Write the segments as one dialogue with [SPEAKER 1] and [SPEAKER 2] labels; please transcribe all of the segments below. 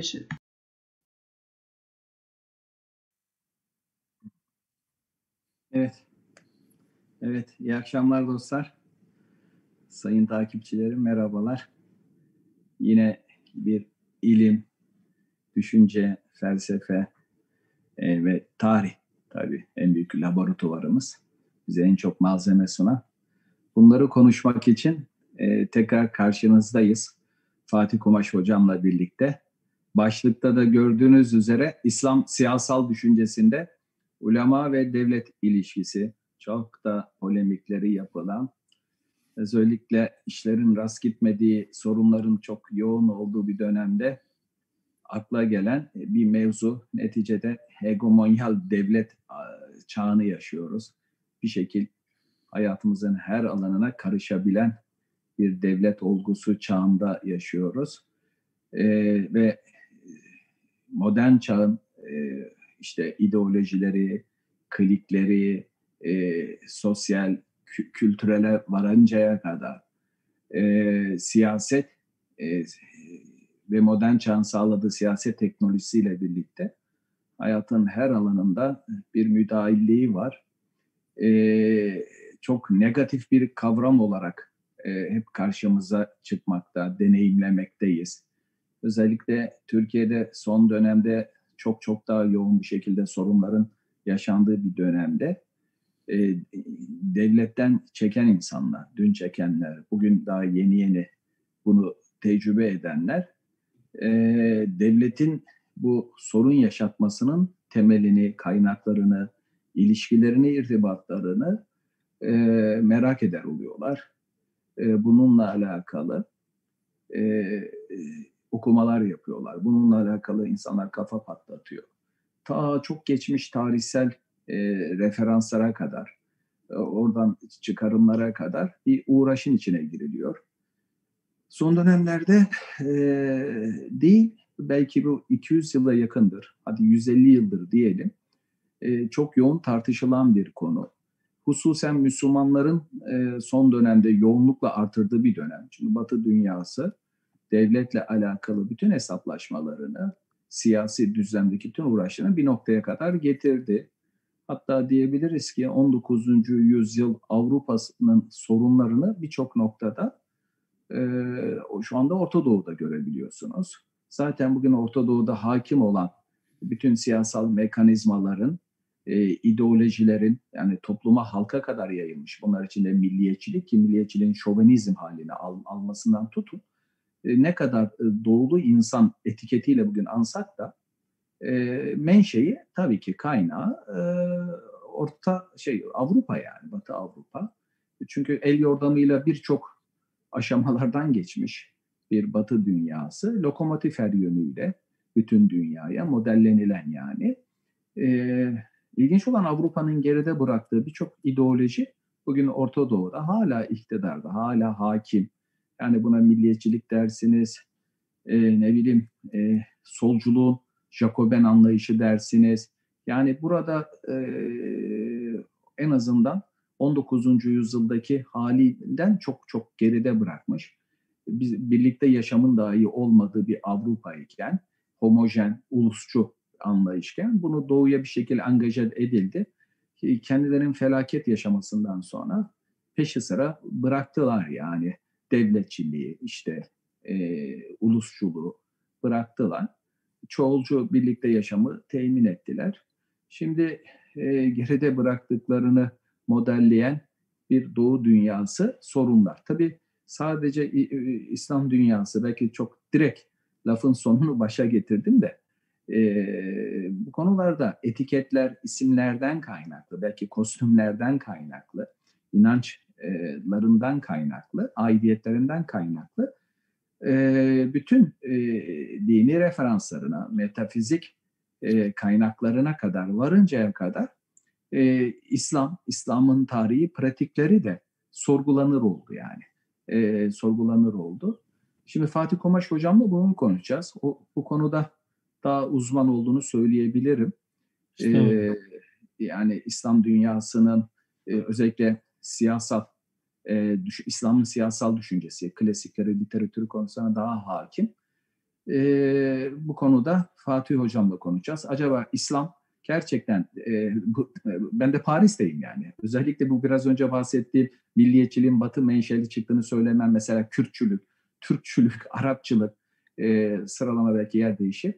[SPEAKER 1] Geçelim.
[SPEAKER 2] Evet. Evet, iyi akşamlar dostlar. Sayın takipçilerim merhabalar. Yine bir ilim, düşünce, felsefe e, ve tarih tabii en büyük laboratuvarımız. Bize en çok malzeme sunan. Bunları konuşmak için e, tekrar karşınızdayız. Fatih Kumaş hocamla birlikte. Başlıkta da gördüğünüz üzere İslam siyasal düşüncesinde ulema ve devlet ilişkisi çok da polemikleri yapılan, özellikle işlerin rast gitmediği, sorunların çok yoğun olduğu bir dönemde akla gelen bir mevzu. Neticede hegemonyal devlet çağını yaşıyoruz. Bir şekil hayatımızın her alanına karışabilen bir devlet olgusu çağında yaşıyoruz. Ee, ve modern çağın e, işte ideolojileri, klikleri, e, sosyal, kü- kültürele varıncaya kadar e, siyaset ve modern çağın sağladığı siyaset teknolojisiyle birlikte hayatın her alanında bir müdahilliği var. Çok negatif bir kavram olarak hep karşımıza çıkmakta, deneyimlemekteyiz. Özellikle Türkiye'de son dönemde çok çok daha yoğun bir şekilde sorunların yaşandığı bir dönemde e, devletten çeken insanlar, dün çekenler, bugün daha yeni yeni bunu tecrübe edenler e, devletin bu sorun yaşatmasının temelini, kaynaklarını, ilişkilerini, irtibatlarını e, merak eder oluyorlar. E, bununla alakalı e, okumalar yapıyorlar. Bununla alakalı insanlar kafa patlatıyor. Ta çok geçmiş tarihsel e, referanslara kadar, e, oradan çıkarımlara kadar bir uğraşın içine giriliyor. Son dönemlerde e, değil, belki bu 200 yıla yakındır, hadi 150 yıldır diyelim, e, çok yoğun tartışılan bir konu. Hususen Müslümanların e, son dönemde yoğunlukla artırdığı bir dönem. Çünkü Batı dünyası devletle alakalı bütün hesaplaşmalarını, siyasi düzlemdeki tüm uğraşlarını bir noktaya kadar getirdi. Hatta diyebiliriz ki 19. yüzyıl Avrupa'nın sorunlarını birçok noktada e, şu anda Orta Doğu'da görebiliyorsunuz. Zaten bugün Orta Doğu'da hakim olan bütün siyasal mekanizmaların, e, ideolojilerin yani topluma halka kadar yayılmış. Bunlar içinde milliyetçilik ki milliyetçiliğin şovenizm haline al, almasından tutun ne kadar e, doğulu insan etiketiyle bugün ansak da e, menşei tabii ki kaynağı e, orta şey Avrupa yani Batı Avrupa. Çünkü el yordamıyla birçok aşamalardan geçmiş bir Batı dünyası lokomotif her yönüyle bütün dünyaya modellenilen yani. E, ilginç olan Avrupa'nın geride bıraktığı birçok ideoloji bugün Orta Doğu'da hala iktidarda, hala hakim yani buna milliyetçilik dersiniz, e, ne bileyim e, solculuğun Jacoben anlayışı dersiniz. Yani burada e, en azından 19. yüzyıldaki halinden çok çok geride bırakmış. Biz, birlikte yaşamın dahi olmadığı bir Avrupa iken, homojen, ulusçu anlayışken bunu doğuya bir şekilde angaja edildi. Kendilerinin felaket yaşamasından sonra peşi sıra bıraktılar yani devletçiliği, işte e, ulusçuluğu bıraktılar. Çoğulcu birlikte yaşamı temin ettiler. Şimdi e, geride bıraktıklarını modelleyen bir doğu dünyası sorunlar. Tabii sadece İslam dünyası belki çok direkt lafın sonunu başa getirdim de e, bu konularda etiketler isimlerden kaynaklı, belki kostümlerden kaynaklı, inanç larından kaynaklı, aidiyetlerinden kaynaklı bütün dini referanslarına, metafizik kaynaklarına kadar varıncaya kadar İslam, İslam'ın tarihi, pratikleri de sorgulanır oldu yani. sorgulanır oldu. Şimdi Fatih Komaş hocamla bunu konuşacağız. O, bu konuda daha uzman olduğunu söyleyebilirim. İşte. Ee, yani İslam dünyasının e, özellikle siyasal e, düş, İslam'ın siyasal düşüncesi, klasikleri, literatürü konusuna daha hakim. e, bu konuda Fatih Hocam'la konuşacağız. Acaba İslam gerçekten e, bu, ben de Paris'teyim yani. Özellikle bu biraz önce bahsettiğim milliyetçiliğin batı menşeli çıktığını söylemem mesela Kürtçülük, Türkçülük, Arapçılık e, sıralama belki yer değişir.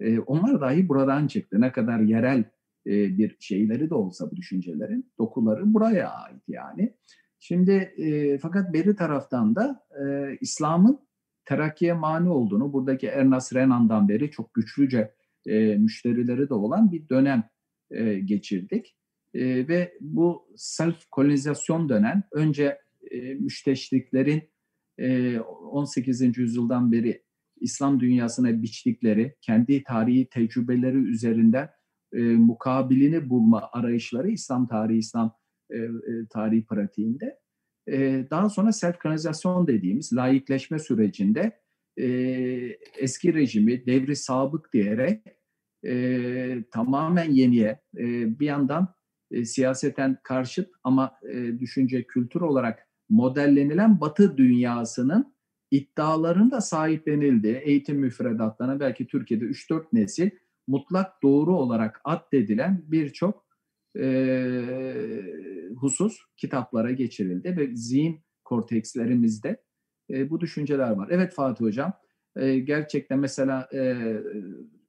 [SPEAKER 2] E, onlar dahi buradan çıktı. Ne kadar yerel e, bir şeyleri de olsa bu düşüncelerin dokuları buraya ait yani. Şimdi e, fakat beri taraftan da e, İslam'ın terakkiye mani olduğunu buradaki Ernest Renan'dan beri çok güçlüce e, müşterileri de olan bir dönem e, geçirdik. E, ve bu self kolonizasyon dönem önce e, müşteşriklerin e, 18. yüzyıldan beri İslam dünyasına biçtikleri, kendi tarihi tecrübeleri üzerinden e, mukabilini bulma arayışları İslam tarihi, İslam e, e, tarihi pratiğinde. E, daha sonra self-kanalizasyon dediğimiz laikleşme sürecinde e, eski rejimi devri sabık diyerek e, tamamen yeniye e, bir yandan e, siyaseten karşıt ama e, düşünce kültür olarak modellenilen Batı dünyasının iddialarında sahiplenildi. Eğitim müfredatlarına belki Türkiye'de 3-4 nesil mutlak doğru olarak addedilen birçok e, husus kitaplara geçirildi ve zihin kortekslerimizde e, bu düşünceler var. Evet Fatih Hocam, e, gerçekten mesela e,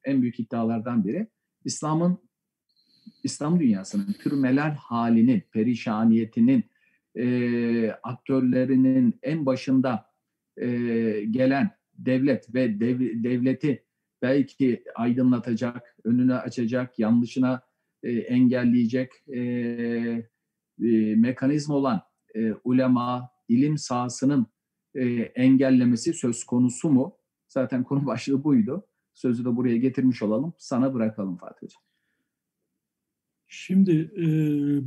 [SPEAKER 2] en büyük iddialardan biri İslam'ın İslam dünyasının türmeler halinin, perişaniyetinin, e, aktörlerinin en başında e, gelen devlet ve dev, devleti belki aydınlatacak, önünü açacak, yanlışına e, engelleyecek e, e, mekanizma olan e, ulema, ilim sahasının e, engellemesi söz konusu mu? Zaten konu başlığı buydu. Sözü de buraya getirmiş olalım. Sana bırakalım Fatih Hocam.
[SPEAKER 1] Şimdi e,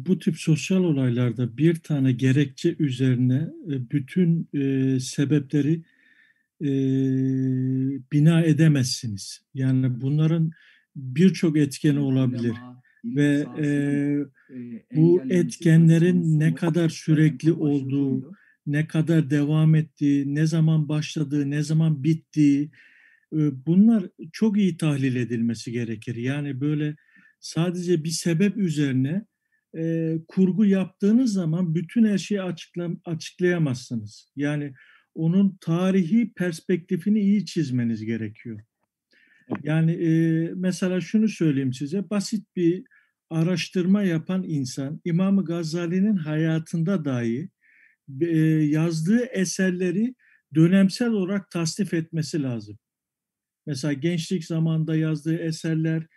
[SPEAKER 1] bu tip sosyal olaylarda bir tane gerekçe üzerine e, bütün e, sebepleri e, bina edemezsiniz. Yani bunların birçok etkeni olabilir ve e, bu etkenlerin ne kadar sürekli olduğu, ne kadar devam ettiği, ne zaman başladığı, ne zaman bittiği bunlar çok iyi tahlil edilmesi gerekir. Yani böyle sadece bir sebep üzerine e, kurgu yaptığınız zaman bütün her şeyi açıkla, açıklayamazsınız. Yani onun tarihi perspektifini iyi çizmeniz gerekiyor. Yani e, mesela şunu söyleyeyim size, basit bir araştırma yapan insan İmam Gazali'nin hayatında dahi e, yazdığı eserleri dönemsel olarak tasnif etmesi lazım. Mesela gençlik zamanında yazdığı eserler,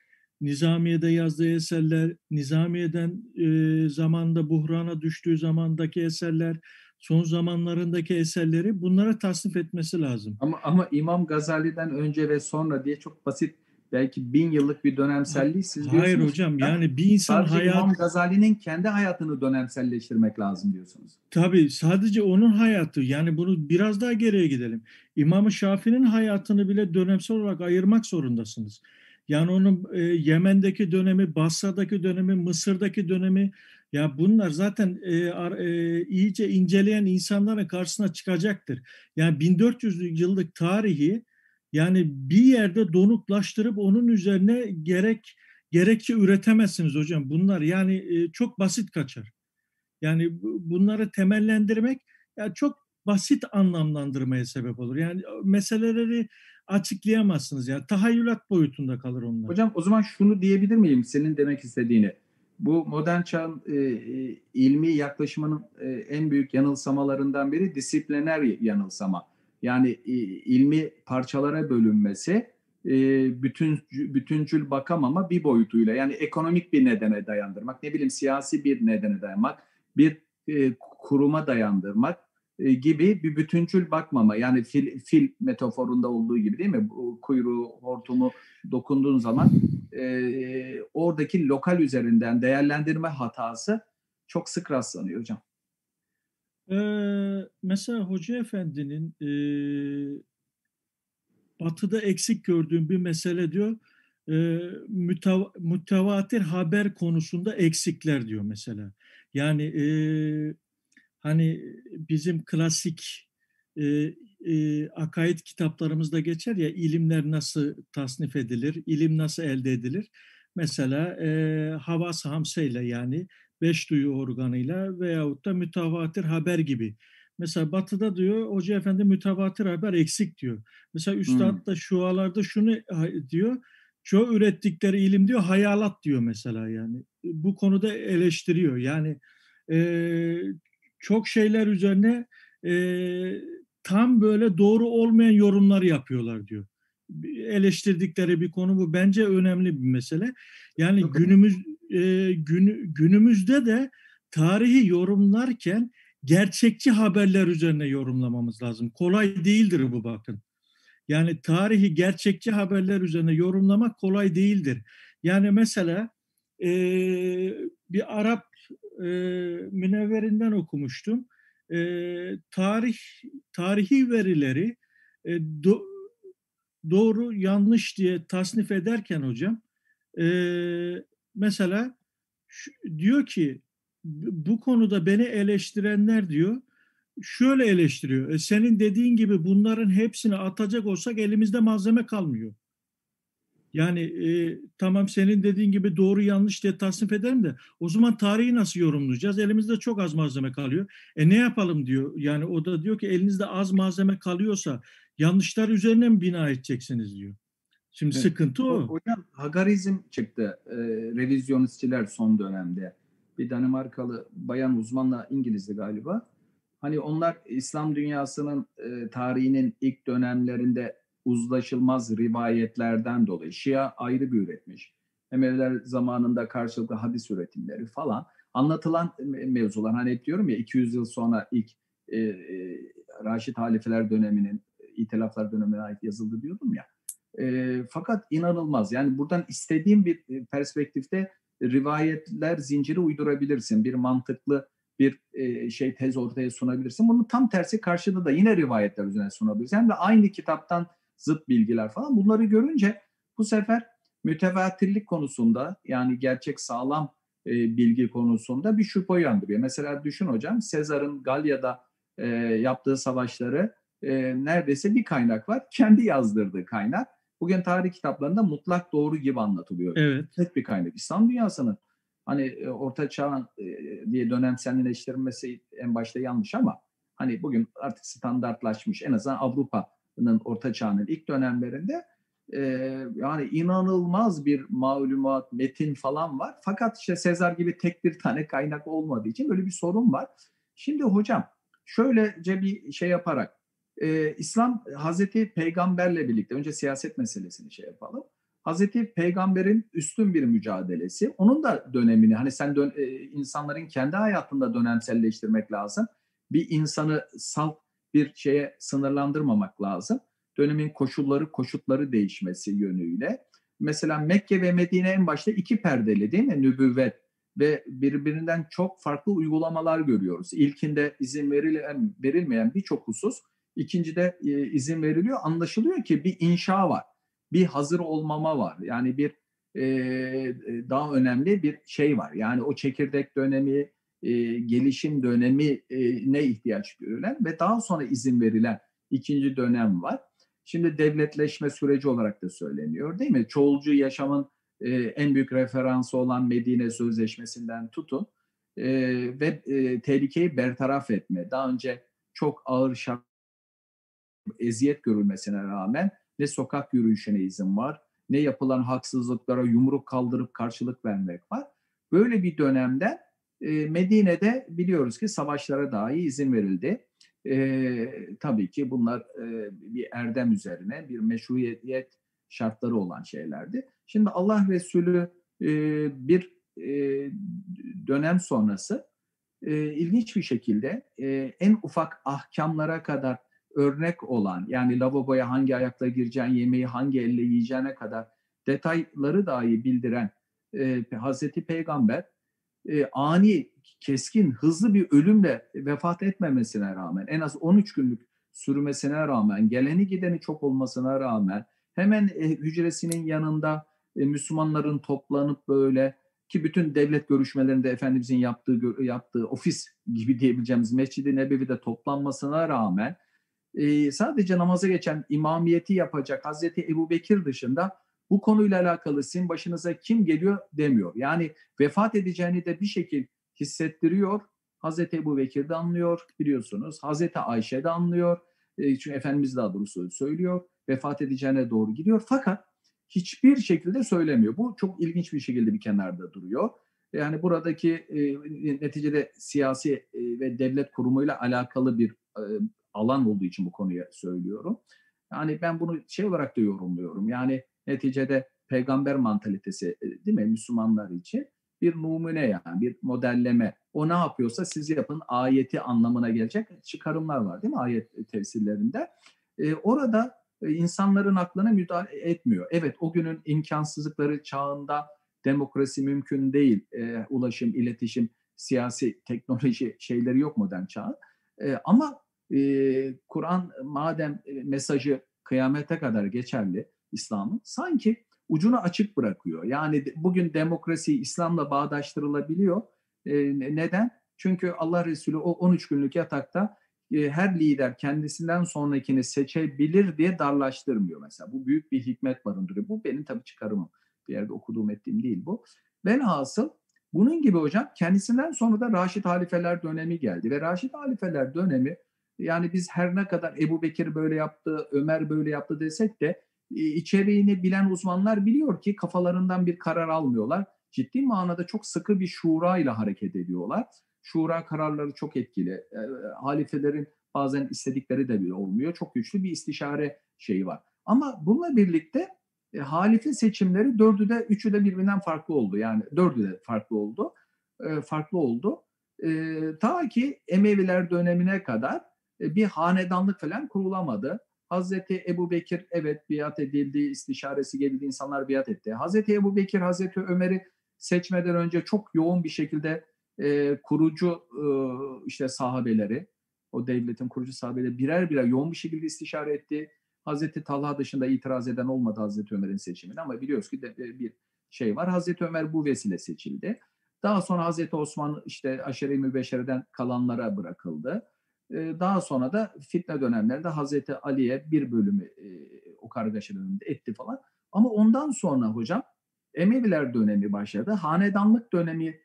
[SPEAKER 1] Nizamiye'de yazdığı eserler, Nizamiye'den e, zamanda buhrana düştüğü zamandaki eserler, son zamanlarındaki eserleri bunlara tasnif etmesi lazım.
[SPEAKER 2] Ama ama İmam Gazali'den önce ve sonra diye çok basit belki bin yıllık bir dönemselliği siz
[SPEAKER 1] Hayır diyorsunuz. Hayır hocam yani bir insan
[SPEAKER 2] hayat... İmam Gazali'nin kendi hayatını dönemselleştirmek lazım diyorsunuz.
[SPEAKER 1] Tabii sadece onun hayatı yani bunu biraz daha geriye gidelim. İmam Şafii'nin hayatını bile dönemsel olarak ayırmak zorundasınız. Yani onun e, Yemen'deki dönemi, Basra'daki dönemi, Mısır'daki dönemi ya bunlar zaten e, e, iyice inceleyen insanların karşısına çıkacaktır. Yani 1400 yıllık tarihi yani bir yerde donuklaştırıp onun üzerine gerek gerekçe üretemezsiniz hocam. Bunlar yani e, çok basit kaçar. Yani bunları temellendirmek ya çok basit anlamlandırmaya sebep olur. Yani meseleleri açıklayamazsınız. Yani tahayyülat boyutunda kalır onlar.
[SPEAKER 2] Hocam o zaman şunu diyebilir miyim senin demek istediğini? Bu modern çağın e, e, ilmi yaklaşımının e, en büyük yanılsamalarından biri disipliner yanılsama. Yani e, ilmi parçalara bölünmesi, e, bütün bütüncül bakamama bir boyutuyla. Yani ekonomik bir nedene dayandırmak, ne bileyim siyasi bir nedene dayanmak, bir e, kuruma dayandırmak gibi bir bütüncül bakmama. Yani fil, fil metaforunda olduğu gibi değil mi? Bu kuyruğu, hortumu dokunduğun zaman e, oradaki lokal üzerinden değerlendirme hatası çok sık rastlanıyor hocam.
[SPEAKER 1] Ee, mesela Hoca Efendi'nin e, batıda eksik gördüğüm bir mesele diyor e, mütev mütevatir haber konusunda eksikler diyor mesela. Yani e, hani bizim klasik e, e, akaid kitaplarımızda geçer ya ilimler nasıl tasnif edilir, ilim nasıl elde edilir. Mesela e, havas hamseyle yani beş duyu organıyla veyahut da mütevatir haber gibi. Mesela batıda diyor Hoca Efendi mütevatir haber eksik diyor. Mesela Üstad hmm. da şualarda şunu diyor. Çoğu ürettikleri ilim diyor hayalat diyor mesela yani. Bu konuda eleştiriyor. Yani e, çok şeyler üzerine e, tam böyle doğru olmayan yorumlar yapıyorlar diyor. Eleştirdikleri bir konu bu. Bence önemli bir mesele. Yani okay. günümüz e, gün, günümüzde de tarihi yorumlarken gerçekçi haberler üzerine yorumlamamız lazım. Kolay değildir bu bakın. Yani tarihi gerçekçi haberler üzerine yorumlamak kolay değildir. Yani mesela e, bir Arap e, münevverinden okumuştum. E, tarih tarihi verileri e, do, doğru yanlış diye tasnif ederken hocam e, mesela şu, diyor ki bu konuda beni eleştirenler diyor şöyle eleştiriyor. E, senin dediğin gibi bunların hepsini atacak olsak elimizde malzeme kalmıyor. Yani e, tamam senin dediğin gibi doğru yanlış diye tasnif ederim de o zaman tarihi nasıl yorumlayacağız? Elimizde çok az malzeme kalıyor. E ne yapalım diyor. Yani o da diyor ki elinizde az malzeme kalıyorsa yanlışlar üzerine mi bina edeceksiniz diyor. Şimdi evet. sıkıntı o.
[SPEAKER 2] Hocam Hagarizm çıktı. E, revizyonistçiler son dönemde. Bir Danimarkalı bayan uzmanla İngilizdi galiba. Hani onlar İslam dünyasının e, tarihinin ilk dönemlerinde uzlaşılmaz rivayetlerden dolayı Şia ayrı bir üretmiş. Emeviler zamanında karşılıklı hadis üretimleri falan anlatılan mevzular. Hani diyorum ya 200 yıl sonra ilk e, e, Raşid halifeler döneminin itilaflar dönemine ait yazıldı diyordum ya. E, fakat inanılmaz. Yani buradan istediğim bir e, perspektifte rivayetler zinciri uydurabilirsin. Bir mantıklı bir e, şey tez ortaya sunabilirsin. Bunun tam tersi karşıda da yine rivayetler üzerine sunabilirsin. Hem de aynı kitaptan zıt bilgiler falan. Bunları görünce bu sefer mütevatirlik konusunda yani gerçek sağlam e, bilgi konusunda bir şüphe uyandırıyor. Mesela düşün hocam Sezar'ın Galya'da e, yaptığı savaşları e, neredeyse bir kaynak var. Kendi yazdırdığı kaynak. Bugün tarih kitaplarında mutlak doğru gibi anlatılıyor.
[SPEAKER 1] Evet.
[SPEAKER 2] Tek bir kaynak. İslam dünyasının hani e, orta çağ e, diye dönemselleştirilmesi en başta yanlış ama hani bugün artık standartlaşmış en azından Avrupa'nın orta çağının ilk dönemlerinde e, yani inanılmaz bir malumat, metin falan var. Fakat işte Sezar gibi tek bir tane kaynak olmadığı için böyle bir sorun var. Şimdi hocam şöylece bir şey yaparak e, İslam Hazreti Peygamberle birlikte önce siyaset meselesini şey yapalım. Hazreti Peygamber'in üstün bir mücadelesi. Onun da dönemini hani sen dön, e, insanların kendi hayatında dönemselleştirmek lazım. Bir insanı salt bir şeye sınırlandırmamak lazım. Dönemin koşulları, koşutları değişmesi yönüyle. Mesela Mekke ve Medine en başta iki perdeli değil mi? Nübüvvet ve birbirinden çok farklı uygulamalar görüyoruz. İlkinde izin verilen, verilmeyen birçok husus, ikincide e, izin veriliyor. Anlaşılıyor ki bir inşa var bir hazır olmama var. Yani bir e, daha önemli bir şey var. Yani o çekirdek dönemi, e, gelişim dönemi e, ihtiyaç görülen ve daha sonra izin verilen ikinci dönem var. Şimdi devletleşme süreci olarak da söyleniyor değil mi? Çoğulcu yaşamın e, en büyük referansı olan Medine Sözleşmesi'nden tutun e, ve e, tehlikeyi bertaraf etme. Daha önce çok ağır şart eziyet görülmesine rağmen ne sokak yürüyüşüne izin var, ne yapılan haksızlıklara yumruk kaldırıp karşılık vermek var. Böyle bir dönemde Medine'de biliyoruz ki savaşlara dahi izin verildi. E, tabii ki bunlar e, bir erdem üzerine, bir meşruiyet şartları olan şeylerdi. Şimdi Allah Resulü e, bir e, dönem sonrası e, ilginç bir şekilde e, en ufak ahkamlara kadar örnek olan yani lavaboya hangi ayakla gireceğin, yemeği hangi elle yiyeceğine kadar detayları dahi bildiren e, Hazreti Peygamber e, ani, keskin, hızlı bir ölümle vefat etmemesine rağmen en az 13 günlük sürmesine rağmen, geleni gideni çok olmasına rağmen hemen e, hücresinin yanında e, Müslümanların toplanıp böyle ki bütün devlet görüşmelerinde Efendimizin yaptığı yaptığı ofis gibi diyebileceğimiz Mescid-i Nebevi'de toplanmasına rağmen e, sadece namaza geçen imamiyeti yapacak Hazreti Ebu Bekir dışında bu konuyla alakalı sizin başınıza kim geliyor demiyor. Yani vefat edeceğini de bir şekil hissettiriyor. Hazreti Ebu Bekir de anlıyor biliyorsunuz. Hazreti Ayşe de anlıyor. E, çünkü Efendimiz daha doğrusu söylüyor. Vefat edeceğine doğru gidiyor. Fakat hiçbir şekilde söylemiyor. Bu çok ilginç bir şekilde bir kenarda duruyor. Yani buradaki e, neticede siyasi e, ve devlet kurumuyla alakalı bir e, alan olduğu için bu konuya söylüyorum. Yani ben bunu şey olarak da yorumluyorum. Yani neticede peygamber mantalitesi e, değil mi Müslümanlar için bir numune yani bir modelleme. O ne yapıyorsa siz yapın ayeti anlamına gelecek çıkarımlar var değil mi ayet tefsirlerinde. Ee, orada e, insanların aklına müdahale etmiyor. Evet o günün imkansızlıkları çağında demokrasi mümkün değil. E, ulaşım, iletişim, siyasi teknoloji şeyleri yok modern çağ. E, ama e, Kur'an madem e, mesajı kıyamete kadar geçerli İslam'ın sanki ucunu açık bırakıyor. Yani bugün demokrasi İslam'la bağdaştırılabiliyor. E, neden? Çünkü Allah Resulü o 13 günlük yatakta e, her lider kendisinden sonrakini seçebilir diye darlaştırmıyor mesela. Bu büyük bir hikmet barındırıyor. Bu benim tabii çıkarımım. Bir yerde okuduğum ettiğim değil bu. Velhasıl bunun gibi hocam kendisinden sonra da Raşid halifeler dönemi geldi. Ve Raşid halifeler dönemi yani biz her ne kadar Ebu Bekir böyle yaptı, Ömer böyle yaptı desek de içeriğini bilen uzmanlar biliyor ki kafalarından bir karar almıyorlar. Ciddi manada çok sıkı bir şura ile hareket ediyorlar. Şura kararları çok etkili. E, halifelerin bazen istedikleri de bir olmuyor. Çok güçlü bir istişare şeyi var. Ama bununla birlikte e, halife seçimleri dördü de üçü de birbirinden farklı oldu. Yani dördü de farklı oldu. E, farklı oldu. E, ta ki Emeviler dönemine kadar e, bir hanedanlık falan kurulamadı. Hazreti Ebu Bekir evet biat edildi, istişaresi geldi, insanlar biat etti. Hazreti Ebu Bekir, Hazreti Ömer'i seçmeden önce çok yoğun bir şekilde e, kurucu e, işte sahabeleri, o devletin kurucu sahabeleri birer birer yoğun bir şekilde istişare etti. Hazreti Talha dışında itiraz eden olmadı Hazreti Ömer'in seçimine ama biliyoruz ki de, e, bir şey var. Hazreti Ömer bu vesile seçildi. Daha sonra Hazreti Osman işte aşere-i mübeşereden kalanlara bırakıldı. Daha sonra da fitne dönemlerinde Hazreti Ali'ye bir bölümü o kargaşa döneminde etti falan. Ama ondan sonra hocam Emeviler dönemi başladı. Hanedanlık dönemi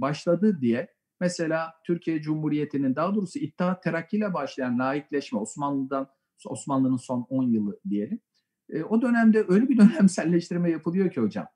[SPEAKER 2] başladı diye mesela Türkiye Cumhuriyeti'nin daha doğrusu İttihat Terakki ile başlayan laikleşme Osmanlı'dan Osmanlı'nın son 10 yılı diyelim. o dönemde öyle bir dönemselleştirme yapılıyor ki hocam.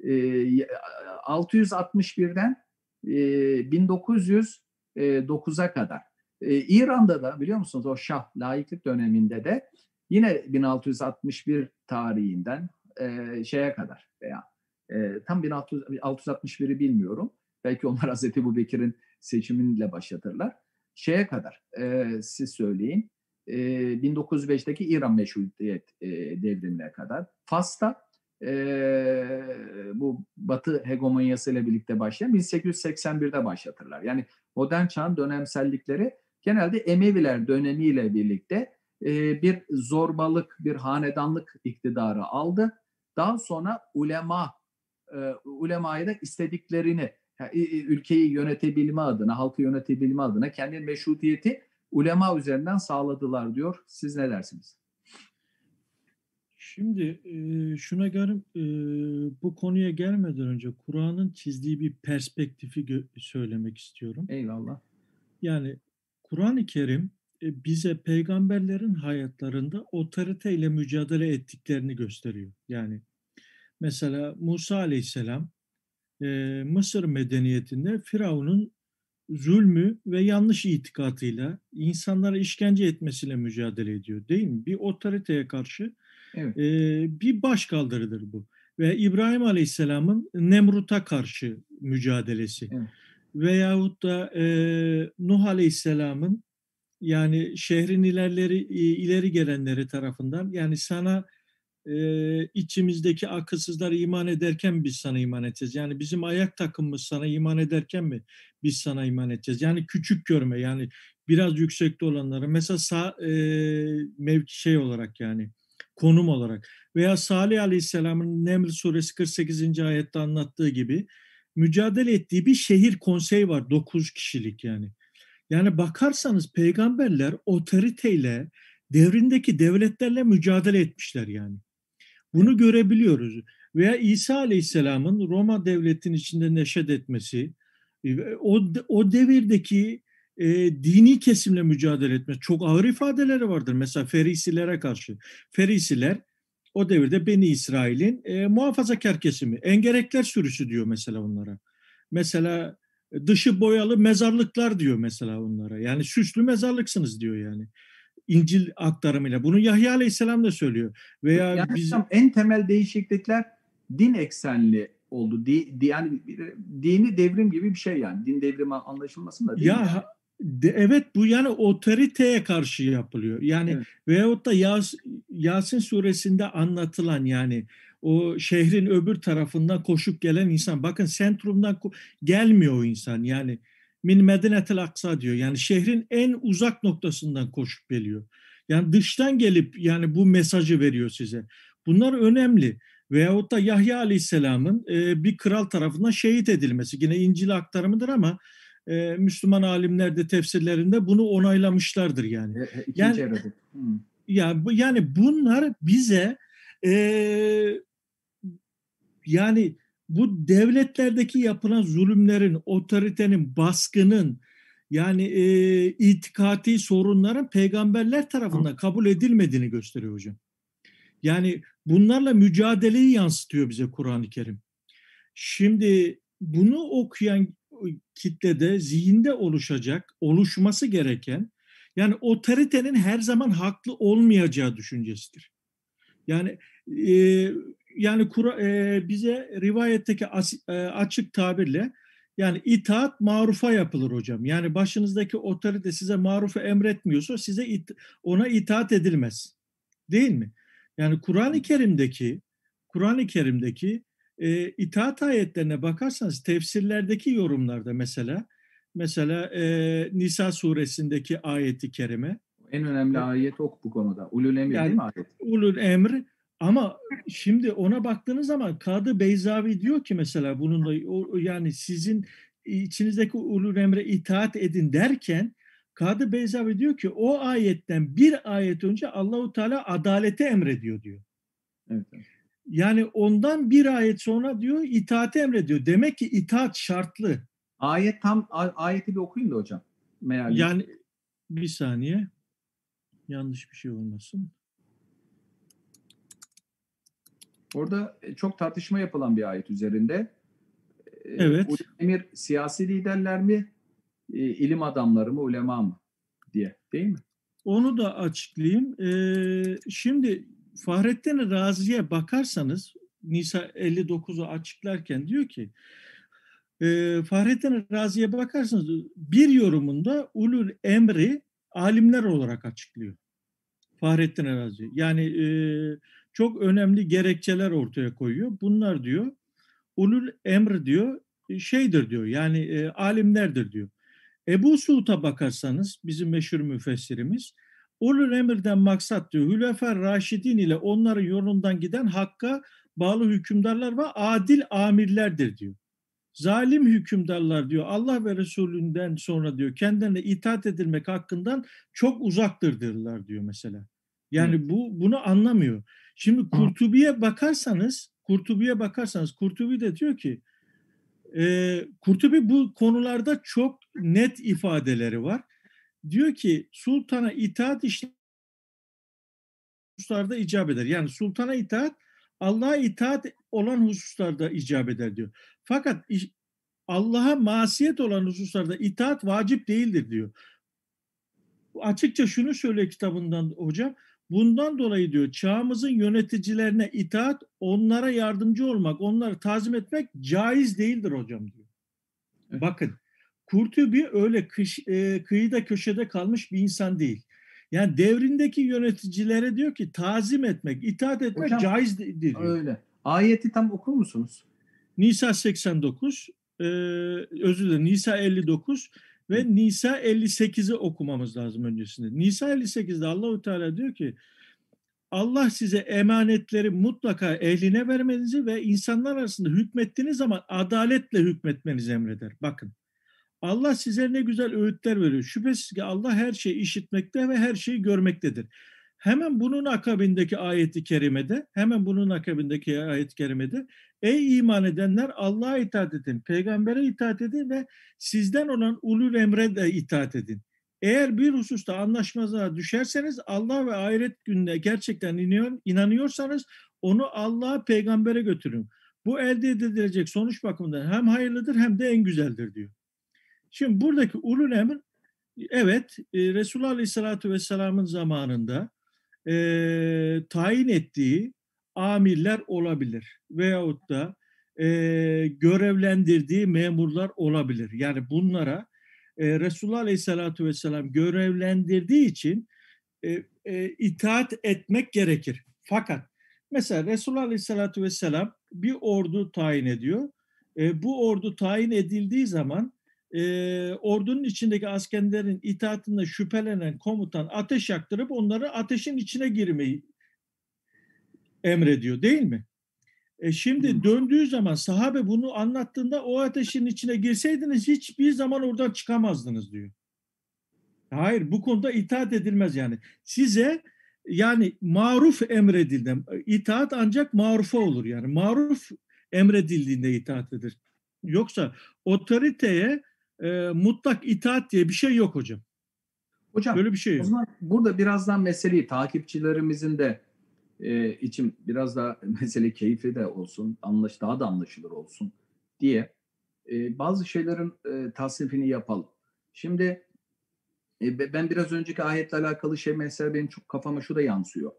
[SPEAKER 2] 661'den 1909'a kadar ee, İran'da da biliyor musunuz o Şah laiklik döneminde de yine 1661 tarihinden e, şeye kadar veya e, tam 1661'i bilmiyorum. Belki onlar Hazreti Ebu Bekir'in seçimiyle başlatırlar. Şeye kadar e, siz söyleyin. E, 1905'teki İran meşrutiyet e, devrimine kadar. Fas'ta e, bu Batı hegemonyasıyla birlikte başlayan 1881'de başlatırlar. Yani modern çağın dönemsellikleri genelde Emeviler dönemiyle birlikte e, bir zorbalık, bir hanedanlık iktidarı aldı. Daha sonra ulema, e, ulemayı da istediklerini, yani, ülkeyi yönetebilme adına, halkı yönetebilme adına kendi meşrutiyeti ulema üzerinden sağladılar diyor. Siz ne dersiniz?
[SPEAKER 1] Şimdi e, şuna göre e, bu konuya gelmeden önce Kur'an'ın çizdiği bir perspektifi söylemek istiyorum.
[SPEAKER 2] Eyvallah.
[SPEAKER 1] Yani Kur'an-ı Kerim e, bize peygamberlerin hayatlarında otoriteyle mücadele ettiklerini gösteriyor. Yani mesela Musa aleyhisselam e, Mısır medeniyetinde Firavun'un zulmü ve yanlış itikatıyla insanlara işkence etmesiyle mücadele ediyor değil mi? Bir otoriteye karşı evet. e, bir başkaldırıdır bu. Ve İbrahim Aleyhisselam'ın Nemrut'a karşı mücadelesi. Evet veyahut da e, Nuh Aleyhisselam'ın yani şehrin ilerleri ileri gelenleri tarafından yani sana e, içimizdeki akılsızlar iman ederken biz sana iman edeceğiz. Yani bizim ayak takımımız sana iman ederken mi biz sana iman edeceğiz? Yani küçük görme yani biraz yüksekte olanları mesela sağ, e, mevki şey olarak yani konum olarak veya Salih Aleyhisselam'ın Neml suresi 48. ayette anlattığı gibi mücadele ettiği bir şehir konseyi var. Dokuz kişilik yani. Yani bakarsanız peygamberler otoriteyle, devrindeki devletlerle mücadele etmişler yani. Bunu görebiliyoruz. Veya İsa Aleyhisselam'ın Roma devletinin içinde neşet etmesi, o, o devirdeki e, dini kesimle mücadele etme çok ağır ifadeleri vardır. Mesela Ferisilere karşı. Ferisiler o devirde Beni İsrail'in e, muhafazakar kesimi. Engerekler sürüsü diyor mesela onlara. Mesela dışı boyalı mezarlıklar diyor mesela onlara. Yani süslü mezarlıksınız diyor yani. İncil aktarımıyla. Bunu Yahya Aleyhisselam da söylüyor. Veya
[SPEAKER 2] yani
[SPEAKER 1] biz
[SPEAKER 2] en temel değişiklikler din eksenli oldu. Di, di, yani dini devrim gibi bir şey yani. Din devrimi anlaşılmasın da değil
[SPEAKER 1] ya
[SPEAKER 2] yani.
[SPEAKER 1] De, evet bu yani otoriteye karşı yapılıyor. Yani
[SPEAKER 2] Evet.
[SPEAKER 1] veyahut da Yas, Yasin suresinde anlatılan yani o şehrin öbür tarafından koşup gelen insan. Bakın sentrumdan gelmiyor o insan. Yani min medinetel aksa diyor. Yani şehrin en uzak noktasından koşup geliyor. Yani dıştan gelip yani bu mesajı veriyor size. Bunlar önemli. Veyahut da Yahya Aleyhisselam'ın e, bir kral tarafından şehit edilmesi. Yine İncil aktarımıdır ama e, Müslüman alimler de tefsirlerinde bunu onaylamışlardır yani.
[SPEAKER 2] E, e, İkinci
[SPEAKER 1] Yani-
[SPEAKER 2] yani, hmm.
[SPEAKER 1] Ya bu- yani bunlar bize e, yani bu devletlerdeki yapılan zulümlerin, otoritenin, baskının yani e, itikati sorunların peygamberler tarafından kabul edilmediğini gösteriyor hocam. Yani bunlarla mücadeleyi yansıtıyor bize Kur'an-ı Kerim. Şimdi bunu okuyan kitlede zihinde oluşacak, oluşması gereken yani otoritenin her zaman haklı olmayacağı düşüncesidir. Yani e, yani Kur- e, bize rivayetteki as- e, açık tabirle yani itaat marufa yapılır hocam. Yani başınızdaki otorite size marufu emretmiyorsa size it- ona itaat edilmez. Değil mi? Yani Kur'an-ı Kerim'deki Kur'an-ı Kerim'deki e, itaat ayetlerine bakarsanız tefsirlerdeki yorumlarda mesela mesela e, Nisa suresindeki ayeti kerime
[SPEAKER 2] En önemli ayet ok bu konuda. Ulul emir
[SPEAKER 1] Yani-
[SPEAKER 2] değil mi ayet?
[SPEAKER 1] ulul emr ama şimdi ona baktığınız zaman Kadı Beyzavi diyor ki mesela bununla o, yani sizin içinizdeki ulul emre itaat edin derken Kadı Beyzavi diyor ki o ayetten bir ayet önce Allahu Teala adalete emrediyor diyor.
[SPEAKER 2] Evet. evet.
[SPEAKER 1] Yani ondan bir ayet sonra diyor itaate emrediyor. Demek ki itaat şartlı.
[SPEAKER 2] Ayet tam ayeti bir okuyun da hocam. Meali.
[SPEAKER 1] Yani bir saniye yanlış bir şey olmasın.
[SPEAKER 2] Orada e, çok tartışma yapılan bir ayet üzerinde. E,
[SPEAKER 1] Evet.
[SPEAKER 2] Emir siyasi liderler mi, e, ilim adamları mı, ulema mı diye değil mi?
[SPEAKER 1] Onu da açıklayayım. Ee, şimdi Fahrettin Razi'ye bakarsanız Nisa 59'u açıklarken diyor ki e, Fahrettin Razi'ye bakarsanız bir yorumunda ulul emri alimler olarak açıklıyor. Fahrettin Razi. Yani e, çok önemli gerekçeler ortaya koyuyor. Bunlar diyor ulul emr diyor şeydir diyor yani e, alimlerdir diyor. Ebu Suud'a bakarsanız bizim meşhur müfessirimiz Ulul emirden maksat diyor Hülefer Raşidin ile onların yolundan giden hakka bağlı hükümdarlar ve adil amirlerdir diyor. Zalim hükümdarlar diyor Allah ve Resulünden sonra diyor kendilerine itaat edilmek hakkından çok uzaktırdırlar diyor mesela. Yani bu bunu anlamıyor. Şimdi Kurtubi'ye bakarsanız Kurtubi'ye bakarsanız Kurtubi de diyor ki e, Kurtubi bu konularda çok net ifadeleri var. Diyor ki sultana itaat işte hususlarda icap eder. Yani sultana itaat Allah'a itaat olan hususlarda icap eder diyor. Fakat Allah'a masiyet olan hususlarda itaat vacip değildir diyor. Açıkça şunu söylüyor kitabından hocam. Bundan dolayı diyor çağımızın yöneticilerine itaat, onlara yardımcı olmak, onları tazim etmek caiz değildir hocam diyor.
[SPEAKER 2] Evet.
[SPEAKER 1] Bakın Kurtubi öyle kış, e, kıyıda köşede kalmış bir insan değil. Yani devrindeki yöneticilere diyor ki tazim etmek, itaat etmek
[SPEAKER 2] Hocam,
[SPEAKER 1] caiz diyor.
[SPEAKER 2] Öyle. Ayeti tam okur musunuz?
[SPEAKER 1] Nisa 89, e, özür dilerim Nisa 59 ve Nisa 58'i okumamız lazım öncesinde. Nisa 58'de Allahu Teala diyor ki Allah size emanetleri mutlaka ehline vermenizi ve insanlar arasında hükmettiğiniz zaman adaletle hükmetmenizi emreder. Bakın Allah size ne güzel öğütler veriyor. Şüphesiz ki Allah her şeyi işitmekte ve her şeyi görmektedir. Hemen bunun akabindeki ayeti kerimede, hemen bunun akabindeki ayet-i kerimede ey iman edenler Allah'a itaat edin, peygambere itaat edin ve sizden olan ulul emre de itaat edin. Eğer bir hususta anlaşmazlığa düşerseniz Allah ve ahiret gününe gerçekten inanıyorsanız onu Allah'a peygambere götürün. Bu elde edilecek sonuç bakımından hem hayırlıdır hem de en güzeldir diyor. Şimdi buradaki ulul emir evet e, Resulullah Aleyhisselatü Vesselam'ın zamanında e, tayin ettiği amirler olabilir veyahut da e, görevlendirdiği memurlar olabilir. Yani bunlara e, Resulullah Aleyhisselatü Vesselam görevlendirdiği için e, e, itaat etmek gerekir. Fakat mesela Resulullah Aleyhisselatü Vesselam bir ordu tayin ediyor. E, bu ordu tayin edildiği zaman e, ordunun içindeki askerlerin itaatinde şüphelenen komutan ateş yaktırıp onları ateşin içine girmeyi emrediyor değil mi? E şimdi döndüğü zaman sahabe bunu anlattığında o ateşin içine girseydiniz hiçbir zaman oradan çıkamazdınız diyor. Hayır bu konuda itaat edilmez yani. Size yani maruf emredildi. İtaat ancak marufa olur yani. Maruf emredildiğinde itaat edilir. Yoksa otoriteye e, mutlak itaat diye bir şey yok hocam.
[SPEAKER 2] Hocam böyle bir şey yok. O zaman burada birazdan meseleyi takipçilerimizin de e, için biraz daha mesele keyifli de olsun, anlaş daha da anlaşılır olsun diye e, bazı şeylerin e, tasnifini yapalım. Şimdi e, ben biraz önceki ayetle alakalı şey mesela benim çok kafama şu da yansıyor.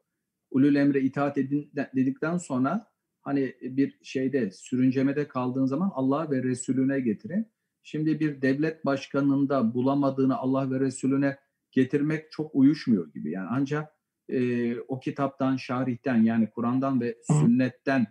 [SPEAKER 2] Ulul emre itaat edin dedikten sonra hani bir şeyde sürüncemede kaldığın zaman Allah ve Resulüne getirin. Şimdi bir devlet başkanında bulamadığını Allah ve Resulüne getirmek çok uyuşmuyor gibi. Yani ancak e, o kitaptan, şarihten yani Kur'an'dan ve sünnetten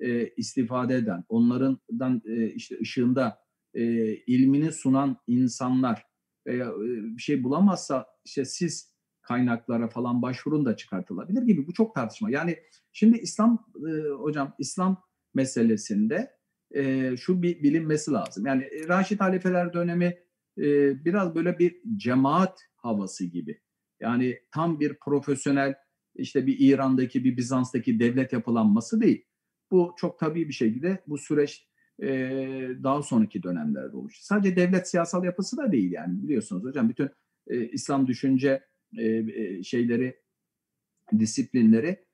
[SPEAKER 2] e, istifade eden, onlardan e, işte ışığında e, ilmini sunan insanlar veya e, bir şey bulamazsa işte siz kaynaklara falan başvurun da çıkartılabilir gibi. Bu çok tartışma. Yani şimdi İslam e, hocam İslam meselesinde e, şu bir bilinmesi lazım. Yani e, Raşid halifeler dönemi e, biraz böyle bir cemaat havası gibi. Yani tam bir profesyonel işte bir İran'daki bir Bizans'taki devlet yapılanması değil. Bu çok tabii bir şekilde bu süreç e, daha sonraki dönemlerde oluştu. Sadece devlet siyasal yapısı da değil yani biliyorsunuz hocam bütün e, İslam düşünce e, e, şeyleri disiplinleri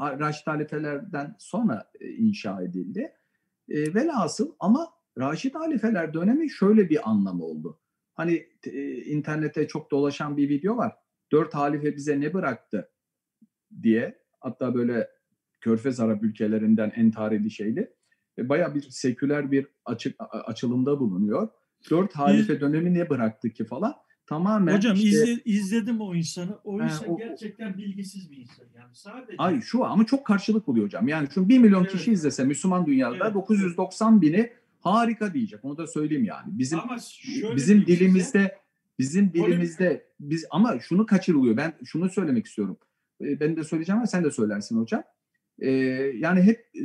[SPEAKER 2] Raşid halifelerden sonra e, inşa edildi. E, velhasıl ama Raşid halifeler dönemi şöyle bir anlamı oldu. Hani e, internette çok dolaşan bir video var. Dört halife bize ne bıraktı diye. Hatta böyle Körfez Arap ülkelerinden en tarihi şeyli. E, Baya bir seküler bir açık, açılımda bulunuyor. Dört halife dönemi ne bıraktı ki falan. Tamamen
[SPEAKER 1] Hocam işte, izle, izledim o insanı. O insan o, gerçekten bilgisiz bir insan. Yani sadece
[SPEAKER 2] Ay şu ama çok karşılık buluyor hocam. Yani şu bir milyon evet. kişi izlese Müslüman dünyada evet. 990 bini harika diyecek. Onu da söyleyeyim yani. Bizim bizim dilimizde size, bizim dilimizde biz ama şunu kaçırılıyor. Ben şunu söylemek istiyorum. Ee, ben de söyleyeceğim ama sen de söylersin hocam. Ee, yani hep e,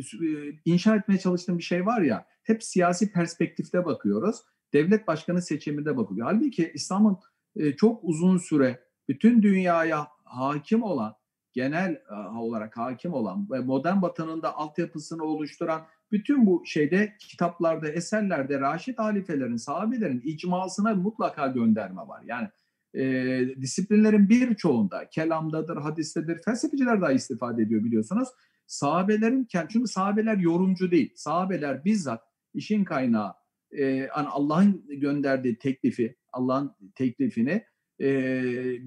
[SPEAKER 2] inşa etmeye çalıştığım bir şey var ya. Hep siyasi perspektifte bakıyoruz. Devlet başkanı seçiminde bakılıyor. Halbuki İslam'ın e, çok uzun süre bütün dünyaya hakim olan genel e, olarak hakim olan ve modern batının da altyapısını oluşturan bütün bu şeyde kitaplarda, eserlerde Raşid halifelerin, sahabelerin icmasına mutlaka gönderme var. Yani e, disiplinlerin birçoğunda, kelamdadır, hadistedir, felsefeciler daha istifade ediyor biliyorsunuz. Sahabelerin, çünkü sahabeler yorumcu değil. Sahabeler bizzat işin kaynağı, e, Allah'ın gönderdiği teklifi, Allah'ın teklifini e,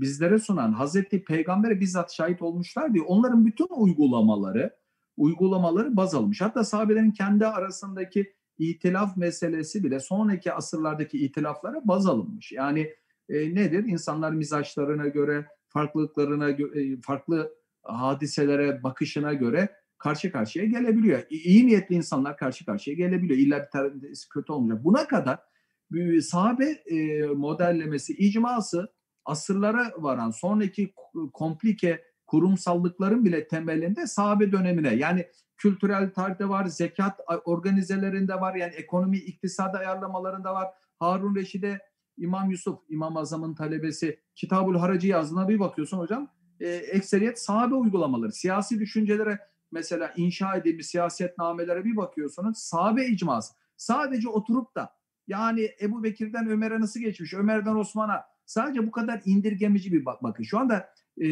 [SPEAKER 2] bizlere sunan Hazreti Peygamber'e bizzat şahit olmuşlar diye onların bütün uygulamaları uygulamaları baz almış. Hatta sahabelerin kendi arasındaki itilaf meselesi bile sonraki asırlardaki itilaflara baz alınmış. Yani e, nedir? İnsanlar mizaçlarına göre, farklılıklarına, e, farklı hadiselere bakışına göre karşı karşıya gelebiliyor. İyi niyetli insanlar karşı karşıya gelebiliyor. İlla bir tanesi kötü olmayacak. Buna kadar sahabe e, modellemesi, icması asırlara varan sonraki komplike kurumsallıkların bile temelinde sahabe dönemine yani kültürel tarihte var, zekat organizelerinde var, yani ekonomi iktisadi ayarlamalarında var, Harun Reşid'e İmam Yusuf, İmam Azam'ın talebesi Kitabul Haracı yazdığına bir bakıyorsun hocam. E, ekseriyet sahabe uygulamaları, siyasi düşüncelere mesela inşa edilmiş siyasetnamelere bir bakıyorsunuz. Sahabe icması. Sadece oturup da yani Ebu Bekir'den Ömer'e nasıl geçmiş, Ömer'den Osman'a sadece bu kadar indirgemeci bir bak bakış. Şu anda e,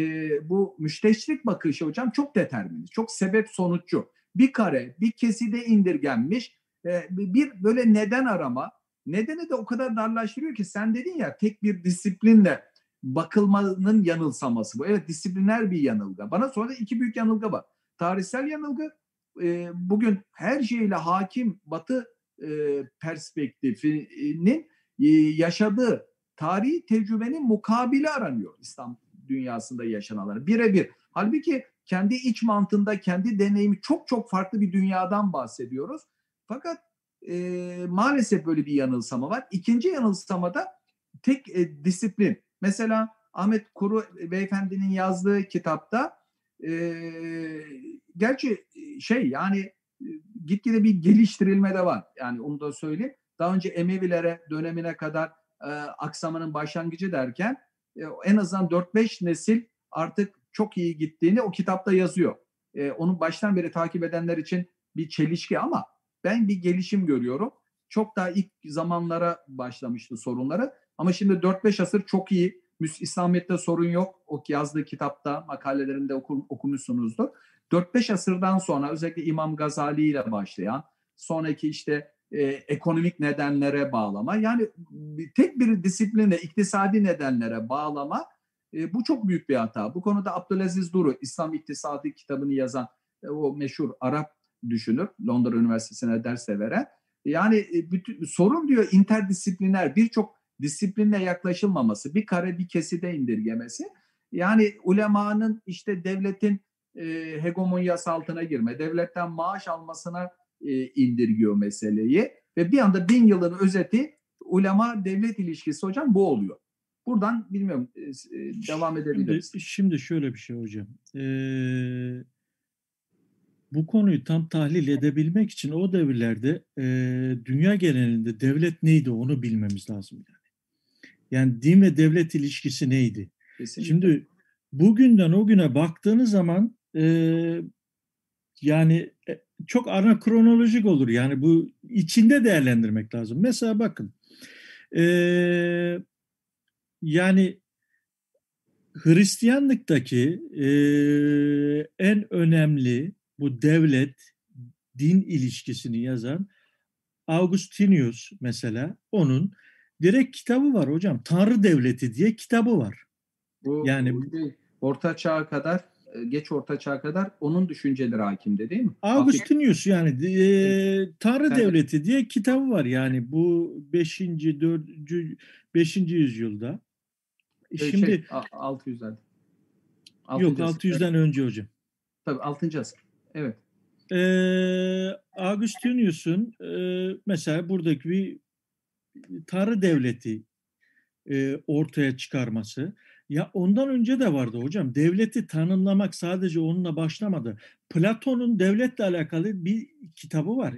[SPEAKER 2] bu müşteşrik bakışı hocam çok determinist, çok sebep sonuççu. Bir kare, bir keside indirgenmiş, e, bir böyle neden arama, nedeni de o kadar darlaştırıyor ki sen dedin ya tek bir disiplinle bakılmanın yanılsaması bu. Evet disipliner bir yanılgı. Bana sonra iki büyük yanılgı var. Tarihsel yanılgı e, bugün her şeyle hakim Batı e, perspektifinin e, yaşadığı tarihi tecrübenin mukabili aranıyor İslam dünyasında yaşananlar. Birebir. Halbuki kendi iç mantığında, kendi deneyimi çok çok farklı bir dünyadan bahsediyoruz. Fakat e, maalesef böyle bir yanılsama var. İkinci yanılsamada tek e, disiplin. Mesela Ahmet Kuru beyefendinin yazdığı kitapta e, gerçi şey yani gitgide bir geliştirilme de var. Yani onu da söyleyeyim. Daha önce Emevilere dönemine kadar e, aksamanın başlangıcı derken e, en azından 4-5 nesil artık çok iyi gittiğini o kitapta yazıyor. E, onu baştan beri takip edenler için bir çelişki ama ben bir gelişim görüyorum. Çok daha ilk zamanlara başlamıştı sorunları. Ama şimdi 4-5 asır çok iyi. İslamiyet'te sorun yok. O yazdığı kitapta, makalelerinde okumuşsunuzdur. 4-5 asırdan sonra özellikle İmam Gazali ile başlayan, sonraki işte e, ekonomik nedenlere bağlama, yani tek bir disipline, iktisadi nedenlere bağlama e, bu çok büyük bir hata. Bu konuda Abdülaziz Duru, İslam İktisadi kitabını yazan e, o meşhur Arap düşünür, Londra Üniversitesi'ne ders veren. Yani e, bütün, sorun diyor interdisipliner birçok disiplinle yaklaşılmaması, bir kare bir keside indirgemesi. Yani ulemanın işte devletin e, hegemonyası altına girme, devletten maaş almasına e, indirgiyor meseleyi ve bir anda bin yılın özeti ulema devlet ilişkisi hocam bu oluyor. Buradan bilmiyorum e, e devam edebiliriz.
[SPEAKER 1] Şimdi, şimdi şöyle bir şey hocam. Ee, bu konuyu tam tahlil edebilmek için o devirlerde e, dünya genelinde devlet neydi onu bilmemiz lazım yani. Yani din ve devlet ilişkisi neydi? Kesinlikle. Şimdi bugünden o güne baktığınız zaman e, yani e, çok ana kronolojik olur. Yani bu içinde değerlendirmek lazım. Mesela bakın e, yani Hristiyanlıktaki e, en önemli bu devlet din ilişkisini yazan Augustinius mesela onun direkt kitabı var hocam. Tanrı Devleti diye kitabı var.
[SPEAKER 2] Bu, yani bu şey, orta çağa kadar e, geç orta çağa kadar onun düşünceleri hakimde değil mi?
[SPEAKER 1] Augustinius yani e, Tanrı evet. Devleti diye kitabı var yani bu 5. 4. 5. yüzyılda.
[SPEAKER 2] Şey, Şimdi şey, 600'lerde.
[SPEAKER 1] Yok 600'den evet. önce hocam.
[SPEAKER 2] Tabii 6. asır. Evet.
[SPEAKER 1] Ee, Augustinius'un e, mesela buradaki bir Tanrı devleti e, ortaya çıkarması. Ya ondan önce de vardı hocam. Devleti tanımlamak sadece onunla başlamadı. Platon'un devletle alakalı bir kitabı var.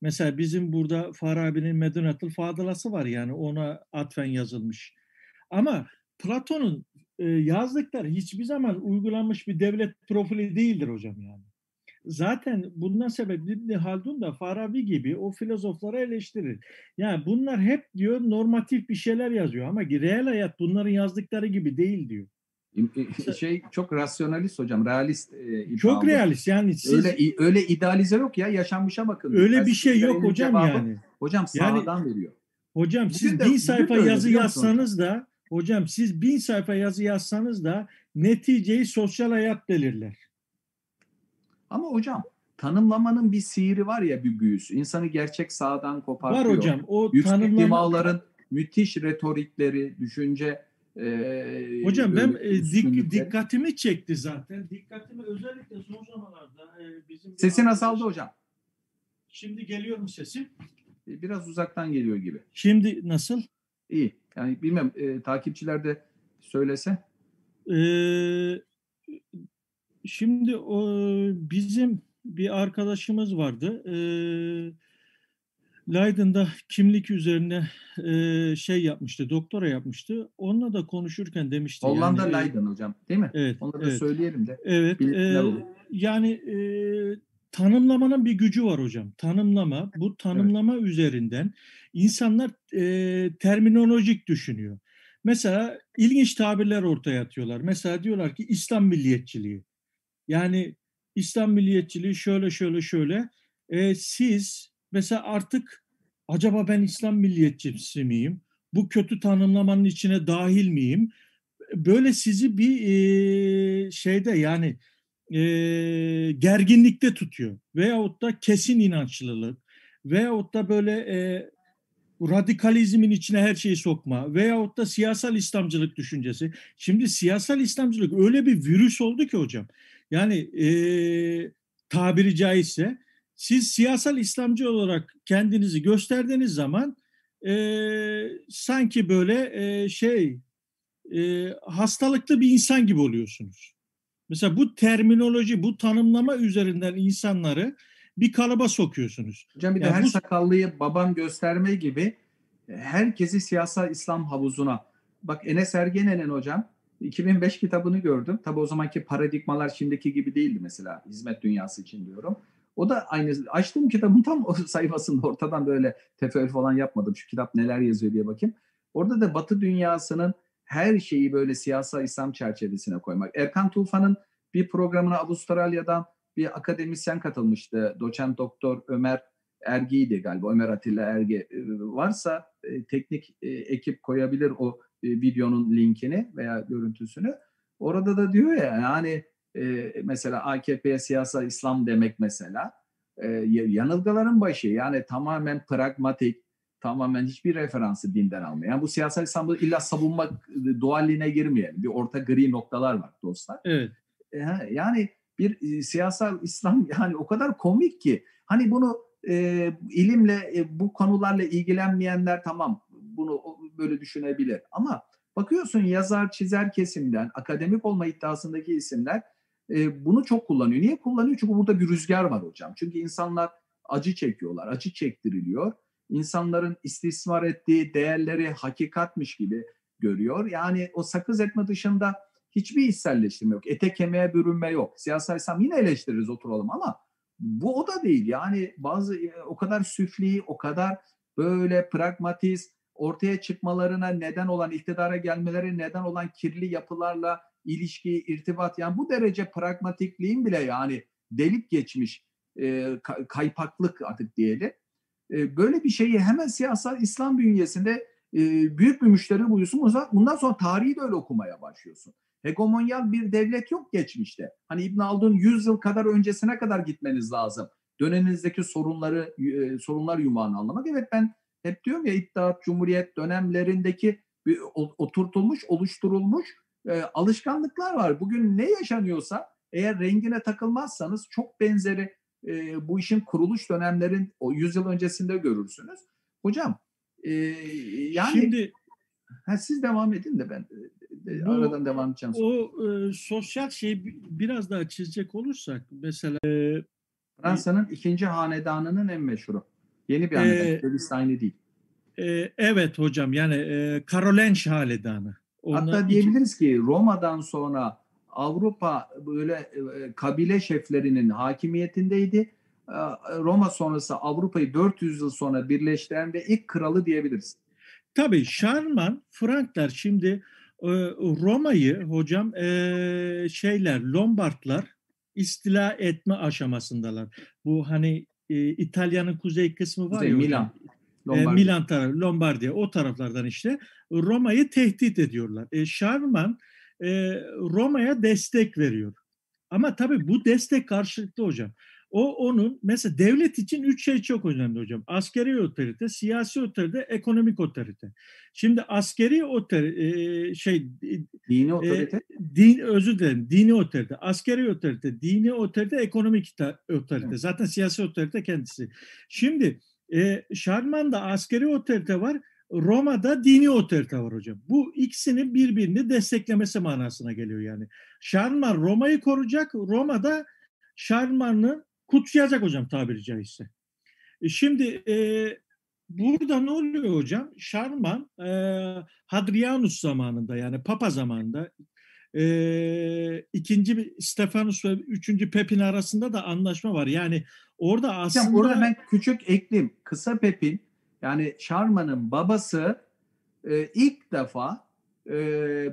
[SPEAKER 1] Mesela bizim burada Farabi'nin Medunatıl Fadılası var yani ona atfen yazılmış. Ama Platon'un yazdıkları hiçbir zaman uygulanmış bir devlet profili değildir hocam yani zaten bundan sebep İbn Haldun da Farabi gibi o filozofları eleştirir. Yani bunlar hep diyor normatif bir şeyler yazıyor ama reel hayat bunların yazdıkları gibi değil diyor.
[SPEAKER 2] Şey çok rasyonalist hocam, realist.
[SPEAKER 1] E, çok realist yani siz
[SPEAKER 2] öyle öyle idealize yok ya yaşanmışa bakın.
[SPEAKER 1] Öyle bir şey yok hocam cevabı, yani.
[SPEAKER 2] Hocam sağdan yani, veriyor.
[SPEAKER 1] Hocam bugün siz de, bin sayfa yazı yazsanız da hocam siz bin sayfa yazı yazsanız da neticeyi sosyal hayat belirler.
[SPEAKER 2] Ama hocam tanımlamanın bir sihiri var ya bir büyüsü. İnsanı gerçek sağdan kopartıyor. Var hocam. O Yüksek tanımlama... dimağların müthiş retorikleri, düşünce
[SPEAKER 1] e, Hocam ben e, dik, dikkatimi çekti zaten. Dikkatimi özellikle son zamanlarda e, bizim
[SPEAKER 2] Sesin azaldı hocam.
[SPEAKER 1] Şimdi geliyor mu sesim?
[SPEAKER 2] E, biraz uzaktan geliyor gibi.
[SPEAKER 1] Şimdi nasıl?
[SPEAKER 2] İyi. Yani bilmem e, takipçiler de söylese.
[SPEAKER 1] Ee, Şimdi o bizim bir arkadaşımız vardı. Ee, Leiden'da kimlik üzerine e, şey yapmıştı, doktora yapmıştı. Onunla da konuşurken demişti.
[SPEAKER 2] Hollanda
[SPEAKER 1] yani, e,
[SPEAKER 2] Leiden hocam değil mi?
[SPEAKER 1] Evet.
[SPEAKER 2] Da
[SPEAKER 1] evet.
[SPEAKER 2] söyleyelim de.
[SPEAKER 1] Evet. E, yani e, tanımlamanın bir gücü var hocam. Tanımlama, bu tanımlama üzerinden insanlar e, terminolojik düşünüyor. Mesela ilginç tabirler ortaya atıyorlar. Mesela diyorlar ki İslam milliyetçiliği. Yani İslam milliyetçiliği şöyle şöyle şöyle. E, siz mesela artık acaba ben İslam milliyetçisi miyim? Bu kötü tanımlamanın içine dahil miyim? Böyle sizi bir e, şeyde yani e, gerginlikte tutuyor. Veyahut da kesin inançlılık veyahut da böyle e, radikalizmin içine her şeyi sokma veyahut da siyasal İslamcılık düşüncesi. Şimdi siyasal İslamcılık öyle bir virüs oldu ki hocam. Yani e, tabiri caizse siz siyasal İslamcı olarak kendinizi gösterdiğiniz zaman e, sanki böyle e, şey e, hastalıklı bir insan gibi oluyorsunuz. Mesela bu terminoloji, bu tanımlama üzerinden insanları bir kalıba sokuyorsunuz.
[SPEAKER 2] Hocam bir de
[SPEAKER 1] Yani
[SPEAKER 2] her
[SPEAKER 1] bu-
[SPEAKER 2] sakallıyı babam gösterme gibi herkesi siyasal İslam havuzuna. Bak Enes Ergenen'in hocam 2005 kitabını gördüm. Tabi o zamanki paradigmalar şimdiki gibi değildi mesela hizmet dünyası için diyorum. O da aynı. Açtım kitabın tam o sayfasında ortadan böyle tefeül falan yapmadım. Şu kitap neler yazıyor diye bakayım. Orada da Batı dünyasının her şeyi böyle siyasal İslam çerçevesine koymak. Erkan Tufan'ın bir programına Avustralya'dan bir akademisyen katılmıştı. Doçent doktor Ömer Ergi'ydi galiba. Ömer Atilla Ergi E, varsa e, teknik e, ekip koyabilir o e, videonun linkini veya görüntüsünü. Orada da diyor ya yani e, mesela AKP'ye siyasal İslam demek mesela e, yanılgıların başı yani tamamen pragmatik tamamen hiçbir referansı dinden almayan bu siyasal İslam'ı illa savunmak e, dualliğine girmeyelim. Bir orta gri noktalar var dostlar.
[SPEAKER 1] Evet.
[SPEAKER 2] E, yani bir e, siyasal İslam yani o kadar komik ki hani bunu e, ilimle e, bu konularla ilgilenmeyenler tamam bunu böyle düşünebilir ama bakıyorsun yazar çizer kesimden akademik olma iddiasındaki isimler e, bunu çok kullanıyor. Niye kullanıyor? Çünkü burada bir rüzgar var hocam. Çünkü insanlar acı çekiyorlar, acı çektiriliyor. İnsanların istismar ettiği değerleri hakikatmiş gibi görüyor. Yani o sakız etme dışında hiçbir içselleştirme yok. Ete kemiğe bürünme yok. Siyasal İslam yine eleştiririz oturalım ama bu o da değil. Yani bazı e, o kadar süfli, o kadar böyle pragmatist, ortaya çıkmalarına neden olan, iktidara gelmeleri neden olan kirli yapılarla ilişki, irtibat yani bu derece pragmatikliğin bile yani delip geçmiş e, ka- kaypaklık artık diyelim. E, böyle bir şeyi hemen siyasal İslam bünyesinde e, büyük bir müşteri buyuyorsun. Bundan- Bundan sonra tarihi de öyle okumaya başlıyorsun. Hegemonyal bir devlet yok geçmişte. Hani İbn Haldun 100 yıl kadar öncesine kadar gitmeniz lazım. Döneminizdeki sorunları e, sorunlar yumağını anlamak. Evet ben hep diyorum ya İttihat, Cumhuriyet dönemlerindeki bir oturtulmuş, oluşturulmuş e, alışkanlıklar var. Bugün ne yaşanıyorsa eğer rengine takılmazsanız çok benzeri e, bu işin kuruluş dönemlerin o 100 yıl öncesinde görürsünüz. Hocam e, yani
[SPEAKER 1] Şimdi
[SPEAKER 2] ha, siz devam edin de ben e, e,
[SPEAKER 1] Bu-
[SPEAKER 2] aradan devam edeceğim.
[SPEAKER 1] o e, sosyal şeyi bi- biraz daha çizecek olursak mesela
[SPEAKER 2] Fransa'nın ikinci hanedanının en meşhuru. Yeni bir hanedan.
[SPEAKER 1] Ee,
[SPEAKER 2] aynı değil.
[SPEAKER 1] e, evet hocam yani e, Karolenş hanedanı.
[SPEAKER 2] Hatta diyebiliriz ki Roma'dan sonra Avrupa böyle e, kabile şeflerinin hakimiyetindeydi. E, Roma sonrası Avrupa'yı 400 yıl sonra birleştiren ve ilk kralı diyebiliriz.
[SPEAKER 1] Tabii Şarman, Frankler şimdi e, Roma'yı hocam e, şeyler Lombardlar istila etme aşamasındalar. Bu hani e, İtalya'nın kuzey kısmı var
[SPEAKER 2] Kuzey,
[SPEAKER 1] ya.
[SPEAKER 2] Milan,
[SPEAKER 1] E,
[SPEAKER 2] Lombardi.
[SPEAKER 1] Milan tarafı, Lombardiya o taraflardan işte Roma'yı tehdit ediyorlar. E, Şarman e, Roma'ya destek veriyor. Ama tabii bu destek karşılıklı hocam. O onun mesela devlet için üç şey çok önemli hocam. Askeri otorite, siyasi otorite, ekonomik otorite. Şimdi askeri otorite e, şey
[SPEAKER 2] Dini otorite.
[SPEAKER 1] din özür dilerim dini otorite, askeri otorite, dini otorite, ekonomik otorite.
[SPEAKER 2] Evet.
[SPEAKER 1] Zaten siyasi otorite kendisi. Şimdi e, Şarman'da askeri otorite var, Roma'da dini otorite var hocam. Bu ikisinin birbirini desteklemesi manasına geliyor yani. Şarman Roma'yı koruyacak, Roma'da Şarman'ı kutsayacak hocam tabiri caizse. E, Şimdi e, burada ne oluyor hocam? Şarman e, Hadrianus zamanında yani Papa zamanında e, ikinci Stefanus ve üçüncü Pepin arasında da anlaşma var. Yani orada aslında...
[SPEAKER 2] Hocam orada ben küçük eklim. Kısa Pepin yani Şarman'ın babası e, ilk defa e,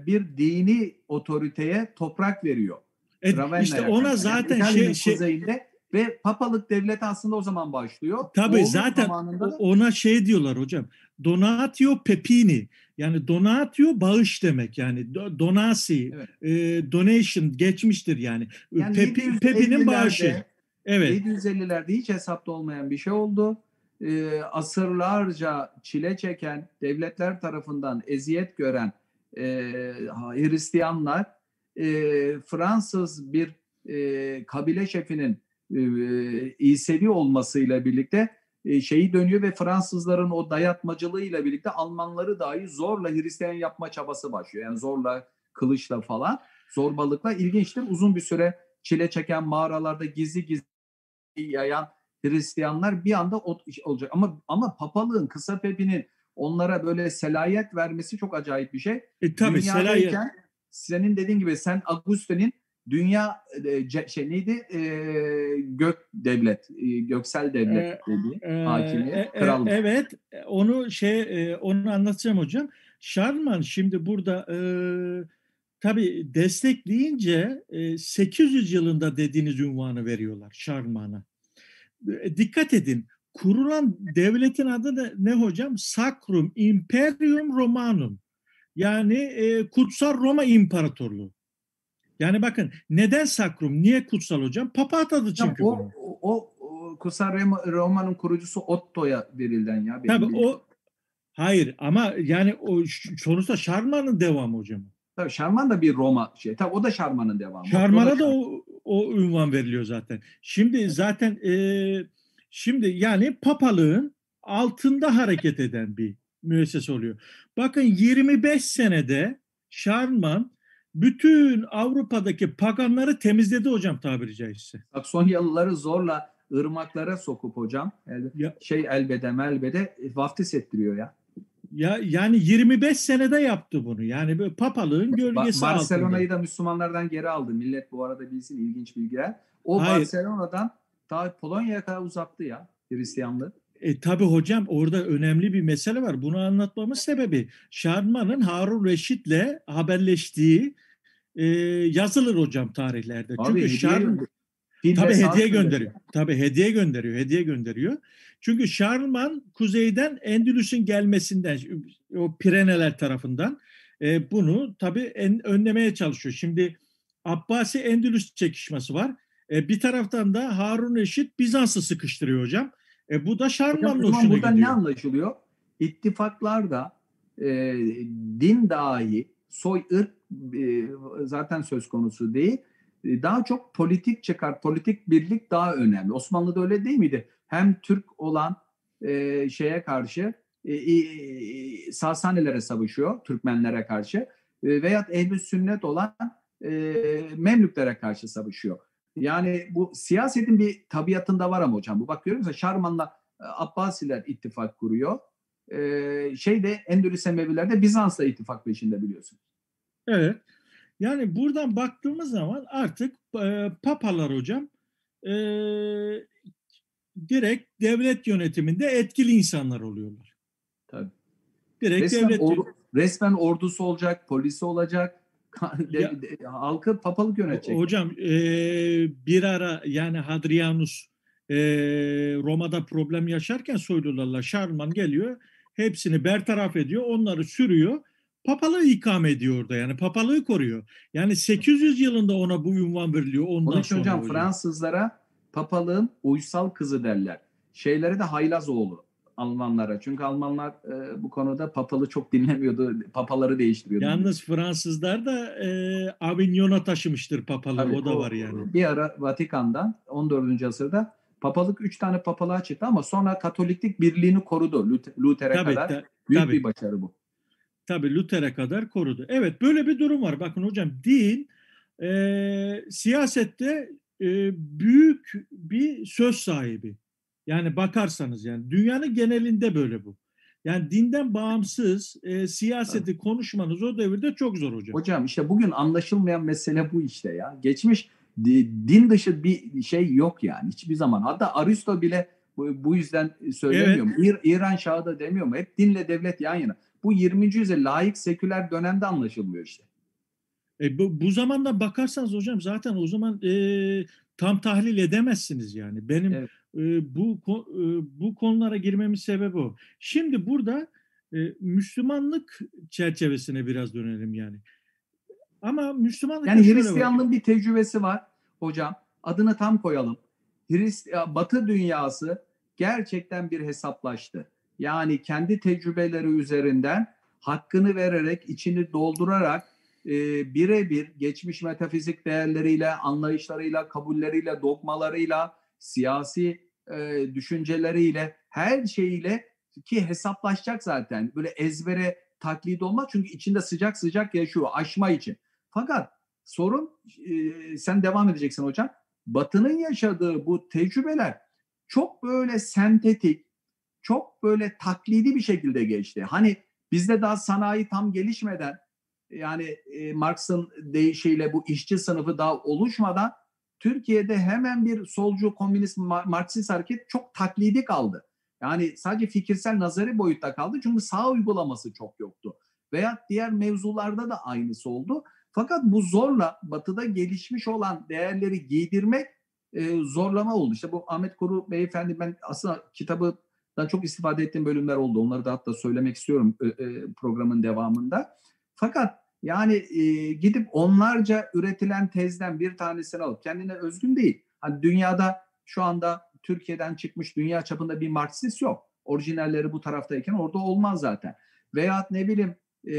[SPEAKER 2] bir dini otoriteye toprak veriyor.
[SPEAKER 1] E, işte ona zaten
[SPEAKER 2] yani
[SPEAKER 1] şey, şey
[SPEAKER 2] kuzeyinde ve papalık devleti aslında o zaman başlıyor.
[SPEAKER 1] Tabii
[SPEAKER 2] Oğlum
[SPEAKER 1] zaten
[SPEAKER 2] zamanında da-
[SPEAKER 1] ona şey diyorlar hocam. Donatio Pepini. Yani donatio bağış demek yani do- donasi,
[SPEAKER 2] Evet.
[SPEAKER 1] e, donation geçmiştir yani.
[SPEAKER 2] yani
[SPEAKER 1] Pepi,
[SPEAKER 2] 750'lerde
[SPEAKER 1] Pepi'nin bağışı. Evet.
[SPEAKER 2] 750'lerde hiç hesapta olmayan bir şey oldu. Ee, asırlarca çile çeken, devletler tarafından eziyet gören e, Hristiyanlar e, Fransız bir e, kabile şefinin e, İsevi olmasıyla birlikte e, şeyi dönüyor ve Fransızların o dayatmacılığıyla birlikte Almanları dahi zorla Hristiyan yapma çabası başlıyor. Yani zorla, kılıçla falan, zorbalıkla ilginçtir. Uzun bir süre çile çeken mağaralarda gizli gizli yayan Hristiyanlar bir anda olacak. Ama ama papalığın kısa pepinin onlara böyle selayet vermesi çok acayip bir şey.
[SPEAKER 1] E, tabii Selayet.
[SPEAKER 2] senin dediğin gibi sen Augustine'in dünya e, şey neydi E, gök devlet e, göksel devlet
[SPEAKER 1] Ee,
[SPEAKER 2] dediği
[SPEAKER 1] Ee,
[SPEAKER 2] hakimiyet
[SPEAKER 1] e- e-
[SPEAKER 2] krallık.
[SPEAKER 1] evet e, onu şey e, onu anlatacağım hocam. Şarman şimdi burada e, tabii destekleyince e, 800 yılında dediğiniz ünvanı veriyorlar Şarman'a. E, dikkat edin kurulan devletin adı da ne hocam? Sacrum Imperium Romanum. Yani e, Kutsal Roma İmparatorluğu. Yani bakın neden Sacrum? Niye kutsal hocam? Papa
[SPEAKER 2] Hocam,
[SPEAKER 1] çünkü
[SPEAKER 2] o,
[SPEAKER 1] bunu.
[SPEAKER 2] o, o Kutsal Roma- Roma'nın kurucusu Otto'ya verilen ya.
[SPEAKER 1] Tabii
[SPEAKER 2] bildiğim.
[SPEAKER 1] o hayır ama yani o sonuçta Şarman'ın devamı hocam.
[SPEAKER 2] Tabii Şarman da bir Roma şey. Tabii o da Şarman'ın devamı.
[SPEAKER 1] Şarman'a
[SPEAKER 2] O
[SPEAKER 1] da o, o ünvan veriliyor zaten. Şimdi zaten e, şimdi yani papalığın altında hareket eden bir müessese oluyor. Bakın 25 senede Şarman bütün Avrupa'daki paganları temizledi hocam tabiri caizse.
[SPEAKER 2] Saksonyalıları zorla ırmaklara sokup hocam el-
[SPEAKER 1] Ya,
[SPEAKER 2] şey elbede melbede vaftiz ettiriyor ya.
[SPEAKER 1] ya yani 25 senede yaptı bunu. Yani böyle papalığın
[SPEAKER 2] Ba-
[SPEAKER 1] gölgesi altında.
[SPEAKER 2] Barcelona'yı da Müslümanlardan geri aldı. Millet bu arada bilsin ilginç bilgiler. O
[SPEAKER 1] Hayır.
[SPEAKER 2] Barcelona'dan ta Polonya'ya kadar uzattı ya Hristiyanlığı.
[SPEAKER 1] E, tabii hocam orada önemli bir mesele var. Bunu anlatmamın sebebi Şarman'ın Harun Reşit'le haberleştiği e, yazılır hocam tarihlerde.
[SPEAKER 2] Abi
[SPEAKER 1] Çünkü Şarman tabii hediye
[SPEAKER 2] gönderiyor.
[SPEAKER 1] gönderiyor. Tabii hediye gönderiyor, hediye gönderiyor. Çünkü Şarman kuzeyden Endülüs'ün gelmesinden o Pireneler tarafından e, bunu tabii en, önlemeye çalışıyor. Şimdi Abbasi Endülüs çekişmesi var. E, bir taraftan da Harun Reşit Bizans'ı sıkıştırıyor hocam. E, bu da
[SPEAKER 2] zaman
[SPEAKER 1] hoşuna
[SPEAKER 2] buradan ne
[SPEAKER 1] gidiyor.
[SPEAKER 2] anlaşılıyor? İttifaklarda e, din dahi soy ırk e, zaten söz konusu değil. E, daha çok politik çıkar, politik birlik daha önemli. Osmanlı'da öyle değil miydi? Hem Türk olan e, şeye karşı e, e, Sasanilere savaşıyor, Türkmenlere karşı e, veyahut ehl sünnet olan e, Memlüklere karşı savaşıyor. Yani bu siyasetin bir tabiatında var ama hocam. Bu bak görüyor musun? Şarman'la e, Abbasiler ittifak kuruyor. Ee, şeyde Endülüs Emeviler de Bizans'la ittifak peşinde biliyorsun.
[SPEAKER 1] Evet. Yani buradan baktığımız zaman artık e, papalar hocam e, direkt devlet yönetiminde etkili insanlar oluyorlar.
[SPEAKER 2] Tabii.
[SPEAKER 1] Direkt
[SPEAKER 2] Resmen,
[SPEAKER 1] devlet
[SPEAKER 2] or- resmen ordusu olacak, polisi olacak.
[SPEAKER 1] Ya-
[SPEAKER 2] halkı papalık yönetecek.
[SPEAKER 1] Hocam e, bir ara yani Hadrianus e, Roma'da problem yaşarken soylularla Şarman geliyor. Hepsini bertaraf ediyor. Onları sürüyor. Papalığı ikame ediyor orada yani. Papalığı koruyor. Yani 800 yılında ona bu ünvan veriliyor. Ondan
[SPEAKER 2] Onun için
[SPEAKER 1] sonra
[SPEAKER 2] hocam
[SPEAKER 1] hocam.
[SPEAKER 2] Fransızlara papalığın uysal kızı derler. Şeylere de haylaz oğlu Almanlara. Çünkü Almanlar e, bu konuda papalı çok dinlemiyordu. Papaları değiştiriyordu.
[SPEAKER 1] Yalnız Fransızlar da e, Avignon'a taşımıştır papalığı.
[SPEAKER 2] Tabii,
[SPEAKER 1] o da var yani.
[SPEAKER 2] Bir ara Vatikan'dan 14. asırda papalık 3 tane papalığa çıktı ama sonra Katoliklik birliğini korudu. Luther- Luther'e
[SPEAKER 1] Tabii,
[SPEAKER 2] kadar
[SPEAKER 1] ta-
[SPEAKER 2] büyük
[SPEAKER 1] tabii.
[SPEAKER 2] bir başarı bu.
[SPEAKER 1] Tabii Luther'e kadar korudu. Evet böyle bir durum var. Bakın hocam din e, siyasette e, büyük bir söz sahibi. Yani bakarsanız yani dünyanın genelinde böyle bu. Yani dinden bağımsız e, siyaseti konuşmanız o devirde çok zor hocam.
[SPEAKER 2] Hocam işte bugün anlaşılmayan mesele bu işte ya. Geçmiş din dışı bir şey yok yani hiçbir zaman. Hatta Aristo bile bu, bu yüzden söylemiyor? Evet. İran Şahı da demiyor mu? Hep dinle devlet yan yana. Bu 20. yüzyıl layık seküler dönemde anlaşılmıyor işte.
[SPEAKER 1] E, bu, bu zamanda bakarsanız hocam zaten o zaman e, tam tahlil edemezsiniz yani. Benim evet. Bu bu konulara girmemin sebebi o. Şimdi burada Müslümanlık çerçevesine biraz dönelim yani. Ama Müslümanlık
[SPEAKER 2] yani Hristiyanlığın bir tecrübesi var hocam. Adını tam koyalım. Hrist Batı dünyası gerçekten bir hesaplaştı. Yani kendi tecrübeleri üzerinden hakkını vererek, içini doldurarak e, birebir geçmiş metafizik değerleriyle, anlayışlarıyla, kabulleriyle, dogmalarıyla, siyasi e, düşünceleriyle, her şeyiyle ki hesaplaşacak zaten. Böyle ezbere taklit olmaz çünkü içinde sıcak sıcak yaşıyor aşma için. Fakat sorun e, sen devam edeceksin hocam. Batı'nın yaşadığı bu tecrübeler çok böyle sentetik, çok böyle taklidi bir şekilde geçti. Hani bizde daha sanayi tam gelişmeden yani e, Marx'ın deyişiyle bu işçi sınıfı daha oluşmadan Türkiye'de hemen bir solcu komünist Marksist hareket çok taklidi kaldı. Yani sadece fikirsel nazari boyutta kaldı çünkü sağ uygulaması çok yoktu. Veya diğer mevzularda da aynısı oldu. Fakat bu zorla batıda gelişmiş olan değerleri giydirmek e, zorlama oldu. İşte bu Ahmet Kuru beyefendi ben aslında kitabından çok istifade ettiğim bölümler oldu. Onları da hatta söylemek istiyorum e, e, programın devamında. Fakat yani e, gidip onlarca üretilen tezden bir tanesini alıp kendine özgün değil. Hani dünyada şu anda Türkiye'den çıkmış dünya çapında bir Marksist yok. Orijinalleri bu taraftayken orada olmaz zaten. Veya ne bileyim e,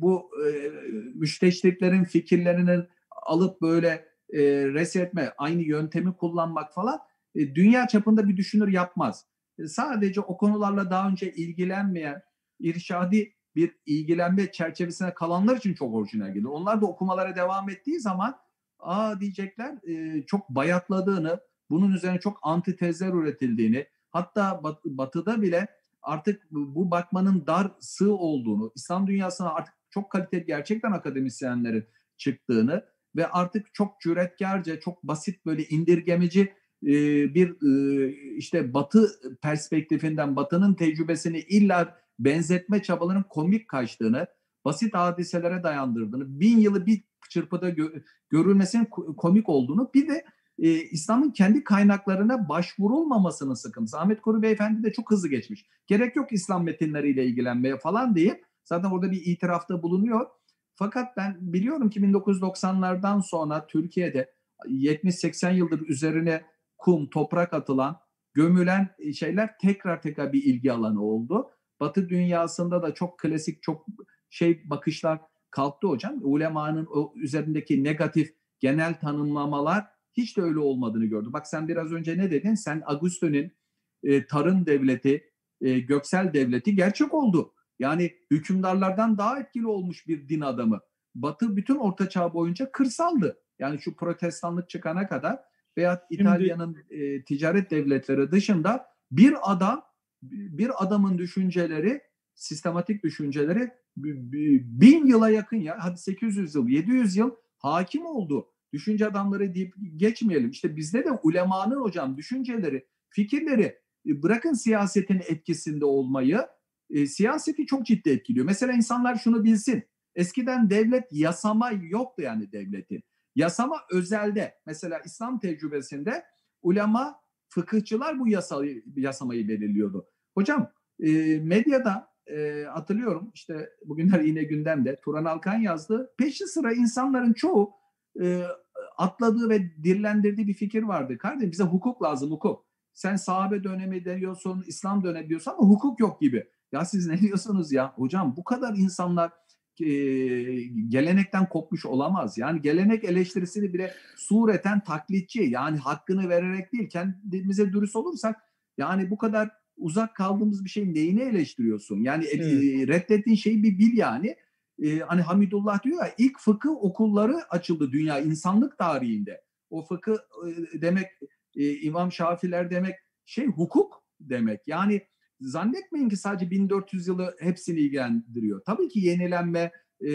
[SPEAKER 2] bu e, müşteşriklerin fikirlerinin alıp böyle e, resetme, aynı yöntemi kullanmak falan e, dünya çapında bir düşünür yapmaz. E, sadece o konularla daha önce ilgilenmeyen, irşadi bir ilgilenme çerçevesine kalanlar için çok orijinal gelir. Onlar da okumalara devam ettiği zaman aa diyecekler e, çok bayatladığını, bunun üzerine çok antitezler üretildiğini, hatta bat, batıda bile artık bu bakmanın dar sığ olduğunu, İslam dünyasına artık çok kaliteli gerçekten akademisyenlerin çıktığını ve artık çok cüretkarca, çok basit böyle indirgemeci bir işte batı perspektifinden, batının tecrübesini illa benzetme çabalarının komik kaçtığını, basit hadiselere dayandırdığını, bin yılı bir çırpıda gö- görülmesinin komik olduğunu, bir de e, İslam'ın kendi kaynaklarına başvurulmamasının sıkıntısı. Ahmet Koru Beyefendi de çok hızlı geçmiş. Gerek yok İslam metinleriyle ilgilenmeye falan deyip zaten orada bir itirafta bulunuyor. Fakat ben biliyorum ki 1990'lardan sonra Türkiye'de 70-80 yıldır üzerine kum, toprak atılan, gömülen şeyler tekrar tekrar bir ilgi alanı oldu. Batı dünyasında da çok klasik, çok şey bakışlar kalktı hocam. Ulemanın o üzerindeki negatif genel tanımlamalar hiç de öyle olmadığını gördüm. Bak sen biraz önce ne dedin? Sen Augusto'nun e, tarım devleti, e, göksel devleti gerçek oldu. Yani hükümdarlardan daha etkili olmuş bir din adamı. Batı bütün orta çağ boyunca kırsaldı. Yani şu protestanlık çıkana kadar veya İtalya'nın e, ticaret devletleri dışında bir adam bir adamın düşünceleri sistematik düşünceleri bin yıla yakın ya hadi 800 yıl 700 yıl hakim oldu. Düşünce adamları deyip geçmeyelim. İşte bizde de ulemanın hocam düşünceleri, fikirleri e, bırakın siyasetin etkisinde olmayı e, siyaseti çok ciddi etkiliyor. Mesela insanlar şunu bilsin. Eskiden devlet yasama yoktu yani devletin. Yasama özelde. Mesela İslam tecrübesinde ulema, fıkıhçılar bu yasayı, yasamayı belirliyordu. Hocam e, medyada e, hatırlıyorum işte bugünler yine gündemde Turan Alkan yazdı. Peşi sıra insanların çoğu e, atladığı ve dirlendirdiği bir fikir vardı. Kardeşim bize hukuk lazım hukuk. Sen sahabe dönemi diyorsun, İslam dönemi diyorsun ama hukuk yok gibi. Ya siz ne diyorsunuz ya? Hocam bu kadar insanlar e, gelenekten kopmuş olamaz. Yani gelenek eleştirisini bile sureten taklitçi. Yani hakkını vererek değil kendimize dürüst olursak yani bu kadar uzak kaldığımız bir şeyin neyini eleştiriyorsun? Yani evet. e, reddettiğin şeyi bir bil yani. E, hani Hamidullah diyor ya ilk fıkıh okulları açıldı dünya insanlık tarihinde. O fıkıh e, demek e, İmam Şafiler demek şey hukuk demek. Yani zannetmeyin ki sadece 1400 yılı hepsini ilgilendiriyor. Tabii ki yenilenme, e,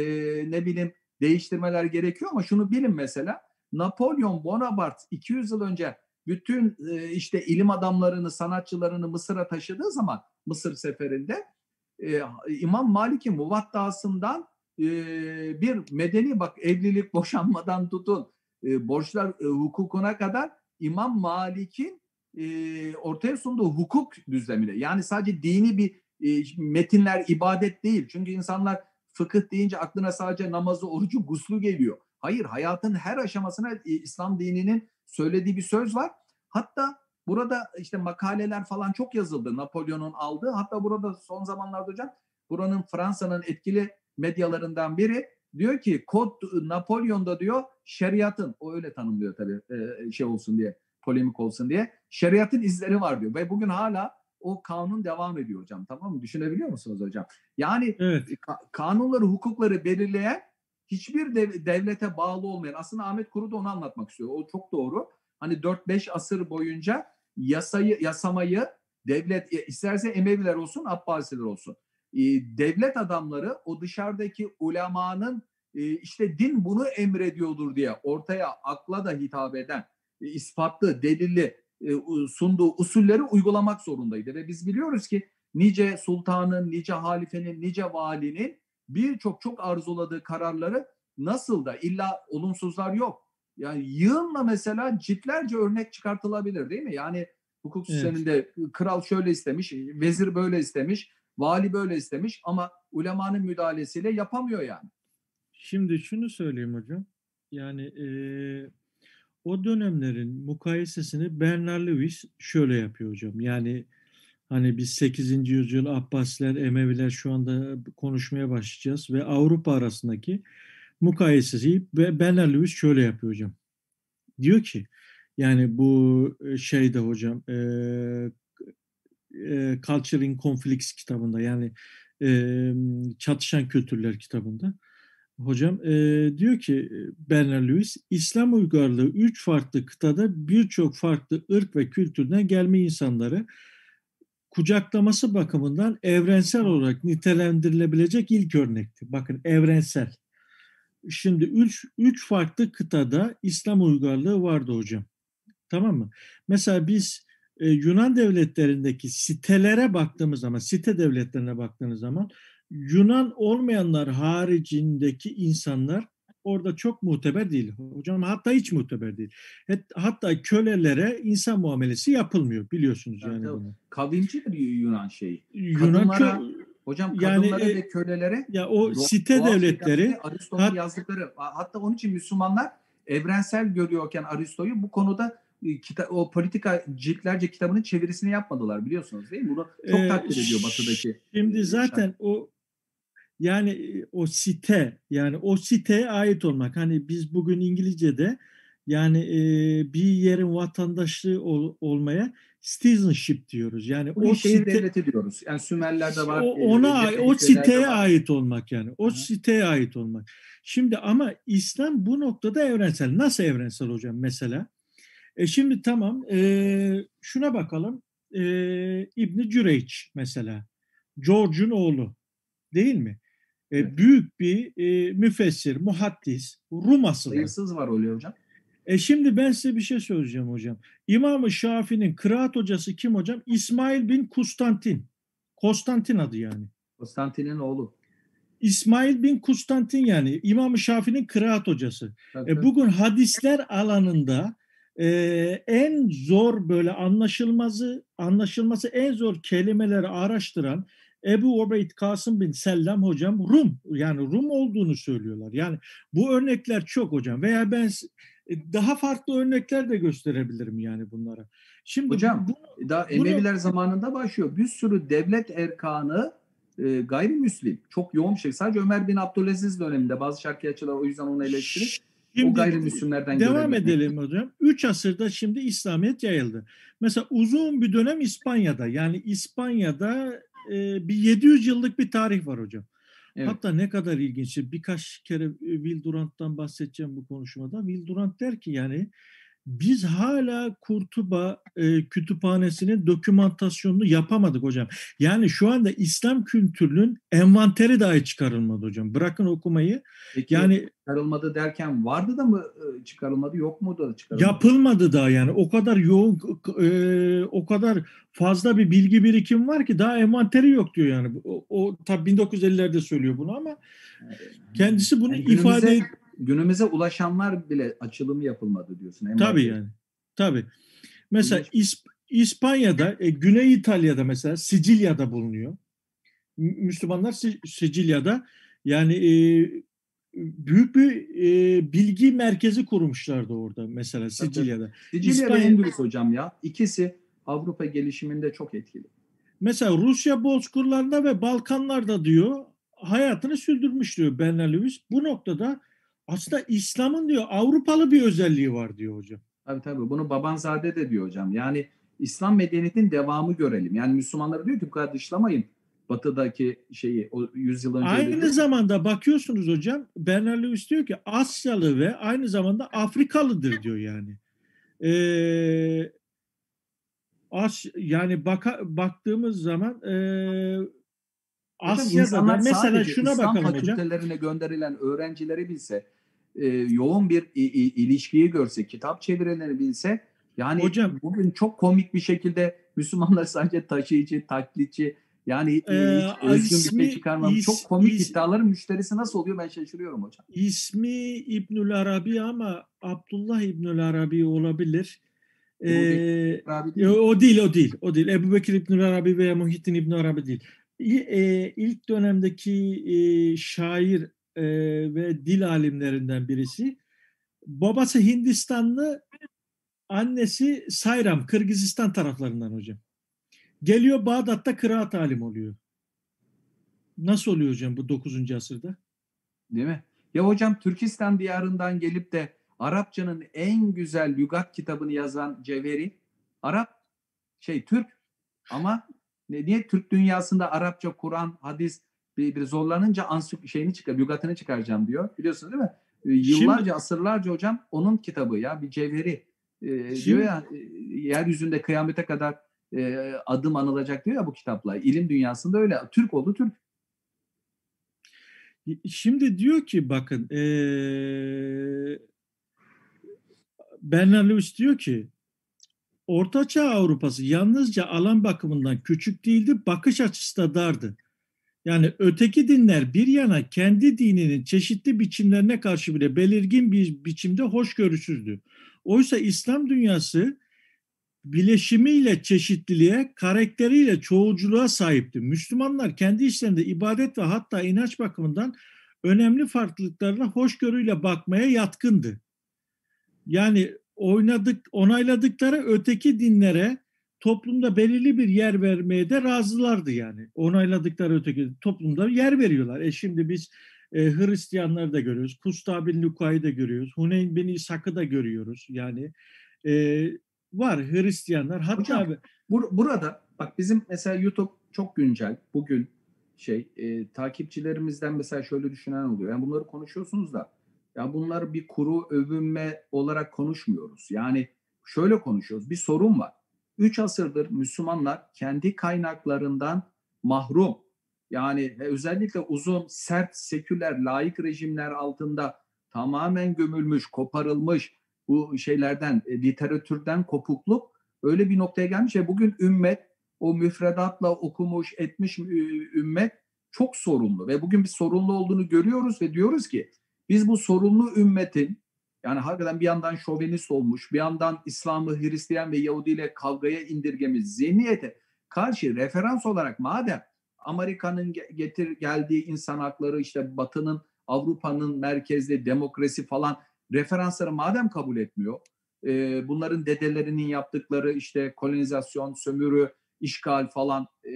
[SPEAKER 2] ne bileyim değiştirmeler gerekiyor ama şunu bilin mesela Napolyon Bonaparte 200 yıl önce bütün e, işte ilim adamlarını, sanatçılarını Mısır'a taşıdığı zaman Mısır seferinde e, İmam Malik'in muvattasından e, bir medeni bak evlilik boşanmadan tutun borçlar hukukuna kadar İmam Malik'in ortaya sunduğu hukuk düzlemine yani sadece dini bir metinler ibadet değil. Çünkü insanlar fıkıh deyince aklına sadece namazı, orucu, guslu geliyor. Hayır hayatın her aşamasına İslam dininin söylediği bir söz var. Hatta burada işte makaleler falan çok yazıldı Napolyon'un aldığı. Hatta burada son zamanlarda hocam buranın Fransa'nın etkili medyalarından biri diyor ki kod Napolyon'da diyor şeriatın o öyle tanımlıyor tabii şey olsun diye polemik olsun diye şeriatın izleri var diyor ve bugün hala o kanun devam ediyor hocam tamam mı? Düşünebiliyor musunuz hocam? Yani evet. ka- kanunları, hukukları belirleyen hiçbir dev- devlete bağlı olmayan aslında Ahmet Kuru da onu anlatmak istiyor. O çok doğru. Hani 4-5 asır boyunca yasayı yasamayı devlet e, isterse Emeviler olsun, Abbasiler olsun. E, devlet adamları o dışarıdaki ulemanın e, işte din bunu emrediyordur diye ortaya akla da hitap eden ispatlı, delilli e, sunduğu usulleri uygulamak zorundaydı. Ve biz biliyoruz ki nice sultanın, nice halifenin, nice valinin birçok çok arzuladığı kararları nasıl da illa olumsuzlar yok. Yani yığınla mesela ciltlerce örnek çıkartılabilir değil mi? Yani hukuk sisteminde evet. kral şöyle istemiş, vezir böyle istemiş, vali böyle istemiş ama ulemanın müdahalesiyle yapamıyor yani.
[SPEAKER 1] Şimdi şunu söyleyeyim hocam. Yani e, o dönemlerin mukayesesini Bernard Lewis şöyle yapıyor hocam. Yani hani biz 8. yüzyıl Abbasiler, Emeviler şu anda konuşmaya başlayacağız ve Avrupa arasındaki mukayesesi Bernard Lewis şöyle yapıyor hocam. Diyor ki yani bu şeyde hocam e, e, Culture in Conflicts kitabında yani e, çatışan kültürler kitabında Hocam e, diyor ki Bernard Lewis, İslam uygarlığı üç farklı kıtada birçok farklı ırk ve kültürden gelme insanları kucaklaması bakımından evrensel olarak nitelendirilebilecek ilk örnekti. Bakın evrensel. Şimdi üç, üç farklı kıtada İslam uygarlığı vardı hocam. Tamam mı? Mesela biz e, Yunan devletlerindeki sitelere baktığımız zaman, site devletlerine baktığınız zaman Yunan olmayanlar haricindeki insanlar orada çok muteber değil. Hocam hatta hiç muteber değil. Hatta kölelere insan muamelesi yapılmıyor biliyorsunuz yani, yani bunu.
[SPEAKER 2] Kavimcidir Yunan şeyi. Yunan Kadınlara, hocam kadınlara yani, ve kölelere
[SPEAKER 1] ya o site devletleri
[SPEAKER 2] Aristo'nun yazdıkları hatta onun için Müslümanlar evrensel görüyorken Aristo'yu bu konuda e, kita, o politika ciltlerce kitabının çevirisini yapmadılar biliyorsunuz değil mi? Bunu çok ee, takdir ediyor batıdaki.
[SPEAKER 1] Şimdi zaten o yani o site yani o siteye ait olmak. Hani biz bugün İngilizce'de yani e, bir yerin vatandaşlığı ol, olmaya citizenship diyoruz. Yani
[SPEAKER 2] o şehir site, devleti diyoruz. Yani Sümerler'de var.
[SPEAKER 1] O, ona e, o siteye var. ait olmak yani. O Hı. siteye ait olmak. Şimdi ama İslam bu noktada evrensel. Nasıl evrensel hocam mesela? E şimdi tamam e, şuna bakalım. E, İbni Cüreyç mesela. George'un oğlu değil mi? E, büyük bir e, müfessir, muhaddis, Rum asıllı.
[SPEAKER 2] Sayısız var oluyor hocam.
[SPEAKER 1] E şimdi ben size bir şey söyleyeceğim hocam. İmam-ı Şafii'nin kıraat hocası kim hocam? İsmail bin Kustantin. Konstantin adı yani.
[SPEAKER 2] Konstantin'in oğlu.
[SPEAKER 1] İsmail bin Kustantin yani İmam-ı Şafii'nin kıraat hocası. Tabii, e, bugün hadisler alanında e, en zor böyle anlaşılması anlaşılması en zor kelimeleri araştıran Ebu Ubeyd Kasım bin Sellem hocam Rum yani Rum olduğunu söylüyorlar. Yani bu örnekler çok hocam veya ben e, daha farklı örnekler de gösterebilirim yani bunlara.
[SPEAKER 2] Şimdi hocam bu, daha Emeviler bunu, zamanında başlıyor. Bir sürü devlet erkanı e, gayrimüslim. Çok yoğun bir şey. Sadece Ömer bin Abdülaziz döneminde bazı şarkiyatçılar o yüzden onu eleştirir. Şimdi o gayrimüslimlerden
[SPEAKER 1] devam edelim hocam. Üç asırda şimdi İslamiyet yayıldı. Mesela uzun bir dönem İspanya'da yani İspanya'da e, bir 700 yıllık bir tarih var hocam. Evet. Hatta ne kadar ilginç. Birkaç kere Will Durant'tan bahsedeceğim bu konuşmada. Will Durant der ki yani biz hala Kurtuba e, kütüphanesinin dokümantasyonunu yapamadık hocam. Yani şu anda İslam kültürünün envanteri dahi çıkarılmadı hocam. Bırakın okumayı.
[SPEAKER 2] Peki, yani çıkarılmadı derken vardı da mı e, çıkarılmadı yok mu da çıkarılmadı?
[SPEAKER 1] Yapılmadı daha yani. O kadar yoğun e, o kadar fazla bir bilgi birikim var ki daha envanteri yok diyor yani. O, o tabii 1950'lerde söylüyor bunu ama kendisi bunu yani ifade
[SPEAKER 2] günümüze ulaşanlar bile açılımı yapılmadı diyorsun.
[SPEAKER 1] En Tabii başta. yani. Tabii. Mesela İsp İspanya'da, e, Güney İtalya'da mesela Sicilya'da bulunuyor. Müslümanlar Sicilya'da yani e, büyük bir e, bilgi merkezi kurmuşlardı orada mesela Sicilya'da.
[SPEAKER 2] Sicilya İspanya... hocam ya. İkisi Avrupa gelişiminde çok etkili.
[SPEAKER 1] Mesela Rusya bozkırlarında ve Balkanlarda diyor hayatını sürdürmüş diyor Bernard Lewis. Bu noktada aslında İslam'ın diyor Avrupalı bir özelliği var diyor hocam.
[SPEAKER 2] Tabii tabii bunu Babanzade de diyor hocam. Yani İslam medeniyetinin devamı görelim. Yani Müslümanlar diyor ki bu kadar dışlamayın. Batı'daki şeyi o yüzyıl önce.
[SPEAKER 1] Aynı dedi. zamanda bakıyorsunuz hocam Bernard Lewis diyor ki Asyalı ve aynı zamanda Afrikalıdır diyor yani. Ee, As yani baka, baktığımız zaman e, Asya'da da mesela şuna
[SPEAKER 2] İslam
[SPEAKER 1] bakalım hocam.
[SPEAKER 2] fakültelerine gönderilen öğrencileri bilse e, yoğun bir i, i, ilişkiyi görse, kitap çevirilerini bilse yani Hocam, bugün çok komik bir şekilde Müslümanlar sadece taşıyıcı, taklitçi yani e, ee, özgün ismi, bir şey çıkarmam. çok komik is, iddiaların müşterisi nasıl oluyor ben şaşırıyorum hocam.
[SPEAKER 1] İsmi İbnül Arabi ama Abdullah İbnül Arabi olabilir. Ee, Arabi o değil o değil. O değil. Ebu Bekir İbnül Arabi veya Muhittin İbnül Arabi değil. E, ilk dönemdeki e, şair e, ve dil alimlerinden birisi. Babası Hindistanlı, annesi Sayram, Kırgızistan taraflarından hocam. Geliyor Bağdat'ta kıraat alim oluyor. Nasıl oluyor hocam bu 9. asırda?
[SPEAKER 2] Değil mi? Ya hocam Türkistan diyarından gelip de Arapçanın en güzel lügat kitabını yazan Cevheri Arap şey Türk ama niye Türk dünyasında Arapça, Kur'an, hadis bir, bir zorlanınca ansük şeyini çıkar, lügatını çıkaracağım diyor. Biliyorsunuz değil mi? Ee, yıllarca, Şimdi, asırlarca hocam onun kitabı ya bir cevheri. Ee, Şimdi, diyor ya e, yeryüzünde kıyamete kadar e, adım anılacak diyor ya bu kitapla. İlim dünyasında öyle. Türk oldu Türk.
[SPEAKER 1] Şimdi diyor ki bakın ee, Bernard Lewis diyor ki Ortaçağ Avrupası yalnızca alan bakımından küçük değildi, bakış açısı da dardı. Yani öteki dinler bir yana kendi dininin çeşitli biçimlerine karşı bile belirgin bir biçimde hoşgörüsüzdü. Oysa İslam dünyası bileşimiyle çeşitliliğe, karakteriyle çoğulculuğa sahipti. Müslümanlar kendi işlerinde ibadet ve hatta inanç bakımından önemli farklılıklarına hoşgörüyle bakmaya yatkındı. Yani oynadık, onayladıkları öteki dinlere toplumda belirli bir yer vermeye de razılardı yani. Onayladıkları öteki toplumda yer veriyorlar. E şimdi biz e, Hristiyanları da görüyoruz. Kusta bin Luka'yı da görüyoruz. Huneyn bin İshak'ı da görüyoruz. Yani e, var Hristiyanlar. Hatta
[SPEAKER 2] Hocam, abi, bur- burada bak bizim mesela YouTube çok güncel. Bugün şey e, takipçilerimizden mesela şöyle düşünen oluyor. Yani bunları konuşuyorsunuz da ya bunlar bir kuru övünme olarak konuşmuyoruz. Yani şöyle konuşuyoruz. Bir sorun var. Üç asırdır Müslümanlar kendi kaynaklarından mahrum. Yani özellikle uzun, sert, seküler, laik rejimler altında tamamen gömülmüş, koparılmış bu şeylerden, e, literatürden kopukluk öyle bir noktaya gelmiş ve bugün ümmet o müfredatla okumuş, etmiş ümmet çok sorunlu ve bugün bir sorunlu olduğunu görüyoruz ve diyoruz ki biz bu sorunlu ümmetin yani hakikaten bir yandan şovenist olmuş, bir yandan İslam'ı Hristiyan ve Yahudi ile kavgaya indirgemiş zihniyete karşı referans olarak madem Amerika'nın getir geldiği insan hakları işte Batı'nın Avrupa'nın merkezli demokrasi falan referansları madem kabul etmiyor e, bunların dedelerinin yaptıkları işte kolonizasyon, sömürü, işgal falan e,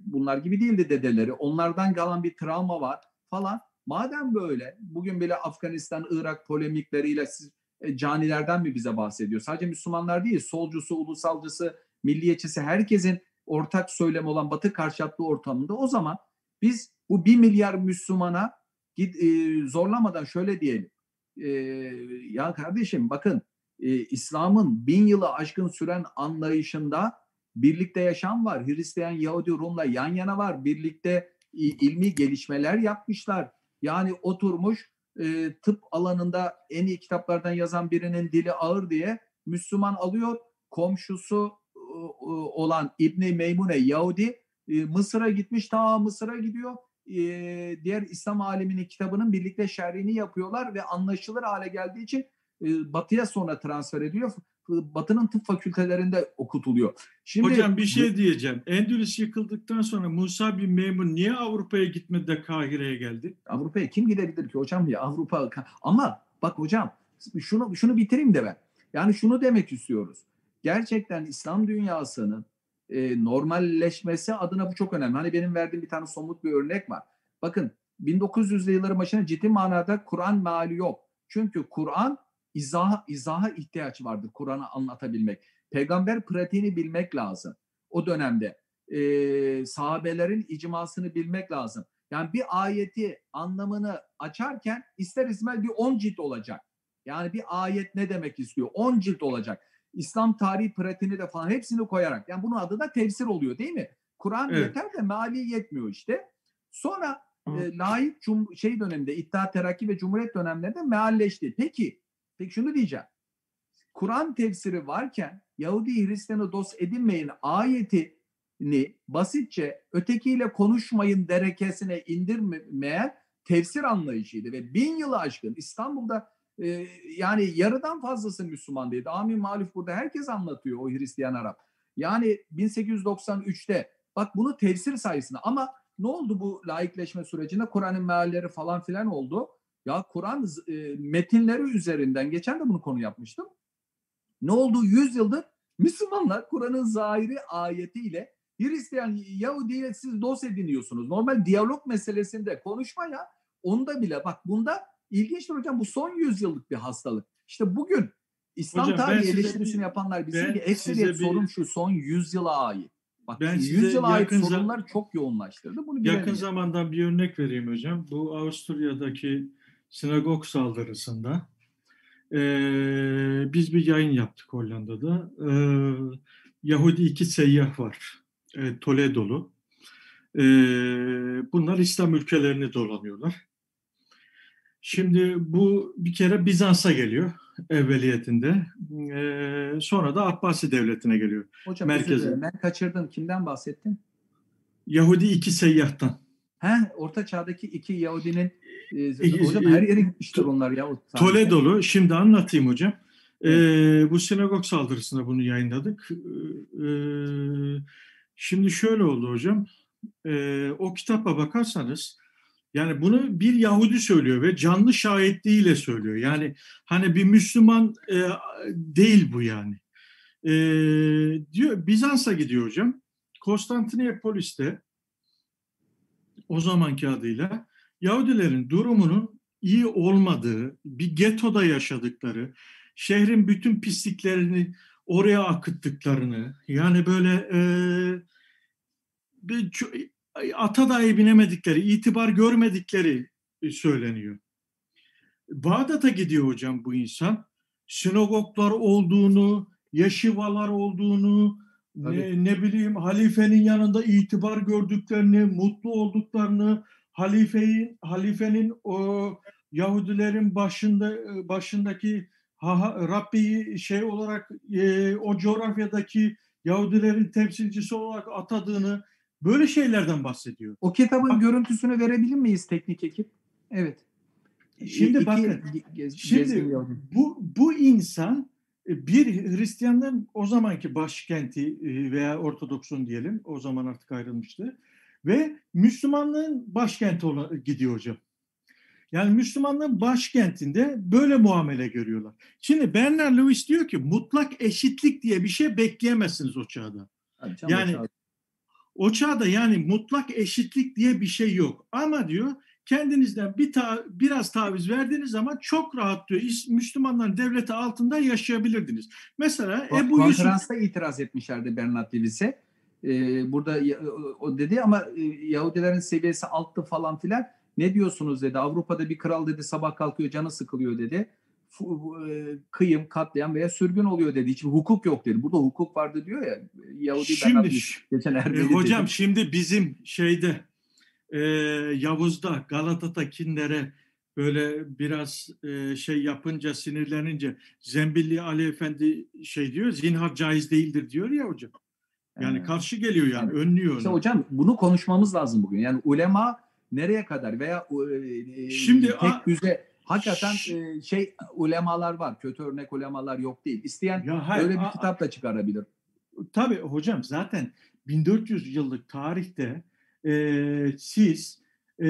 [SPEAKER 2] bunlar gibi değildi dedeleri. Onlardan kalan bir travma var falan. Madem böyle bugün bile Afganistan, Irak polemikleriyle siz e, canilerden mi bize bahsediyor? Sadece Müslümanlar değil, solcusu, ulusalcısı, milliyetçisi herkesin ortak söylem olan Batı karşıtlığı ortamında o zaman biz bu bir milyar Müslümana git, e, zorlamadan şöyle diyelim. E, ya kardeşim bakın e, İslam'ın bin yılı aşkın süren anlayışında birlikte yaşam var. Hristiyan, Yahudi, Rum'la yan yana var. Birlikte ilmi gelişmeler yapmışlar. Yani oturmuş e, tıp alanında en iyi kitaplardan yazan birinin dili ağır diye Müslüman alıyor. Komşusu e, olan İbni Meymune Yahudi e, Mısır'a gitmiş. Ta Mısır'a gidiyor. E, diğer İslam aleminin kitabının birlikte şerhini yapıyorlar ve anlaşılır hale geldiği için e, batıya sonra transfer ediyor. Batı'nın tıp fakültelerinde okutuluyor.
[SPEAKER 1] Şimdi Hocam bir şey diyeceğim. Endülüs yıkıldıktan sonra Musa bin Meymun niye Avrupa'ya gitmedi de Kahire'ye geldi?
[SPEAKER 2] Avrupa'ya kim gidebilir ki hocam ya Avrupa ama bak hocam şunu şunu bitireyim de ben. Yani şunu demek istiyoruz. Gerçekten İslam dünyasının e, normalleşmesi adına bu çok önemli. Hani benim verdiğim bir tane somut bir örnek var. Bakın 1900'lü yılların başına ciddi manada Kur'an meali yok. Çünkü Kur'an izaha, izaha ihtiyaç vardır Kur'an'ı anlatabilmek. Peygamber pratiğini bilmek lazım. O dönemde e, sahabelerin icmasını bilmek lazım. Yani bir ayeti anlamını açarken ister istemez bir on cilt olacak. Yani bir ayet ne demek istiyor? On cilt olacak. İslam tarihi pratiğini de falan hepsini koyarak. Yani bunun adı da tefsir oluyor değil mi? Kur'an evet. yeter de mali yetmiyor işte. Sonra e, layık cum şey döneminde İttihat Terakki ve Cumhuriyet dönemlerinde mealleşti. Peki Peki şunu diyeceğim. Kur'an tefsiri varken Yahudi Hristiyanı dost edinmeyin ayetini basitçe ötekiyle konuşmayın derekesine indirmeyen tefsir anlayışıydı ve bin yılı aşkın İstanbul'da e, yani yarıdan fazlası Müslüman değildi. Amin maluf burada herkes anlatıyor o Hristiyan Arap. Yani 1893'te bak bunu tefsir sayesinde ama ne oldu bu laikleşme sürecinde? Kur'an'ın mealleri falan filan oldu. Ya Kur'an e, metinleri üzerinden geçen de bunu konu yapmıştım. Ne oldu? Yüz yıldır Müslümanlar Kur'an'ın zahiri ayetiyle Hristiyan Yahudi'yle siz dost ediniyorsunuz. Normal diyalog meselesinde konuşma ya onda bile bak bunda ilginçtir hocam bu son yüzyıllık bir hastalık. İşte bugün İslam hocam, tarihi eleştirisini bir, yapanlar bizim ki ekseriyet sorun şu son yüzyıla ait. Bak ben 100 yıla ait sorunlar çok yoğunlaştırdı. Bunu
[SPEAKER 1] yakın zamandan bir örnek vereyim hocam. Bu Avusturya'daki sinagog saldırısında e, biz bir yayın yaptık Hollanda'da. E, Yahudi iki seyyah var. E, Toledo'lu. E, bunlar İslam ülkelerini dolanıyorlar. Şimdi bu bir kere Bizans'a geliyor evveliyetinde. E, sonra da Abbasi Devleti'ne geliyor.
[SPEAKER 2] Hocam Merkezi. ben kaçırdım. Kimden bahsettin?
[SPEAKER 1] Yahudi iki seyyahtan.
[SPEAKER 2] He, Orta Çağ'daki iki Yahudinin e, hocam her yere gitmiştir onlar ya.
[SPEAKER 1] Toledo'lu. Şimdi anlatayım hocam. Evet. Bu sinagog saldırısında bunu yayınladık. Ee, şimdi şöyle oldu hocam. Ee, o kitaba bakarsanız yani bunu bir Yahudi söylüyor ve canlı şahitliğiyle söylüyor. Yani hani bir Müslüman e, değil bu yani. E, diyor Bizans'a gidiyor hocam. Konstantinopolis'te o zamanki adıyla Yahudilerin durumunun iyi olmadığı, bir getoda yaşadıkları, şehrin bütün pisliklerini oraya akıttıklarını, yani böyle e, bir, ata dahi binemedikleri, itibar görmedikleri söyleniyor. Bağdat'a gidiyor hocam bu insan. Sinagoglar olduğunu, yeşivalar olduğunu, ne, ne bileyim halifenin yanında itibar gördüklerini, mutlu olduklarını, halifeyi halifenin o Yahudilerin başında başındaki ha, Rabbi'yi şey olarak e, o coğrafyadaki Yahudilerin temsilcisi olarak atadığını böyle şeylerden bahsediyor.
[SPEAKER 2] O kitabın Bak, görüntüsünü verebilir miyiz teknik ekip? Evet.
[SPEAKER 1] Şimdi İki, bakın. Gez, şimdi bu bu insan e, bir Hristiyanların o zamanki başkenti e, veya Ortodoksun diyelim o zaman artık ayrılmıştı ve Müslümanlığın başkenti gidiyor hocam. Yani Müslümanlığın başkentinde böyle muamele görüyorlar. Şimdi Bernard Lewis diyor ki mutlak eşitlik diye bir şey bekleyemezsiniz o çağda. yani o çağda yani mutlak eşitlik diye bir şey yok. Ama diyor kendinizden bir ta, biraz taviz verdiğiniz zaman çok rahat diyor Müslümanların devleti altında yaşayabilirdiniz. Mesela
[SPEAKER 2] Ebu Yusuf... Konferansta itiraz etmişlerdi Bernard Lewis'e e, burada o dedi ama e, Yahudilerin seviyesi alttı falan filan. Ne diyorsunuz dedi. Avrupa'da bir kral dedi sabah kalkıyor canı sıkılıyor dedi. kıyım, katliam veya sürgün oluyor dediği için hukuk yok dedi. Burada hukuk vardı diyor ya. Yahudi
[SPEAKER 1] şimdi,
[SPEAKER 2] geçen
[SPEAKER 1] e, hocam dedim. şimdi bizim şeyde e, Yavuz'da Galata'dakilere böyle biraz e, şey yapınca sinirlenince Zembilli Ali Efendi şey diyor zinhar caiz değildir diyor ya hocam. Yani evet. karşı geliyor yani, yani önlüyor.
[SPEAKER 2] İşte hocam bunu konuşmamız lazım bugün. Yani ulema nereye kadar veya e, şimdi tek düze hakikaten e, şey ulemalar var. Kötü örnek ulemalar yok değil. İsteyen ya hayır, öyle bir a, kitap da çıkarabilir.
[SPEAKER 1] Tabii hocam zaten 1400 yıllık tarihte e, siz e,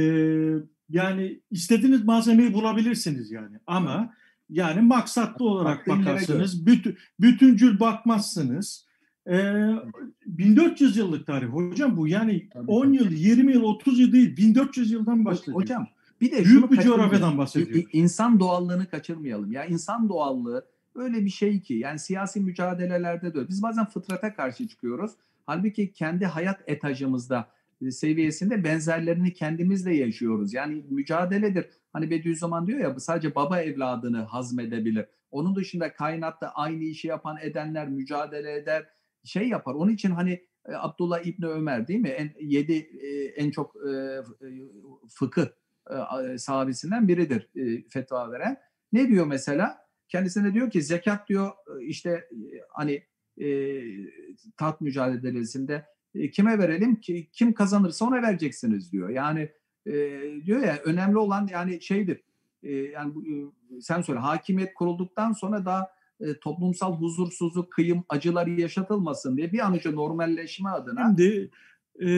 [SPEAKER 1] yani istediğiniz malzemeyi bulabilirsiniz yani ama yani maksatlı olarak Baktığın bakarsınız, bütün, bütüncül bakmazsınız. Ee, 1400 yıllık tarih hocam bu yani tabii, 10 tabii. yıl, 20 yıl, 30 yıl değil 1400 yıldan başlıyor.
[SPEAKER 2] Hocam bir de
[SPEAKER 1] büyük bir coğrafyadan bahsediyoruz.
[SPEAKER 2] İnsan doğallığını kaçırmayalım. Ya insan doğallığı öyle bir şey ki yani siyasi mücadelelerde de biz bazen fıtrata karşı çıkıyoruz. Halbuki kendi hayat etajımızda e, seviyesinde benzerlerini kendimizle yaşıyoruz. Yani mücadeledir. Hani Bediüzzaman diyor ya sadece baba evladını hazmedebilir. Onun dışında kainatta aynı işi yapan edenler mücadele eder, şey yapar. Onun için hani e, Abdullah İbni Ömer değil mi? En, yedi e, en çok fıkıh sahabesinden biridir fetva veren. Ne diyor mesela? Kendisine diyor ki zekat diyor işte hani tat mücadelesinde e, kime verelim ki kim kazanırsa ona vereceksiniz diyor. Yani e, diyor ya önemli olan yani şeydir. E, yani e, sen söyle hakimiyet kurulduktan sonra daha e, toplumsal huzursuzluk, kıyım, acılar yaşatılmasın diye bir an önce normalleşme adına.
[SPEAKER 1] Şimdi e,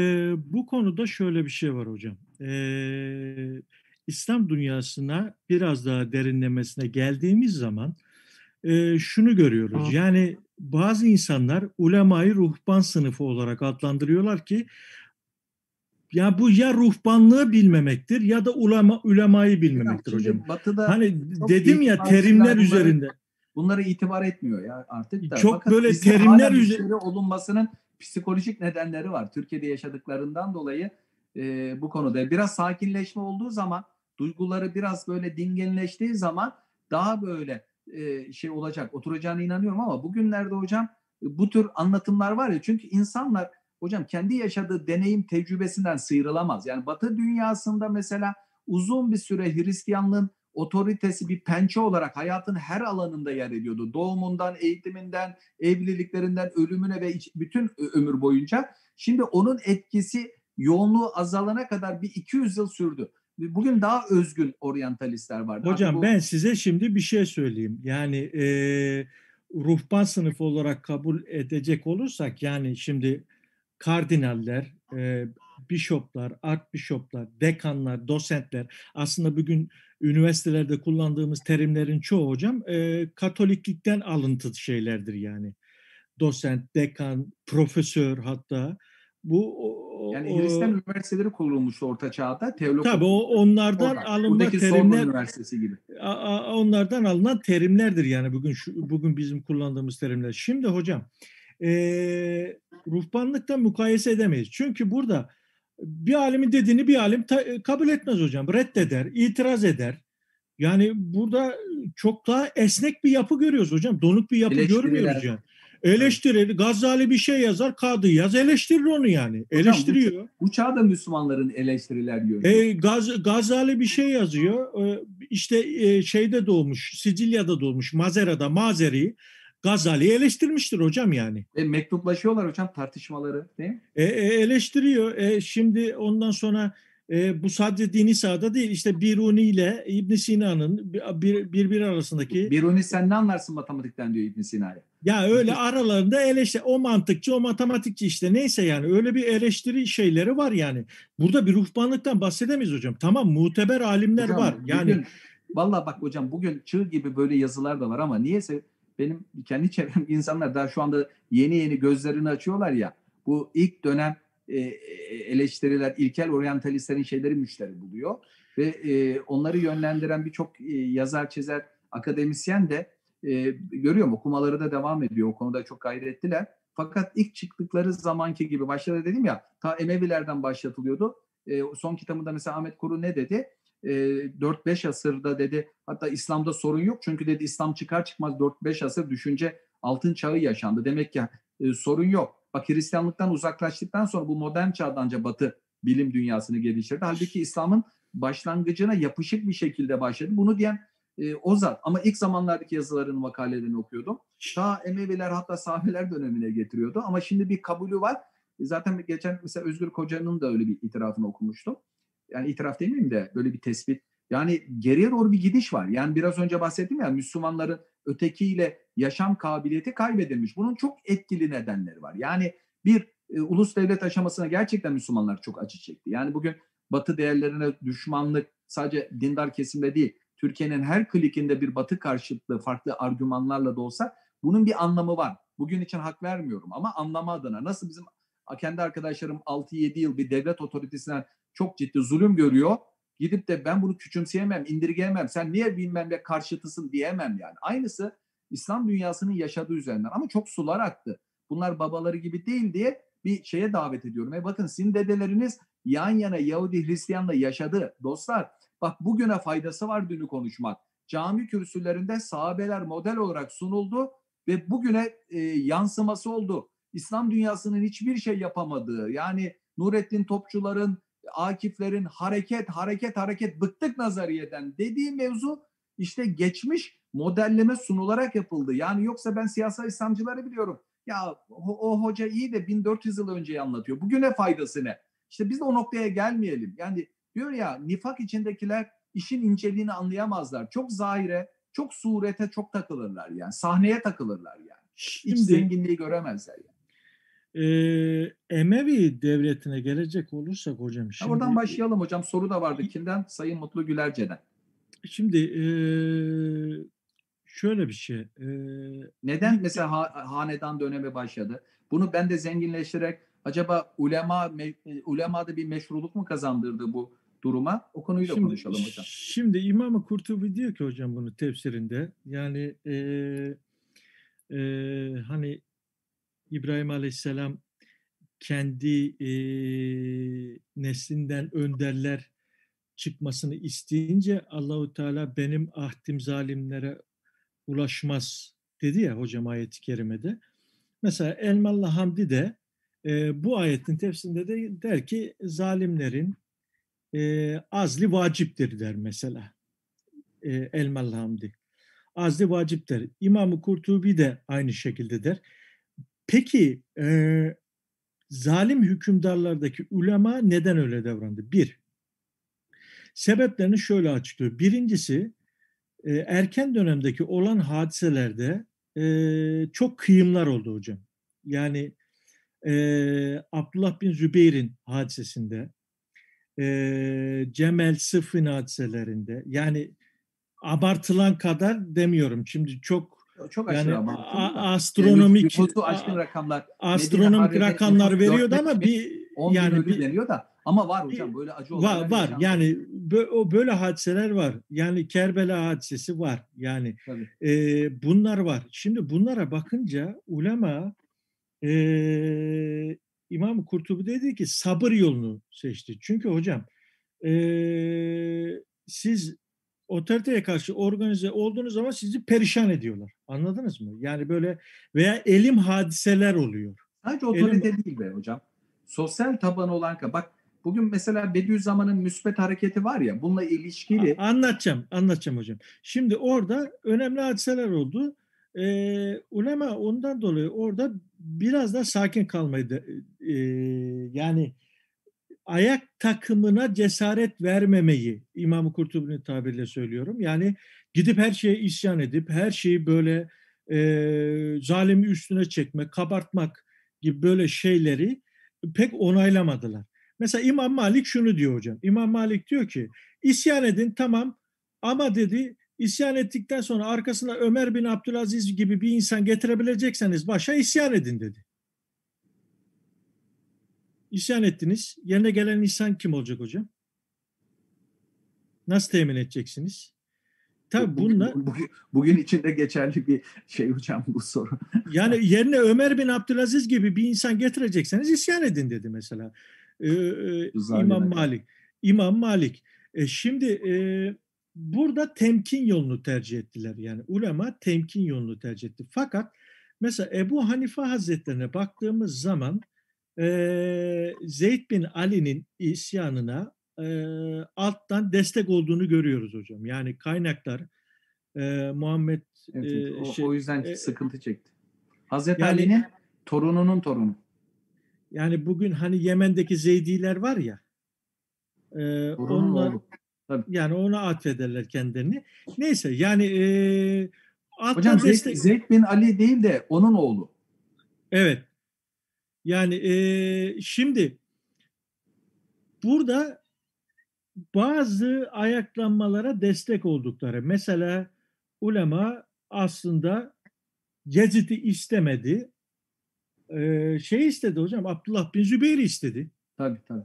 [SPEAKER 1] bu konuda şöyle bir şey var hocam. E, İslam dünyasına biraz daha derinlemesine geldiğimiz zaman e, şunu görüyoruz. Yani bazı insanlar ulemayı ruhban sınıfı olarak adlandırıyorlar ki ya bu ya ruhbanlığı bilmemektir ya da ulema ulemayı bilmemektir hocam. Batı'da hani dedim ya terimler üzerinde.
[SPEAKER 2] Bunları itibar etmiyor ya artık da.
[SPEAKER 1] Çok Fakat böyle terimler üzerinde
[SPEAKER 2] olunmasının psikolojik nedenleri var. Türkiye'de yaşadıklarından dolayı e, bu konuda biraz sakinleşme olduğu zaman duyguları biraz böyle dinginleştiği zaman daha böyle e, şey olacak, oturacağına inanıyorum ama bugünlerde hocam bu tür anlatımlar var ya çünkü insanlar hocam kendi yaşadığı deneyim tecrübesinden sıyrılamaz. Yani Batı dünyasında mesela uzun bir süre Hristiyanlığın otoritesi bir pençe olarak hayatın her alanında yer ediyordu. Doğumundan, eğitiminden, evliliklerinden, ölümüne ve bütün ömür boyunca. Şimdi onun etkisi yoğunluğu azalana kadar bir 200 yıl sürdü bugün daha özgün oryantalistler var.
[SPEAKER 1] Hocam bu... ben size şimdi bir şey söyleyeyim. Yani e, ruhban sınıfı olarak kabul edecek olursak yani şimdi kardinaller, e, bişoplar, artbişoplar, dekanlar, dosentler aslında bugün üniversitelerde kullandığımız terimlerin çoğu hocam e, Katoliklikten alıntı şeylerdir yani. Dosent, dekan, profesör hatta bu
[SPEAKER 2] yani Hristiyan o, üniversiteleri kurulmuştu Orta Çağ'da.
[SPEAKER 1] Teolog Tabii o onlardan alınan terimler
[SPEAKER 2] Üniversitesi gibi.
[SPEAKER 1] onlardan alınan terimlerdir yani bugün şu, bugün bizim kullandığımız terimler. Şimdi hocam e, ruhbanlıktan mukayese edemeyiz. Çünkü burada bir alimin dediğini bir alim ta, kabul etmez hocam. Reddeder, itiraz eder. Yani burada çok daha esnek bir yapı görüyoruz hocam. Donuk bir yapı görmüyoruz yani. Eleştirir. Gazali bir şey yazar, kadı yaz eleştirir onu yani. Hocam, Eleştiriyor.
[SPEAKER 2] Bu, çağda Müslümanların eleştiriler görüyor.
[SPEAKER 1] E, Gaz, Gazali bir şey yazıyor. E, işte e, şeyde doğmuş, Sicilya'da doğmuş, Mazera'da, Mazeri. Gazali'yi eleştirmiştir hocam yani.
[SPEAKER 2] E, mektuplaşıyorlar hocam tartışmaları değil mi?
[SPEAKER 1] E, e, eleştiriyor. E, şimdi ondan sonra e, bu sadece dini sahada değil. İşte Biruni ile İbn Sina'nın bir, birbiri arasındaki...
[SPEAKER 2] Biruni sen ne anlarsın matematikten diyor İbn Sina'ya.
[SPEAKER 1] Ya öyle aralarında eleştiri, o mantıkçı, o matematikçi işte neyse yani öyle bir eleştiri şeyleri var yani. Burada bir ruhbanlıktan bahsedemeyiz hocam. Tamam muteber alimler hocam, var. Yani
[SPEAKER 2] bugün, Vallahi bak hocam bugün çığ gibi böyle yazılar da var ama niyeyse benim kendi çevrem insanlar daha şu anda yeni yeni gözlerini açıyorlar ya. Bu ilk dönem e, eleştiriler, ilkel oryantalistlerin şeyleri müşteri buluyor. Ve e, onları yönlendiren birçok e, yazar, çizer, akademisyen de e, görüyorum okumaları da devam ediyor. O konuda çok gayretliler. Fakat ilk çıktıkları zamanki gibi başladı dedim ya ta Emevilerden başlatılıyordu. E, son kitabında mesela Ahmet Kuru ne dedi? E, 4-5 asırda dedi hatta İslam'da sorun yok çünkü dedi İslam çıkar çıkmaz 4-5 asır düşünce altın çağı yaşandı. Demek ki e, sorun yok. Bak Hristiyanlıktan uzaklaştıktan sonra bu modern çağdanca Batı bilim dünyasını geliştirdi. Halbuki İslam'ın başlangıcına yapışık bir şekilde başladı. Bunu diyen e, o zat. Ama ilk zamanlardaki yazılarını, makalelerini okuyordum. Ta Emeviler hatta sahabeler dönemine getiriyordu. Ama şimdi bir kabulü var. E, zaten geçen mesela Özgür Koca'nın da öyle bir itirafını okumuştum. Yani itiraf demeyeyim de böyle bir tespit. Yani geriye doğru bir gidiş var. Yani biraz önce bahsettim ya Müslümanların ötekiyle yaşam kabiliyeti kaybedilmiş. Bunun çok etkili nedenleri var. Yani bir e, ulus devlet aşamasına gerçekten Müslümanlar çok acı çekti. Yani bugün Batı değerlerine düşmanlık sadece dindar kesimde değil, Türkiye'nin her klikinde bir Batı karşıtlığı farklı argümanlarla da olsa bunun bir anlamı var. Bugün için hak vermiyorum ama anlamı adına nasıl bizim kendi arkadaşlarım 6-7 yıl bir devlet otoritesinden çok ciddi zulüm görüyor. Gidip de ben bunu küçümseyemem, indirgeyemem. Sen niye bilmem ne karşıtısın diyemem yani. Aynısı İslam dünyasının yaşadığı üzerinden ama çok sular aktı. Bunlar babaları gibi değil diye bir şeye davet ediyorum. E bakın sizin dedeleriniz yan yana Yahudi Hristiyanla yaşadı. Dostlar bak bugüne faydası var dünü konuşmak. Cami kürsülerinde sahabeler model olarak sunuldu ve bugüne e, yansıması oldu. İslam dünyasının hiçbir şey yapamadığı yani Nurettin Topçuların, Akiflerin hareket, hareket, hareket bıktık nazariyeden dediği mevzu işte geçmiş modelleme sunularak yapıldı. Yani yoksa ben siyasal İslamcıları biliyorum. Ya o, o hoca iyi de 1400 yıl önceyi anlatıyor. Bugüne faydası ne? İşte biz de o noktaya gelmeyelim. Yani diyor ya nifak içindekiler işin inceliğini anlayamazlar. Çok zahire, çok surete çok takılırlar yani. Sahneye takılırlar yani. Şimdi, İç zenginliği göremezler yani.
[SPEAKER 1] E, Emevi devletine gelecek olursak hocam.
[SPEAKER 2] Şimdi, ha, oradan başlayalım hocam. Soru da vardı. Kimden? Sayın Mutlu Gülerce'den.
[SPEAKER 1] Şimdi e, şöyle bir şey. E,
[SPEAKER 2] Neden mesela ha, hanedan dönemi başladı? Bunu ben de zenginleştirerek acaba ulema me, ulemada bir meşruluk mu kazandırdı bu duruma? O konuyu da şimdi, konuşalım hocam.
[SPEAKER 1] Şimdi İmam-ı Kurtubi diyor ki hocam bunu tefsirinde yani e, e, hani İbrahim Aleyhisselam kendi e, neslinden önderler çıkmasını isteyince Allahu Teala benim ahdim zalimlere ulaşmaz dedi ya hocam ayet-i kerimede. Mesela Elmalı Hamdi de e, bu ayetin tefsirinde de der ki zalimlerin e, azli vaciptir der mesela. E, Elmalı Hamdi. Azli vaciptir. İmam-ı Kurtubi de aynı şekilde der. Peki e, zalim hükümdarlardaki ulema neden öyle davrandı? Bir, sebeplerini şöyle açıklıyor. Birincisi e, erken dönemdeki olan hadiselerde e, çok kıyımlar oldu hocam. Yani e, Abdullah bin Zübeyir'in hadisesinde, e, Cemel Sıfın hadiselerinde yani abartılan kadar demiyorum. Şimdi çok
[SPEAKER 2] çok aşırı yani,
[SPEAKER 1] a, astronomik
[SPEAKER 2] yani, aşkın rakamlar.
[SPEAKER 1] Astronomik rakamlar veriyordu ama bir
[SPEAKER 2] yani bir deniyor da. Ama var hocam böyle acı
[SPEAKER 1] var. var yani o böyle hadiseler var. Yani Kerbela hadisesi var. Yani e, bunlar var. Şimdi bunlara bakınca ulema e, İmam Kurtubi dedi ki sabır yolunu seçti. Çünkü hocam e, siz otoriteye karşı organize olduğunuz zaman sizi perişan ediyorlar. Anladınız mı? Yani böyle veya elim hadiseler oluyor.
[SPEAKER 2] Sadece otorite elim... değil be hocam. Sosyal taban olan bak bugün mesela Bediüzzaman'ın müsbet hareketi var ya bununla ilişkili.
[SPEAKER 1] Anlatacağım, anlatacağım hocam. Şimdi orada önemli hadiseler oldu. Ee, ulema ondan dolayı orada biraz da sakin kalmayı da, e, yani ayak takımına cesaret vermemeyi İmam-ı Kurtubi'nin tabiriyle söylüyorum. Yani gidip her şeye isyan edip her şeyi böyle e, zalimi üstüne çekmek, kabartmak gibi böyle şeyleri pek onaylamadılar. Mesela İmam Malik şunu diyor hocam. İmam Malik diyor ki isyan edin tamam ama dedi isyan ettikten sonra arkasına Ömer bin Abdülaziz gibi bir insan getirebilecekseniz başa isyan edin dedi. İsyan ettiniz. Yerine gelen insan kim olacak hocam? Nasıl temin edeceksiniz?
[SPEAKER 2] Tabii bugün, bunlar... Bugün, bugün içinde geçerli bir şey hocam bu soru.
[SPEAKER 1] yani yerine Ömer bin Abdülaziz gibi bir insan getirecekseniz isyan edin dedi mesela. Ee, İmam Malik. İmam Malik. E, şimdi e, burada temkin yolunu tercih ettiler. Yani ulema temkin yolunu tercih etti. Fakat mesela Ebu Hanife Hazretlerine baktığımız zaman e, Zeyd bin Ali'nin isyanına e, alttan destek olduğunu görüyoruz hocam. Yani kaynaklar e, Muhammed
[SPEAKER 2] Evet,
[SPEAKER 1] e,
[SPEAKER 2] o,
[SPEAKER 1] şey,
[SPEAKER 2] o yüzden
[SPEAKER 1] e,
[SPEAKER 2] sıkıntı çekti. Hazreti
[SPEAKER 1] yani-
[SPEAKER 2] Ali'nin torununun torunu.
[SPEAKER 1] yani bugün hani Yemen'deki Zeydiler var ya e,
[SPEAKER 2] Torunun
[SPEAKER 1] onlar
[SPEAKER 2] oğlu.
[SPEAKER 1] yani ona atfederler kendilerini. Neyse yani e, alttan
[SPEAKER 2] Hocam Zeyd,
[SPEAKER 1] destek
[SPEAKER 2] Zeyd bin Ali değil de onun oğlu.
[SPEAKER 1] Evet. Yani eee, şimdi burada bazı ayaklanmalara destek oldukları. Mesela ulema aslında Yezid'i istemedi. Eee, şey istedi hocam Abdullah bin Zübeyir'i istedi.
[SPEAKER 2] Tabii tabii.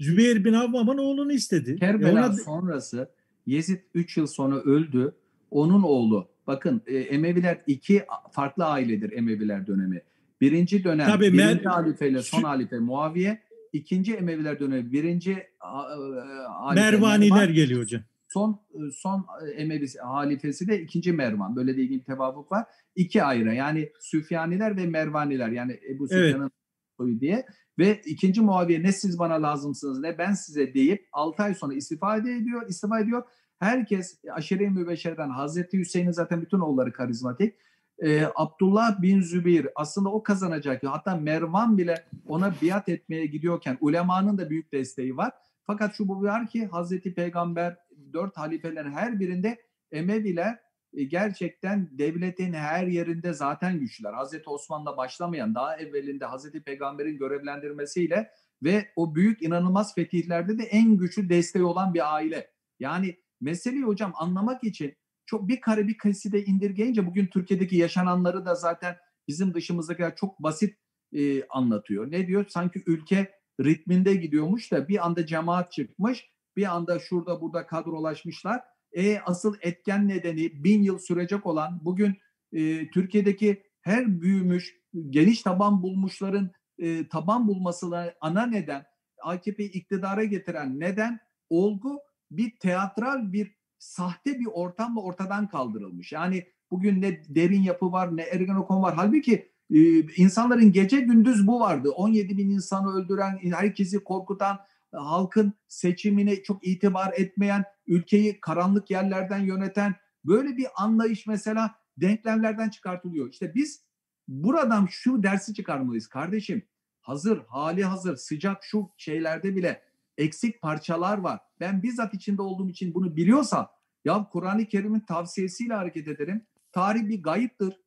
[SPEAKER 1] Zübeyir bin Avvam'ın oğlunu istedi. E
[SPEAKER 2] Kerbela
[SPEAKER 1] ona-
[SPEAKER 2] sonrası Yezid 3 yıl sonra öldü. Onun oğlu. Bakın e, Emeviler iki farklı ailedir Emeviler dönemi. Birinci dönem
[SPEAKER 1] Tabii,
[SPEAKER 2] birinci
[SPEAKER 1] Mer-
[SPEAKER 2] halife ile son halife Muaviye. ikinci Emeviler dönemi birinci a- a- halife
[SPEAKER 1] Mervaniler
[SPEAKER 2] Mervan,
[SPEAKER 1] geliyor hocam.
[SPEAKER 2] son son Emevi halifesi de ikinci Mervan. Böyle de ilgili bir tevafuk var. İki ayrı yani Süfyaniler ve Mervaniler yani Ebu
[SPEAKER 1] Evet.
[SPEAKER 2] Süfyan'ın soyu diye ve ikinci Muaviye ne siz bana lazımsınız ne ben size deyip 6 ay sonra istifa ediyor, istifa ediyor. Herkes aşire-i mübeşşerden Hazreti Hüseyin'in zaten bütün oğulları karizmatik. Ee, Abdullah bin Zübeyir aslında o kazanacak. Hatta Mervan bile ona biat etmeye gidiyorken ulemanın da büyük desteği var. Fakat şu bu var ki Hazreti Peygamber dört halifelerin her birinde Emeviler e, gerçekten devletin her yerinde zaten güçlüler. Hazreti Osman'la başlamayan daha evvelinde Hazreti Peygamber'in görevlendirmesiyle ve o büyük inanılmaz fetihlerde de en güçlü desteği olan bir aile. Yani meseleyi hocam anlamak için çok bir kare bir kaside indirgeyince bugün Türkiye'deki yaşananları da zaten bizim dışımızdakiler çok basit e, anlatıyor. Ne diyor? Sanki ülke ritminde gidiyormuş da bir anda cemaat çıkmış, bir anda şurada burada kadrolaşmışlar. E, asıl etken nedeni bin yıl sürecek olan bugün e, Türkiye'deki her büyümüş, geniş taban bulmuşların e, taban bulmasına ana neden, AKP'yi iktidara getiren neden olgu bir teatral bir sahte bir ortamla ortadan kaldırılmış. Yani bugün ne derin yapı var ne Ergenekon var. Halbuki e, insanların gece gündüz bu vardı. 17 bin insanı öldüren, herkesi korkutan, halkın seçimine çok itibar etmeyen, ülkeyi karanlık yerlerden yöneten böyle bir anlayış mesela denklemlerden çıkartılıyor. İşte biz buradan şu dersi çıkarmalıyız kardeşim. Hazır, hali hazır, sıcak şu şeylerde bile eksik parçalar var. Ben bizzat içinde olduğum için bunu biliyorsam ya Kur'an-ı Kerim'in tavsiyesiyle hareket ederim. Tarih bir gayiptir.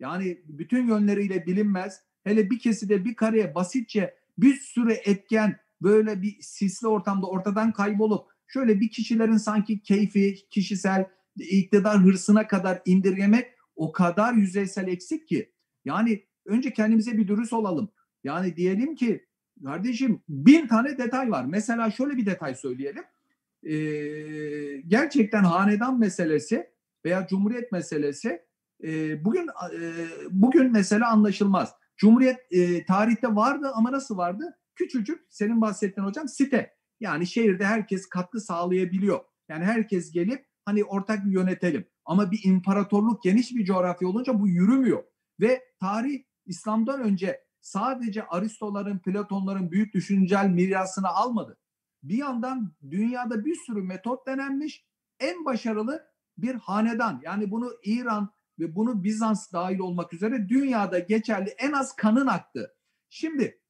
[SPEAKER 2] Yani bütün yönleriyle bilinmez. Hele bir keside bir kareye basitçe bir sürü etken böyle bir sisli ortamda ortadan kaybolup şöyle bir kişilerin sanki keyfi, kişisel iktidar hırsına kadar indirgemek o kadar yüzeysel eksik ki. Yani önce kendimize bir dürüst olalım. Yani diyelim ki kardeşim bin tane detay var. Mesela şöyle bir detay söyleyelim. Ee, gerçekten hanedan meselesi veya cumhuriyet meselesi e, bugün e, bugün mesela anlaşılmaz. Cumhuriyet e, tarihte vardı ama nasıl vardı? Küçücük senin bahsettiğin hocam site. Yani şehirde herkes katkı sağlayabiliyor. Yani herkes gelip hani ortak bir yönetelim. Ama bir imparatorluk geniş bir coğrafya olunca bu yürümüyor. Ve tarih İslam'dan önce sadece Aristoların, Platonların büyük düşüncel mirasını almadı. Bir yandan dünyada bir sürü metot denenmiş. En başarılı bir hanedan. Yani bunu İran ve bunu Bizans dahil olmak üzere dünyada geçerli en az kanın aktı. Şimdi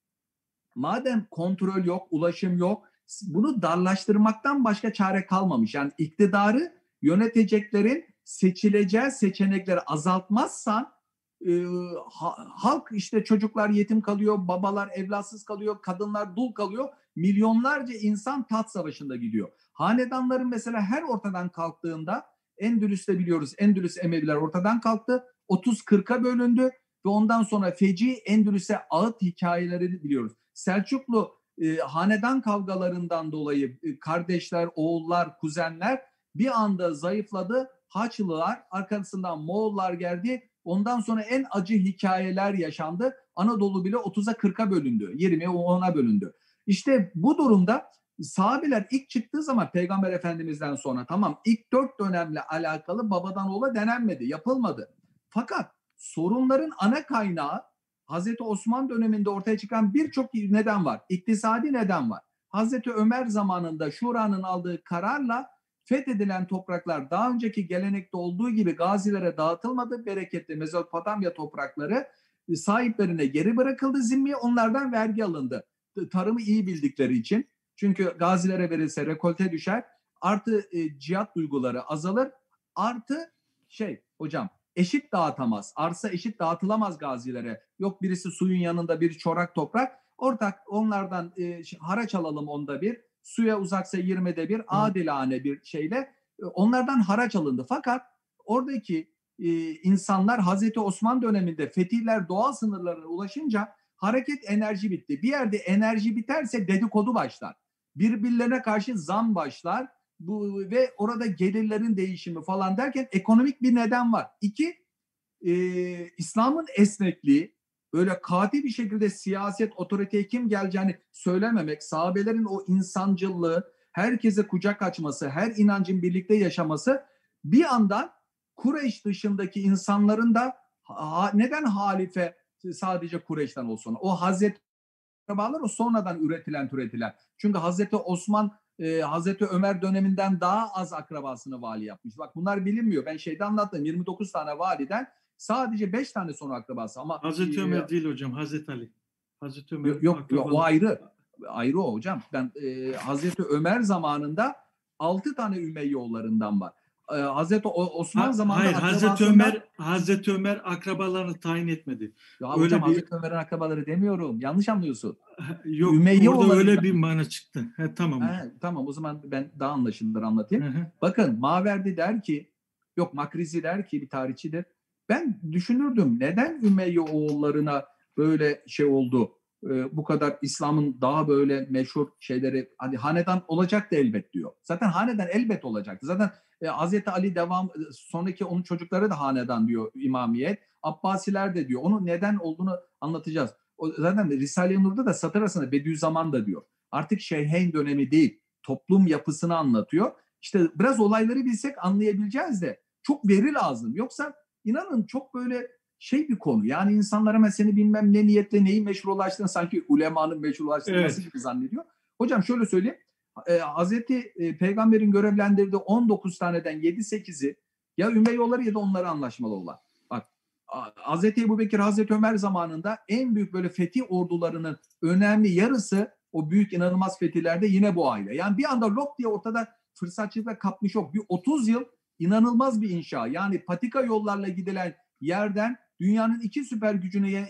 [SPEAKER 2] madem kontrol yok, ulaşım yok, bunu darlaştırmaktan başka çare kalmamış. Yani iktidarı yöneteceklerin seçileceği seçenekleri azaltmazsan e, ha, halk işte çocuklar yetim kalıyor, babalar evlatsız kalıyor, kadınlar dul kalıyor. Milyonlarca insan tat savaşında gidiyor. Hanedanların mesela her ortadan kalktığında Endülüs'te biliyoruz Endülüs Emeviler ortadan kalktı. 30-40'a bölündü ve ondan sonra feci Endülüs'e ağıt hikayelerini biliyoruz. Selçuklu e, hanedan kavgalarından dolayı e, kardeşler, oğullar, kuzenler bir anda zayıfladı. Haçlılar arkasından Moğollar geldi. Ondan sonra en acı hikayeler yaşandı. Anadolu bile 30'a 40'a bölündü. 20'ye 10'a bölündü. İşte bu durumda sahabeler ilk çıktığı zaman Peygamber Efendimiz'den sonra tamam ilk dört dönemle alakalı babadan oğula denenmedi, yapılmadı. Fakat sorunların ana kaynağı Hazreti Osman döneminde ortaya çıkan birçok neden var. İktisadi neden var. Hazreti Ömer zamanında Şura'nın aldığı kararla fethedilen topraklar daha önceki gelenekte olduğu gibi gazilere dağıtılmadı. Bereketli Mezopotamya toprakları e, sahiplerine geri bırakıldı zimmiye. Onlardan vergi alındı. Tarımı iyi bildikleri için. Çünkü gazilere verilse rekolte düşer. Artı e, cihat duyguları azalır. Artı şey hocam eşit dağıtamaz. Arsa eşit dağıtılamaz gazilere. Yok birisi suyun yanında bir çorak toprak. Ortak onlardan e, haraç alalım onda bir. Suya uzaksa 20'de bir adilane bir şeyle e, onlardan haraç alındı. Fakat oradaki e, insanlar Hazreti Osman döneminde fetihler doğal sınırlarına ulaşınca hareket enerji bitti. Bir yerde enerji biterse dedikodu başlar. Birbirlerine karşı zam başlar bu ve orada gelirlerin değişimi falan derken ekonomik bir neden var. İki, e, İslam'ın esnekliği, böyle katil bir şekilde siyaset, otoriteye kim geleceğini söylememek, sahabelerin o insancılığı, herkese kucak açması, her inancın birlikte yaşaması bir yandan Kureyş dışındaki insanların da ha, neden halife sadece Kureyş'ten olsun? O Hazreti akrabalar o sonradan üretilen türetilen. Çünkü Hazreti Osman e, Hazreti Ömer döneminden daha az akrabasını vali yapmış. Bak bunlar bilinmiyor. Ben şeyde anlattım 29 tane validen sadece 5 tane son akrabası ama
[SPEAKER 1] Hazreti e, Ömer değil hocam Hazreti Ali.
[SPEAKER 2] Hazreti Ömer yok, yok, yok o ayrı. Ayrı o hocam. Ben e, Hazreti Ömer zamanında 6 tane Ümeyyoğullarından var e, Hazreti Osman ha, zamanında
[SPEAKER 1] Hayır Hazreti Ömer Hazreti Ömer akrabalarını tayin etmedi.
[SPEAKER 2] Ya öyle hocam bir... Hazreti Ömer'in akrabaları demiyorum. Yanlış anlıyorsun.
[SPEAKER 1] Yok Ümeyye orada öyle bir mana çıktı. He, tamam. He,
[SPEAKER 2] tamam o zaman ben daha anlaşılır anlatayım. Hı hı. Bakın Maverdi der ki yok Makrizi der ki bir tarihçidir. Ben düşünürdüm neden Ümeyye oğullarına böyle şey oldu? Ee, bu kadar İslam'ın daha böyle meşhur şeyleri hani hanedan olacaktı elbet diyor. Zaten hanedan elbet olacaktı. Zaten e, Hazreti Ali devam e, sonraki onun çocukları da hanedan diyor İmamiyet. Abbasiler de diyor. Onun neden olduğunu anlatacağız. O, zaten Risale-i Nur'da da satır arasında Bediüzzaman da diyor. Artık Şeyheyn dönemi değil. Toplum yapısını anlatıyor. İşte biraz olayları bilsek anlayabileceğiz de çok veri lazım. Yoksa inanın çok böyle şey bir konu. Yani insanlar hemen seni bilmem ne niyetle neyi meşrulaştığını sanki ulemanın meşrulaştırması evet. gibi zannediyor. Hocam şöyle söyleyeyim e, Hazreti e, Peygamber'in görevlendirdiği 19 taneden 7-8'i ya Ümeyyoğulları ya da onlara anlaşmalı olan. Bak Hazreti Ebu Bekir, Hazreti Ömer zamanında en büyük böyle fetih ordularının önemli yarısı o büyük inanılmaz fetihlerde yine bu aile. Yani bir anda lok diye ortada fırsatçılıkla kapmış yok. Bir 30 yıl inanılmaz bir inşa. Yani patika yollarla gidilen yerden dünyanın iki süper gücüne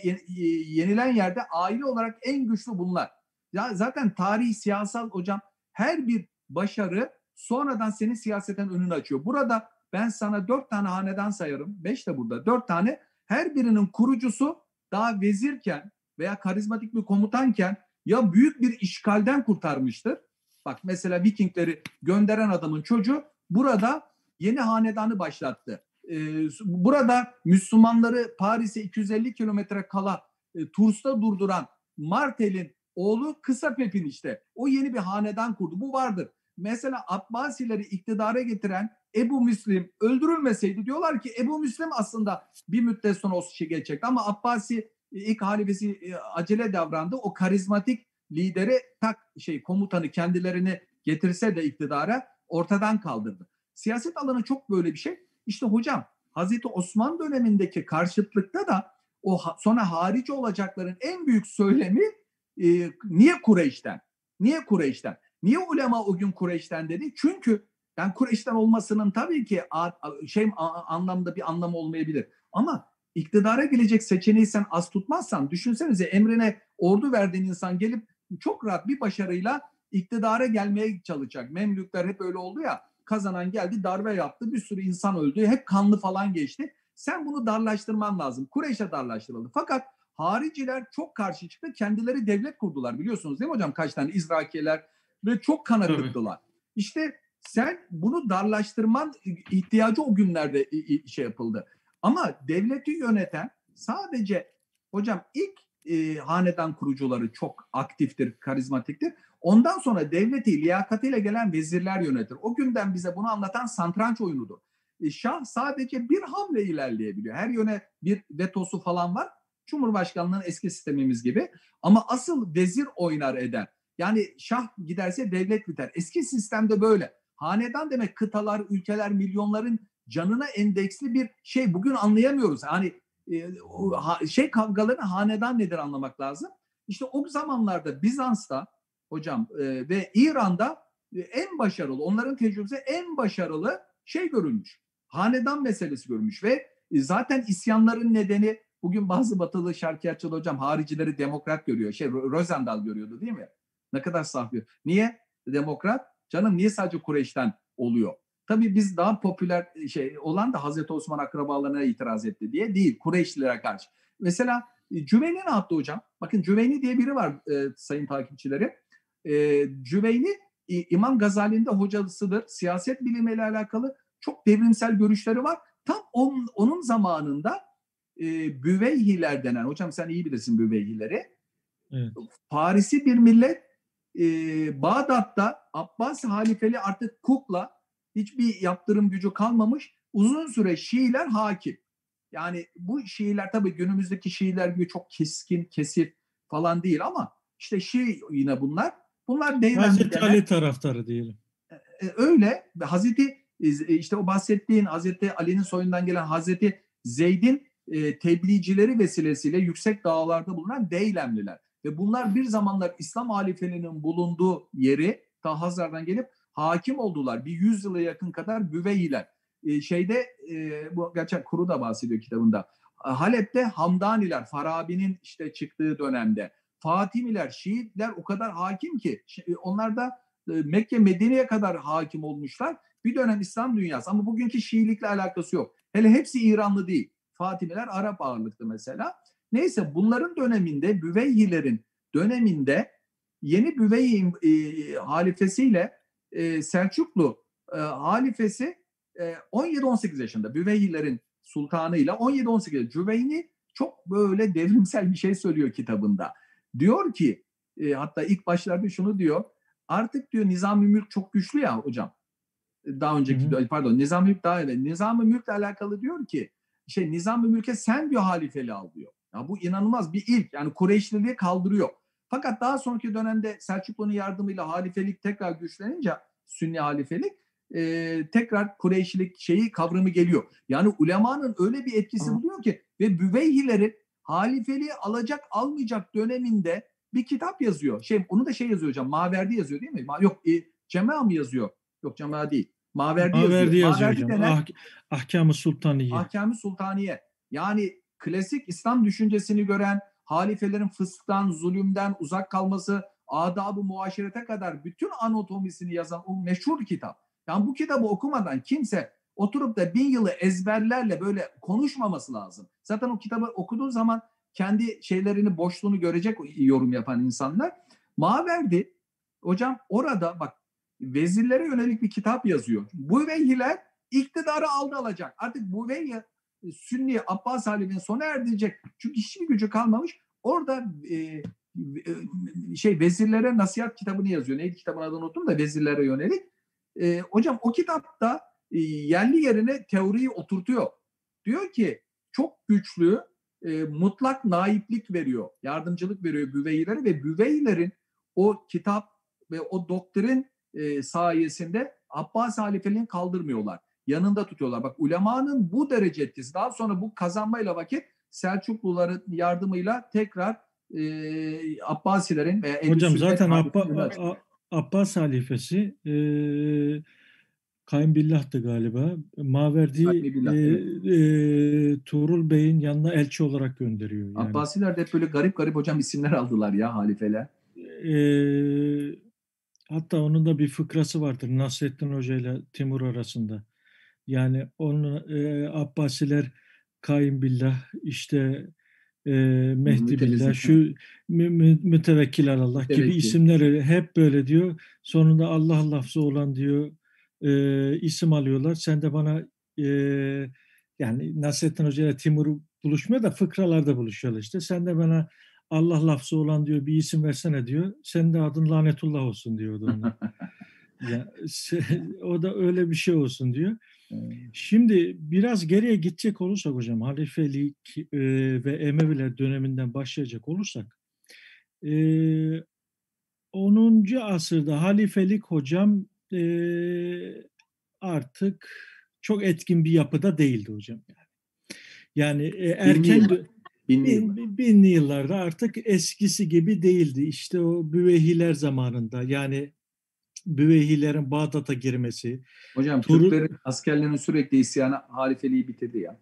[SPEAKER 2] yenilen yerde aile olarak en güçlü bunlar. Ya zaten tarihi siyasal hocam her bir başarı sonradan senin siyaseten önünü açıyor. Burada ben sana dört tane haneden sayarım. Beş de burada. Dört tane. Her birinin kurucusu daha vezirken veya karizmatik bir komutanken ya büyük bir işgalden kurtarmıştır. Bak mesela Vikingleri gönderen adamın çocuğu burada yeni hanedanı başlattı. Ee, burada Müslümanları Paris'e 250 kilometre kala e, Turs'ta durduran Martel'in Oğlu Kısa Pep'in işte. O yeni bir hanedan kurdu. Bu vardır. Mesela Abbasileri iktidara getiren Ebu Müslim öldürülmeseydi diyorlar ki Ebu Müslim aslında bir müddet sonra o şey geçecekti ama Abbasi e, ilk halifesi e, acele davrandı. O karizmatik lideri tak şey komutanı kendilerini getirse de iktidara ortadan kaldırdı. Siyaset alanı çok böyle bir şey. İşte hocam Hazreti Osman dönemindeki karşıtlıkta da o sonra harici olacakların en büyük söylemi e, niye Kureyş'ten? Niye Kureyş'ten? Niye ulema o gün Kureyş'ten dedi? Çünkü ben Kureyş'ten olmasının tabii ki şey anlamda bir anlamı olmayabilir. Ama iktidara gelecek seçeneği sen az tutmazsan düşünsenize emrine ordu verdiğin insan gelip çok rahat bir başarıyla iktidara gelmeye çalışacak. Memlükler hep öyle oldu ya kazanan geldi darbe yaptı bir sürü insan öldü hep kanlı falan geçti. Sen bunu darlaştırman lazım. Kureyş'e darlaştırıldı. Fakat hariciler çok karşı çıktı. Kendileri devlet kurdular biliyorsunuz değil mi hocam? Kaç tane İzrakiyeler ve çok kan akıttılar. İşte sen bunu darlaştırman ihtiyacı o günlerde şey yapıldı. Ama devleti yöneten sadece hocam ilk e, hanedan kurucuları çok aktiftir, karizmatiktir. Ondan sonra devleti liyakatiyle gelen vezirler yönetir. O günden bize bunu anlatan santranç oyunudur. E, Şah sadece bir hamle ilerleyebiliyor. Her yöne bir vetosu falan var. Cumhurbaşkanlığının eski sistemimiz gibi. Ama asıl vezir oynar eder. Yani şah giderse devlet biter. Eski sistemde böyle. Hanedan demek kıtalar, ülkeler, milyonların canına endeksli bir şey. Bugün anlayamıyoruz. Hani şey kavgaları hanedan nedir anlamak lazım. İşte o zamanlarda Bizans'ta hocam ve İran'da e, en başarılı, onların tecrübesi en başarılı şey görülmüş. Hanedan meselesi görülmüş ve zaten isyanların nedeni bugün bazı batılı şarkiyatçılı hocam haricileri demokrat görüyor. Şey Rosendal görüyordu değil mi? Ne kadar saf. Niye? Demokrat. Canım niye sadece Kureyş'ten oluyor? Tabii biz daha popüler e, şey olan da Hazreti Osman akrabalarına itiraz etti diye değil. Kureyşlilere karşı. Mesela e, Cüveyni ne yaptı hocam? Bakın Cüveyni diye biri var e, sayın takipçileri. E, Cüveyni İmam Gazali'nin de hocasıdır. Siyaset bilimiyle alakalı çok devrimsel görüşleri var. Tam on, onun zamanında e, Büveyhiler denen, hocam sen iyi bilirsin Büveyhileri. Evet. Paris'i bir millet e, Bağdat'ta Abbas halifeli artık kukla hiçbir yaptırım gücü kalmamış. Uzun süre Şiiler hakim. Yani bu Şiiler tabii günümüzdeki Şiiler gibi çok keskin, kesif falan değil ama işte Şii yine bunlar. Bunlar
[SPEAKER 1] değil. Hazreti Ali taraftarı diyelim.
[SPEAKER 2] E, e, öyle. Hazreti e, işte o bahsettiğin Hazreti Ali'nin soyundan gelen Hazreti Zeyd'in tebliğcileri vesilesiyle yüksek dağlarda bulunan Deylemliler. Ve bunlar bir zamanlar İslam halifeliğinin bulunduğu yeri ta Hazar'dan gelip hakim oldular. Bir yüzyıla yakın kadar Büveyhiler. E, şeyde e, bu gerçek Kuru da bahsediyor kitabında. Halep'te Hamdaniler, Farabi'nin işte çıktığı dönemde. Fatimiler, Şiitler o kadar hakim ki onlar da e, Mekke, Medine'ye kadar hakim olmuşlar. Bir dönem İslam dünyası ama bugünkü Şiilikle alakası yok. Hele hepsi İranlı değil. Fatimiler Arap ağırlıklı mesela. Neyse bunların döneminde Büveyhilerin döneminde yeni Büveyhi e, halifesiyle e, Selçuklu e, halifesi e, 17-18 yaşında Büveyhilerin sultanıyla 17-18 Cüveyni çok böyle devrimsel bir şey söylüyor kitabında. Diyor ki e, hatta ilk başlarda şunu diyor artık diyor nizam Mülk çok güçlü ya hocam. Daha önceki hı hı. pardon nizam Mülk daha evet. nizam Mülk'le alakalı diyor ki şey nizam Mülk'e sen diyor halifeli al diyor. Ya bu inanılmaz bir ilk. Yani Kureyşliliği kaldırıyor. Fakat daha sonraki dönemde Selçuklu'nun yardımıyla halifelik tekrar güçlenince Sünni halifelik e, tekrar Kureyşilik şeyi kavramı geliyor. Yani ulemanın öyle bir etkisi buluyor ki ve Büveyhileri halifeliği alacak almayacak döneminde bir kitap yazıyor. Şey onu da şey yazıyor hocam. Maverdi yazıyor değil mi? Yok e, Cema mı yazıyor? Yok Cema değil. Maverdi,
[SPEAKER 1] Maverdi
[SPEAKER 2] yazıyor.
[SPEAKER 1] yazıyor Maverdi hocam. Ah, Ahkam-ı Sultaniye.
[SPEAKER 2] Ahkam-ı Sultaniye. Yani klasik İslam düşüncesini gören halifelerin fısktan, zulümden uzak kalması, adabı muaşerete kadar bütün anatomisini yazan o meşhur kitap. Yani bu kitabı okumadan kimse oturup da bin yılı ezberlerle böyle konuşmaması lazım. Zaten o kitabı okuduğu zaman kendi şeylerini, boşluğunu görecek yorum yapan insanlar. Maverdi hocam orada bak vezirlere yönelik bir kitap yazıyor. Bu veyhiler iktidarı aldı alacak. Artık bu veyhi Sünni Abbas halinin sona erdirecek. Çünkü hiçbir gücü kalmamış. Orada e, e, şey vezirlere nasihat kitabını yazıyor. Neydi kitabın adını unuttum da vezirlere yönelik. E, hocam o kitapta e, yerli yerine teoriyi oturtuyor. Diyor ki çok güçlü e, mutlak naiplik veriyor, yardımcılık veriyor büveylere ve büveylerin o kitap ve o doktrin e, sayesinde Abbas halifeliğini kaldırmıyorlar yanında tutuyorlar. Bak ulemanın bu derece etkisi. Daha sonra bu kazanmayla vakit Selçukluların yardımıyla tekrar e, Abbasilerin
[SPEAKER 1] veya Hocam zaten Abba, Abbas halifesi e, Kayınbillah'tı galiba. Maverdi e, e, Tuğrul Bey'in yanına elçi olarak gönderiyor. Yani.
[SPEAKER 2] Abbasiler de hep böyle garip garip hocam isimler aldılar ya halifeler. E,
[SPEAKER 1] hatta onun da bir fıkrası vardır Nasrettin Hoca ile Timur arasında. Yani onun e, Abbasiler Kayınbillah işte e, Mehdi Billah şu mü, mü, mütevekkil Allah gibi Tevekkil. isimleri hep böyle diyor. Sonunda Allah lafzı olan diyor e, isim alıyorlar. Sen de bana e, yani Nasrettin Hoca ile Timur buluşmuyor da fıkralarda buluşuyorlar işte. Sen de bana Allah lafzı olan diyor bir isim versene diyor. Senin de adın lanetullah olsun diyordu ona. ya, o da öyle bir şey olsun diyor. Şimdi biraz geriye gidecek olursak hocam halifelik e, ve Emeviler döneminden başlayacak olursak e, 10. asırda halifelik hocam e, artık çok etkin bir yapıda değildi hocam. Yani, yani e, erken binli, bin, binli yıllarda artık eskisi gibi değildi. İşte o Büvehiler zamanında yani Büvehilerin Bağdat'a girmesi.
[SPEAKER 2] Hocam Tur Türklerin askerlerinin sürekli isyanı halifeliği bitirdi ya.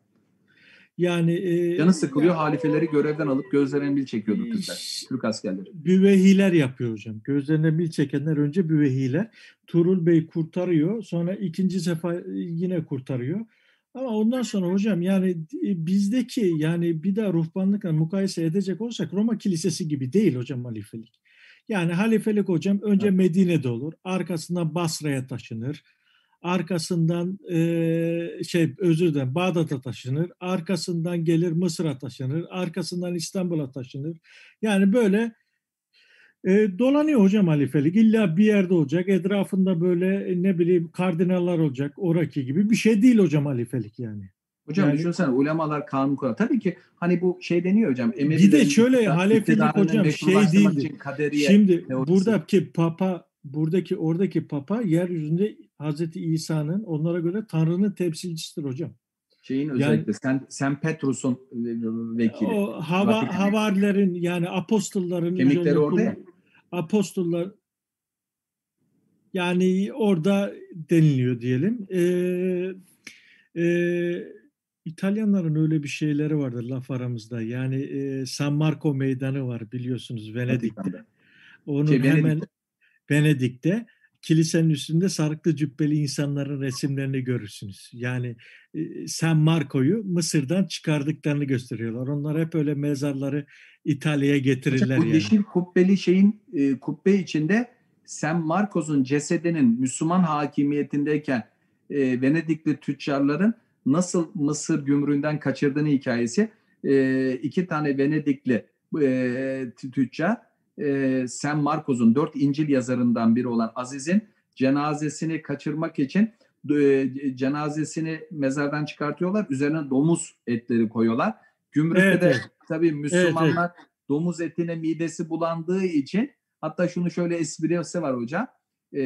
[SPEAKER 1] Yani e,
[SPEAKER 2] canı sıkılıyor ya, halifeleri görevden alıp gözlerine bil çekiyordu Türkler. Türk askerleri.
[SPEAKER 1] Büvehiler yapıyor hocam. Gözlerine bil çekenler önce büvehiler. Turul Bey kurtarıyor. Sonra ikinci sefer yine kurtarıyor. Ama ondan sonra hocam yani e, bizdeki yani bir daha ruhbanlıkla mukayese edecek olsak Roma Kilisesi gibi değil hocam halifelik. Yani halifelik hocam önce Medine'de olur, arkasından Basra'ya taşınır, arkasından e, şey özür dilerim Bağdat'a taşınır, arkasından gelir Mısır'a taşınır, arkasından İstanbul'a taşınır. Yani böyle e, dolanıyor hocam halifelik. İlla bir yerde olacak. Etrafında böyle ne bileyim kardinaller olacak. Oraki gibi bir şey değil hocam halifelik yani.
[SPEAKER 2] Hocam yani, düşünsene ulemalar kanun kurar. Tabii ki hani bu şey deniyor hocam.
[SPEAKER 1] Bir de şöyle halefelik hocam şey değildi. Şimdi buradaki papa buradaki oradaki papa yeryüzünde Hazreti İsa'nın onlara göre Tanrı'nın temsilcisidir hocam.
[SPEAKER 2] Şeyin özellikle yani, sen sen Petrus'un vekili.
[SPEAKER 1] O hava havarilerin yani apostolların
[SPEAKER 2] kemikleri orada ya.
[SPEAKER 1] Apostollar yani orada deniliyor diyelim. Ee, e, İtalyanların öyle bir şeyleri vardır laf aramızda. Yani e, San Marco Meydanı var biliyorsunuz Venedik'te. Onun şey, hemen Venedik'te. Venedik'te kilisenin üstünde sarıklı cübbeli insanların resimlerini görürsünüz. Yani e, San Marco'yu Mısır'dan çıkardıklarını gösteriyorlar. Onlar hep öyle mezarları İtalya'ya getirirler.
[SPEAKER 2] Bu yani. yeşil kubbeli şeyin e, kubbe içinde San Marcos'un cesedinin Müslüman hakimiyetindeyken e, Venedikli tüccarların nasıl Mısır gümrüğünden kaçırdığını hikayesi. E, iki tane Venedikli e, tüccar e, San Marcos'un dört İncil yazarından biri olan Aziz'in cenazesini kaçırmak için e, cenazesini mezardan çıkartıyorlar. Üzerine domuz etleri koyuyorlar. Gümrükte evet, de evet. tabii Müslümanlar evet, evet. domuz etine midesi bulandığı için hatta şunu şöyle esprisi var hocam. E,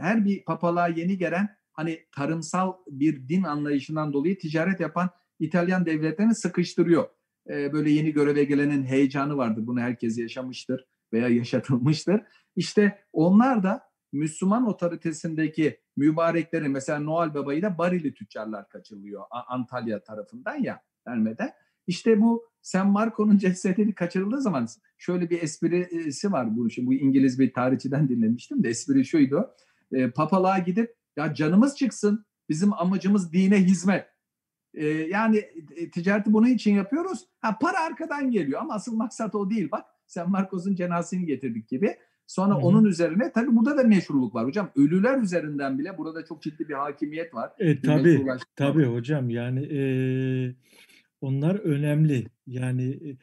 [SPEAKER 2] her bir papalığa yeni gelen hani tarımsal bir din anlayışından dolayı ticaret yapan İtalyan devletlerini sıkıştırıyor. E, böyle yeni göreve gelenin heyecanı vardır. Bunu herkes yaşamıştır veya yaşatılmıştır. İşte onlar da Müslüman otoritesindeki mübarekleri mesela Noel Baba'yı da Barili tüccarlar kaçırılıyor Antalya tarafından ya Ermede. İşte bu San Marco'nun cesedini kaçırıldığı zaman şöyle bir esprisi var bu. Bu İngiliz bir tarihçiden dinlemiştim de espri şuydu. E, papalığa gidip ya canımız çıksın bizim amacımız dine hizmet. E, yani e, ticareti bunun için yapıyoruz. Ha para arkadan geliyor ama asıl maksat o değil. Bak San Marcos'un cenazesini getirdik gibi. Sonra Hı-hı. onun üzerine tabii burada da meşruluk var hocam. Ölüler üzerinden bile burada çok ciddi bir hakimiyet var.
[SPEAKER 1] E, tabii tabii hocam yani e, onlar önemli. Yani e,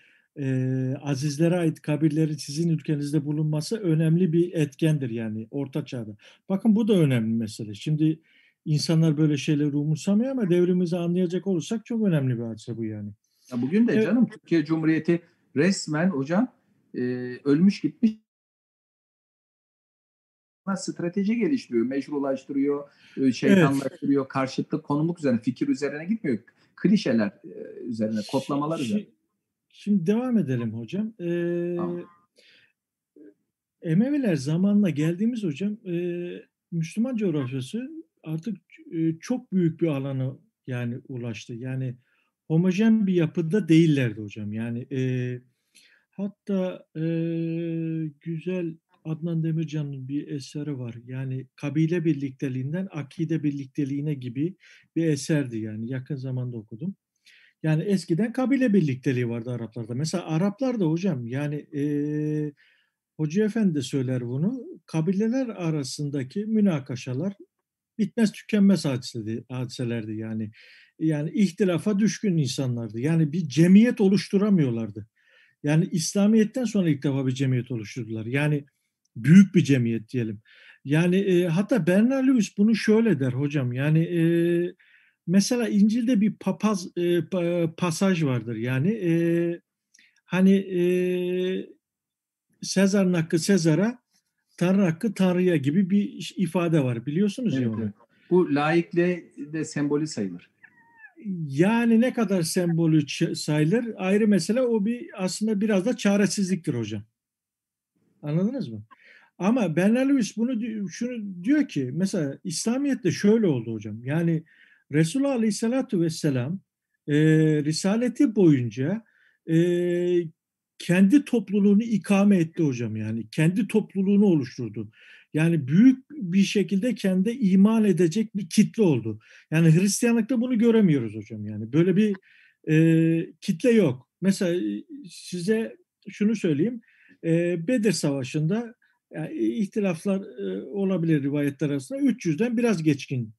[SPEAKER 1] azizlere ait kabirlerin sizin ülkenizde bulunması önemli bir etkendir yani orta çağda. Bakın bu da önemli mesele. Şimdi insanlar böyle şeyleri umursamıyor ama devrimizi anlayacak olursak çok önemli bir hadise bu yani.
[SPEAKER 2] Ya bugün de evet. canım Türkiye Cumhuriyeti resmen hocam e, ölmüş gitmiş strateji geliştiriyor, meşrulaştırıyor, şeytanlaştırıyor, evet. karşıtlık konumluk üzerine, fikir üzerine gitmiyor. Klişeler üzerine, kodlamalar üzerine.
[SPEAKER 1] Şimdi devam edelim hocam. Ee, tamam. Emeviler zamanla geldiğimiz hocam e, Müslüman coğrafyası artık e, çok büyük bir alana yani ulaştı. Yani homojen bir yapıda değillerdi hocam. Yani e, hatta e, güzel Adnan Demircan'ın bir eseri var. Yani kabile birlikteliğinden akide birlikteliğine gibi bir eserdi yani yakın zamanda okudum. Yani eskiden kabile birlikteliği vardı Araplarda. Mesela Araplar da hocam yani e, Hoca Efendi de söyler bunu. Kabileler arasındaki münakaşalar bitmez tükenmez hadisedi, hadiselerdi yani. Yani ihtilafa düşkün insanlardı. Yani bir cemiyet oluşturamıyorlardı. Yani İslamiyet'ten sonra ilk defa bir cemiyet oluşturdular. Yani büyük bir cemiyet diyelim. Yani e, hatta Bernard Lewis bunu şöyle der hocam. Yani e, mesela İncil'de bir papaz e, pasaj vardır. Yani e, hani e, Sezar'ın hakkı Sezar'a, Tanrı hakkı Tanrı'ya gibi bir ifade var. Biliyorsunuz
[SPEAKER 2] Evet,
[SPEAKER 1] ya onu.
[SPEAKER 2] evet. Bu laikle de sembolü sayılır.
[SPEAKER 1] Yani ne kadar sembolü sayılır ayrı mesele o bir aslında biraz da çaresizliktir hocam. Anladınız mı? Ama Lewis bunu şunu diyor ki mesela İslamiyet'te şöyle oldu hocam. Yani Resulullah Aleyhisselatü Vesselam e, Risaleti boyunca e, kendi topluluğunu ikame etti hocam yani. Kendi topluluğunu oluşturdu. Yani büyük bir şekilde kendi iman edecek bir kitle oldu. Yani Hristiyanlıkta bunu göremiyoruz hocam yani. Böyle bir e, kitle yok. Mesela e, size şunu söyleyeyim. E, Bedir Savaşı'nda yani ihtilaflar e, olabilir rivayetler arasında 300'den biraz geçkin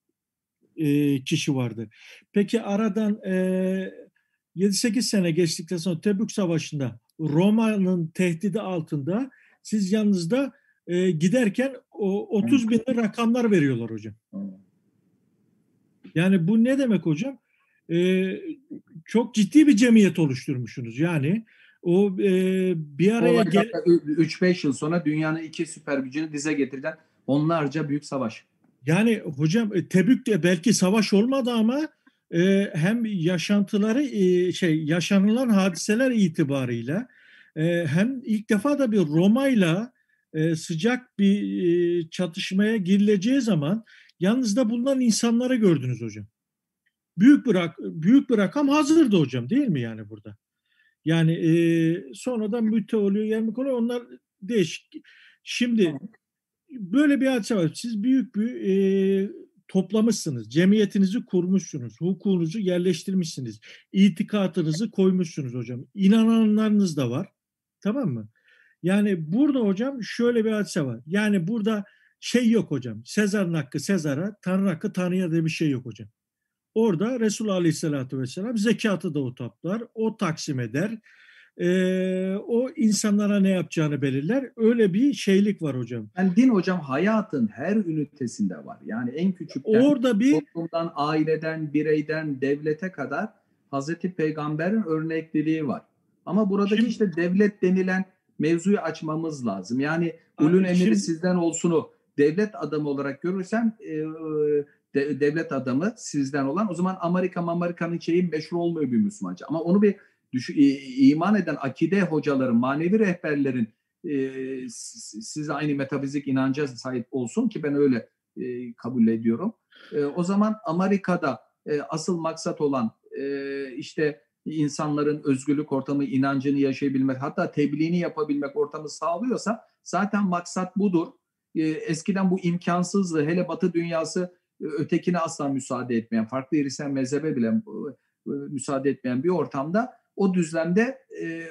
[SPEAKER 1] e, kişi vardı. Peki aradan e, 7-8 sene geçtikten sonra Tebük Savaşı'nda Roma'nın tehdidi altında siz yanınızda e, giderken o 30 bin rakamlar veriyorlar hocam. Yani bu ne demek hocam? Çok ciddi bir cemiyet oluşturmuşsunuz. Yani o e, bir araya
[SPEAKER 2] Olay
[SPEAKER 1] gel...
[SPEAKER 2] hatta 3-5 yıl sonra dünyanın iki süper gücünü dize getirilen onlarca büyük savaş.
[SPEAKER 1] Yani hocam e, Tebük'te belki savaş olmadı ama e, hem yaşantıları e, şey yaşanılan hadiseler itibarıyla e, hem ilk defa da bir Roma'yla e, sıcak bir e, çatışmaya girileceği zaman yanınızda bulunan insanları gördünüz hocam. Büyük bir büyük bir rakam hazırdı hocam değil mi yani burada? Yani e, sonradan müte oluyor, yermik oluyor. Onlar değişik. Şimdi böyle bir hadise var. Siz büyük bir e, toplamışsınız. Cemiyetinizi kurmuşsunuz. Hukukunuzu yerleştirmişsiniz. İtikatınızı koymuşsunuz hocam. İnananlarınız da var. Tamam mı? Yani burada hocam şöyle bir hadise var. Yani burada şey yok hocam. Sezar'ın hakkı Sezar'a, Tanrı hakkı Tanrı'ya diye bir şey yok hocam. Orada Resulullah Aleyhisselatü Vesselam zekatı da o toplar, o taksim eder. Ee, o insanlara ne yapacağını belirler. Öyle bir şeylik var hocam.
[SPEAKER 2] Yani din hocam hayatın her ünitesinde var. Yani en küçükten
[SPEAKER 1] Orada bir
[SPEAKER 2] toplumdan, aileden, bireyden, devlete kadar Hazreti Peygamber'in örnekliliği var. Ama buradaki
[SPEAKER 1] Şimdi-
[SPEAKER 2] işte devlet denilen mevzuyu açmamız lazım. Yani ulun emiri
[SPEAKER 1] şimdi-
[SPEAKER 2] sizden olsunu devlet adamı olarak görürsem e, de- devlet adamı sizden olan o zaman Amerika Amerika'nın şeyi meşhur olmuyor bir Müslümanca. Ama onu bir düş- iman eden akide hocaların, manevi rehberlerin e, siz aynı metafizik inanca sahip olsun ki ben öyle e, kabul ediyorum. E, o zaman Amerika'da e, asıl maksat olan e, işte insanların özgürlük ortamı, inancını yaşayabilmek, hatta tebliğini yapabilmek ortamı sağlıyorsa zaten maksat budur. E, eskiden bu imkansızdı. Hele Batı dünyası e, ötekine asla müsaade etmeyen, farklı Hristiyan mezhebe bile e, müsaade etmeyen bir ortamda o düzlemde e,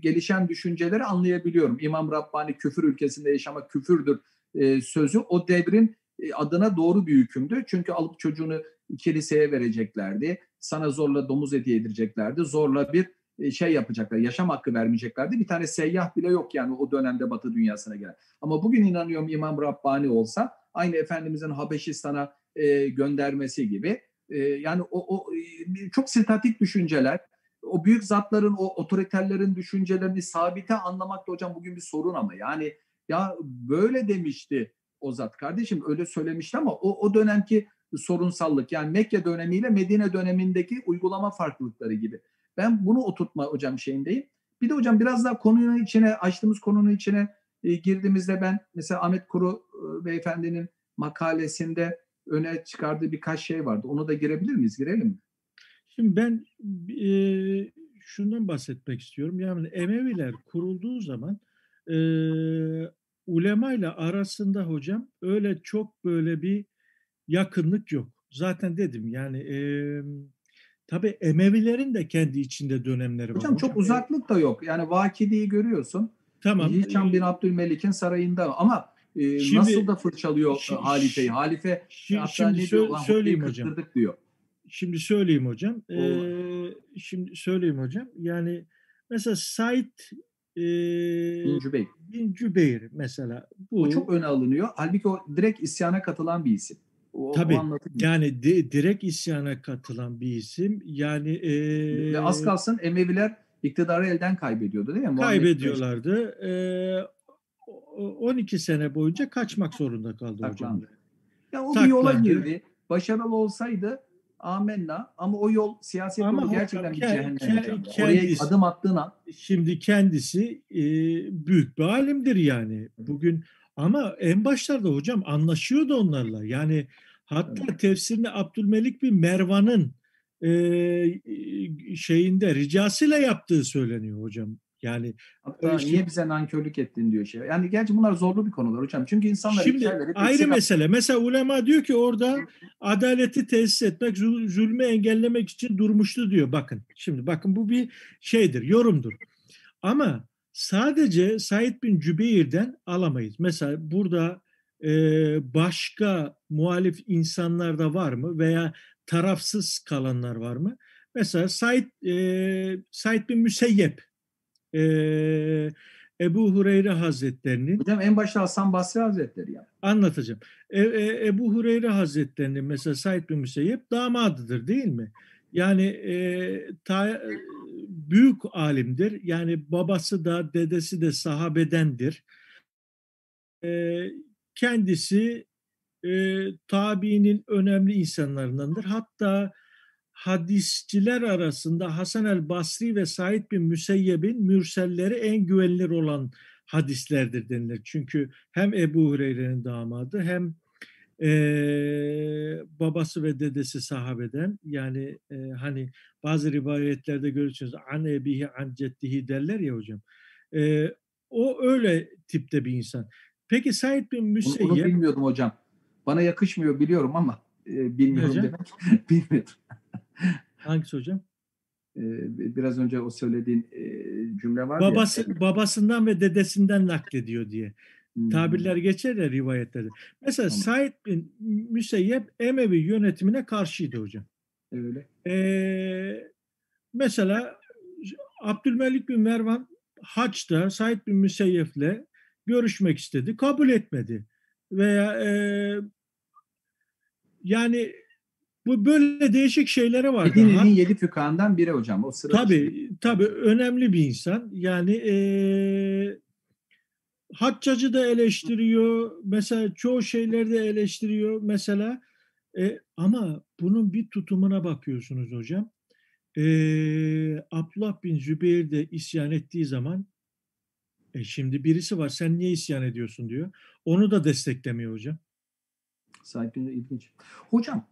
[SPEAKER 2] gelişen düşünceleri anlayabiliyorum. İmam Rabbani küfür ülkesinde yaşamak küfürdür e, sözü o devrin e, adına doğru bir hükümdü. Çünkü alıp çocuğunu kiliseye vereceklerdi. Sana zorla domuz eti yedireceklerdi. Zorla bir e, şey yapacaklar. Yaşam hakkı vermeyeceklerdi. Bir tane seyyah bile yok yani o dönemde Batı dünyasına gelen. Ama bugün inanıyorum İmam Rabbani olsa aynı Efendimizin Habeşistan'a e, göndermesi gibi e, yani o, o e, çok statik düşünceler o büyük zatların, o otoriterlerin düşüncelerini sabite anlamak da hocam bugün bir sorun ama yani ya böyle demişti o zat kardeşim öyle söylemişti ama o, o dönemki sorunsallık yani Mekke dönemiyle Medine dönemindeki uygulama farklılıkları gibi. Ben bunu oturtma hocam şeyindeyim. Bir de hocam biraz daha konunun içine açtığımız konunun içine e, girdiğimizde ben mesela Ahmet Kuru e, beyefendinin makalesinde öne çıkardığı birkaç şey vardı. Onu da girebilir miyiz? Girelim mi?
[SPEAKER 1] Şimdi ben e, şundan bahsetmek istiyorum. Yani Emeviler kurulduğu zaman e, ulemayla arasında hocam öyle çok böyle bir yakınlık yok. Zaten dedim yani e, tabii Emevilerin de kendi içinde dönemleri var.
[SPEAKER 2] Hocam çok uzaklık da yok. Yani Vakidi'yi görüyorsun.
[SPEAKER 1] Tamam.
[SPEAKER 2] Hişam bin Abdülmelik'in sarayında ama e,
[SPEAKER 1] Şimdi-
[SPEAKER 2] nasıl da fırçalıyor
[SPEAKER 1] Şi-
[SPEAKER 2] halifeyi. Halife
[SPEAKER 1] Şi-
[SPEAKER 2] hatta
[SPEAKER 1] şimdi
[SPEAKER 2] ne diyor?
[SPEAKER 1] Söyleyeyim hocam.
[SPEAKER 2] diyor.
[SPEAKER 1] Şimdi söyleyeyim hocam.
[SPEAKER 2] O-
[SPEAKER 1] Ee, şimdi söyleyeyim hocam. Yani Mesela Said e,
[SPEAKER 2] Bin Cübeyr.
[SPEAKER 1] bin Cübeyr mesela. Bu
[SPEAKER 2] O çok öne alınıyor. Halbuki o direkt isyana katılan bir isim. O,
[SPEAKER 1] Tabii.
[SPEAKER 2] o
[SPEAKER 1] yani di- direkt isyana katılan bir isim. Yani e,
[SPEAKER 2] Ve az kalsın Emeviler iktidarı elden kaybediyordu değil mi?
[SPEAKER 1] Kaybediyorlardı. E, o- 12 sene boyunca kaçmak zorunda kaldı hocam.
[SPEAKER 2] Saklandı. Ya o bir yola girdi. Başarılı olsaydı amenna ama o yol siyaset
[SPEAKER 1] Ama
[SPEAKER 2] yolu gerçekten bir cehennem
[SPEAKER 1] ke-
[SPEAKER 2] hocam. Oraya
[SPEAKER 1] kendisi-
[SPEAKER 2] adım attığın an
[SPEAKER 1] Şimdi kendisi e, büyük bir alimdir yani. Bugün ama en başlarda hocam anlaşıyordu onlarla. Yani hatta tefsirini Abdülmelik bin Mervan'ın e, şeyinde ricasıyla yaptığı söyleniyor hocam. Yani
[SPEAKER 2] hatta
[SPEAKER 1] şey-
[SPEAKER 2] niye bize nankörlük ettin diyor şey. Yani gerçi bunlar zorlu bir konular hocam. Çünkü insanlar
[SPEAKER 1] Şimdi ayrı
[SPEAKER 2] sever.
[SPEAKER 1] mesele. Mesela ulema diyor ki orada adaleti tesis etmek, zul- zulmü engellemek için durmuştu diyor. Bakın şimdi bakın bu bir şeydir, yorumdur. Ama sadece Said bin Cübeyr'den alamayız. Mesela burada e, başka muhalif insanlar da var mı veya tarafsız kalanlar var mı? Mesela Said, e, Said bin Müseyyep, e, Ebu Hureyre Hazretlerinin
[SPEAKER 2] Hocam en başta Hasan Basri Hazretleri yani.
[SPEAKER 1] Anlatacağım. E, e, Ebu Hureyre Hazretleri'nin mesela Said bin Müseyyep damadıdır değil mi? Yani e, ta- e, büyük alimdir. Yani babası da dedesi de sahabedendir. E, kendisi e, tabiinin önemli insanlarındandır. Hatta hadisçiler arasında Hasan el Basri ve Said bin Müseyyeb'in mürselleri en güvenilir olan hadislerdir denilir. Çünkü hem Ebu Hureyre'nin damadı hem eee, babası ve dedesi sahabeden yani eee, hani bazı rivayetlerde görürsünüz an ebihi an ceddihi derler ya hocam. Eee, o öyle tipte bir insan. Peki Said bin
[SPEAKER 2] Onu, onu
[SPEAKER 1] Müseyyep
[SPEAKER 2] bilmiyordum hocam. Bana yakışmıyor biliyorum ama e, bilmiyorum
[SPEAKER 1] Hocam?
[SPEAKER 2] demek. bilmiyordum.
[SPEAKER 1] hangisi hocam?
[SPEAKER 2] E, biraz önce o söylediğin e, cümle var ya.
[SPEAKER 1] Babası babasından ve dedesinden naklediyor diye.
[SPEAKER 2] Hmm.
[SPEAKER 1] tabirler geçer ya rivayetlerde. Mesela
[SPEAKER 2] Tamam.
[SPEAKER 1] Said bin Müseyyep Emevi yönetimine karşıydı hocam.
[SPEAKER 2] Öyle.
[SPEAKER 1] Ee, mesela Abdülmelik bin Mervan Haç'ta Said bin Müseyyep'le görüşmek istedi. Kabul etmedi. Veya e, yani bu böyle değişik şeyleri var.
[SPEAKER 2] Medine'nin yedi fükahından biri hocam. O sıra
[SPEAKER 1] Tabii tabii önemli bir insan. Yani eee Haccacı da eleştiriyor. Mesela çoğu şeyleri de eleştiriyor. Mesela E, ama bunun bir tutumuna bakıyorsunuz hocam. Eee Abdullah bin Zübeyir de isyan ettiği zaman e şimdi birisi var sen niye isyan ediyorsun diyor. Onu da desteklemiyor hocam.
[SPEAKER 2] Sahipleri ilginç. Hocam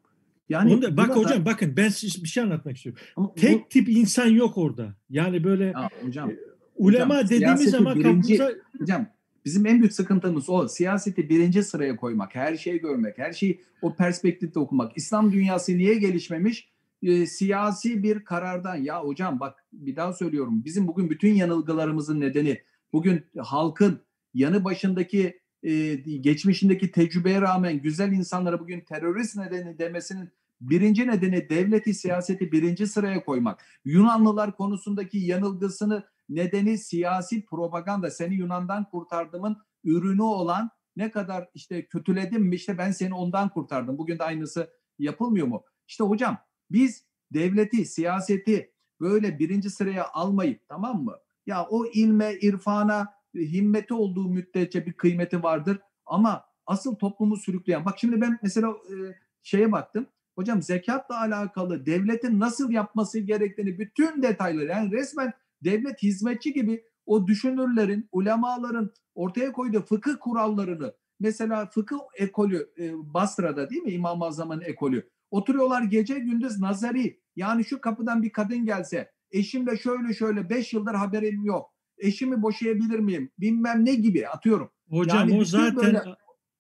[SPEAKER 2] yani
[SPEAKER 1] Onu da- bak
[SPEAKER 2] burada-
[SPEAKER 1] hocam bakın ben size bir şey anlatmak istiyorum.
[SPEAKER 2] Ama bu-
[SPEAKER 1] Tek tip insan yok orada. Yani böyle
[SPEAKER 2] Ya hocam,
[SPEAKER 1] ulema
[SPEAKER 2] hocam,
[SPEAKER 1] dediğimiz zaman
[SPEAKER 2] birinci-
[SPEAKER 1] kapımıza
[SPEAKER 2] hocam bizim en büyük sıkıntımız o. Siyaseti birinci sıraya koymak, her şeyi görmek, her şeyi o perspektifte okumak. İslam dünyası niye gelişmemiş? Ee, siyasi bir karardan. Ya hocam bak bir daha söylüyorum. Bizim bugün bütün yanılgılarımızın nedeni bugün halkın yanı başındaki e, geçmişindeki tecrübeye rağmen güzel insanlara bugün terörist nedeni demesinin birinci nedeni devleti siyaseti birinci sıraya koymak. Yunanlılar konusundaki yanılgısını nedeni siyasi propaganda. Seni Yunan'dan kurtardımın ürünü olan ne kadar işte kötüledim mi işte ben seni ondan kurtardım. Bugün de aynısı yapılmıyor mu? İşte hocam biz devleti, siyaseti böyle birinci sıraya almayıp tamam mı? Ya o ilme, irfana himmeti olduğu müddetçe bir kıymeti vardır. Ama asıl toplumu sürükleyen. Bak şimdi ben mesela e, şeye baktım. Hocam zekatla alakalı devletin nasıl yapması gerektiğini bütün detayları yani resmen devlet hizmetçi gibi o düşünürlerin, ulemaların ortaya koyduğu fıkıh kurallarını mesela fıkıh ekolü e, Basra'da değil mi İmam-ı Azam'ın ekolü oturuyorlar gece gündüz nazari yani şu kapıdan bir kadın gelse eşimle şöyle şöyle 5 yıldır haberim yok eşimi boşayabilir miyim bilmem ne gibi atıyorum.
[SPEAKER 1] hocam
[SPEAKER 2] Yani
[SPEAKER 1] o zaten
[SPEAKER 2] böyle-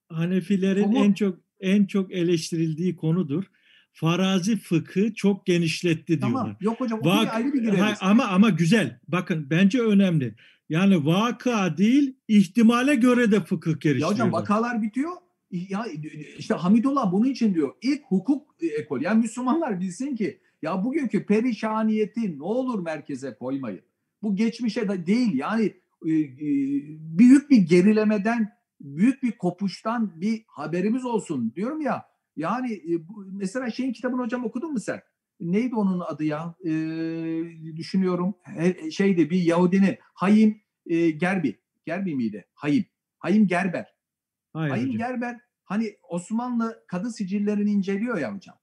[SPEAKER 1] Hanefilerin
[SPEAKER 2] Somut-
[SPEAKER 1] en çok en çok eleştirildiği konudur. Farazi fıkı çok genişletti diyorlar.
[SPEAKER 2] Tamam yok hocam
[SPEAKER 1] Vak-
[SPEAKER 2] konuya ayrı bir gireriz.
[SPEAKER 1] Ha- ama ama güzel. Bakın bence önemli. Yani vaka değil, ihtimale göre de fıkıh
[SPEAKER 2] Ya
[SPEAKER 1] geliştiriyorlar.
[SPEAKER 2] hocam vakalar bitiyor. Ya işte Hamidullah bunun için diyor. İlk hukuk ekol. Yani Müslümanlar bilsin ki ya bugünkü perişaniyeti ne olur merkeze koymayın. Bu geçmişe de değil yani e, e, büyük bir gerilemeden, büyük bir kopuştan bir haberimiz olsun diyorum ya. Yani e, mesela şeyin kitabını hocam okudun mu sen? Neydi onun adı ya? E, düşünüyorum. He, şeydi bir Yahudinin Hayim e, Gerbi. Gerbi miydi? Hayim. Hayim Gerber. Hayır Hayim hocam. Gerber hani Osmanlı kadı sicillerini inceliyor ya hocam.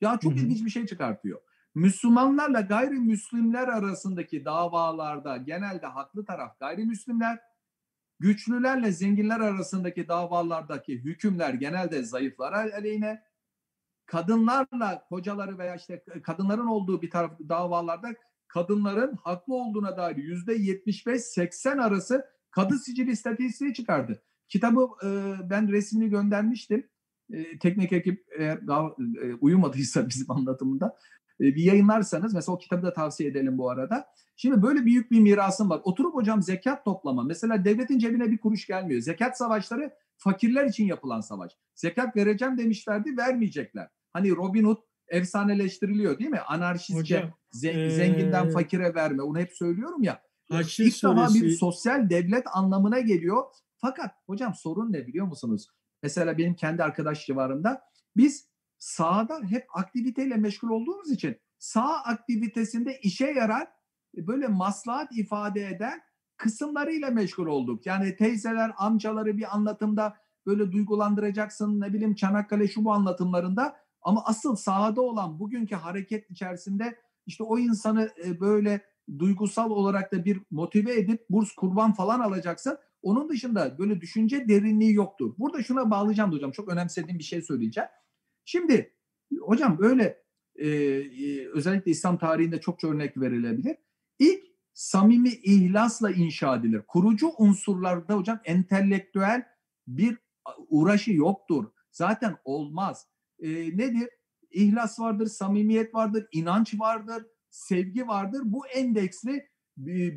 [SPEAKER 2] Ya çok Hı-hı. ilginç bir şey çıkartıyor. Müslümanlarla gayrimüslimler arasındaki davalarda genelde haklı taraf gayrimüslimler, güçlülerle zenginler arasındaki davalardaki hükümler genelde zayıflar aleyhine, kadınlarla kocaları veya işte kadınların olduğu bir taraf davalarda kadınların haklı olduğuna dair yüzde 75-80 arası kadı sicil istatistiği çıkardı. Kitabı e, ben resmini göndermiştim. E, teknik ekip eğer daha e, uyumadıysa bizim anlatımında bir yayınlarsanız mesela o kitabı da tavsiye edelim bu arada. Şimdi böyle büyük bir mirasım var. Oturup hocam zekat toplama. Mesela devletin cebine bir kuruş gelmiyor. Zekat savaşları fakirler için yapılan savaş. Zekat vereceğim demişlerdi vermeyecekler. Hani Robin Hood efsaneleştiriliyor değil mi? Anarşistçe hocam, ze- ee... zenginden fakire verme. Onu hep söylüyorum ya. Haçlı İlk defa bir sosyal devlet anlamına geliyor. Fakat hocam sorun ne biliyor musunuz? Mesela benim kendi arkadaş civarımda biz sahada hep aktiviteyle meşgul olduğumuz için sağ aktivitesinde işe yarar e, böyle maslahat ifade eden kısımlarıyla meşgul olduk. Yani teyzeler, amcaları bir anlatımda böyle duygulandıracaksın ne bileyim Çanakkale şu bu anlatımlarında ama asıl sahada olan bugünkü hareket içerisinde işte o insanı e, böyle duygusal olarak da bir motive edip burs kurban falan alacaksın. Onun dışında böyle düşünce derinliği yoktur. Burada şuna bağlayacağım hocam. Çok önemsediğim bir şey söyleyeceğim. Şimdi hocam böyle e, e, özellikle İslam tarihinde çokça örnek verilebilir. İlk samimi ihlasla inşa edilir. Kurucu unsurlarda hocam entelektüel bir uğraşı yoktur. Zaten olmaz. E, nedir? İhlas vardır, samimiyet vardır, inanç vardır, sevgi vardır. Bu endeksli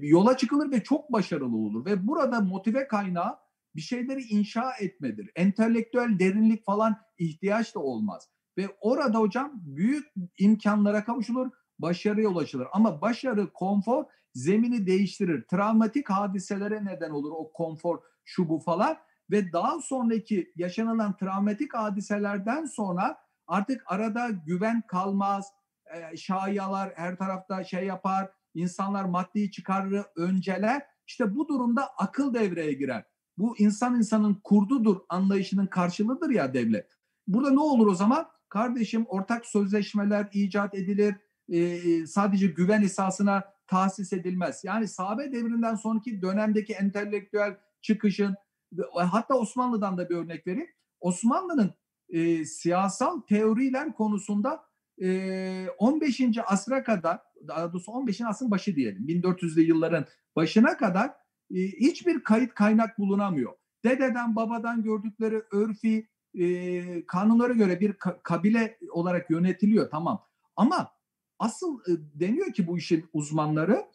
[SPEAKER 2] yola çıkılır ve çok başarılı olur. Ve burada motive kaynağı bir şeyleri inşa etmedir. Entelektüel derinlik falan ihtiyaç da olmaz. Ve orada hocam büyük imkanlara kavuşulur, başarıya ulaşılır. Ama başarı, konfor zemini değiştirir. Travmatik hadiselere neden olur o konfor, şu bu falan. Ve daha sonraki yaşanılan travmatik hadiselerden sonra artık arada güven kalmaz, e, şayalar her tarafta şey yapar, insanlar maddi çıkarı önceler. İşte bu durumda akıl devreye girer. Bu insan insanın kurdudur anlayışının karşılığıdır ya devlet. Burada ne olur o zaman? Kardeşim ortak sözleşmeler icat edilir. E, sadece güven esasına tahsis edilmez. Yani sahabe devrinden sonraki dönemdeki entelektüel çıkışın hatta Osmanlı'dan da bir örnek vereyim. Osmanlı'nın e, siyasal teoriler konusunda e, 15. asra kadar daha doğrusu 15. asrın başı diyelim 1400'lü yılların başına kadar e, hiçbir kayıt kaynak bulunamıyor. Dededen babadan gördükleri örfi e, kanunlara göre bir ka- kabile olarak yönetiliyor tamam. Ama asıl e, deniyor ki bu işin uzmanları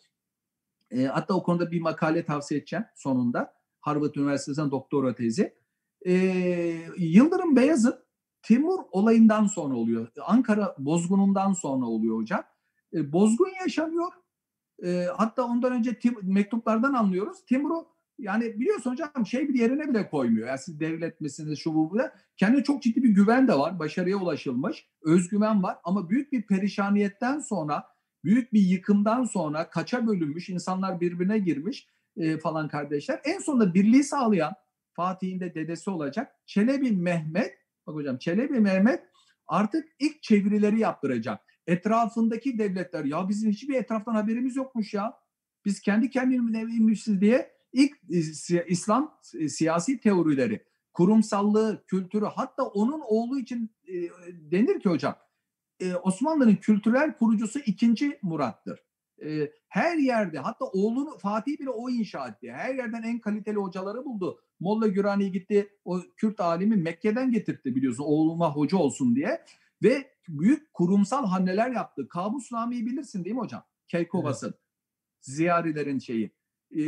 [SPEAKER 2] e, hatta o konuda bir makale tavsiye edeceğim sonunda. Harvard Üniversitesi'nden doktora tezi. Yıldırım Beyazıt Timur olayından sonra oluyor. Ankara bozgunundan sonra oluyor hocam. Bozgun yaşanıyor. E, hatta ondan önce tim, mektuplardan anlıyoruz. Timur'u yani biliyorsun hocam şey bir yerine bile koymuyor. Yani siz devlet misiniz şu bu bu da. Kendine çok ciddi bir güven de var. Başarıya ulaşılmış. Özgüven var. Ama büyük bir perişaniyetten sonra büyük bir yıkımdan sonra kaça bölünmüş insanlar birbirine girmiş e, falan kardeşler. En sonunda birliği sağlayan Fatih'in de dedesi olacak Çelebi Mehmet bak hocam Çelebi Mehmet artık ilk çevirileri yaptıracak. Etrafındaki devletler ya bizim hiçbir etraftan haberimiz yokmuş ya. Biz kendi kendimizmişiz diye ilk e, İslam e, siyasi teorileri, kurumsallığı, kültürü hatta onun oğlu için e, denir ki hocam Osmanlı'nın kültürel kurucusu ikinci Murat'tır. Her yerde hatta oğlunu Fatih bile o inşa etti. Her yerden en kaliteli hocaları buldu. Molla Gürani gitti o Kürt alimi Mekke'den getirtti biliyorsun oğluma hoca olsun diye. Ve büyük kurumsal hamleler yaptı. Kabus Nami'yi bilirsin değil mi hocam? Keykovas'ın. Evet. Ziyarilerin şeyi e,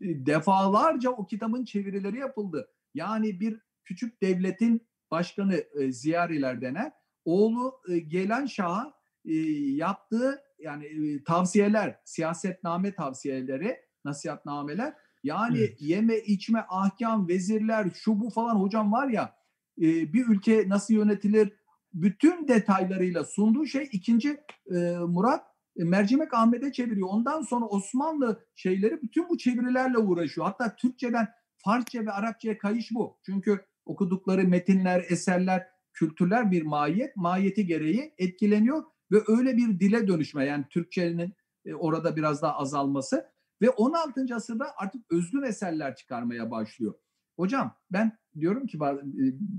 [SPEAKER 2] defalarca o kitabın çevirileri yapıldı. Yani bir küçük devletin başkanı e, Ziyariler denen oğlu e, gelen şaha e, yaptığı yani e, tavsiyeler, siyasetname tavsiyeleri, nasihatnameler. Yani
[SPEAKER 1] Evet.
[SPEAKER 2] yeme içme ahkam, vezirler, şu bu falan hocam var ya e, bir ülke nasıl yönetilir bütün detaylarıyla sunduğu şey ikinci e, Murat e, Mercimek Ahmet'e çeviriyor. Ondan sonra Osmanlı şeyleri bütün bu çevirilerle uğraşıyor. Hatta Türkçeden Farsça ve Arapçaya kayış bu. Çünkü okudukları metinler, eserler, kültürler bir mahiyet. Mahiyeti gereği etkileniyor ve öyle bir dile dönüşme yani Türkçenin e, orada biraz daha azalması ve 16. asırda artık özgün eserler çıkarmaya başlıyor. Hocam ben diyorum ki e,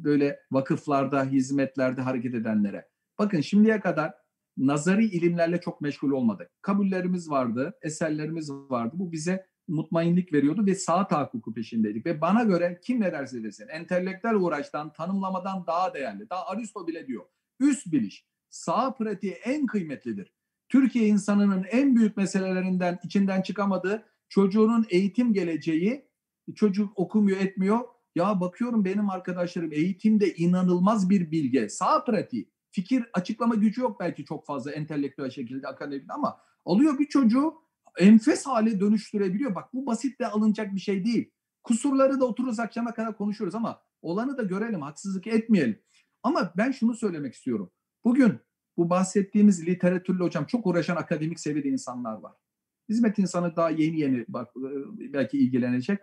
[SPEAKER 2] böyle vakıflarda, hizmetlerde hareket edenlere. Bakın şimdiye kadar nazari ilimlerle çok meşgul olmadık. Kabullerimiz vardı, eserlerimiz vardı. Bu bize mutmainlik veriyordu ve sağ tahakkuku peşindeydik. Ve bana göre kim ne derse desin entelektüel uğraştan, tanımlamadan daha değerli. Daha Aristo bile diyor. Üst biliş, sağ pratiği en kıymetlidir. Türkiye insanının en büyük meselelerinden içinden çıkamadığı çocuğunun eğitim geleceği, çocuk okumuyor etmiyor. Ya bakıyorum benim arkadaşlarım eğitimde inanılmaz bir bilge, sağ pratiği. Fikir açıklama gücü yok belki çok fazla entelektüel şekilde akademik ama alıyor bir çocuğu enfes hale dönüştürebiliyor. Bak bu basitle alınacak bir şey değil. Kusurları da otururuz akşama kadar konuşuyoruz ama olanı da görelim, haksızlık etmeyelim. Ama ben şunu söylemek istiyorum. Bugün bu bahsettiğimiz literatürle hocam çok uğraşan akademik seviyede insanlar var. Hizmet insanı daha yeni yeni bak e, belki ilgilenecek.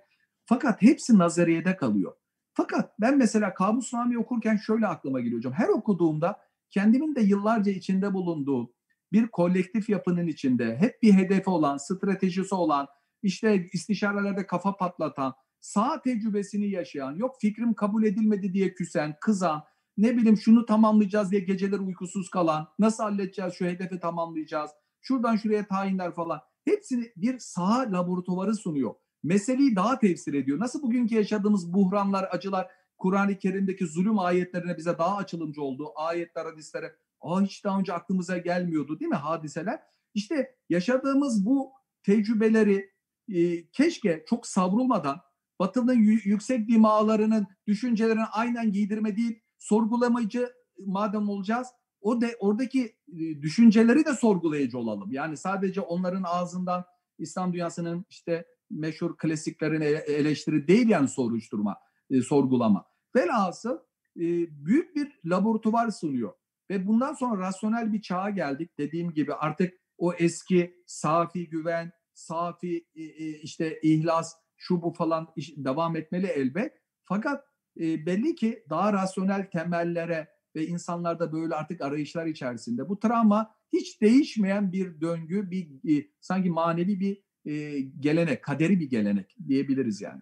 [SPEAKER 2] Fakat hepsi nazariyede kalıyor. Fakat ben mesela Kabusname okurken şöyle aklıma geliyor hocam. Her okuduğumda kendimin de yıllarca içinde bulunduğu bir kolektif yapının içinde hep bir hedefi olan, stratejisi olan, işte istişarelerde kafa patlatan, sağ tecrübesini yaşayan, yok fikrim kabul edilmedi diye küsen, kızan, ne bileyim şunu tamamlayacağız diye geceler uykusuz kalan, nasıl halledeceğiz şu hedefi tamamlayacağız, şuradan şuraya tayinler falan. Hepsini bir saha laboratuvarı sunuyor. Meseleyi daha tefsir ediyor. Nasıl bugünkü yaşadığımız buhranlar, acılar Kur'an-ı Kerim'deki zulüm ayetlerine bize daha açılımcı oldu. Ayetler, hadislere Aa, hiç daha önce aklımıza gelmiyordu değil mi hadiseler? İşte yaşadığımız bu tecrübeleri e, keşke çok savrulmadan Batı'nın yü- yüksek dimalarının düşüncelerini aynen giydirme değil, sorgulamacı madem olacağız, o de oradaki e, düşünceleri de sorgulayıcı olalım. Yani sadece onların ağzından İslam dünyasının işte meşhur klasiklerini ele- eleştiri değil yani soruşturma, e, sorgulama. Velhasıl e, büyük bir laboratuvar sunuyor. Ve bundan sonra rasyonel bir çağa geldik. Dediğim gibi artık o eski safi güven, safi e, e, işte ihlas, şu bu falan iş- devam etmeli elbet. Fakat e, belli ki daha rasyonel temellere ve insanlarda böyle artık arayışlar içerisinde. Bu travma hiç değişmeyen bir döngü, bir e, sanki manevi bir e, gelenek, kaderi bir gelenek diyebiliriz yani.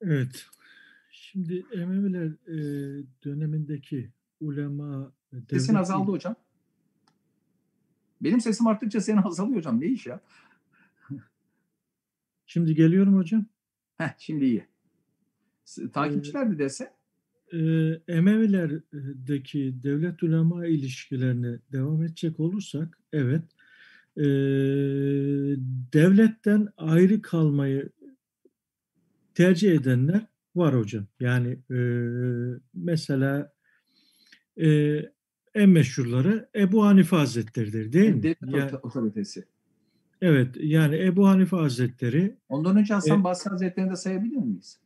[SPEAKER 1] Evet. Şimdi Emeviler e, dönemindeki ulema
[SPEAKER 2] Sesin
[SPEAKER 1] devlet-
[SPEAKER 2] azaldı hocam. Benim sesim arttıkça senin azalıyor hocam. Ne iş ya?
[SPEAKER 1] Şimdi geliyorum hocam.
[SPEAKER 2] Heh, şimdi iyi. Takipçiler de dese
[SPEAKER 1] e, Emevilerdeki devlet ulema ilişkilerine devam edecek olursak, evet, e, devletten ayrı kalmayı tercih edenler var hocam. Yani e, mesela e, en meşhurları Ebu Hanife Hazretleri'dir değil mi?
[SPEAKER 2] devlet
[SPEAKER 1] Yani,
[SPEAKER 2] otoritesi.
[SPEAKER 1] evet, yani Ebu Hanife Hazretleri
[SPEAKER 2] Ondan önce Hasan
[SPEAKER 1] E-
[SPEAKER 2] Basri Hazretleri'ni de sayabilir miyiz?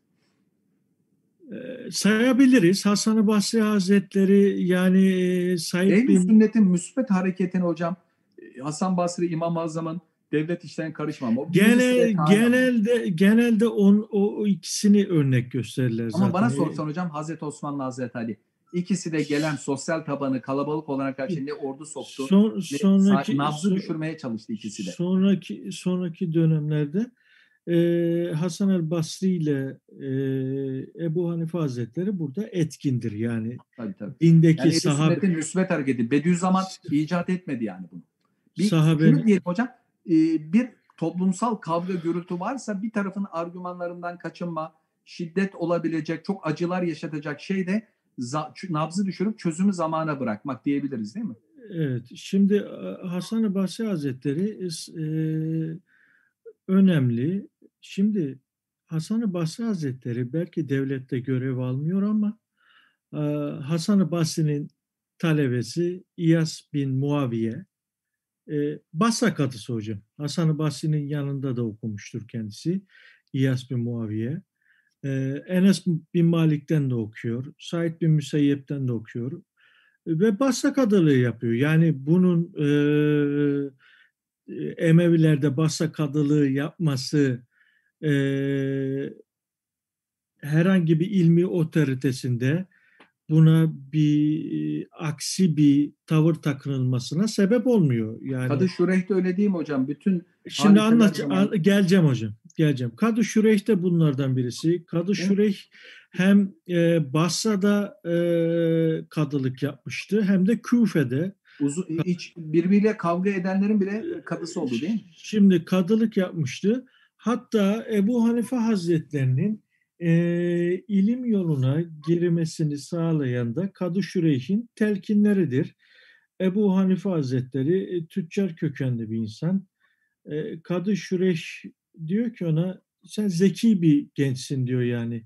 [SPEAKER 1] e, sayabiliriz. Hasan-ı Basri Hazretleri yani e, Said
[SPEAKER 2] Ehl-i sünnetin müsbet hareketini hocam Hasan Basri İmam-ı Azam'ın devlet işlerine karışmam. O
[SPEAKER 1] Gene,
[SPEAKER 2] birincisi de Kaan ama.
[SPEAKER 1] genelde genelde on, o, o ikisini örnek gösterirler zaten.
[SPEAKER 2] Ama bana sorsan hocam Hazreti Osman'la Hazreti Ali. İkisi de gelen sosyal tabanı kalabalık olarak karşı ne ordu soktu
[SPEAKER 1] son,
[SPEAKER 2] ne
[SPEAKER 1] sonraki
[SPEAKER 2] nabzı
[SPEAKER 1] son-
[SPEAKER 2] düşürmeye çalıştı ikisi de.
[SPEAKER 1] sonraki sonraki dönemlerde e, Hasan el Basri ile e, Ebu Hanife Hazretleri burada etkindir yani
[SPEAKER 2] Tabii tabii.
[SPEAKER 1] dindeki
[SPEAKER 2] Yani
[SPEAKER 1] sahabe
[SPEAKER 2] müsbet hareketi. Bediüzzaman icat etmedi yani bunu. Bir,
[SPEAKER 1] Sahabenin-
[SPEAKER 2] şunu diyelim hocam e, bir toplumsal kavga gürültü varsa bir tarafın argümanlarından kaçınma, şiddet olabilecek, çok acılar yaşatacak şey de nabzı düşürüp çözümü zamana bırakmak diyebiliriz değil mi?
[SPEAKER 1] Evet, şimdi e, Hasan-ı Basri Hazretleri e, önemli. Şimdi Hasan-ı Basri Hazretleri belki devlette görev almıyor ama e, Hasan-ı Basri'nin talebesi İyas bin Muaviye E, Basra kadısı hocam. Hasan-ı Basri'nin yanında da okumuştur kendisi. İyas bin Muaviye. E, Enes bin Malik'ten de okuyor. Said bin Müseyyep'ten de okuyor. Ve Basra kadılığı yapıyor. Yani bunun e, Emevilerde Basra kadılığı yapması e, herhangi bir ilmi otoritesinde buna bir aksi bir tavır takınılmasına sebep olmuyor. Yani
[SPEAKER 2] Kadı Şureyh de öyle değil mi hocam? Bütün
[SPEAKER 1] Şimdi anlat
[SPEAKER 2] zaman-
[SPEAKER 1] geleceğim hocam. Geleceğim. Kadı Şureyh de bunlardan birisi. Kadı Şureyh hem e, Basra'da e, kadılık yapmıştı hem de Küfe'de.
[SPEAKER 2] uzun, hiç birbiriyle kavga edenlerin bile kadısı oldu değil mi?
[SPEAKER 1] Şimdi kadılık yapmıştı. Hatta Ebu Hanife Hazretlerinin e, ilim yoluna girmesini sağlayan da Kadı Şureyh'in telkinleridir. Ebu Hanife Hazretleri e, tüccar kökenli bir insan. E, Kadı Şureyh diyor ki ona sen zeki bir gençsin diyor yani.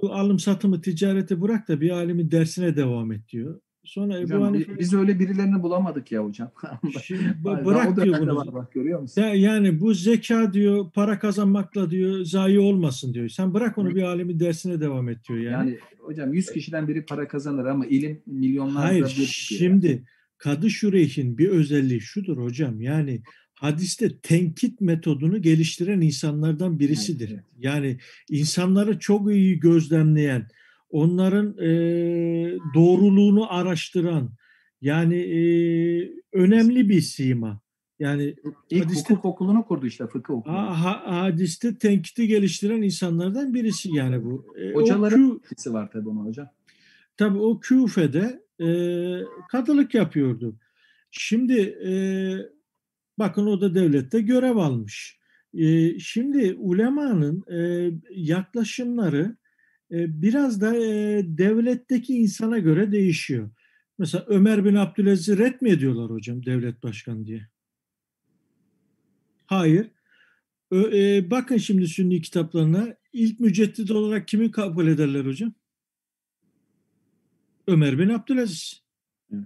[SPEAKER 1] Bu alım satımı ticareti bırak da bir alimin dersine devam et diyor. Sonra Ebu
[SPEAKER 2] Hocam,
[SPEAKER 1] Hanife
[SPEAKER 2] biz öyle birilerini bulamadık ya hocam.
[SPEAKER 1] Şimdi bırak diyor bunu.
[SPEAKER 2] var bak görüyor musun?
[SPEAKER 1] Ya yani bu zeka diyor para kazanmakla diyor zayi olmasın diyor. Sen bırak onu bir alimin dersine devam et diyor yani.
[SPEAKER 2] Yani hocam 100 kişiden biri para kazanır ama ilim milyonlarda
[SPEAKER 1] Hayır
[SPEAKER 2] bir çıkıyor.
[SPEAKER 1] şimdi Kadı Şureyh'in bir özelliği şudur hocam. Yani hadiste tenkit metodunu geliştiren insanlardan birisidir. Yani insanları çok iyi gözlemleyen, onların e, doğruluğunu araştıran, yani e, önemli bir sima. Yani
[SPEAKER 2] İlk
[SPEAKER 1] hadiste-
[SPEAKER 2] hukuk okulunu kurdu işte fıkıh okulu.
[SPEAKER 1] Ha, ha- hadiste tenkiti geliştiren insanlardan birisi yani bu. E,
[SPEAKER 2] Hocaların etkisi var tabii ona hocam.
[SPEAKER 1] tabii o Küfe'de e, kadılık yapıyordu. Şimdi e, bakın o da devlette görev almış. E, şimdi ulemanın e, yaklaşımları biraz da e, devletteki insana göre değişiyor. Mesela Ömer bin Abdülaziz'i red mi ediyorlar hocam devlet başkanı diye? Hayır. E, bakın şimdi Sünni kitaplarına ilk müceddit olarak kimi kabul ederler hocam? Ömer bin Abdülaziz.
[SPEAKER 2] Evet.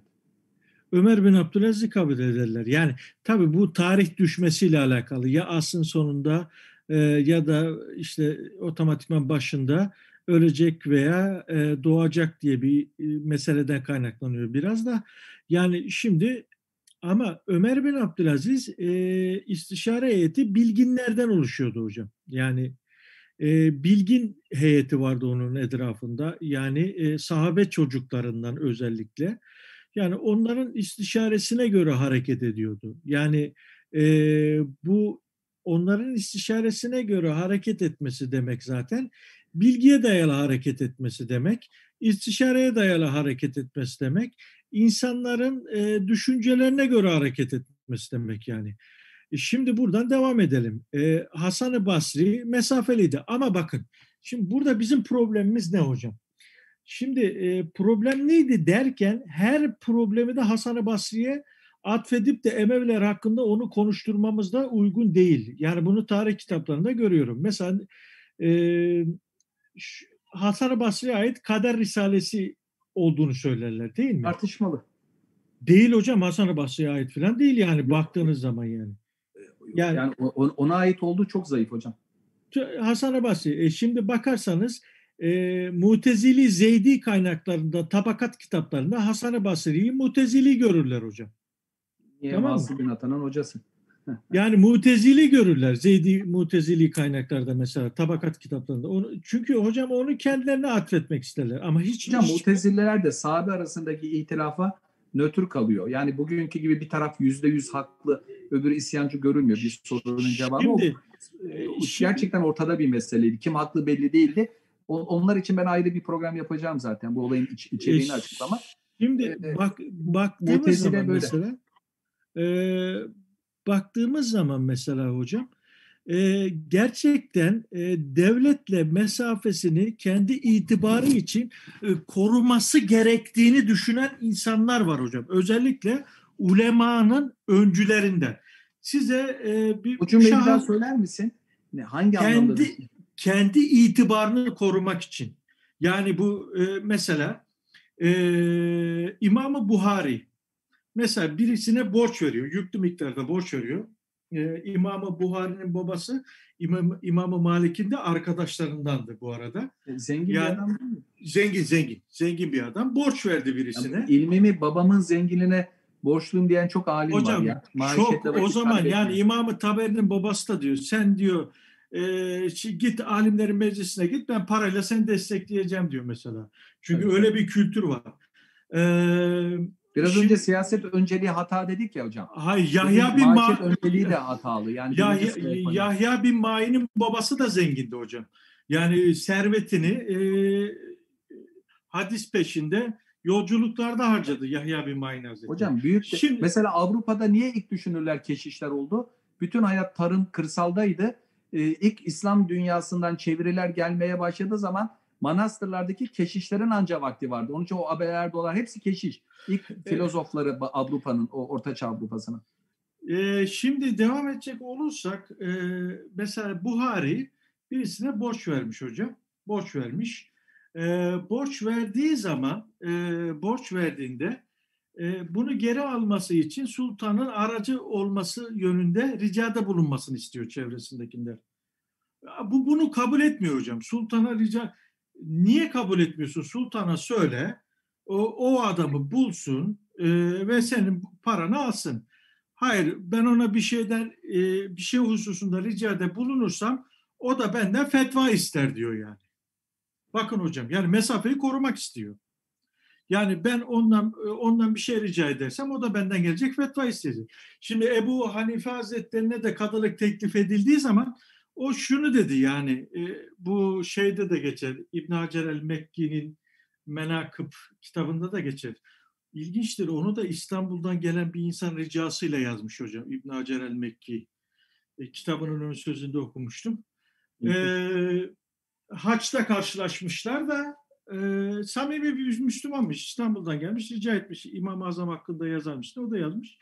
[SPEAKER 1] Ömer bin Abdülaziz'i kabul ederler. Yani tabii bu tarih düşmesiyle alakalı. Ya asrın sonunda e, ya da işte otomatikman başında ölecek veya e, doğacak diye bir e, meseleden kaynaklanıyor biraz da. Yani şimdi ama Ömer bin Abdülaziz e, istişare heyeti bilginlerden oluşuyordu hocam. Yani e, bilgin heyeti vardı onun etrafında. Yani e, sahabe çocuklarından özellikle. Yani onların istişaresine göre hareket ediyordu. Yani e, bu onların istişaresine göre hareket etmesi demek zaten bilgiye dayalı hareket etmesi demek, istişareye dayalı hareket etmesi demek, insanların e, düşüncelerine göre hareket etmesi demek yani. E, Şimdi buradan devam edelim. E, Hasan-ı Basri mesafeliydi ama bakın şimdi burada bizim problemimiz ne hocam? Şimdi e, problem neydi derken her problemi de Hasan-ı Basri'ye atfedip de Emeviler hakkında onu konuşturmamız da uygun değil. Yani bunu tarih kitaplarında görüyorum. Mesela e, Hasan-ı Basri'ye ait Kader Risalesi olduğunu söylerler değil mi?
[SPEAKER 2] Tartışmalı.
[SPEAKER 1] Değil hocam Hasan-ı Basri'ye ait falan değil yani baktığınız zaman yani. Yani-
[SPEAKER 2] Yani, o- ona ait olduğu çok zayıf hocam.
[SPEAKER 1] Hasan-ı Basri. E, şimdi bakarsanız e, Mutezili Zeydi kaynaklarında, tabakat kitaplarında Hasan-ı Basri'yi Mutezili görürler hocam.
[SPEAKER 2] Niye
[SPEAKER 1] Tamam mı?
[SPEAKER 2] Atan'ın hocası.
[SPEAKER 1] Yani Mutezili görürler. Zeydi Mutezili kaynaklarda mesela tabakat kitaplarında. Onu, çünkü hocam onu kendilerine atfetmek isterler. Ama hiç,
[SPEAKER 2] Hocam
[SPEAKER 1] hiç
[SPEAKER 2] Mutezileler de sahabe arasındaki itilafa nötr kalıyor. Yani bugünkü gibi bir taraf yüzde yüz haklı, öbürü isyancı görülmüyor. Bir sorunun cevabı o.
[SPEAKER 1] şimdi,
[SPEAKER 2] Ee,
[SPEAKER 1] şimdi-
[SPEAKER 2] gerçekten ortada bir meseleydi. Kim haklı belli değildi. O- Onlar için ben ayrı bir program yapacağım zaten. Bu olayın iç, içeriğini
[SPEAKER 1] E,
[SPEAKER 2] açıklamak.
[SPEAKER 1] Şimdi
[SPEAKER 2] Ee,
[SPEAKER 1] bak baktığımız zaman
[SPEAKER 2] böyle.
[SPEAKER 1] mesela e, baktığımız zaman mesela hocam e, gerçekten e, devletle mesafesini kendi itibarı için e, koruması gerektiğini düşünen insanlar var hocam. Özellikle ulemanın öncülerinden. Size e, bir şahı-
[SPEAKER 2] daha söyler misin? Ne, hangi anlamda?
[SPEAKER 1] kendi kendi itibarını korumak için. Yani bu e, mesela e, İmam-ı Buhari mesela birisine borç veriyor, yüklü miktarda borç veriyor. Ee, İmam-ı Buhari'nin babası İmam, İmam-ı Malik'in de arkadaşlarındandı bu arada.
[SPEAKER 2] E, Zengin
[SPEAKER 1] Yani-
[SPEAKER 2] bir adam değil mi?
[SPEAKER 1] Zengin zengin, zengin bir adam. Borç verdi birisine.
[SPEAKER 2] Yani ilmimi babamın zenginine borçluyum diyen çok alim var
[SPEAKER 1] Hocam çok o zaman yani İmam-ı Taberi'nin babası da diyor sen diyor e, git alimlerin meclisine git ben parayla seni destekleyeceğim diyor mesela. Çünkü
[SPEAKER 2] Tabii,
[SPEAKER 1] öyle bir kültür var. E,
[SPEAKER 2] Biraz
[SPEAKER 1] şimdi-
[SPEAKER 2] önce siyaset önceliği hata dedik ya hocam.
[SPEAKER 1] hayır Yahya bin
[SPEAKER 2] maişet
[SPEAKER 1] Ma
[SPEAKER 2] önceliği de hatalı. Yani
[SPEAKER 1] Yahya. Yahya bin Ma'in'in babası da zengindi hocam. Yani servetini e, hadis peşinde yolculuklarda harcadı Yahya bin Ma'in Hazretleri.
[SPEAKER 2] Hocam büyük de-
[SPEAKER 1] Şimdi-
[SPEAKER 2] mesela Avrupa'da niye ilk düşünürler keşişler oldu? Bütün hayat tarım kırsaldaydı. Ee, ilk İslam dünyasından çeviriler gelmeye başladığı zaman manastırlardaki keşişlerin anca vakti vardı. Onun için o abeler dolar hepsi keşiş. İlk filozofları Avrupa'nın, o Ortaçağ Avrupa'sının.
[SPEAKER 1] Ee, şimdi devam edecek olursak e, mesela Buhari birisine borç vermiş hocam. Borç vermiş. E, borç verdiği zaman e, borç verdiğinde e, bunu geri alması için sultanın aracı olması yönünde ricada bulunmasını istiyor çevresindekiler. Ya Bu bunu kabul etmiyor hocam. Sultana rica niye kabul etmiyorsun? Sultana söyle. O, o adamı bulsun e, ve senin paranı alsın. Hayır, ben ona bir şeyden e, bir şey hususunda ricada bulunursam o da benden fetva ister diyor yani. Bakın hocam, yani mesafeyi korumak istiyor. Yani ben ondan e, ondan bir şey rica edersem o da benden gelecek fetva isteyecek. Şimdi Ebu Hanife Hazretlerine de kadılık teklif edildiği zaman o şunu dedi yani e, bu şeyde de geçer. İbn Hacer el Mekki'nin Menakıb kitabında da geçer. İlginçtir. Onu da İstanbul'dan gelen bir insan ricasıyla yazmış hocam. İbn Hacer el Mekki. E, kitabının ön sözünde okumuştum. E, haçta karşılaşmışlar da e, samimi bir Müslümanmış. İstanbul'dan gelmiş, rica etmiş. İmam-ı Azam hakkında yazarmıştı. O da yazmış.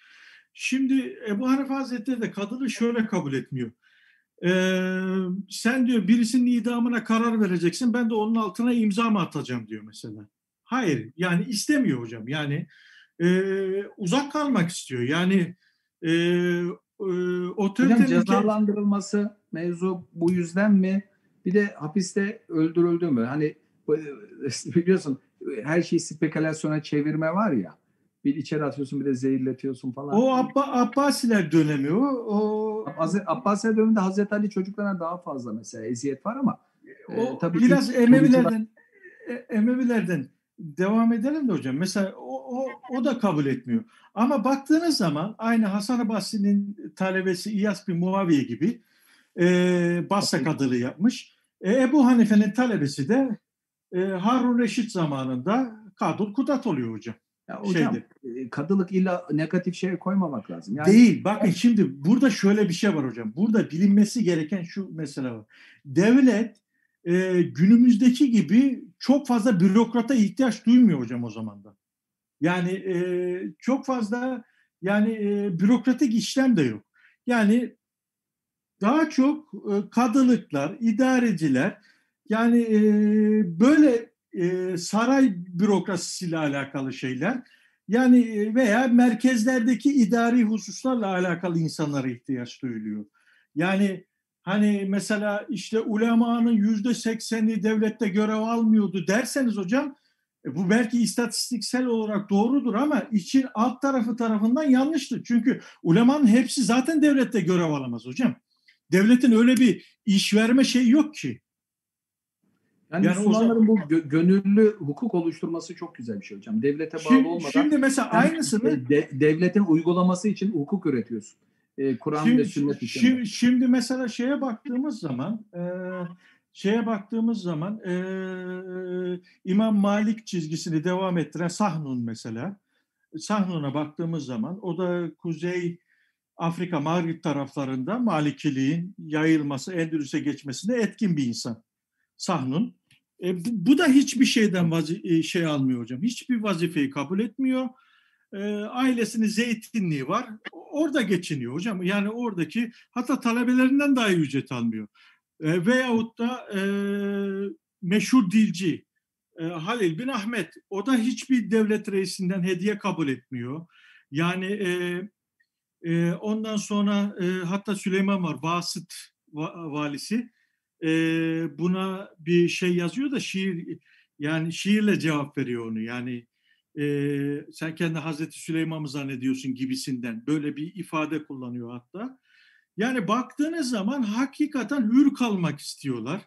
[SPEAKER 1] Şimdi Ebu Hanife Hazretleri de kadını şöyle kabul etmiyor. E, sen diyor birisinin idamına karar vereceksin. Ben de onun altına imza mı atacağım diyor mesela. Hayır. Yani istemiyor hocam. Yani e, uzak kalmak istiyor. Yani e, e,
[SPEAKER 2] Hocam
[SPEAKER 1] otoritenin...
[SPEAKER 2] cezalandırılması mevzu bu yüzden mi? Bir de hapiste öldürüldü mü? Hani bu- biliyorsun her şeyi spekülasyona çevirme var ya. Bir içeri atıyorsun bir de zehirletiyorsun falan.
[SPEAKER 1] O Abba, Abbasiler dönemi o. o
[SPEAKER 2] Abbasiye döneminde Hazreti Ali çocuklarına daha fazla mesela eziyet var ama e,
[SPEAKER 1] o
[SPEAKER 2] tabii
[SPEAKER 1] biraz
[SPEAKER 2] ilk
[SPEAKER 1] Emevilerden e, Emevilerden devam edelim de hocam. Mesela o, o, o da kabul etmiyor. Ama baktığınız zaman aynı Hasan Basri'nin talebesi İyas bin Muaviye gibi e, Basra kadılığı yapmış. E, Ebu Hanife'nin talebesi de e, Harun Reşit zamanında Kadul Kudat oluyor hocam.
[SPEAKER 2] Ya hocam
[SPEAKER 1] Şeydi.
[SPEAKER 2] kadılık illa negatif şeye koymamak lazım. Yani
[SPEAKER 1] Değil. Bakın şimdi burada şöyle bir şey var hocam. Burada bilinmesi gereken şu mesele var. Devlet e, günümüzdeki gibi çok fazla bürokrata ihtiyaç duymuyor hocam o zaman da. Yani e, çok fazla yani e, bürokratik işlem de yok. Yani daha çok e, kadılıklar, idareciler yani e, böyle e, saray bürokrasisiyle alakalı şeyler yani e, veya merkezlerdeki idari hususlarla alakalı insanlara ihtiyaç duyuluyor. Yani hani mesela işte ulemanın yüzde sekseni devlette görev almıyordu derseniz hocam e, bu belki istatistiksel olarak doğrudur ama için alt tarafı tarafından yanlıştır. Çünkü ulemanın hepsi zaten devlette görev alamaz hocam. Devletin öyle bir iş verme şeyi yok ki.
[SPEAKER 2] Yani,
[SPEAKER 1] Yani
[SPEAKER 2] Müslümanların bu gö- gönüllü hukuk oluşturması çok güzel bir şey hocam. Devlete bağlı
[SPEAKER 1] Şimdi,
[SPEAKER 2] olmadan
[SPEAKER 1] şimdi mesela aynısını
[SPEAKER 2] de- devletin uygulaması için hukuk üretiyorsun. Ee, Kur'an ve sünnet için.
[SPEAKER 1] şimdi, şimdi mesela şeye baktığımız zaman e, şeye baktığımız zaman e, İmam Malik çizgisini devam ettiren Sahnun mesela. Sahnun'a baktığımız zaman o da Kuzey Afrika, Mağrip taraflarında Malikiliğin yayılması, Endülüs'e geçmesinde etkin bir insan. Sahnun. E, bu, da hiçbir şeyden vazi- e, şey almıyor hocam. Hiçbir vazifeyi kabul etmiyor. E, ailesinin zeytinliği var. Orada geçiniyor hocam. Yani oradaki hatta talebelerinden dahi ücret almıyor. E, veyahut da e, meşhur dilci e, Halil bin Ahmet o da hiçbir devlet reisinden hediye kabul etmiyor. Yani e, e, ondan sonra e, hatta Süleyman var, Vasıt va, valisi. E, buna bir şey yazıyor da şiir yani şiirle cevap veriyor onu. Yani e, sen kendi Hazreti Süleyman mı zannediyorsun gibisinden böyle bir ifade kullanıyor hatta. Yani baktığınız zaman hakikaten hür kalmak istiyorlar.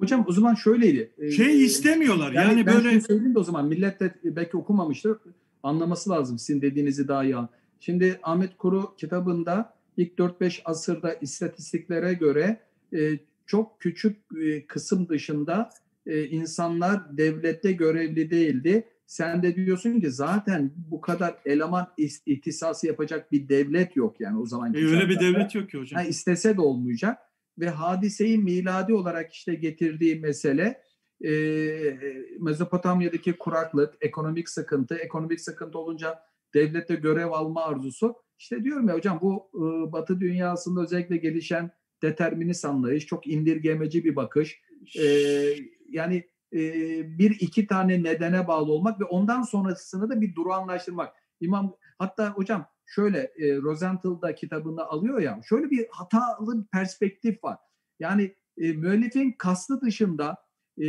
[SPEAKER 2] Hocam o zaman şöyleydi.
[SPEAKER 1] Şey istemiyorlar. Yani, yani
[SPEAKER 2] ben böyle söyleyeyim de o zaman millet de belki okumamıştır. Anlaması lazım sizin dediğinizi daha iyi. Şimdi Ahmet Kuru kitabında ilk 4-5 asırda istatistiklere göre e, çok küçük e, kısım dışında e, insanlar devlette görevli değildi. Sen de diyorsun ki zaten bu kadar eleman ihtisası yapacak bir devlet yok yani o zaman.
[SPEAKER 1] E, öyle bir devlet yok ki hocam.
[SPEAKER 2] Ha, istese de olmayacak ve hadiseyi miladi olarak işte getirdiği mesele e, Mezopotamya'daki kuraklık, ekonomik sıkıntı, ekonomik sıkıntı olunca devlette görev alma arzusu. İşte diyorum ya hocam bu e, Batı dünyasında özellikle gelişen determinist anlayış, çok indirgemeci bir bakış. E, yani e, bir iki tane nedene bağlı olmak ve ondan sonrasını da bir durağanlaştırmak. İmam hatta hocam şöyle e, Rosenthal'da kitabında alıyor ya şöyle bir hatalı perspektif var. Yani e, müellifin kastı dışında e,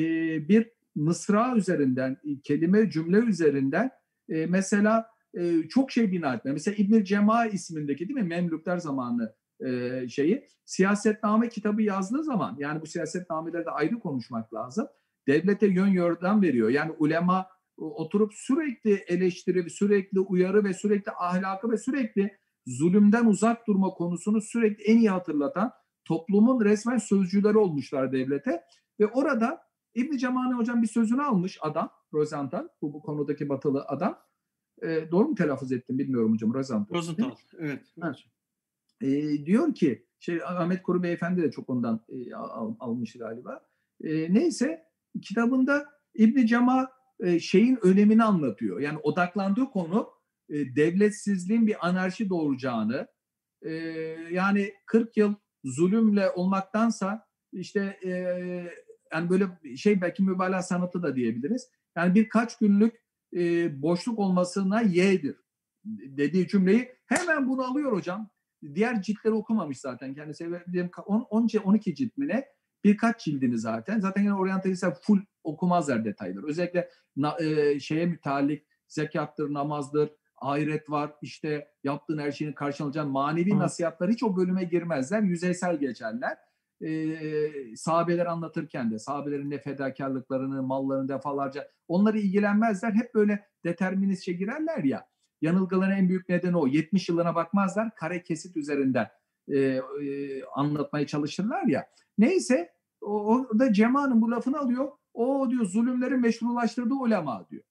[SPEAKER 2] bir mısra üzerinden, kelime cümle üzerinden e, mesela e, çok şey bina etme. Mesela İbn Cema ismindeki değil mi Memlükler zamanı e, şeyi siyasetname kitabı yazdığı zaman yani bu siyasetnamelerde ayrı konuşmak lazım. Devlete yön yordam veriyor. Yani ulema oturup sürekli eleştiri, sürekli uyarı ve sürekli ahlakı ve sürekli zulümden uzak durma konusunu sürekli en iyi hatırlatan toplumun resmen sözcüleri olmuşlar devlete. Ve orada İbn Cemani hocam bir sözünü almış adam, Rosenthal, bu, bu konudaki batılı adam. E, doğru mu telaffuz ettim bilmiyorum hocam, Rosenthal.
[SPEAKER 1] Rosenthal, evet. evet.
[SPEAKER 2] E, diyor ki, şey Ahmet Koru Beyefendi de çok ondan e, al, almış galiba. E, neyse, kitabında İbn Cema e, şeyin önemini anlatıyor. Yani odaklandığı konu e, devletsizliğin bir anarşi doğuracağını, e, yani 40 yıl zulümle olmaktansa işte e, yani böyle şey belki mübalağa sanatı da diyebiliriz. Yani birkaç günlük e, boşluk olmasına yeğdir dediği cümleyi hemen bunu alıyor hocam. Diğer ciltleri okumamış zaten kendisi. 10, 12 cilt mi ne? Birkaç cildini zaten. Zaten yine oryantalistler full okumazlar detayları. Özellikle e, şeye müteallik zekattır, namazdır, ahiret var, işte yaptığın her şeyin karşılanacağın manevi nasihatlar hiç o bölüme girmezler. Yüzeysel geçerler e, sahabeler anlatırken de sahabelerin ne fedakarlıklarını, mallarını defalarca onları ilgilenmezler. Hep böyle deterministçe girerler ya. Yanılgıların en büyük nedeni o. 70 yılına bakmazlar. Kare kesit üzerinden e, e, anlatmaya çalışırlar ya. Neyse o, da Cema'nın bu lafını alıyor. O diyor zulümleri meşrulaştırdığı ulema diyor.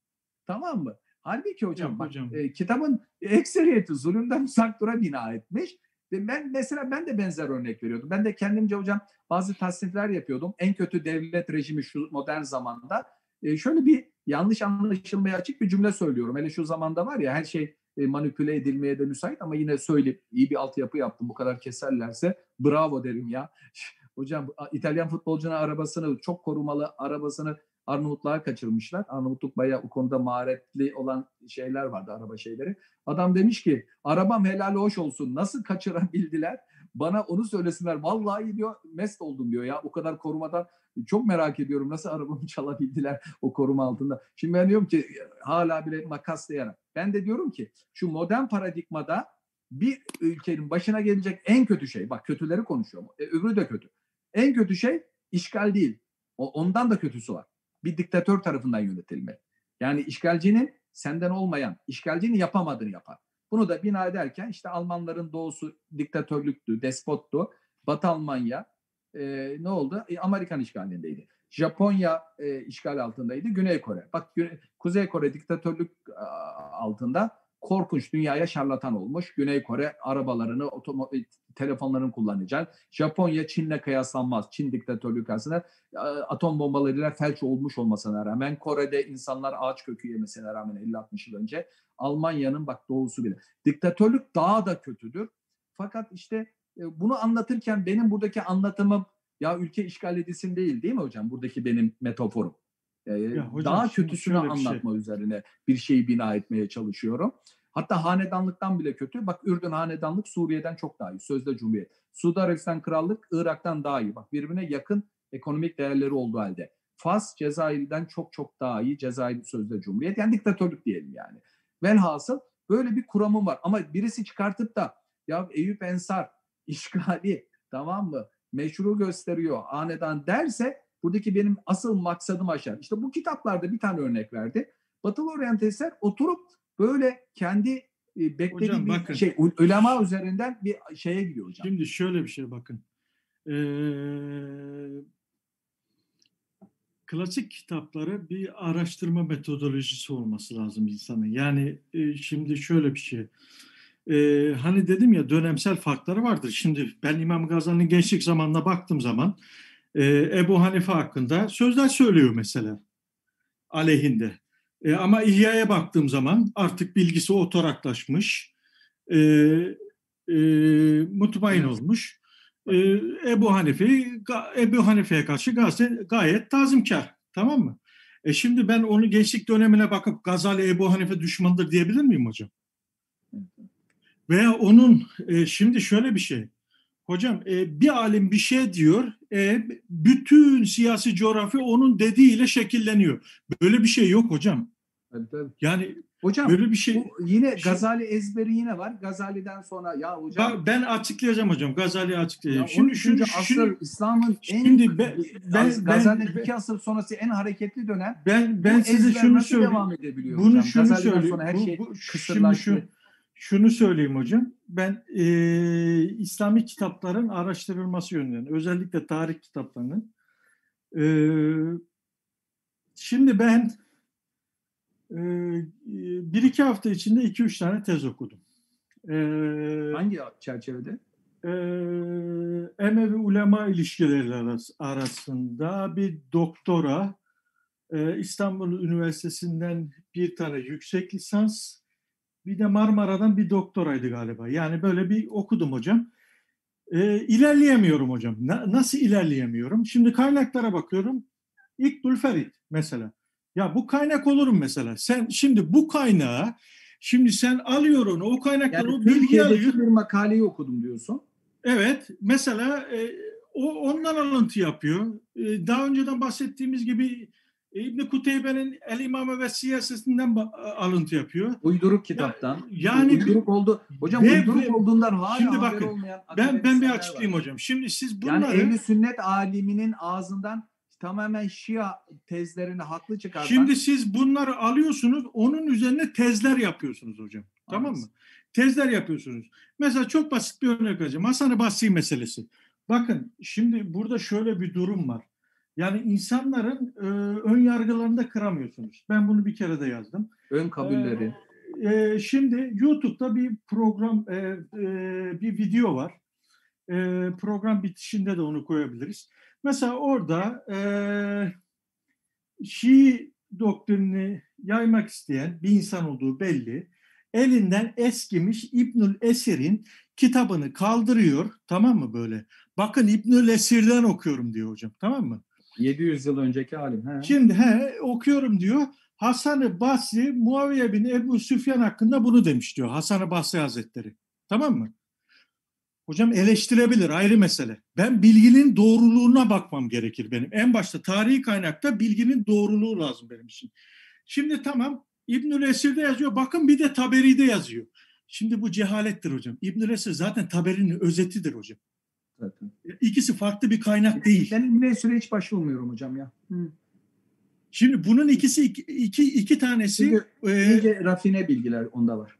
[SPEAKER 2] Tamam mı? Halbuki hocam, Yok, hocam. Bak, e, kitabın ekseriyeti zulümden uzak dura bina etmiş. Ben mesela ben de benzer örnek veriyordum. Ben de kendimce hocam bazı tasnifler yapıyordum. En kötü devlet rejimi şu modern zamanda. E, şöyle bir yanlış anlaşılmaya açık bir cümle söylüyorum. Hele şu zamanda var ya her şey e, manipüle edilmeye de müsait ama yine söyleyip iyi bir altyapı yaptım. Bu kadar keserlerse bravo derim ya. Hocam İtalyan futbolcunun arabasını çok korumalı arabasını Arnavutluğa kaçırmışlar. Arnavutluk bayağı o konuda maharetli olan şeyler vardı araba şeyleri. Adam demiş ki arabam helal hoş olsun nasıl kaçırabildiler? Bana onu söylesinler. Vallahi diyor mest oldum diyor ya o kadar korumadan çok merak ediyorum nasıl arabamı çalabildiler o koruma altında. Şimdi ben diyorum ki hala bile makaslayarak. Ben de diyorum ki şu modern paradigmada bir ülkenin başına gelecek en kötü şey bak kötüleri konuşuyorum. E, öbürü de kötü. En kötü şey işgal değil. O, ondan da kötüsü var bir diktatör tarafından yönetilme. Yani işgalcinin senden olmayan, işgalcinin yapamadığını yapar. Bunu da bina ederken işte Almanların doğusu diktatörlüktü, despottu. Batı Almanya e, ne oldu? E, Amerikan işgalindeydi. Japonya e, işgal altındaydı. Güney Kore. Bak Kuzey Kore diktatörlük altında korkunç dünyaya şarlatan olmuş. Güney Kore arabalarını, otomo- telefonlarını kullanacak. Japonya Çin'le kıyaslanmaz. Çin diktatörlüğü karşısında atom bombalarıyla felç olmuş olmasına rağmen Kore'de insanlar ağaç kökü yemesine rağmen 50-60 yıl önce Almanya'nın bak doğusu bile. Diktatörlük daha da kötüdür. Fakat işte e, bunu anlatırken benim buradaki anlatımım ya ülke işgal edilsin değil değil mi hocam? Buradaki benim metaforum. Ya hocam, daha kötüsünü şey anlatma şey. üzerine bir şeyi bina etmeye çalışıyorum. Hatta hanedanlıktan bile kötü. Bak Ürdün hanedanlık Suriye'den çok daha iyi. Sözde Cumhuriyet. Suudi Arabistan Krallık Irak'tan daha iyi. Bak birbirine yakın ekonomik değerleri olduğu halde. Fas Cezayir'den çok çok daha iyi. Cezayir sözde Cumhuriyet. Yani diktatörlük diyelim yani. Velhasıl böyle bir kuramım var. Ama birisi çıkartıp da ya Eyüp Ensar işgali tamam mı meşru gösteriyor hanedan derse buradaki benim asıl maksadım aşar. İşte bu kitaplarda bir tane örnek verdi. Batılı oryantalistler oturup böyle kendi e, beklediği
[SPEAKER 1] Hocam,
[SPEAKER 2] bir
[SPEAKER 1] bakın.
[SPEAKER 2] şey ulema üzerinden bir şeye gidiyor hocam.
[SPEAKER 1] Şimdi şöyle bir şey bakın. Ee, klasik kitapları bir araştırma metodolojisi olması lazım insanın. Yani e, şimdi şöyle bir şey. Ee, hani dedim ya dönemsel farkları vardır. Şimdi ben İmam Gazali'nin gençlik zamanına baktığım zaman e, Ebu Hanife hakkında sözler söylüyor mesela aleyhinde. E, ama İhya'ya baktığım zaman artık bilgisi otoraklaşmış, e, e, mutmain
[SPEAKER 2] Evet.
[SPEAKER 1] olmuş. E, Ebu Hanife Ebu Hanife'ye karşı gayet, gayet tazimkar. Tamam mı? E şimdi ben onu gençlik dönemine bakıp Gazali Ebu Hanife düşmandır diyebilir miyim hocam? Veya onun e, şimdi şöyle bir şey. Hocam e, bir alim bir şey diyor, e, bütün siyasi coğrafya onun dediğiyle şekilleniyor. Böyle bir şey yok hocam. Yani
[SPEAKER 2] Hocam
[SPEAKER 1] böyle bir şey.
[SPEAKER 2] bu yine
[SPEAKER 1] Şimdi-
[SPEAKER 2] Gazali ezberi yine var. Gazali'den sonra ya hocam
[SPEAKER 1] Ben, ben açıklayacağım hocam. Gazali'yi
[SPEAKER 2] ya
[SPEAKER 1] açıklayacağım.
[SPEAKER 2] şimdi,
[SPEAKER 1] Şimdi, şimdi,
[SPEAKER 2] asır İslam'ın en
[SPEAKER 1] şimdi ben- ben-
[SPEAKER 2] Gazali'nin
[SPEAKER 1] ben-
[SPEAKER 2] iki asır sonrası en hareketli dönem
[SPEAKER 1] ben ben
[SPEAKER 2] bu
[SPEAKER 1] size şunu söyleyeyim.
[SPEAKER 2] devam edebiliyor
[SPEAKER 1] Bunu
[SPEAKER 2] hocam?
[SPEAKER 1] şunu
[SPEAKER 2] Gazali'den
[SPEAKER 1] söyleyeyim.
[SPEAKER 2] sonra her
[SPEAKER 1] Bu-
[SPEAKER 2] şey
[SPEAKER 1] bu- şimdi şu, şunu söyleyeyim hocam. Ben e, İslami kitapların araştırılması yönünden, özellikle tarih kitaplarının. E, şimdi ben e, bir iki hafta içinde iki üç tane tez okudum. E,
[SPEAKER 2] Hangi çerçevede?
[SPEAKER 1] e, Emevi ulema ilişkileri arası- arasında bir doktora e, İstanbul Üniversitesi'nden bir tane yüksek lisans bir de Marmara'dan bir doktoraydı galiba. Yani böyle bir okudum hocam. E, ilerleyemiyorum hocam. Na- nasıl ilerleyemiyorum? Şimdi kaynaklara bakıyorum. İkbul Ferit mesela. Ya bu kaynak olurum mesela. Sen şimdi bu kaynağı şimdi sen alıyor onu o kaynakları
[SPEAKER 2] Yani
[SPEAKER 1] o
[SPEAKER 2] Türkiye'deki
[SPEAKER 1] alıyor.
[SPEAKER 2] bir makaleyi okudum diyorsun.
[SPEAKER 1] Evet, mesela e, o ondan alıntı yapıyor. E, daha önceden bahsettiğimiz gibi İbn Kuteybe'nin El İmame ve Siyasetinden alıntı yapıyor.
[SPEAKER 2] Uyduruk kitaptan.
[SPEAKER 1] yani
[SPEAKER 2] uyduruk oldu. Hocam
[SPEAKER 1] Ve-
[SPEAKER 2] uyduruk
[SPEAKER 1] ve-
[SPEAKER 2] olduğundan hala
[SPEAKER 1] Şimdi bakın,
[SPEAKER 2] olmayan
[SPEAKER 1] Ben ben bir açıklayayım
[SPEAKER 2] var.
[SPEAKER 1] hocam. Şimdi siz
[SPEAKER 2] Yani
[SPEAKER 1] bunları
[SPEAKER 2] ehli sünnet aliminin ağzından tamamen Şia tezlerini haklı çıkartan
[SPEAKER 1] şimdi siz bunları alıyorsunuz, onun üzerine tezler yapıyorsunuz hocam. Tamam mı? Tezler yapıyorsunuz. Mesela çok basit bir örnek vereceğim. Hasan-ı Basri meselesi. Bakın şimdi burada şöyle bir durum var. Yani insanların e, ön yargılarını da kıramıyorsunuz. Ben bunu bir kere de yazdım.
[SPEAKER 2] ön kabulleri.
[SPEAKER 1] E, şimdi YouTube'da bir program, e, e, bir video var. E, program bitişinde de onu koyabiliriz. Mesela orada e, Şii doktrinini yaymak isteyen bir insan olduğu belli. Elinden eskimiş İbnül Esir'in kitabını kaldırıyor. Tamam mı böyle? Bakın İbnül Esir'den okuyorum diyor hocam. Tamam mı?
[SPEAKER 2] 700 yıl önceki alim. He.
[SPEAKER 1] Şimdi he, okuyorum diyor. Hasan-ı Basri Muaviye bin Ebu Süfyan hakkında bunu demiş diyor. Hasan-ı Basri Hazretleri. Tamam mı? Hocam eleştirebilir ayrı mesele. Ben bilginin doğruluğuna bakmam gerekir benim. En başta tarihi kaynakta bilginin doğruluğu lazım benim için. Şimdi tamam İbnül Esir'de yazıyor. Bakın bir de Taberi'de yazıyor. Şimdi bu cehalettir hocam. İbnül Esir zaten Taberi'nin özetidir hocam.
[SPEAKER 2] Zaten.
[SPEAKER 1] İkisi farklı bir kaynak değil.
[SPEAKER 2] Ben İbn süre hiç başvurmuyorum hocam ya. Hı.
[SPEAKER 1] Şimdi bunun ikisi iki, iki, iki tanesi
[SPEAKER 2] Çünkü
[SPEAKER 1] e,
[SPEAKER 2] iyice rafine bilgiler onda var.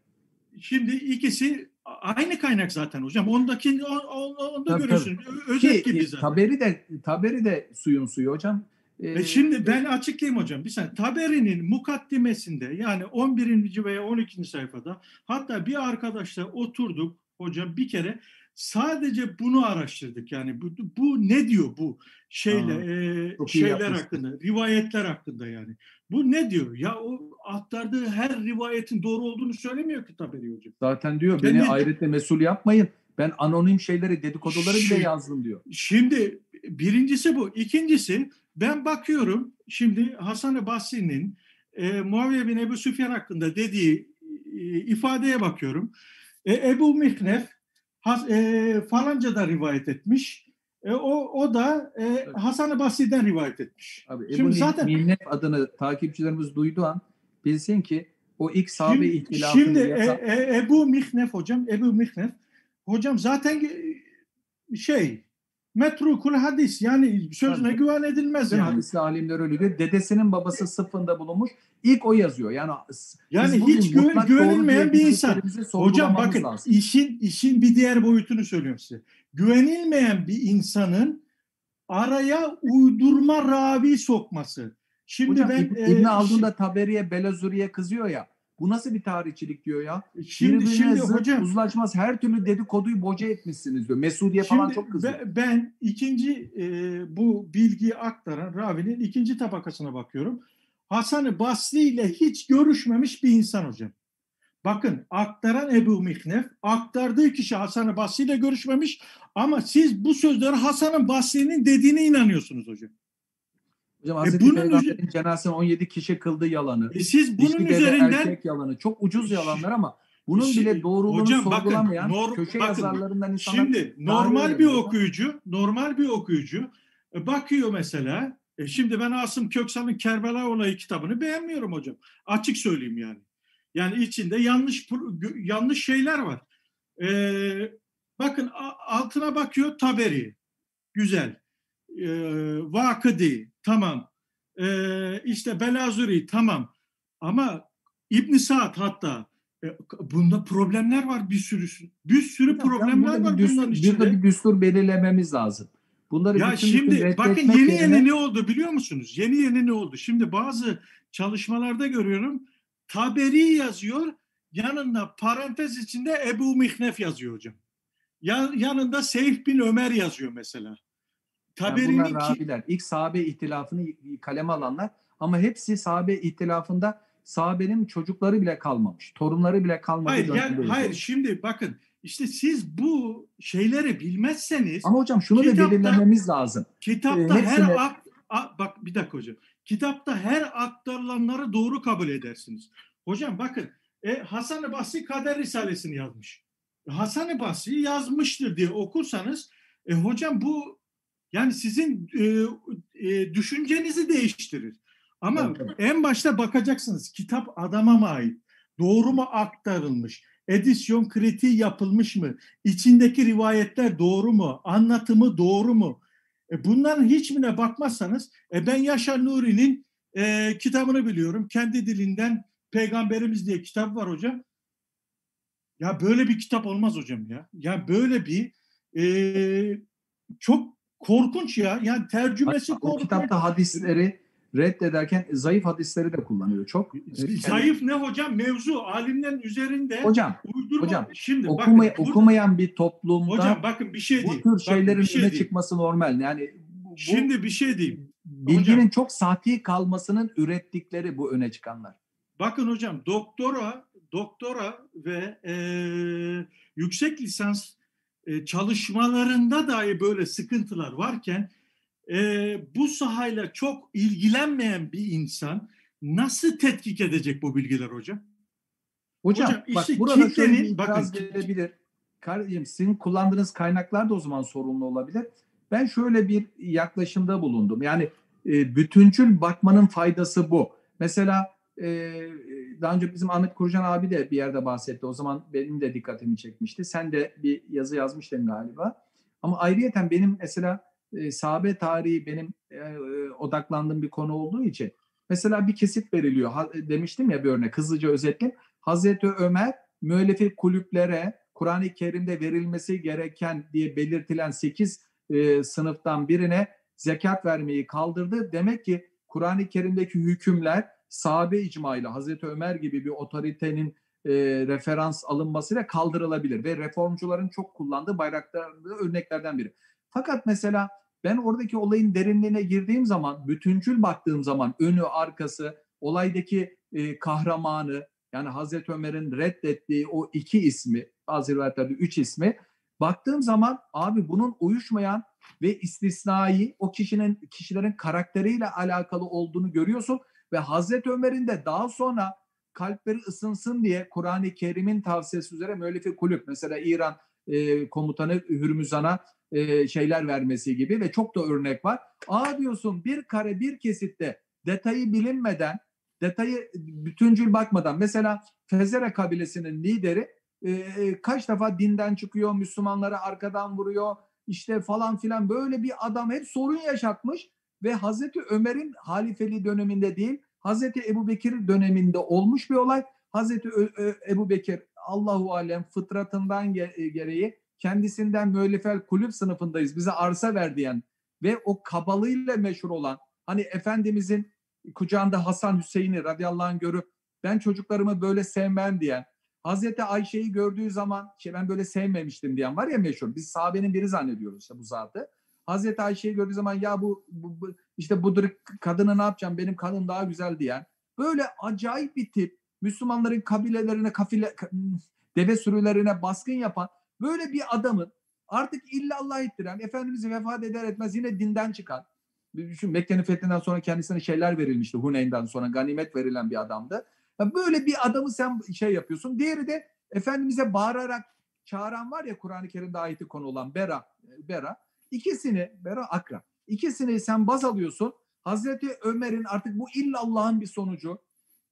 [SPEAKER 1] Şimdi ikisi aynı kaynak zaten hocam. Ondaki on- on- onda
[SPEAKER 2] Tabii,
[SPEAKER 1] görüyorsun. Ö- Özet
[SPEAKER 2] Ki
[SPEAKER 1] gibi
[SPEAKER 2] e,
[SPEAKER 1] zaten.
[SPEAKER 2] taberi de taberi de suyun suyu hocam. Ee,
[SPEAKER 1] E şimdi ben açıklayayım hocam. Bir saniye. Taberi'nin mukaddimesinde yani 11. veya 12. sayfada hatta bir arkadaşla oturduk hocam bir kere sadece bunu araştırdık. Yani bu, bu ne diyor bu şeyle
[SPEAKER 2] Aa,
[SPEAKER 1] e, şeyler
[SPEAKER 2] yapmışsın.
[SPEAKER 1] hakkında, rivayetler hakkında yani. Bu ne diyor? Ya o aktardığı her rivayetin doğru olduğunu söylemiyor ki Taberi hocam.
[SPEAKER 2] zaten diyor
[SPEAKER 1] Ben
[SPEAKER 2] beni ahiretle mesul yapmayın. Ben anonim şeyleri, dedikoduları bile
[SPEAKER 1] Şu-
[SPEAKER 2] yazdım diyor.
[SPEAKER 1] Şimdi birincisi bu. İkincisi ben bakıyorum şimdi Hasan-ı Basri'nin e, Muaviye bin Ebu Süfyan hakkında dediği ifadeye bakıyorum. E, Ebu Mihnef has, e, falanca da rivayet etmiş. E, o, o da e, Hasan-ı Basri'den rivayet etmiş.
[SPEAKER 2] Abi, Ebu şimdi zaten Mihnef adını takipçilerimiz duyduğu an bilsin ki o ilk sahabe
[SPEAKER 1] şimdi,
[SPEAKER 2] ihtilafını
[SPEAKER 1] Şimdi yasa... e, e, Ebu Mihnef hocam, Ebu Mihnef hocam zaten şey metrukul hadis yani sözüne Tabii. güven edilmez yani.
[SPEAKER 2] Hadisli alimler öyle diyor. Dedesinin babası sıfında bulunmuş. İlk o yazıyor. Yani
[SPEAKER 1] yani hiç güven, güvenilmeyen bir insan. Hocam bakın lazım. işin işin bir diğer boyutunu söylüyorum size. Güvenilmeyen bir insanın araya uydurma ravi sokması. Şimdi
[SPEAKER 2] Hocam,
[SPEAKER 1] ben
[SPEAKER 2] İbn, e, İbn Haldun da Taberi'ye Belazuri'ye kızıyor ya. Bu nasıl bir tarihçilik diyor ya? Şimdi Birbirine şimdi hocam uzlaşmaz her türlü dedikoduyu boca etmişsiniz diyor. Mesudiye falan şimdi çok kızıyor.
[SPEAKER 1] Ben, ben ikinci e, bu bilgiyi aktaran ravinin ikinci tabakasına bakıyorum. Hasan-ı Basri ile hiç görüşmemiş bir insan hocam. Bakın aktaran Ebu Mihnef aktardığı kişi Hasan-ı Basri ile görüşmemiş ama siz bu sözleri Hasan-ı Basri'nin dediğine inanıyorsunuz hocam.
[SPEAKER 2] Hocam e, Hazreti e bunun Peygamber'in cenazesini 17 kişi kıldı yalanı.
[SPEAKER 1] E siz bunun İşte üzerinden
[SPEAKER 2] erkek yalanı. Çok ucuz yalanlar ama bunun şimdi, bile doğruluğunu hocam, sorgulamayan bakın, nor, köşe bakın, yazarlarından insanlar
[SPEAKER 1] Şimdi normal bir okuyucu, normal bir okuyucu e, bakıyor mesela. E şimdi ben Asım Köksal'ın Kerbela olayı kitabını beğenmiyorum hocam. Açık söyleyeyim yani. Yani içinde yanlış yanlış şeyler var. Ee, bakın altına bakıyor Taberi. Güzel. Ee, Vakıdi Tamam. Ee, işte Belazuri tamam. Ama İbn Saad hatta e, bunda problemler var bir sürü. Bir sürü Hocam, problemler var
[SPEAKER 2] düstur, bunların içinde. Burada bir düstur belirlememiz lazım.
[SPEAKER 1] Bunları ya bütün şimdi bütün bakın yeni yerine... yeni ne oldu biliyor musunuz? Yeni yeni ne oldu? Şimdi bazı çalışmalarda görüyorum. Taberi yazıyor. Yanında parantez içinde Ebu Mihnef yazıyor hocam. Ya, yanında Seyf bin Ömer yazıyor mesela.
[SPEAKER 2] Taberi'nin yani bunlar rabiler. İlk sahabe ihtilafını kaleme alanlar ama hepsi sahabe ihtilafında sahabenin çocukları bile kalmamış. Torunları bile kalmadı.
[SPEAKER 1] Hayır, yani, hayır şimdi bakın işte siz bu şeyleri bilmezseniz
[SPEAKER 2] ama hocam şunu kitapta, da belirlememiz lazım.
[SPEAKER 1] Kitapta ee, hepsine... her ak, a, bak bir dakika hocam. Kitapta her aktarılanları doğru kabul edersiniz. Hocam bakın e, Hasan-ı Basri Kader Risalesini yazmış. Hasan-ı Basri yazmıştır diye okursanız e, hocam bu yani sizin e, e, düşüncenizi değiştirir. Ama evet. en başta bakacaksınız kitap adama mı ait? Doğru mu aktarılmış? Edisyon kritiği yapılmış mı? İçindeki rivayetler doğru mu? Anlatımı doğru mu? E bunların hiçbirine bakmazsanız e ben Yaşar Nuri'nin e, kitabını biliyorum. Kendi dilinden Peygamberimiz diye kitap var hocam. Ya böyle bir kitap olmaz hocam ya. Ya böyle bir e, çok korkunç ya. Yani tercümesi
[SPEAKER 2] Bak, korkunç. Kitapta hadisleri reddederken zayıf hadisleri de kullanıyor çok.
[SPEAKER 1] Zayıf ne hocam? Mevzu alimlerin üzerinde
[SPEAKER 2] hocam, uydurma. Hocam şimdi okuma, bakın, okumayan bir toplumda
[SPEAKER 1] hocam bakın bir şey.
[SPEAKER 2] Bu tür şeylerin şey öne çıkması normal. Yani
[SPEAKER 1] bu, şimdi bir şey diyeyim.
[SPEAKER 2] Bilginin hocam, çok sati kalmasının ürettikleri bu öne çıkanlar.
[SPEAKER 1] Bakın hocam doktora doktora ve e, yüksek lisans e, çalışmalarında dahi böyle sıkıntılar varken e, bu sahayla çok ilgilenmeyen bir insan nasıl tetkik edecek bu bilgiler hocam?
[SPEAKER 2] Hocam, hocam bak işte burada kitlenin, şöyle bir bakın, gelebilir. Kardeşim sizin kullandığınız kaynaklar da o zaman sorunlu olabilir. Ben şöyle bir yaklaşımda bulundum. Yani e, bütüncül bakmanın faydası bu. Mesela e, daha önce bizim Ahmet Kurcan abi de bir yerde bahsetti. O zaman benim de dikkatimi çekmişti. Sen de bir yazı yazmıştın galiba. Ama ayrıyeten benim mesela e, sahabe tarihi benim e, e, odaklandığım bir konu olduğu için mesela bir kesit veriliyor. Ha, demiştim ya bir örnek hızlıca özetleyeyim. Hazreti Ömer müellefi kulüplere Kur'an-ı Kerim'de verilmesi gereken diye belirtilen 8 e, sınıftan birine zekat vermeyi kaldırdı. Demek ki Kur'an-ı Kerim'deki hükümler sahabe icmayla Hazreti Ömer gibi bir otoritenin e, referans alınmasıyla kaldırılabilir ve reformcuların çok kullandığı bayraklarda örneklerden biri. Fakat mesela ben oradaki olayın derinliğine girdiğim zaman, bütüncül baktığım zaman önü, arkası, olaydaki e, kahramanı yani Hazreti Ömer'in reddettiği o iki ismi, bazı rivayetlerde üç ismi baktığım zaman abi bunun uyuşmayan ve istisnai o kişinin kişilerin karakteriyle alakalı olduğunu görüyorsun ve Hazreti Ömer'in de daha sonra kalpleri ısınsın diye Kur'an-ı Kerim'in tavsiyesi üzere müellifi kulüp mesela İran e, komutanı Hürmüzan'a e, şeyler vermesi gibi ve çok da örnek var. Aa diyorsun bir kare bir kesitte detayı bilinmeden detayı bütüncül bakmadan mesela Fezere kabilesinin lideri e, e, kaç defa dinden çıkıyor, Müslümanları arkadan vuruyor, işte falan filan böyle bir adam hep sorun yaşatmış ve Hazreti Ömer'in halifeli döneminde değil, Hazreti Ebu Bekir döneminde olmuş bir olay. Hazreti Ebu Bekir Allahu alem fıtratından ge- gereği kendisinden müellifel kulüp sınıfındayız bize arsa ver diyen ve o kabalığıyla meşhur olan hani Efendimizin kucağında Hasan Hüseyin'i radıyallahu anh görüp ben çocuklarımı böyle sevmem diyen Hazreti Ayşe'yi gördüğü zaman şey ben böyle sevmemiştim diyen var ya meşhur. Biz sahabenin biri zannediyoruz işte bu zatı. Hazreti Ayşe'yi gördüğü zaman ya bu, bu, bu işte budur kadını ne yapacağım benim kadın daha güzel diyen böyle acayip bir tip Müslümanların kabilelerine kafile deve sürülerine baskın yapan böyle bir adamın artık illallah ettiren Efendimiz'i vefat eder etmez yine dinden çıkan düşün Mekke'nin fethinden sonra kendisine şeyler verilmişti Huneyn'den sonra ganimet verilen bir adamdı. Ya böyle bir adamı sen şey yapıyorsun. Diğeri de Efendimiz'e bağırarak çağıran var ya Kur'an-ı Kerim'de ayeti konu olan Bera, Bera. İkisini, Bera Akra. İkisini sen baz alıyorsun. Hazreti Ömer'in artık bu illallah'ın bir sonucu.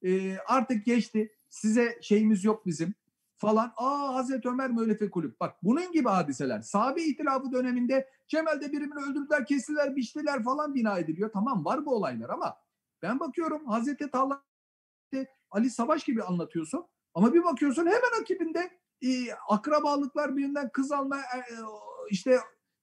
[SPEAKER 2] E, artık geçti. Size şeyimiz yok bizim falan. Aa Hazreti Ömer müellefe kulüp. Bak bunun gibi hadiseler. Sahabe itilafı döneminde Cemal'de birimini öldürdüler, kestiler, biçtiler falan bina ediliyor. Tamam var bu olaylar ama ben bakıyorum Hazreti Talha Ali Savaş gibi anlatıyorsun. Ama bir bakıyorsun hemen akibinde e, akrabalıklar birinden kız alma, e, e işte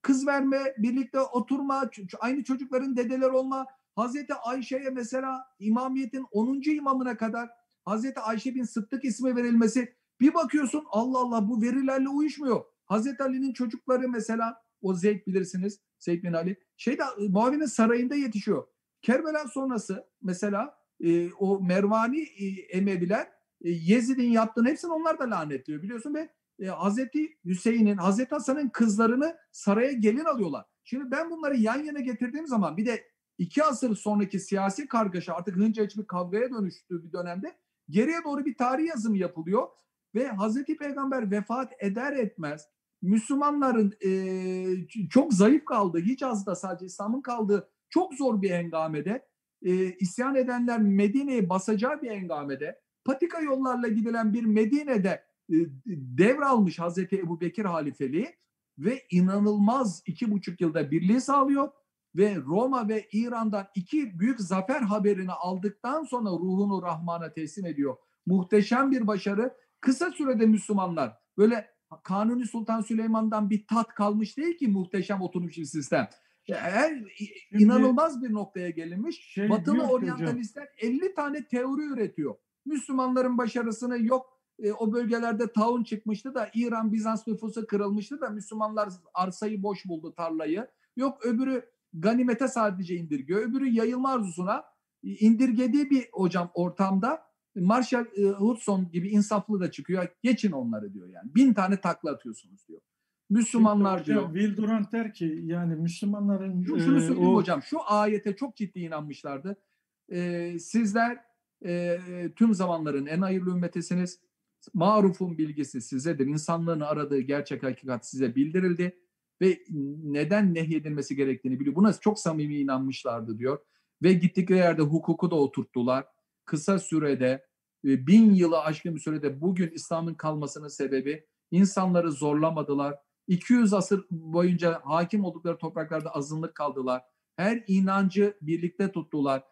[SPEAKER 2] kız verme, birlikte oturma, aynı çocukların dedeler olma. Hazreti Ayşe'ye mesela imamiyetin 10. imamına kadar Hazreti Ayşe bin Sıddık ismi verilmesi bir bakıyorsun Allah Allah bu verilerle uyuşmuyor. Hazreti Ali'nin çocukları mesela o Zeyd bilirsiniz Zeyd bin Ali şeyde Muaviye'nin sarayında yetişiyor. Kerbela sonrası mesela e, o Mervani e, Emeviler e, Yezid'in yaptığını hepsini onlar da lanetliyor biliyorsun ve e, Hazreti Hüseyin'in, Hazreti Hasan'ın kızlarını saraya gelin alıyorlar. Şimdi ben bunları yan yana getirdiğim zaman bir de iki asır sonraki siyasi kargaşa artık hınca bir kavgaya dönüştüğü bir dönemde geriye doğru bir tarih yazımı yapılıyor ve Hazreti Peygamber vefat eder etmez Müslümanların e, çok zayıf kaldığı, hiç az da sadece İslam'ın kaldığı çok zor bir engamede e, isyan edenler Medine'yi basacağı bir engamede patika yollarla gidilen bir Medine'de devralmış Hazreti Ebu Bekir halifeliği ve inanılmaz iki buçuk yılda birliği sağlıyor ve Roma ve İran'dan iki büyük zafer haberini aldıktan sonra ruhunu Rahman'a teslim ediyor. Muhteşem bir başarı. Kısa sürede Müslümanlar böyle Kanuni Sultan Süleyman'dan bir tat kalmış değil ki muhteşem oturmuş bir sistem. Her Şimdi, inanılmaz bir noktaya gelinmiş. Şey Batılı oryantalistler hocam. 50 tane teori üretiyor. Müslümanların başarısını yok e, o bölgelerde taun çıkmıştı da İran Bizans nüfusu kırılmıştı da Müslümanlar arsayı boş buldu tarlayı. Yok öbürü ganimete sadece indirgiyor. Öbürü yayılma arzusuna indirgediği bir hocam ortamda Marshall e, Hudson gibi insaflı da çıkıyor. Geçin onları diyor yani. Bin tane takla atıyorsunuz diyor. Müslümanlar
[SPEAKER 1] hocam, diyor. Will Durant der ki yani Müslümanların
[SPEAKER 2] şu, şunu söyleyeyim o... hocam şu ayete çok ciddi inanmışlardı. Ee, sizler e, tüm zamanların en hayırlı ümmetisiniz. Marufun bilgisi sizedir. İnsanlığın aradığı gerçek hakikat size bildirildi ve neden nehyedilmesi gerektiğini biliyor. Buna çok samimi inanmışlardı diyor. Ve gittikleri yerde hukuku da oturttular. Kısa sürede e, bin yılı aşkın bir sürede bugün İslam'ın kalmasının sebebi insanları zorlamadılar 200 asır boyunca hakim oldukları topraklarda azınlık kaldılar. Her inancı birlikte tuttular.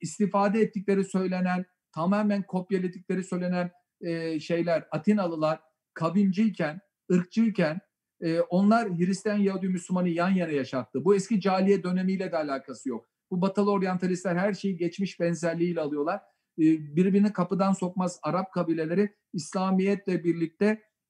[SPEAKER 2] İstifade ettikleri söylenen, tamamen kopyaladıkları söylenen e, şeyler Atinalılar kavimciyken, ırkçıyken e, onlar Hristiyan, Yahudi, Müslümanı yan yana yaşattı. Bu eski caliye dönemiyle de alakası yok. Bu batılı oryantalistler her şeyi geçmiş benzerliğiyle alıyorlar. E, birbirini kapıdan sokmaz Arap kabileleri İslamiyetle birlikte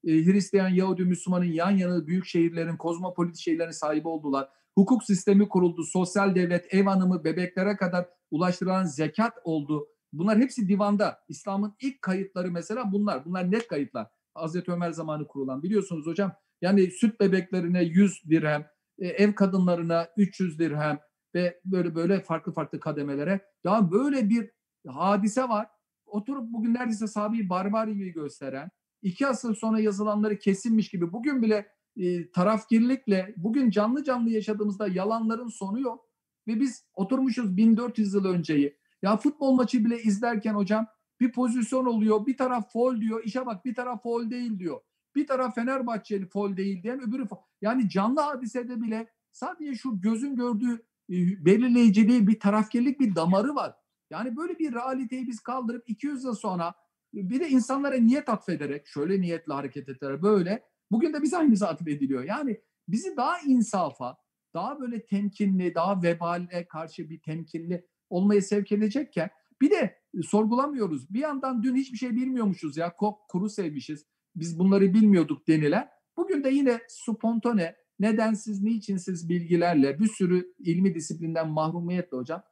[SPEAKER 2] e, Hristiyan, Yahudi, Müslümanın yan yana büyük şehirlerin, kozmopolit şehirlerin sahibi oldular. Hukuk sistemi kuruldu, sosyal devlet, ev hanımı, bebeklere kadar ulaştırılan zekat oldu. Bunlar hepsi divanda. İslam'ın ilk kayıtları mesela bunlar. Bunlar net kayıtlar. Hazreti Ömer zamanı kurulan. Biliyorsunuz hocam yani süt bebeklerine 100 dirhem, e, ev kadınlarına 300 dirhem ve böyle böyle farklı farklı kademelere. Daha böyle bir hadise var oturup bugün neredeyse Sabi'yi barbar gibi gösteren, iki asır sonra yazılanları kesinmiş gibi bugün bile e, tarafgirlikle bugün canlı canlı yaşadığımızda yalanların sonu yok. Ve biz oturmuşuz 1400 yıl önceyi. Ya futbol maçı bile izlerken hocam bir pozisyon oluyor. Bir taraf foul diyor. İşe bak bir taraf foul değil diyor. Bir taraf Fenerbahçeli foul değil diyen öbürü foul. Yani canlı hadisede bile sadece şu gözün gördüğü e, belirleyici değil bir tarafkirlik bir damarı var. Yani böyle bir realiteyi biz kaldırıp 200 yıl sonra bir de insanlara niyet atfederek şöyle niyetle hareket ederek böyle bugün de biz aynısı atfediliyor. Yani bizi daha insafa, daha böyle temkinli, daha vebale karşı bir temkinli olmaya sevk edecekken bir de sorgulamıyoruz. Bir yandan dün hiçbir şey bilmiyormuşuz ya kok kuru sevmişiz. Biz bunları bilmiyorduk denilen. Bugün de yine spontane, nedensiz, niçinsiz bilgilerle bir sürü ilmi disiplinden mahrumiyetle hocam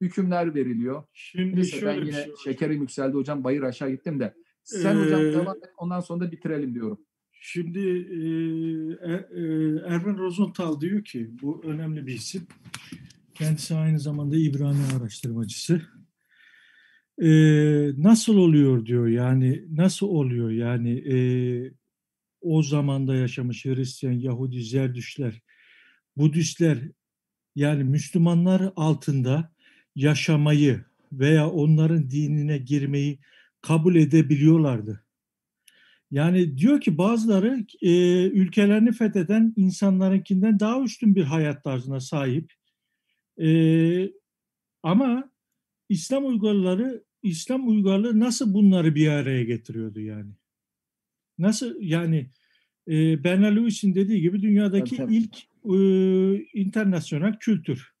[SPEAKER 2] hükümler veriliyor. Şimdi Neyse, şöyle ben yine şey şekerim yükseldi hocam bayır aşağı gittim de. Sen ee, hocam devam et ondan sonra da bitirelim diyorum.
[SPEAKER 1] Şimdi e, e, e, Erwin Rosenthal diyor ki bu önemli bir isim. Kendisi aynı zamanda İbrani araştırmacısı. E, nasıl oluyor diyor yani nasıl oluyor yani e, o zamanda yaşamış Hristiyan, Yahudi, Zerdüşler, Budistler yani Müslümanlar altında yaşamayı veya onların dinine girmeyi kabul edebiliyorlardı. Yani diyor ki bazıları e, ülkelerini fetheden insanlarınkinden daha üstün bir hayat tarzına sahip. E, ama İslam uygarları İslam uygarlığı nasıl bunları bir araya getiriyordu yani? Nasıl yani e, Bernard Lewis'in dediği gibi dünyadaki tabii, tabii. ilk e, internasyonel kültür.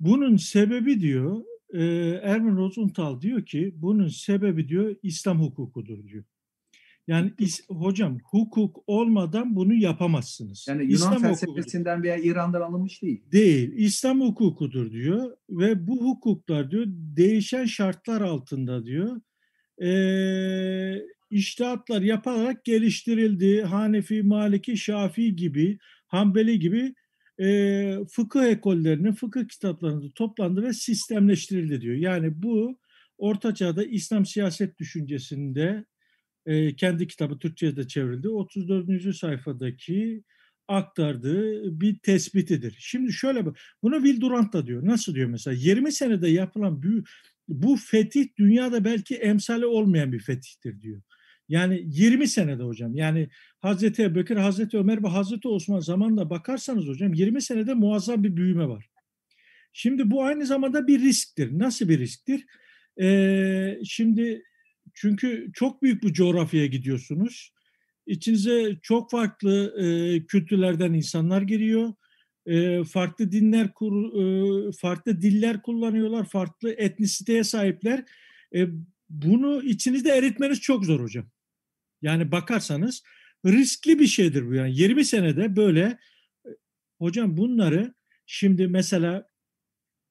[SPEAKER 1] Bunun sebebi diyor e, Erwin Rosenthal diyor ki bunun sebebi diyor İslam hukukudur diyor. Yani is, hocam hukuk olmadan bunu yapamazsınız.
[SPEAKER 2] Yani Yunan İslam felsefesinden veya İran'dan alınmış değil.
[SPEAKER 1] Değil. İslam hukukudur diyor ve bu hukuklar diyor değişen şartlar altında diyor e, iştihatlar yapılarak geliştirildi. Hanefi, Maliki, Şafii gibi, Hanbeli gibi e, fıkıh ekollerinin fıkıh kitaplarında toplandı ve sistemleştirildi diyor. Yani bu Orta Çağ'da İslam siyaset düşüncesinde e, kendi kitabı Türkçe'ye de çevrildi. 34. sayfadaki aktardığı bir tespitidir. Şimdi şöyle bunu Will Durant da diyor. Nasıl diyor mesela? 20 senede yapılan bu, bu fetih dünyada belki emsali olmayan bir fetihtir diyor. Yani 20 senede hocam. Yani Hazreti Ebubekir, Hazreti Ömer ve Hazreti Osman zamanla bakarsanız hocam 20 senede muazzam bir büyüme var. Şimdi bu aynı zamanda bir risktir. Nasıl bir risktir? Ee, şimdi çünkü çok büyük bir coğrafyaya gidiyorsunuz. İçinize çok farklı e, kültürlerden insanlar giriyor. E, farklı dinler, kur, e, farklı diller kullanıyorlar, farklı etnisiteye sahipler. E, bunu içinizde eritmeniz çok zor hocam. Yani bakarsanız riskli bir şeydir bu yani. 20 senede böyle e, hocam bunları şimdi mesela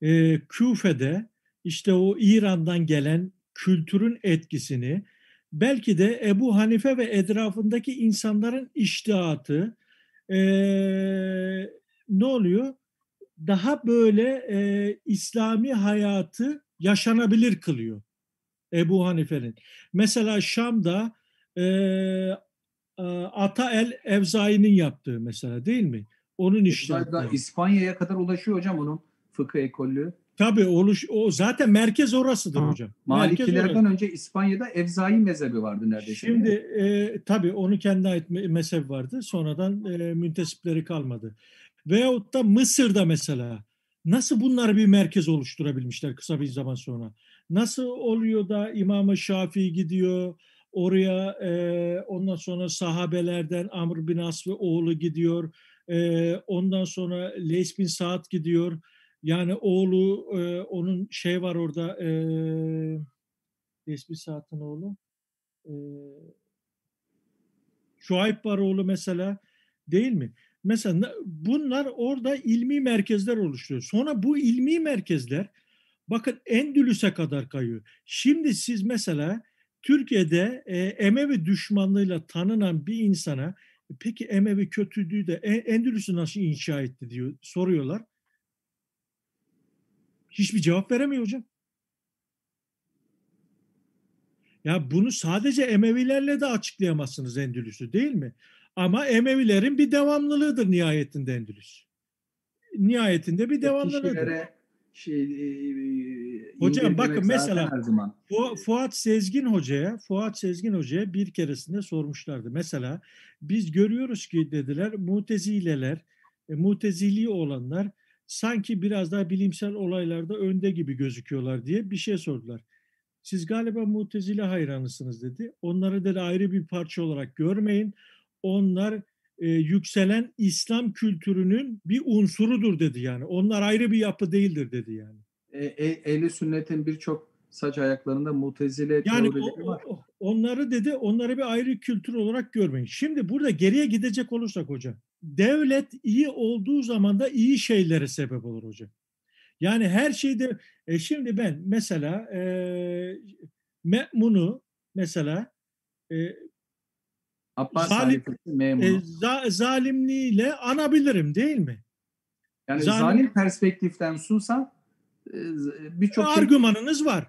[SPEAKER 1] e, Küfe'de işte o İran'dan gelen kültürün etkisini belki de Ebu Hanife ve etrafındaki insanların iştihatı e, ne oluyor? Daha böyle e, İslami hayatı yaşanabilir kılıyor Ebu Hanife'nin. Mesela Şam'da e, Ata el Evzai'nin yaptığı mesela değil mi? Onun iştihatı.
[SPEAKER 2] İspanya'ya kadar ulaşıyor hocam onun fıkıh ekolü.
[SPEAKER 1] Tabii oluş o zaten merkez orasıdır ha. hocam.
[SPEAKER 2] Malikilerden orası. önce İspanya'da Evzai mezhebi vardı neredeyse.
[SPEAKER 1] Şimdi e, tabii onun kendi ait mezhebi vardı. Sonradan e, müntesipleri kalmadı. Veyahut da Mısır'da mesela nasıl bunlar bir merkez oluşturabilmişler kısa bir zaman sonra? Nasıl oluyor da İmam-ı Şafii gidiyor oraya e, ondan sonra sahabelerden Amr bin As ve oğlu gidiyor. E, ondan sonra Leys bin Saad gidiyor yani oğlu e, onun şey var orada e, Resmi Saat'ın oğlu e, Şuayb var oğlu mesela değil mi? Mesela bunlar orada ilmi merkezler oluşturuyor. Sonra bu ilmi merkezler bakın Endülüs'e kadar kayıyor. Şimdi siz mesela Türkiye'de e, Emevi düşmanlığıyla tanınan bir insana peki Emevi kötülüğü de Endülüs'ü nasıl inşa etti diyor soruyorlar. Hiçbir cevap veremiyor hocam. Ya bunu sadece Emevilerle de açıklayamazsınız Endülüs'ü değil mi? Ama Emevilerin bir devamlılığıdır nihayetinde Endülüs. Nihayetinde bir devamlılığıdır.
[SPEAKER 2] Kişilere şey, e,
[SPEAKER 1] Hocam bakın mesela. Fu- Fuat Sezgin Hoca'ya, Fuat Sezgin Hoca'ya bir keresinde sormuşlardı. Mesela biz görüyoruz ki dediler mutezileler, e, mutezili olanlar sanki biraz daha bilimsel olaylarda önde gibi gözüküyorlar diye bir şey sordular. Siz galiba mutezile hayranısınız dedi. Onları dedi ayrı bir parça olarak görmeyin. Onlar e, yükselen İslam kültürünün bir unsurudur dedi yani. Onlar ayrı bir yapı değildir dedi yani.
[SPEAKER 2] E, e, ehli sünnetin birçok saç ayaklarında mutezile
[SPEAKER 1] Yani
[SPEAKER 2] teorileri
[SPEAKER 1] o-
[SPEAKER 2] var.
[SPEAKER 1] o- onları dedi, onları bir ayrı kültür olarak görmeyin. Şimdi burada geriye gidecek olursak hocam, devlet iyi olduğu zaman da iyi şeylere sebep olur hocam. Yani her şeyde, e şimdi ben mesela e, Me'mun'u mesela e,
[SPEAKER 2] Abbas
[SPEAKER 1] zalim- e, za- zalimliğiyle anabilirim değil mi?
[SPEAKER 2] yani
[SPEAKER 1] zalim-
[SPEAKER 2] zalim perspektiften sunsan e, z- birçok şey
[SPEAKER 1] Argümanınız var.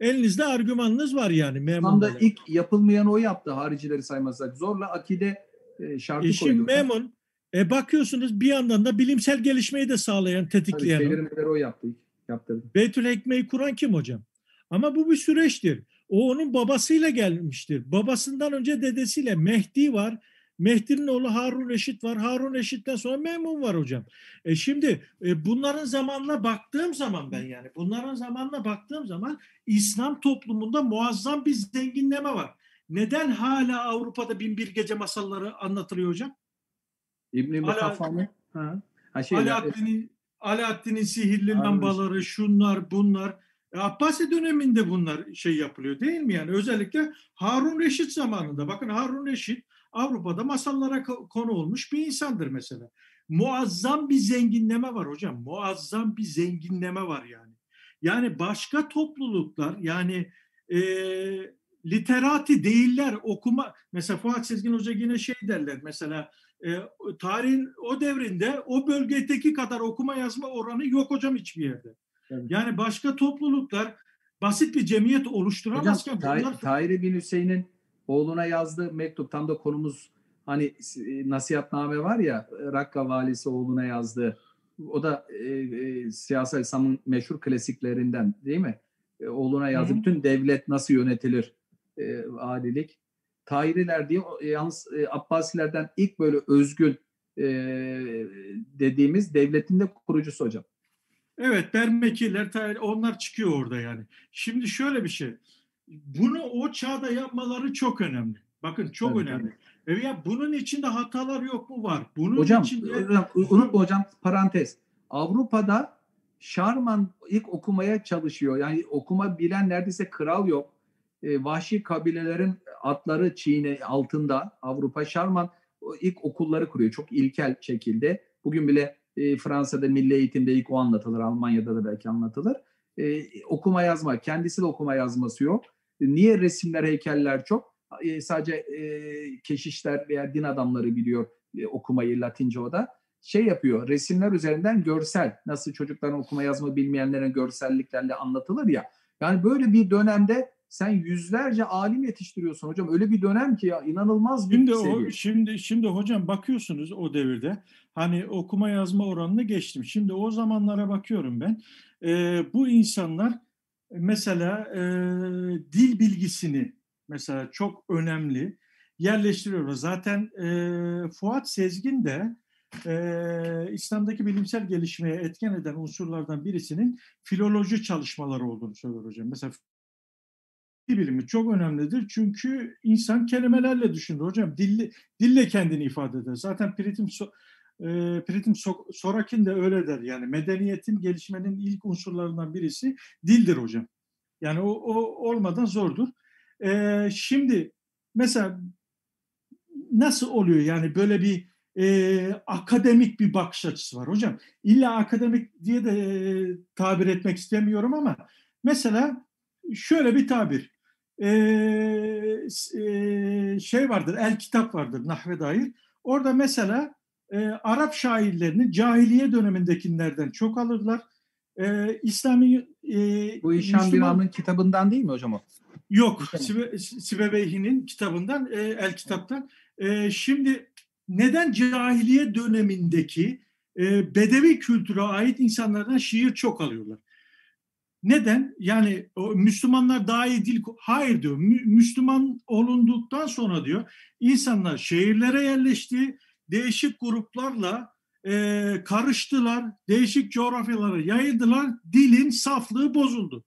[SPEAKER 1] Elinizde argümanınız var yani
[SPEAKER 2] Tam
[SPEAKER 1] Me'mun'la.
[SPEAKER 2] da ilk yapılmayan o yaptı haricileri saymazsak. Zorla akide e, şartı
[SPEAKER 1] şimdi
[SPEAKER 2] koydu.
[SPEAKER 1] Memun e bakıyorsunuz bir yandan da bilimsel gelişmeyi de sağlayan,
[SPEAKER 2] Tabii
[SPEAKER 1] tetikleyen.
[SPEAKER 2] çevirmeleri o yaptı. Yaptırdı.
[SPEAKER 1] Beytül Hekme'yi kuran kim hocam? Ama bu bir süreçtir. O onun babasıyla gelmiştir. Babasından önce dedesiyle Mehdi var. Mehdi'nin oğlu Harun Reşit var. Harun Reşit'ten sonra Memun var hocam. E şimdi e, bunların zamanla baktığım zaman ben yani bunların zamanla baktığım zaman İslam toplumunda muazzam bir zenginleme var. Neden hala Avrupa'da bin bir gece masalları anlatılıyor hocam?
[SPEAKER 2] İbn-i
[SPEAKER 1] Ala-
[SPEAKER 2] Ha. Ha şey,
[SPEAKER 1] Alaaddin'in Alaaddin'in sihirli lambaları, şunlar, bunlar. E, Abbasi döneminde bunlar şey yapılıyor değil mi? Yani özellikle Harun Reşit zamanında. Bakın Harun Reşit Avrupa'da masallara ko- konu olmuş bir insandır mesela. Muazzam bir zenginleme var hocam. Muazzam bir zenginleme var yani. Yani başka topluluklar yani e, literati değiller okuma. Mesela Fuat Sezgin Hoca yine şey derler mesela e, tarihin o devrinde o bölgedeki kadar okuma yazma oranı yok hocam hiçbir yerde.
[SPEAKER 2] Tabii.
[SPEAKER 1] Yani başka topluluklar basit bir cemiyet
[SPEAKER 2] Hocam
[SPEAKER 1] oluşturamazken
[SPEAKER 2] Tay-
[SPEAKER 1] bunlar
[SPEAKER 2] Tahir bin Hüseyin'in oğluna yazdığı mektup tam da konumuz hani e, nasihatname var ya Rakka valisi oğluna yazdığı o da e, e, siyasal İslam'ın meşhur klasiklerinden değil mi? E, oğluna yazdı.
[SPEAKER 1] Hı hı.
[SPEAKER 2] Bütün devlet nasıl yönetilir? E, adilik. Tahiriler diye yalnız e, Abbasilerden ilk böyle özgün e, dediğimiz devletin de kurucusu hocam.
[SPEAKER 1] Evet Bermekiler ta- onlar çıkıyor orada yani. Şimdi şöyle bir şey. Bunu o çağda yapmaları çok önemli. Bakın çok
[SPEAKER 2] Tabii,
[SPEAKER 1] önemli. E ya bunun içinde hatalar yok mu var? Bunun
[SPEAKER 2] Hocam,
[SPEAKER 1] içinde
[SPEAKER 2] hocam unutma hocam parantez. Avrupa'da Şarman ilk okumaya çalışıyor. Yani okuma bilen neredeyse kral yok. E, vahşi kabilelerin atları çiğne altında Avrupa Şarman ilk okulları kuruyor. Çok ilkel şekilde. Bugün bile e, Fransa'da milli eğitimde ilk o anlatılır. Almanya'da da belki anlatılır. E, okuma yazma. Kendisi de okuma yazması yok. E, niye resimler, heykeller çok? E, sadece e, keşişler veya din adamları biliyor e, okumayı Latince o da şey yapıyor resimler üzerinden görsel nasıl çocukların okuma yazma bilmeyenlere görselliklerle anlatılır ya yani böyle bir dönemde sen yüzlerce alim yetiştiriyorsun hocam öyle bir dönem ki ya inanılmaz bir
[SPEAKER 1] Şimdi
[SPEAKER 2] seviye.
[SPEAKER 1] o şimdi şimdi hocam bakıyorsunuz o devirde hani okuma yazma oranını geçtim. Şimdi o zamanlara bakıyorum ben. Ee, bu insanlar mesela e, dil bilgisini mesela çok önemli yerleştiriyorlar. Zaten e, Fuat Sezgin de e, İslam'daki bilimsel gelişmeye etken eden unsurlardan birisinin filoloji çalışmaları olduğunu söylüyor hocam. Mesela dil bilimi çok önemlidir çünkü insan kelimelerle düşünür hocam. Dille, dille kendini ifade eder. Zaten Pritim, so, e, Pritim So- Sorakin de öyle der. Yani medeniyetin gelişmenin ilk unsurlarından birisi dildir hocam. Yani o, o olmadan zordur. E, şimdi mesela nasıl oluyor yani böyle bir e, akademik bir bakış açısı var hocam. İlla akademik diye de e, tabir etmek istemiyorum ama mesela şöyle bir tabir. Ee, e, şey vardır, el kitap vardır nahve dair. Orada mesela e, Arap şairlerini cahiliye dönemindekilerden çok alırlar. E, İslami e,
[SPEAKER 2] Bu İşan
[SPEAKER 1] Müslüman-
[SPEAKER 2] kitabından değil mi hocam o?
[SPEAKER 1] Yok, Sibe, Sibeveyhi'nin kitabından, e, El Kitap'tan. E, şimdi neden cahiliye dönemindeki e, bedevi kültüre ait insanlardan şiir çok alıyorlar? Neden? Yani o Müslümanlar daha iyi dil... Hayır diyor. Mü, Müslüman olunduktan sonra diyor insanlar şehirlere yerleşti, değişik gruplarla e, karıştılar, değişik coğrafyalara yayıldılar, dilin saflığı bozuldu.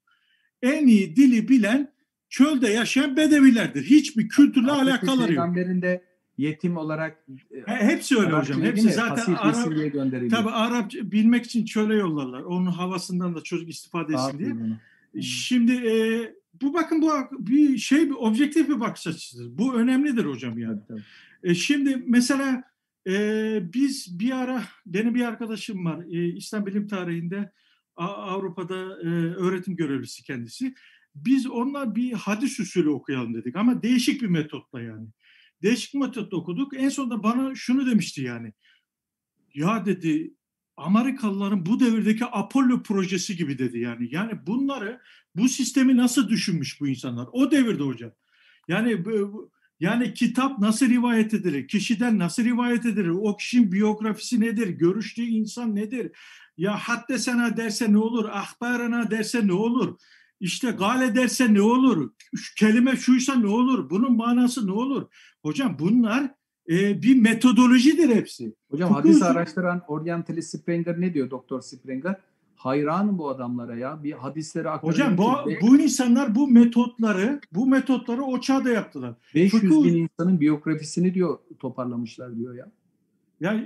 [SPEAKER 1] En iyi dili bilen çölde yaşayan bedevilerdir. Hiçbir kültürle
[SPEAKER 2] Hazreti
[SPEAKER 1] alakaları yok.
[SPEAKER 2] Yetim olarak e,
[SPEAKER 1] He- Hepsi öyle
[SPEAKER 2] Arap
[SPEAKER 1] hocam. Hepsi zaten Arap, tabii Arapça bilmek için çöle yollarlar. Onun havasından da çocuk istifade etsin diye.
[SPEAKER 2] Ona.
[SPEAKER 1] Şimdi e, bu bakın bu bir şey bir objektif bir bakış açısıdır. Bu önemlidir hocam yani.
[SPEAKER 2] Tabii.
[SPEAKER 1] E, şimdi mesela e, biz bir ara benim bir arkadaşım var e, İslam bilim tarihinde Avrupa'da e, öğretim görevlisi kendisi. Biz onunla bir hadis usulü okuyalım dedik ama değişik bir metotla yani. Değişik bir metotla okuduk. En sonunda bana şunu demişti yani. Ya dedi Amerikalıların bu devirdeki Apollo projesi gibi dedi yani. Yani bunları bu sistemi nasıl düşünmüş bu insanlar? O devirde hocam. Yani bu- yani kitap nasıl rivayet edilir? Kişiden nasıl rivayet edilir? O kişinin biyografisi nedir? Görüştüğü insan nedir? Ya haddesena derse ne olur? Ahbarana derse ne olur? İşte gale derse ne olur? Şu kelime şuysa ne olur? Bunun manası ne olur? Hocam bunlar e, bir metodolojidir hepsi.
[SPEAKER 2] Hocam
[SPEAKER 1] Fıkıh
[SPEAKER 2] hadis araştıran oryantalist Springer ne diyor Doktor Springer? Hayranım bu adamlara ya. Bir hadisleri aktarıyor.
[SPEAKER 1] Hocam bu, bu insanlar bu metotları bu metotları o çağda yaptılar.
[SPEAKER 2] 500
[SPEAKER 1] fıkıh-
[SPEAKER 2] bin insanın biyografisini diyor toparlamışlar diyor ya.
[SPEAKER 1] Ya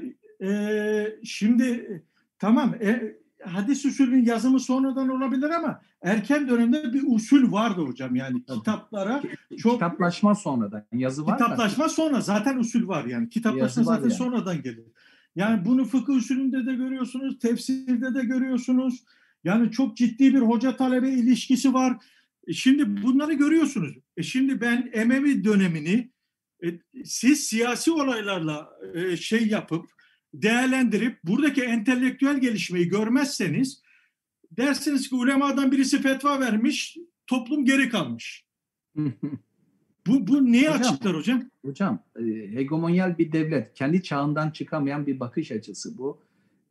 [SPEAKER 1] e, şimdi tamam e, hadis usulünün yazımı sonradan olabilir ama erken dönemde bir usul vardı hocam yani
[SPEAKER 2] Tabii.
[SPEAKER 1] kitaplara çok
[SPEAKER 2] Kitaplaşma sonradan. Yazı var da.
[SPEAKER 1] kitaplaşma sonra zaten usul var yani kitaplaşma
[SPEAKER 2] Yazı var
[SPEAKER 1] zaten
[SPEAKER 2] yani.
[SPEAKER 1] sonradan gelir. Yani bunu fıkıh usulünde de görüyorsunuz, tefsirde de görüyorsunuz. Yani çok ciddi bir hoca talebe ilişkisi var. E şimdi bunları görüyorsunuz. E şimdi ben Emevi dönemini e, siz siyasi olaylarla e, şey yapıp değerlendirip buradaki entelektüel gelişmeyi görmezseniz dersiniz ki ulemadan birisi fetva vermiş, toplum geri kalmış. Bu, bu neyi
[SPEAKER 2] Hocam,
[SPEAKER 1] açıklar hocam?
[SPEAKER 2] Hocam e, hegemonyal bir devlet, kendi çağından çıkamayan bir bakış açısı bu.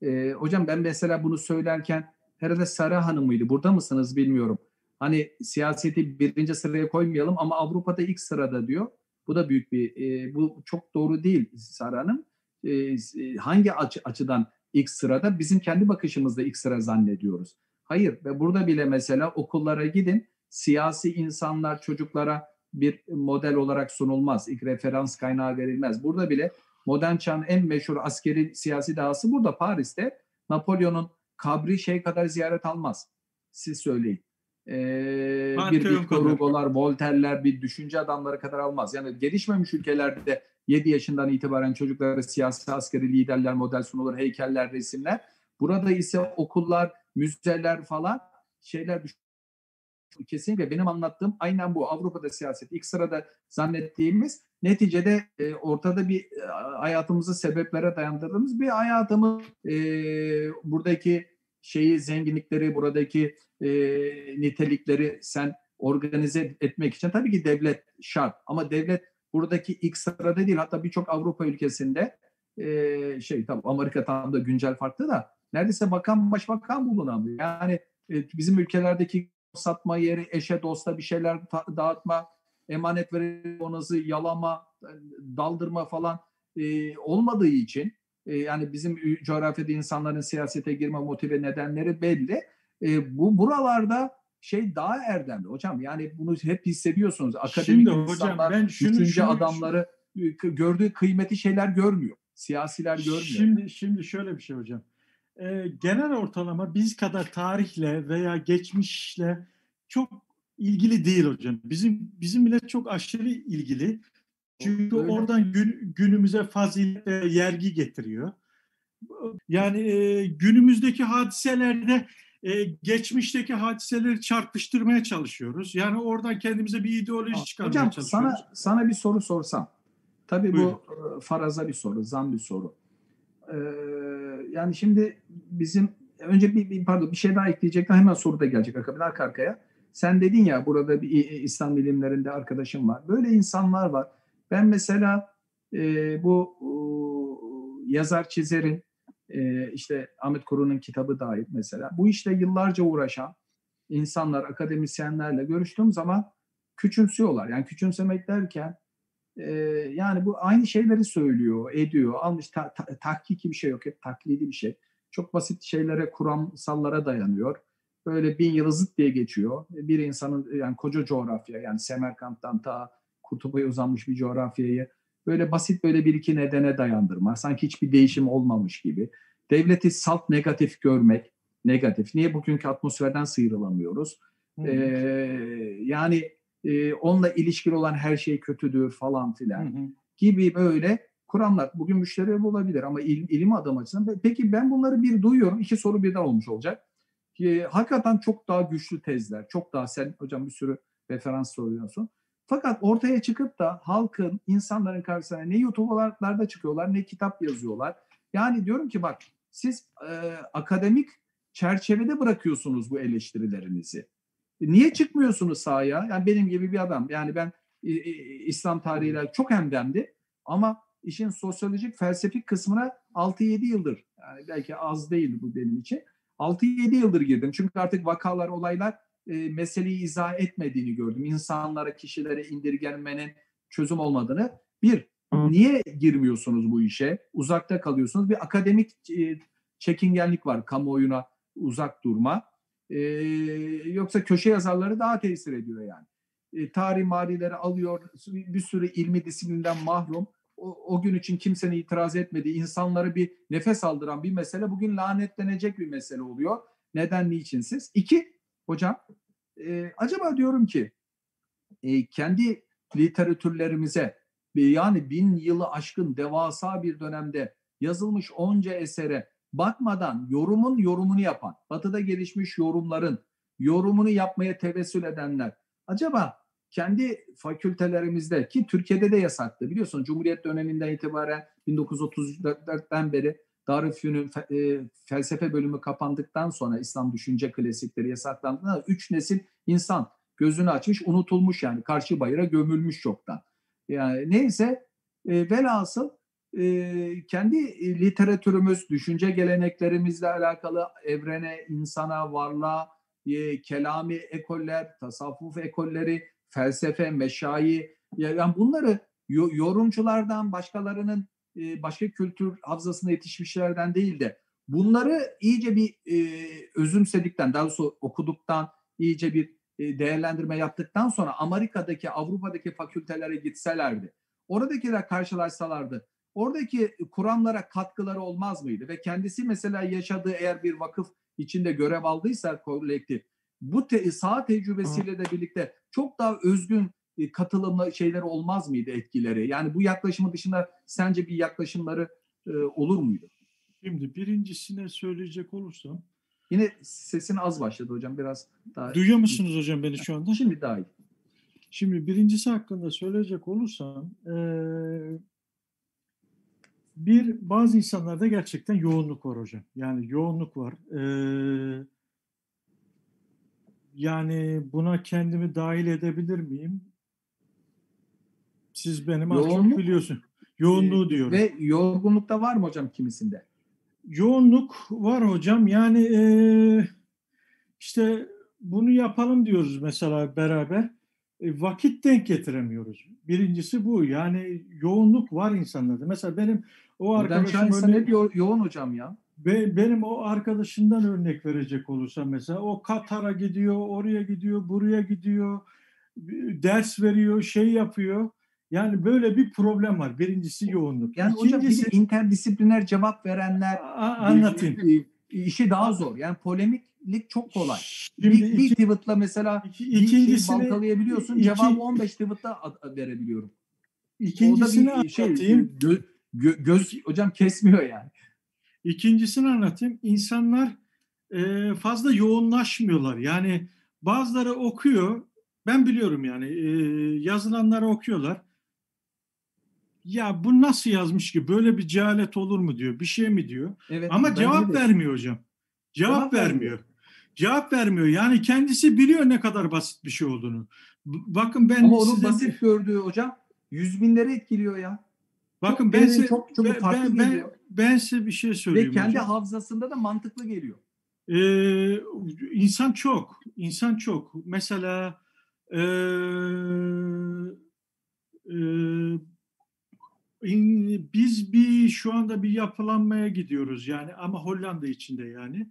[SPEAKER 2] E, hocam ben mesela bunu söylerken herhalde Sara Hanım'ıydı. Burada mısınız bilmiyorum. Hani siyaseti birinci sıraya koymayalım ama Avrupa'da ilk sırada diyor. Bu da büyük bir, e, bu çok doğru değil Sara Hanım. E, e, hangi açı, açıdan ilk sırada? Bizim kendi bakışımızda ilk sıra zannediyoruz. Hayır ve burada bile mesela okullara gidin. Siyasi insanlar çocuklara bir model olarak sunulmaz. İlk referans kaynağı verilmez. Burada bile modern çağın en meşhur askeri siyasi dahası burada Paris'te Napolyon'un kabri şey kadar ziyaret almaz. Siz söyleyin. Ee, bir Victor. Hugo'lar, Voltaire'ler bir düşünce adamları kadar almaz. Yani gelişmemiş ülkelerde 7 yaşından itibaren çocuklara siyasi askeri liderler model sunulur, heykeller, resimler. Burada ise okullar, müzeler falan şeyler kesinlikle benim anlattığım aynen bu. Avrupa'da siyaset ilk sırada zannettiğimiz neticede e, ortada bir e, hayatımızı sebeplere dayandırdığımız bir hayatımız. E, buradaki şeyi zenginlikleri buradaki e, nitelikleri sen organize etmek için tabii ki devlet şart. Ama devlet buradaki ilk sırada değil hatta birçok Avrupa ülkesinde e, şey tabii Amerika tam da güncel farklı da neredeyse bakan başbakan bulunamıyor. Yani e, bizim ülkelerdeki satma yeri, eşe dosta bir şeyler dağıtma, emanet verip onası yalama, e, daldırma falan e, olmadığı için e, yani bizim coğrafyada insanların siyasete girme motive nedenleri belli. E, bu buralarda şey daha erdemli hocam. Yani bunu hep hissediyorsunuz. Akademik
[SPEAKER 1] Şimdi hocam
[SPEAKER 2] insanlar,
[SPEAKER 1] ben şunu,
[SPEAKER 2] düşünce
[SPEAKER 1] şunu-
[SPEAKER 2] adamları gördüğü kıymeti şeyler görmüyor. Siyasiler görmüyor.
[SPEAKER 1] Şimdi şimdi şöyle bir şey hocam. Ee, genel ortalama biz kadar tarihle veya geçmişle çok ilgili değil hocam. Bizim bizim millet çok aşırı ilgili. Çünkü
[SPEAKER 2] Öyle.
[SPEAKER 1] oradan gün, günümüze fazilet ve yergi getiriyor. Yani e, günümüzdeki hadiselerde e, geçmişteki hadiseleri çarpıştırmaya çalışıyoruz. Yani oradan kendimize bir ideoloji çıkarmaya
[SPEAKER 2] Hocam
[SPEAKER 1] çalışıyoruz.
[SPEAKER 2] sana sana bir soru sorsam. Tabii
[SPEAKER 1] Buyurun.
[SPEAKER 2] bu e, faraza bir soru, zan bir soru. Ee, yani şimdi bizim önce bir, bir pardon bir şey daha ekleyecektim hemen soru da gelecek akabinde arka arkaya. Sen dedin ya burada bir İslam bilimlerinde arkadaşım var. Böyle insanlar var. Ben mesela e, bu e, yazar çizerin e, işte Ahmet Kuru'nun kitabı dahil mesela bu işte yıllarca uğraşan insanlar, akademisyenlerle görüştüğüm zaman küçümsüyorlar. Yani küçümsemek derken e, yani bu aynı şeyleri söylüyor, ediyor. Almış ta, ta, tahkiki bir şey yok, hep taklidi bir şey. Çok basit şeylere, kuramsallara dayanıyor. Böyle bin yılı zıt diye geçiyor. Bir insanın yani koca coğrafya yani Semerkant'tan ta Kutup'a uzanmış bir coğrafyayı böyle basit böyle bir iki nedene dayandırma. Sanki hiçbir değişim olmamış gibi. Devleti salt negatif görmek, negatif. Niye bugünkü atmosferden sıyrılamıyoruz? Ee, yani e, onunla ilişkili olan her şey kötüdür falan filan hı hı. gibi böyle kuramlar. Bugün müşteri olabilir ama il, ilim adam açısından. Peki ben bunları bir duyuyorum. iki soru birden olmuş olacak. E, hakikaten çok daha güçlü tezler. Çok daha sen hocam bir sürü referans soruyorsun. Fakat ortaya çıkıp da halkın, insanların karşısına ne YouTube'larda çıkıyorlar ne kitap yazıyorlar. Yani diyorum ki bak siz e, akademik çerçevede bırakıyorsunuz bu eleştirilerinizi. Niye çıkmıyorsunuz sahaya? Yani benim gibi bir adam. Yani ben e, e, İslam tarihiyle çok hemdemdi ama işin sosyolojik, felsefik kısmına 6-7 yıldır. Yani belki az değil bu benim için. 6-7 yıldır girdim. Çünkü artık vakalar, olaylar e, meseleyi izah etmediğini gördüm. İnsanlara, kişilere indirgenmenin çözüm olmadığını. Bir, niye girmiyorsunuz bu işe? Uzakta kalıyorsunuz. Bir akademik e, çekingenlik var kamuoyuna uzak durma. E, yoksa köşe yazarları daha tesir ediyor yani. E, tarih marileri alıyor, bir sürü ilmi disiplinden mahrum. O, o gün için kimsenin itiraz etmediği, insanları bir nefes aldıran bir mesele bugün lanetlenecek bir mesele oluyor. Neden, niçinsiz? İki, hocam, e, acaba diyorum ki e, kendi literatürlerimize yani bin yılı aşkın devasa bir dönemde yazılmış onca esere bakmadan yorumun yorumunu yapan, batıda gelişmiş yorumların yorumunu yapmaya tevessül edenler acaba kendi fakültelerimizde ki Türkiye'de de yasaktı biliyorsun Cumhuriyet döneminden itibaren 1934'ten beri Darülfünun e, felsefe bölümü kapandıktan sonra İslam düşünce klasikleri yasaklandığında üç nesil insan gözünü açmış unutulmuş yani karşı bayıra gömülmüş çoktan. Yani neyse e, velhasıl kendi literatürümüz, düşünce geleneklerimizle alakalı evrene, insana, varlığa, kelami ekoller, tasavvuf ekolleri, felsefe, meşayi, yani bunları yorumculardan, başkalarının başka kültür havzasına yetişmişlerden değil de bunları iyice bir özümsedikten, daha doğrusu okuduktan, iyice bir değerlendirme yaptıktan sonra Amerika'daki, Avrupa'daki fakültelere gitselerdi, oradakiler karşılaşsalardı, oradaki kuramlara katkıları olmaz mıydı? Ve kendisi mesela yaşadığı eğer bir vakıf içinde görev aldıysa kolektif, bu te saha tecrübesiyle de birlikte çok daha özgün e, katılımlı şeyler olmaz mıydı etkileri? Yani bu yaklaşımı dışında sence bir yaklaşımları e, olur muydu?
[SPEAKER 1] Şimdi birincisine söyleyecek olursam
[SPEAKER 2] Yine sesin az başladı hocam biraz daha.
[SPEAKER 1] Duyuyor musunuz hocam beni şu anda?
[SPEAKER 2] Şimdi daha iyi.
[SPEAKER 1] Şimdi birincisi hakkında söyleyecek olursam e, bir bazı insanlarda gerçekten yoğunluk var hocam. Yani yoğunluk var. E, yani buna kendimi dahil edebilir miyim? Siz benim yoğunluk, çok biliyorsun. Yoğunluğu diyorum.
[SPEAKER 2] Ve yorgunluk da var mı hocam kimisinde?
[SPEAKER 1] Yoğunluk var hocam. Yani e, işte bunu yapalım diyoruz mesela beraber. E, vakit denk getiremiyoruz. Birincisi bu. Yani yoğunluk var insanlarda. Mesela benim o arkadaşım...
[SPEAKER 2] insan hep yo- yoğun hocam ya.
[SPEAKER 1] Be, benim o arkadaşından örnek verecek olursa mesela o Katar'a gidiyor, oraya gidiyor, buraya gidiyor, ders veriyor, şey yapıyor. Yani böyle bir problem var. Birincisi yoğunluk.
[SPEAKER 2] Yani İkincisi, hocam bir interdisipliner cevap verenler
[SPEAKER 1] anlatayım.
[SPEAKER 2] işi daha zor. Yani polemiklik çok kolay. Şimdi bir, iki, bir tweet'la mesela iki, ikincisini, bir şey baltalayabiliyorsun. Iki, cevabı 15 tweet'la verebiliyorum.
[SPEAKER 1] İkincisini bir şey, anlatayım.
[SPEAKER 2] Gö, gö, göz hocam kesmiyor yani.
[SPEAKER 1] İkincisini anlatayım. İnsanlar e, fazla yoğunlaşmıyorlar. Yani bazıları okuyor. Ben biliyorum yani e, yazılanları okuyorlar ya bu nasıl yazmış ki böyle bir cehalet olur mu diyor bir şey mi diyor evet, ama cevap vermiyor hocam cevap, cevap vermiyor. vermiyor Cevap vermiyor. Yani kendisi biliyor ne kadar basit bir şey olduğunu. Bakın ben
[SPEAKER 2] Ama onun
[SPEAKER 1] size-
[SPEAKER 2] basit gördüğü hocam yüz binleri etkiliyor ya.
[SPEAKER 1] Bakın
[SPEAKER 2] çok
[SPEAKER 1] ben size,
[SPEAKER 2] çok- çok
[SPEAKER 1] ben,
[SPEAKER 2] farklı
[SPEAKER 1] ben, ben,
[SPEAKER 2] geliyor.
[SPEAKER 1] ben size bir şey söyleyeyim
[SPEAKER 2] Ve kendi
[SPEAKER 1] hocam.
[SPEAKER 2] hafızasında da mantıklı geliyor.
[SPEAKER 1] Ee, insan çok, insan çok. Mesela ee, ee, in- biz bir şu anda bir yapılanmaya gidiyoruz yani ama Hollanda içinde yani.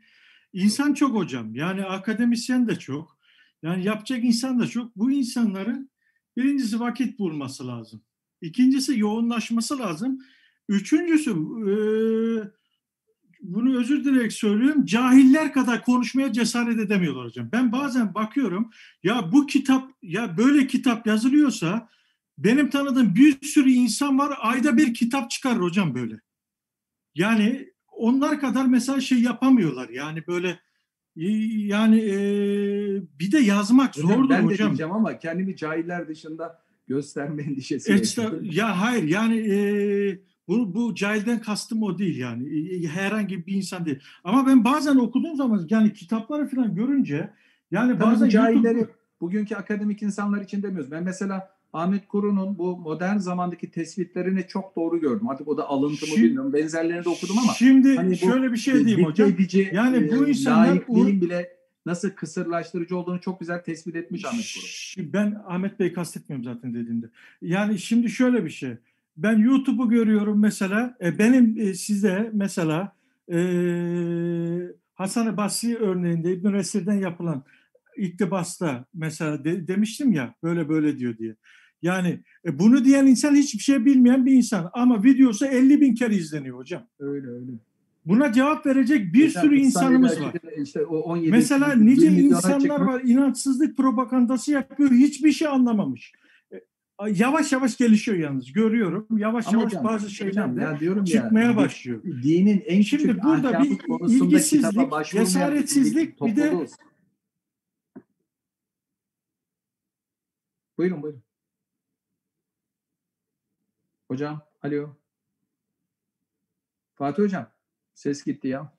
[SPEAKER 1] İnsan çok hocam. Yani akademisyen de çok. Yani yapacak insan da çok. Bu insanların birincisi vakit bulması lazım. İkincisi yoğunlaşması lazım. Üçüncüsü ee, bunu özür dileyerek söylüyorum. Cahiller kadar konuşmaya cesaret edemiyorlar hocam. Ben bazen bakıyorum ya bu kitap ya böyle kitap yazılıyorsa benim tanıdığım bir sürü insan var ayda bir kitap çıkarır hocam böyle. Yani onlar kadar mesela şey yapamıyorlar. Yani böyle yani e, bir de yazmak
[SPEAKER 2] Hocam,
[SPEAKER 1] zordur
[SPEAKER 2] ben de
[SPEAKER 1] hocam.
[SPEAKER 2] diyeceğim ama kendimi cahiller dışında gösterme endişesi yaşıyorum.
[SPEAKER 1] ya hayır yani e, bu, bu cahilden kastım o değil yani E, herhangi bir insan değil. Ama ben bazen okuduğum zaman yani kitapları falan görünce yani
[SPEAKER 2] Tabii
[SPEAKER 1] bazen
[SPEAKER 2] cahilleri
[SPEAKER 1] YouTube-
[SPEAKER 2] bugünkü akademik insanlar için demiyoruz. Ben mesela Ahmet Kuru'nun bu modern zamandaki tespitlerini çok doğru gördüm. Artık o da alıntı mı bilmiyorum. Benzerlerini de okudum ama
[SPEAKER 1] şimdi
[SPEAKER 2] hani
[SPEAKER 1] şöyle bir şey diyeyim hocam.
[SPEAKER 2] edici,
[SPEAKER 1] Yani bu insanlar uğra-
[SPEAKER 2] bile nasıl kısırlaştırıcı olduğunu çok güzel tespit etmiş Ahmet Kuru.
[SPEAKER 1] Şi- Ben Ahmet Bey kastetmiyorum zaten dediğimde. Yani şimdi şöyle bir şey. Ben YouTube'u görüyorum mesela. E, benim e, size mesela e, Hasan-ı Basri örneğinde İbn Esir'den yapılan iktibasta mesela de- demiştim ya böyle böyle diyor diye. Yani e, bunu diyen insan hiçbir şey bilmeyen bir insan ama videosu 50 bin kere izleniyor hocam.
[SPEAKER 2] Öyle öyle.
[SPEAKER 1] Buna cevap verecek bir
[SPEAKER 2] Mesela
[SPEAKER 1] sürü insanımız var.
[SPEAKER 2] işte o 17
[SPEAKER 1] Mesela
[SPEAKER 2] 20
[SPEAKER 1] nice insanlar
[SPEAKER 2] çıkmış.
[SPEAKER 1] var inançsızlık propagandası yapıyor hiçbir şey anlamamış. E, Yavaş yavaş gelişiyor yalnız görüyorum. Yavaş
[SPEAKER 2] Ama
[SPEAKER 1] yavaş
[SPEAKER 2] hocam,
[SPEAKER 1] bazı şeyler de
[SPEAKER 2] ya diyorum ya,
[SPEAKER 1] çıkmaya
[SPEAKER 2] di-
[SPEAKER 1] başlıyor.
[SPEAKER 2] Dinin en
[SPEAKER 1] Şimdi
[SPEAKER 2] küçük
[SPEAKER 1] burada
[SPEAKER 2] ahkamı
[SPEAKER 1] bir ilgisizlik, cesaretsizlik, bir de-
[SPEAKER 2] topluluğuz. Buyurun buyurun. Hocam, alo. Fatih hocam, ses gitti ya.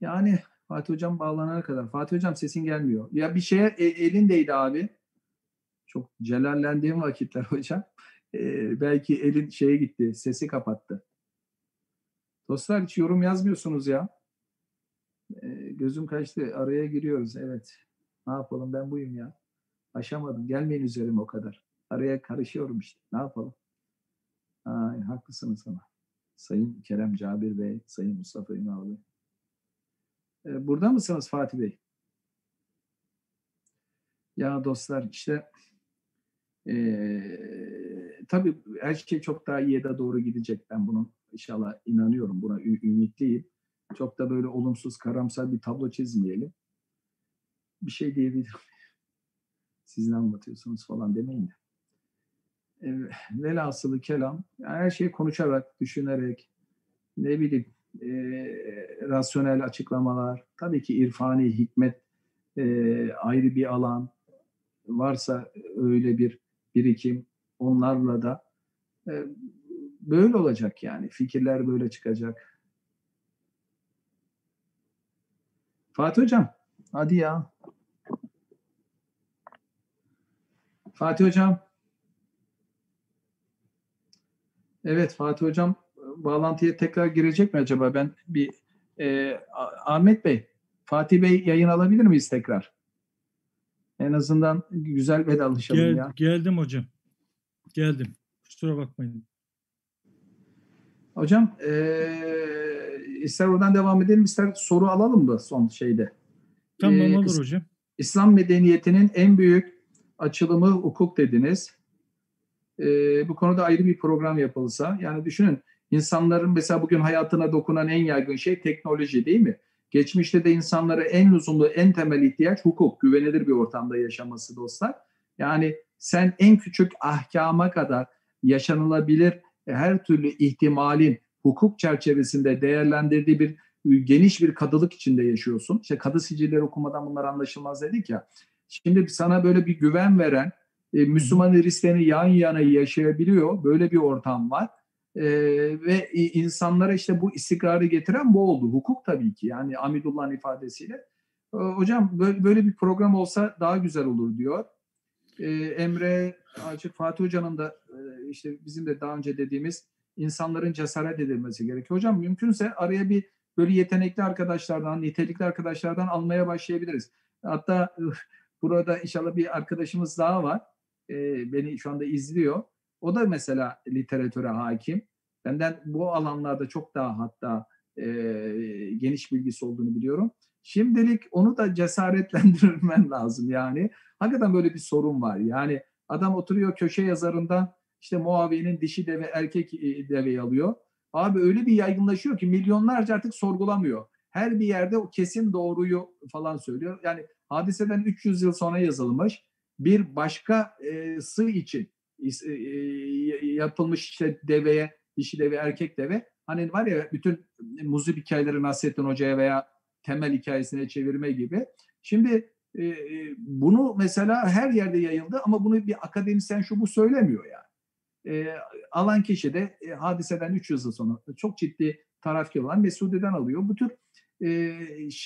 [SPEAKER 2] Yani Fatih hocam bağlanana kadar. Fatih hocam sesin gelmiyor. Ya bir şeye e, elindeydi abi. Çok celallendiğim vakitler hocam. Ee, belki elin şeye gitti, sesi kapattı. Dostlar hiç yorum yazmıyorsunuz ya. Ee, gözüm kaçtı, araya giriyoruz. Evet. Ne yapalım ben buyum ya. Aşamadım. Gelmeyin üzerime o kadar. Araya karışıyorum işte. Ne yapalım? Ay, haklısınız ama. Sayın Kerem Cabir Bey, Sayın Mustafa Ünal Bey. Ee, burada mısınız Fatih Bey? Ya dostlar işte ee, tabii her şey çok daha iyiye de doğru gidecek. Ben bunun inşallah inanıyorum. Buna ümitliyim. Çok da böyle olumsuz, karamsar bir tablo çizmeyelim. Bir şey diyebilirim. Siz ne anlatıyorsunuz falan demeyin de. E, velhasılı kelam, yani her şeyi konuşarak, düşünerek, ne bileyim, e, rasyonel açıklamalar, tabii ki irfani, hikmet e, ayrı bir alan, varsa öyle bir birikim, onlarla da e, böyle olacak yani. Fikirler böyle çıkacak. Fatih Hocam, hadi ya. Fatih Hocam. Evet Fatih Hocam bağlantıya tekrar girecek mi acaba? Ben bir e, Ah- Ahmet Bey, Fatih Bey yayın alabilir miyiz tekrar? En azından güzel vedalaşalım
[SPEAKER 1] Gel-
[SPEAKER 2] ya.
[SPEAKER 1] geldim hocam. Geldim. Kusura bakmayın.
[SPEAKER 2] Hocam eee ister oradan devam edelim ister soru alalım da son şeyde.
[SPEAKER 1] Tamam
[SPEAKER 2] Ee,
[SPEAKER 1] olur hocam.
[SPEAKER 2] İslam medeniyetinin en büyük açılımı hukuk dediniz. Eee, bu konuda ayrı bir program yapılsa. Yani düşünün insanların mesela bugün hayatına dokunan en yaygın şey teknoloji değil mi? Geçmişte de insanlara en lüzumlu, en temel ihtiyaç hukuk, güvenilir bir ortamda yaşaması dostlar. Yani sen en küçük ahkama kadar yaşanılabilir her türlü ihtimalin hukuk çerçevesinde değerlendirdiği bir geniş bir kadılık içinde yaşıyorsun. İşte kadı sicilleri okumadan bunlar anlaşılmaz dedik ya. Şimdi sana böyle bir güven veren, e, Müslüman Hristiyan'ı yan yana yaşayabiliyor. Böyle bir ortam var. E, ve insanlara işte bu istikrarı getiren bu oldu. Hukuk tabii ki yani Amidullah'ın ifadesiyle. E, hocam böyle, böyle bir program olsa daha güzel olur diyor. E, Emre Açık Fatih Hoca'nın da e, işte bizim de daha önce dediğimiz insanların cesaret edilmesi gerekiyor. Hocam mümkünse araya bir böyle yetenekli arkadaşlardan, nitelikli arkadaşlardan almaya başlayabiliriz. Hatta burada inşallah bir arkadaşımız daha var. E, beni şu anda izliyor. O da mesela literatüre hakim. Benden bu alanlarda çok daha hatta e, geniş bilgisi olduğunu biliyorum. Şimdilik onu da cesaretlendirmen lazım yani. Hakikaten böyle bir sorun var. Yani adam oturuyor köşe yazarından işte Muaviye'nin dişi deve erkek deveyi alıyor. Abi öyle bir yaygınlaşıyor ki milyonlarca artık sorgulamıyor. Her bir yerde o kesin doğruyu falan söylüyor. Yani hadiseden 300 yıl sonra yazılmış bir başkası için e, yapılmış işte deveye, dişi deve, erkek deve. Hani var ya bütün muzip hikayeleri Nasrettin Hoca'ya veya temel hikayesine çevirme gibi. Şimdi e, bunu mesela her yerde yayıldı ama bunu bir akademisyen şu bu söylemiyor yani. E, alan kişi de e, hadiseden 300 yıl sonra çok ciddi tarafkar olan Mesude'den alıyor. Bu tür e,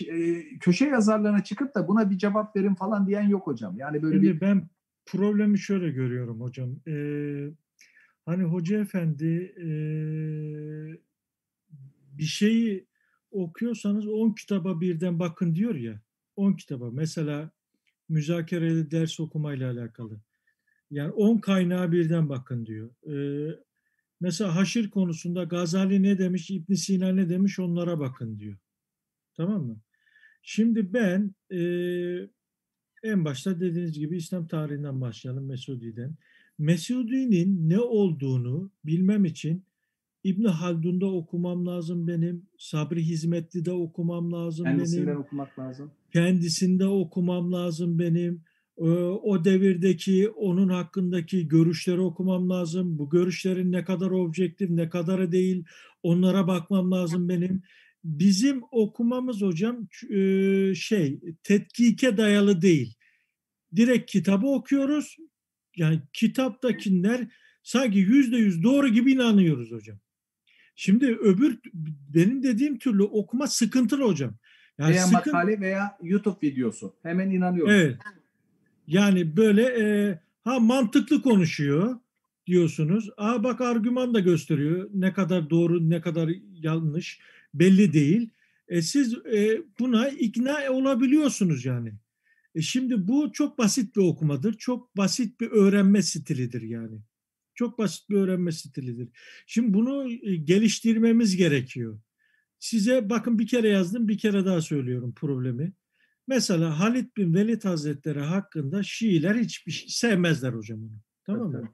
[SPEAKER 2] e, köşe yazarlarına çıkıp da buna bir cevap verin falan diyen yok hocam. Yani böyle
[SPEAKER 1] Şimdi
[SPEAKER 2] bir
[SPEAKER 1] ben problemi şöyle görüyorum hocam. Ee, hani hoca efendi e, bir şeyi okuyorsanız 10 kitaba birden bakın diyor ya. 10 kitaba. Mesela müzakereli ders okumayla alakalı. Yani 10 kaynağa birden bakın diyor. Ee, mesela haşir konusunda Gazali ne demiş, İbn Sina ne demiş onlara bakın diyor. Tamam mı? Şimdi ben e, en başta dediğiniz gibi İslam tarihinden başlayalım Mesudi'den. Mesudi'nin ne olduğunu bilmem için İbn Haldun'da okumam lazım benim. Sabri Hizmetli'de okumam lazım
[SPEAKER 2] kendisinden
[SPEAKER 1] benim.
[SPEAKER 2] okumak lazım.
[SPEAKER 1] Kendisinde okumam lazım benim. O devirdeki onun hakkındaki görüşleri okumam lazım. Bu görüşlerin ne kadar objektif, ne kadarı değil onlara bakmam lazım benim. Bizim okumamız hocam e, şey tetkike dayalı değil. Direkt kitabı okuyoruz. Yani kitaptakiler sanki yüzde yüz doğru gibi inanıyoruz hocam. Şimdi öbür benim dediğim türlü okuma sıkıntılı hocam. Yani
[SPEAKER 2] veya
[SPEAKER 1] sıkın-
[SPEAKER 2] makale veya YouTube videosu. Hemen inanıyorum.
[SPEAKER 1] Evet. Yani böyle e, ha mantıklı konuşuyor diyorsunuz. Aa bak argüman da gösteriyor. Ne kadar doğru ne kadar yanlış belli değil. E, siz e, buna ikna olabiliyorsunuz yani. E, şimdi bu çok basit bir okumadır. Çok basit bir öğrenme stilidir yani. Çok basit bir öğrenme stilidir. Şimdi bunu e, geliştirmemiz gerekiyor. Size bakın bir kere yazdım bir kere daha söylüyorum problemi. Mesela Halit bin Velid Hazretleri hakkında Şiiler hiçbir şey sevmezler hocam onu. Tamam mı?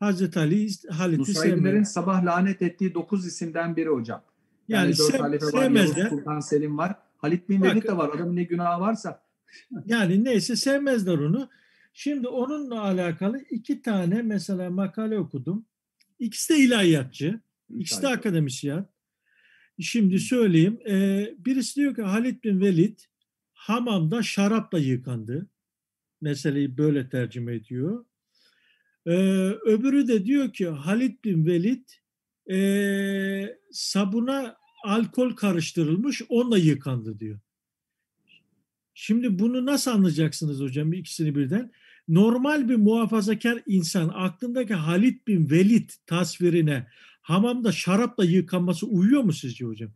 [SPEAKER 1] Hazreti Ali Halit'i
[SPEAKER 2] Nusayrilerin
[SPEAKER 1] sevmez.
[SPEAKER 2] sabah lanet ettiği dokuz isimden biri hocam.
[SPEAKER 1] Yani
[SPEAKER 2] Yani, dört
[SPEAKER 1] sev-
[SPEAKER 2] halife var, Yavuz. Sultan Selim var. Halit bin Velid de var. Adamın ne günahı varsa.
[SPEAKER 1] Yani neyse sevmezler onu. Şimdi onunla alakalı iki tane mesela makale okudum. İkisi de ilahiyatçı. İkisi de akademisyen. Şimdi söyleyeyim. Ee, birisi diyor ki Halit bin Velid hamamda şarapla yıkandı. Meseleyi böyle tercüme ediyor. Ee, öbürü de diyor ki Halit bin Velid ee, sabuna alkol karıştırılmış onunla yıkandı diyor. Şimdi bunu nasıl anlayacaksınız hocam ikisini birden? Normal bir muhafazakar insan aklındaki Halit bin Velid tasvirine hamamda şarapla yıkanması uyuyor mu sizce hocam?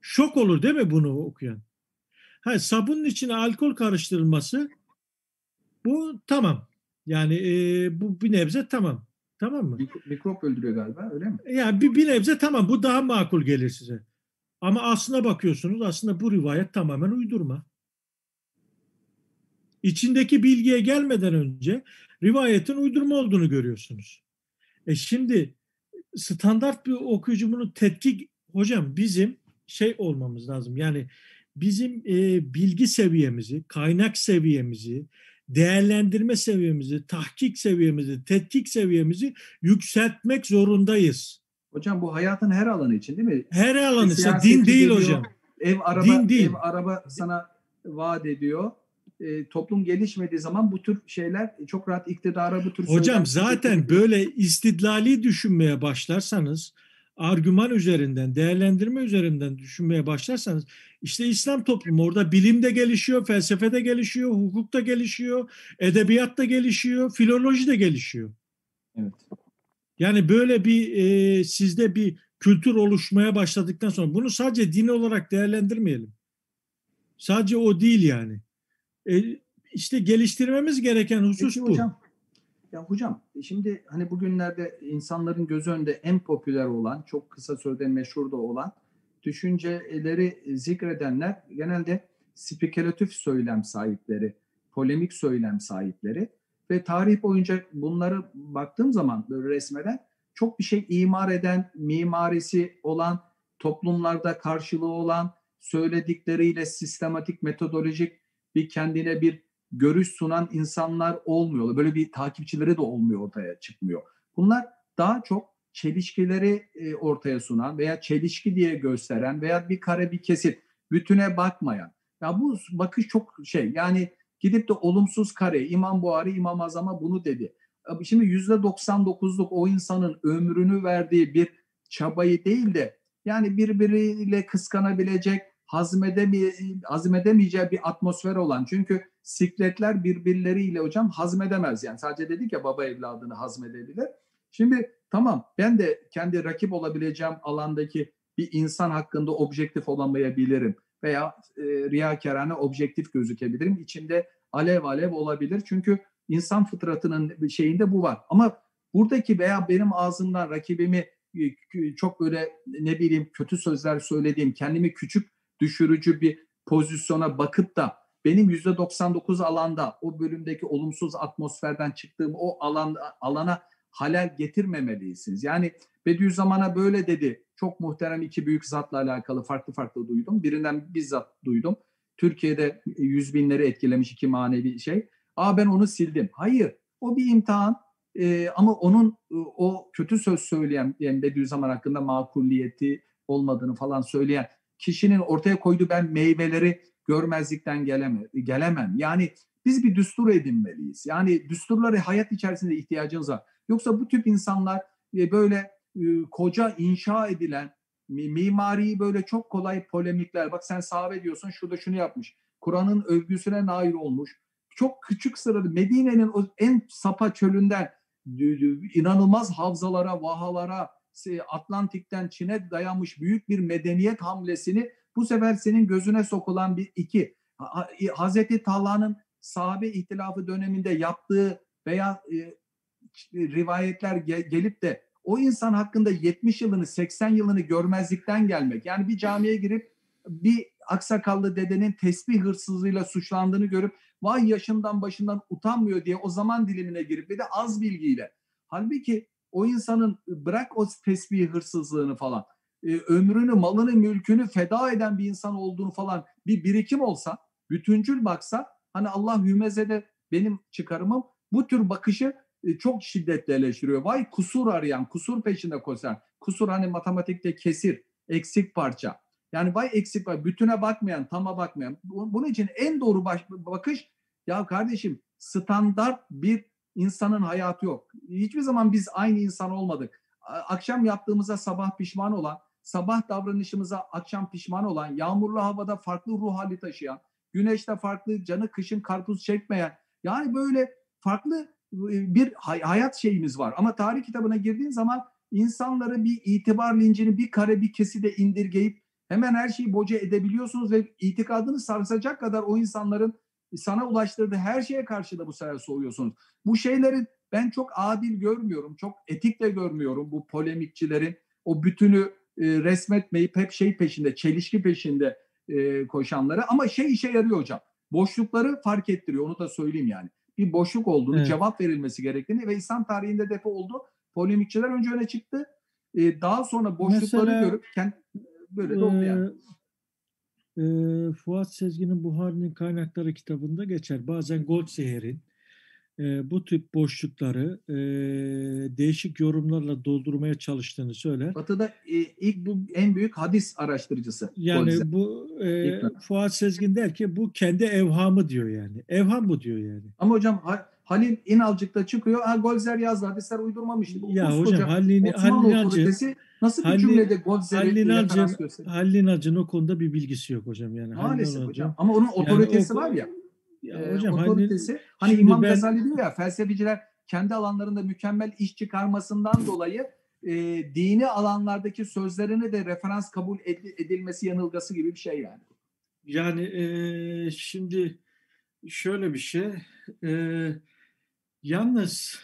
[SPEAKER 1] Şok olur değil mi bunu okuyan? Ha, sabunun içine alkol karıştırılması bu tamam. Yani e, bu bir nebze tamam. Tamam mı?
[SPEAKER 2] Mik- mikrop öldürüyor galiba öyle mi?
[SPEAKER 1] Yani bir, bir nebze tamam bu daha makul gelir size. Ama aslına bakıyorsunuz aslında bu rivayet tamamen uydurma. İçindeki bilgiye gelmeden önce rivayetin uydurma olduğunu görüyorsunuz. E şimdi standart bir okuyucu bunu tetkik hocam bizim şey olmamız lazım. Yani bizim e, bilgi seviyemizi, kaynak seviyemizi, değerlendirme seviyemizi, tahkik seviyemizi, tetkik seviyemizi yükseltmek zorundayız.
[SPEAKER 2] Hocam bu hayatın her alanı için değil mi?
[SPEAKER 1] Her alan ise
[SPEAKER 2] Siyaseti
[SPEAKER 1] din değil
[SPEAKER 2] geliyor,
[SPEAKER 1] hocam.
[SPEAKER 2] Ev araba,
[SPEAKER 1] Din değil.
[SPEAKER 2] ev araba sana vaat ediyor. e, toplum gelişmediği zaman bu tür şeyler çok rahat iktidara bu tür
[SPEAKER 1] Hocam zaten böyle istidlali düşünmeye başlarsanız argüman üzerinden, değerlendirme üzerinden düşünmeye başlarsanız işte İslam toplumu orada bilim de gelişiyor, felsefe de gelişiyor, hukuk da gelişiyor, edebiyat da gelişiyor, filoloji de gelişiyor.
[SPEAKER 2] Evet.
[SPEAKER 1] Yani böyle bir e, sizde bir kültür oluşmaya başladıktan sonra bunu sadece din olarak değerlendirmeyelim. Sadece o değil yani. E, işte geliştirmemiz gereken husus
[SPEAKER 2] Peki
[SPEAKER 1] bu.
[SPEAKER 2] Hocam, ya hocam şimdi hani bugünlerde insanların göz önünde en popüler olan, çok kısa sürede meşhur da olan düşünceleri zikredenler genelde spekülatif söylem sahipleri, polemik söylem sahipleri ve tarih boyunca bunları baktığım zaman böyle resmeden çok bir şey imar eden, mimarisi olan, toplumlarda karşılığı olan, söyledikleriyle sistematik, metodolojik bir kendine bir görüş sunan insanlar olmuyor. Böyle bir takipçileri de olmuyor ortaya çıkmıyor. Bunlar daha çok çelişkileri e, ortaya sunan veya çelişki diye gösteren veya bir kare bir kesit bütüne bakmayan. Ya bu bakış çok şey yani gidip de olumsuz kare İmam Buhari İmam Azam'a bunu dedi. Şimdi yüzde 99'luk o insanın ömrünü verdiği bir çabayı değil de yani birbiriyle kıskanabilecek hazmedemeye, hazmedemeyeceği bir atmosfer olan çünkü sikletler birbirleriyle hocam hazmedemez yani sadece dedik ya baba evladını hazmedebilir. Şimdi tamam ben de kendi rakip olabileceğim alandaki bir insan hakkında objektif olamayabilirim veya e, riyakarane objektif gözükebilirim. İçinde alev alev olabilir çünkü insan fıtratının şeyinde bu var. Ama buradaki veya benim ağzımdan rakibimi çok böyle ne bileyim kötü sözler söylediğim, kendimi küçük düşürücü bir pozisyona bakıp da benim yüzde 99 alanda o bölümdeki olumsuz atmosferden çıktığım o alan alana halel getirmemelisiniz. Yani Bediüzzaman'a böyle dedi. Çok muhterem iki büyük zatla alakalı farklı farklı duydum. Birinden bizzat duydum. Türkiye'de yüz binleri etkilemiş iki manevi şey. Aa ben onu sildim. Hayır. O bir imtihan. Ee, ama onun e, o kötü söz söyleyen yani Bediüzzaman hakkında makulliyeti olmadığını falan söyleyen kişinin ortaya koyduğu ben meyveleri görmezlikten geleme, gelemem. Yani biz bir düstur edinmeliyiz. Yani düsturları hayat içerisinde ihtiyacımız var. Yoksa bu tip insanlar e, böyle e, koca inşa edilen mimariyi böyle çok kolay polemikler. Bak sen sahabe diyorsun şurada şunu yapmış. Kur'an'ın övgüsüne nail olmuş. Çok küçük sırada Medine'nin en sapa çölünden inanılmaz havzalara, vahalara, Atlantik'ten Çin'e dayanmış büyük bir medeniyet hamlesini bu sefer senin gözüne sokulan bir iki. Hazreti Talha'nın sahabe ihtilafı döneminde yaptığı veya e, rivayetler gelip de o insan hakkında 70 yılını 80 yılını görmezlikten gelmek. Yani bir camiye girip bir aksakallı dedenin tesbih hırsızlığıyla suçlandığını görüp vay yaşından başından utanmıyor diye o zaman dilimine girip ve de az bilgiyle. Halbuki o insanın bırak o tesbih hırsızlığını falan e, ömrünü, malını, mülkünü feda eden bir insan olduğunu falan bir birikim olsa, bütüncül baksa hani Allah hümezede benim çıkarımım bu tür bakışı e, çok şiddetle eleştiriyor. Vay kusur arayan, kusur peşinde koşan. Kusur hani matematikte kesir, eksik parça. Yani vay eksik var. Bütüne bakmayan, tama bakmayan. Bunun için en doğru baş, bakış ya kardeşim standart bir insanın hayatı yok. Hiçbir zaman biz aynı insan olmadık. Akşam yaptığımızda sabah pişman olan, sabah davranışımıza akşam pişman olan, yağmurlu havada farklı ruh hali taşıyan, güneşte farklı, canı kışın karpuz çekmeyen. Yani böyle farklı e, bir hayat şeyimiz var. Ama tarih kitabına girdiğin zaman insanları bir itibar lincini bir kare bir keside indirgeyip hemen her şeyi boca edebiliyorsunuz ve itikadını sarsacak kadar o insanların sana ulaştırdığı her şeye karşı da bu sefer soğuyorsunuz. Bu şeylerin ben çok adil görmüyorum, çok etik de görmüyorum bu polemikçilerin o bütünü e, resmetmeyip hep şey peşinde, çelişki peşinde e, koşanları. Ama şey işe yarıyor hocam. Boşlukları fark ettiriyor, onu da söyleyeyim yani. Bir boşluk olduğunu, evet. cevap verilmesi gerektiğini ve İslam tarihinde depo oldu. Polemikçiler önce öne çıktı. E, daha sonra boşlukları Mesela, görüp kendi, böyle de oldu yani
[SPEAKER 1] e, Fuat Sezgin'in Buhari'nin kaynakları kitabında geçer. Bazen Goldseher'in e, bu tip boşlukları e, değişik yorumlarla doldurmaya çalıştığını söyler.
[SPEAKER 2] Batı'da e, ilk bu en büyük hadis araştırıcısı.
[SPEAKER 1] Yani bu e. Fuat Sezgin der ki bu kendi evhamı diyor yani. Evham bu diyor yani.
[SPEAKER 2] Ama hocam Ha- Halil İnalcık'ta çıkıyor. Ha Golzer yazdı. Hadisler uydurmamış. Bu
[SPEAKER 1] Ya
[SPEAKER 2] koskoca
[SPEAKER 1] hocam Halil, Halil Inalcı,
[SPEAKER 2] nasıl bir
[SPEAKER 1] Halil-
[SPEAKER 2] cümlede Golzer'i
[SPEAKER 1] Halil
[SPEAKER 2] gösteriyor?
[SPEAKER 1] Halil İnalcı'nın o konuda bir bilgisi yok hocam yani. Halil
[SPEAKER 2] Maalesef hocam. Ama onun otoritesi
[SPEAKER 1] o-
[SPEAKER 2] var ya.
[SPEAKER 1] Ya
[SPEAKER 2] e,
[SPEAKER 1] hocam Halil,
[SPEAKER 2] otoritesi. Hani
[SPEAKER 1] şimdi
[SPEAKER 2] İmam
[SPEAKER 1] ben-
[SPEAKER 2] Gazali diyor ya felsefeciler kendi alanlarında mükemmel iş çıkarmasından dolayı e, dini alanlardaki sözlerini de referans kabul ed- edilmesi yanılgısı gibi bir şey yani.
[SPEAKER 1] Yani eee, şimdi şöyle bir şey. eee, yalnız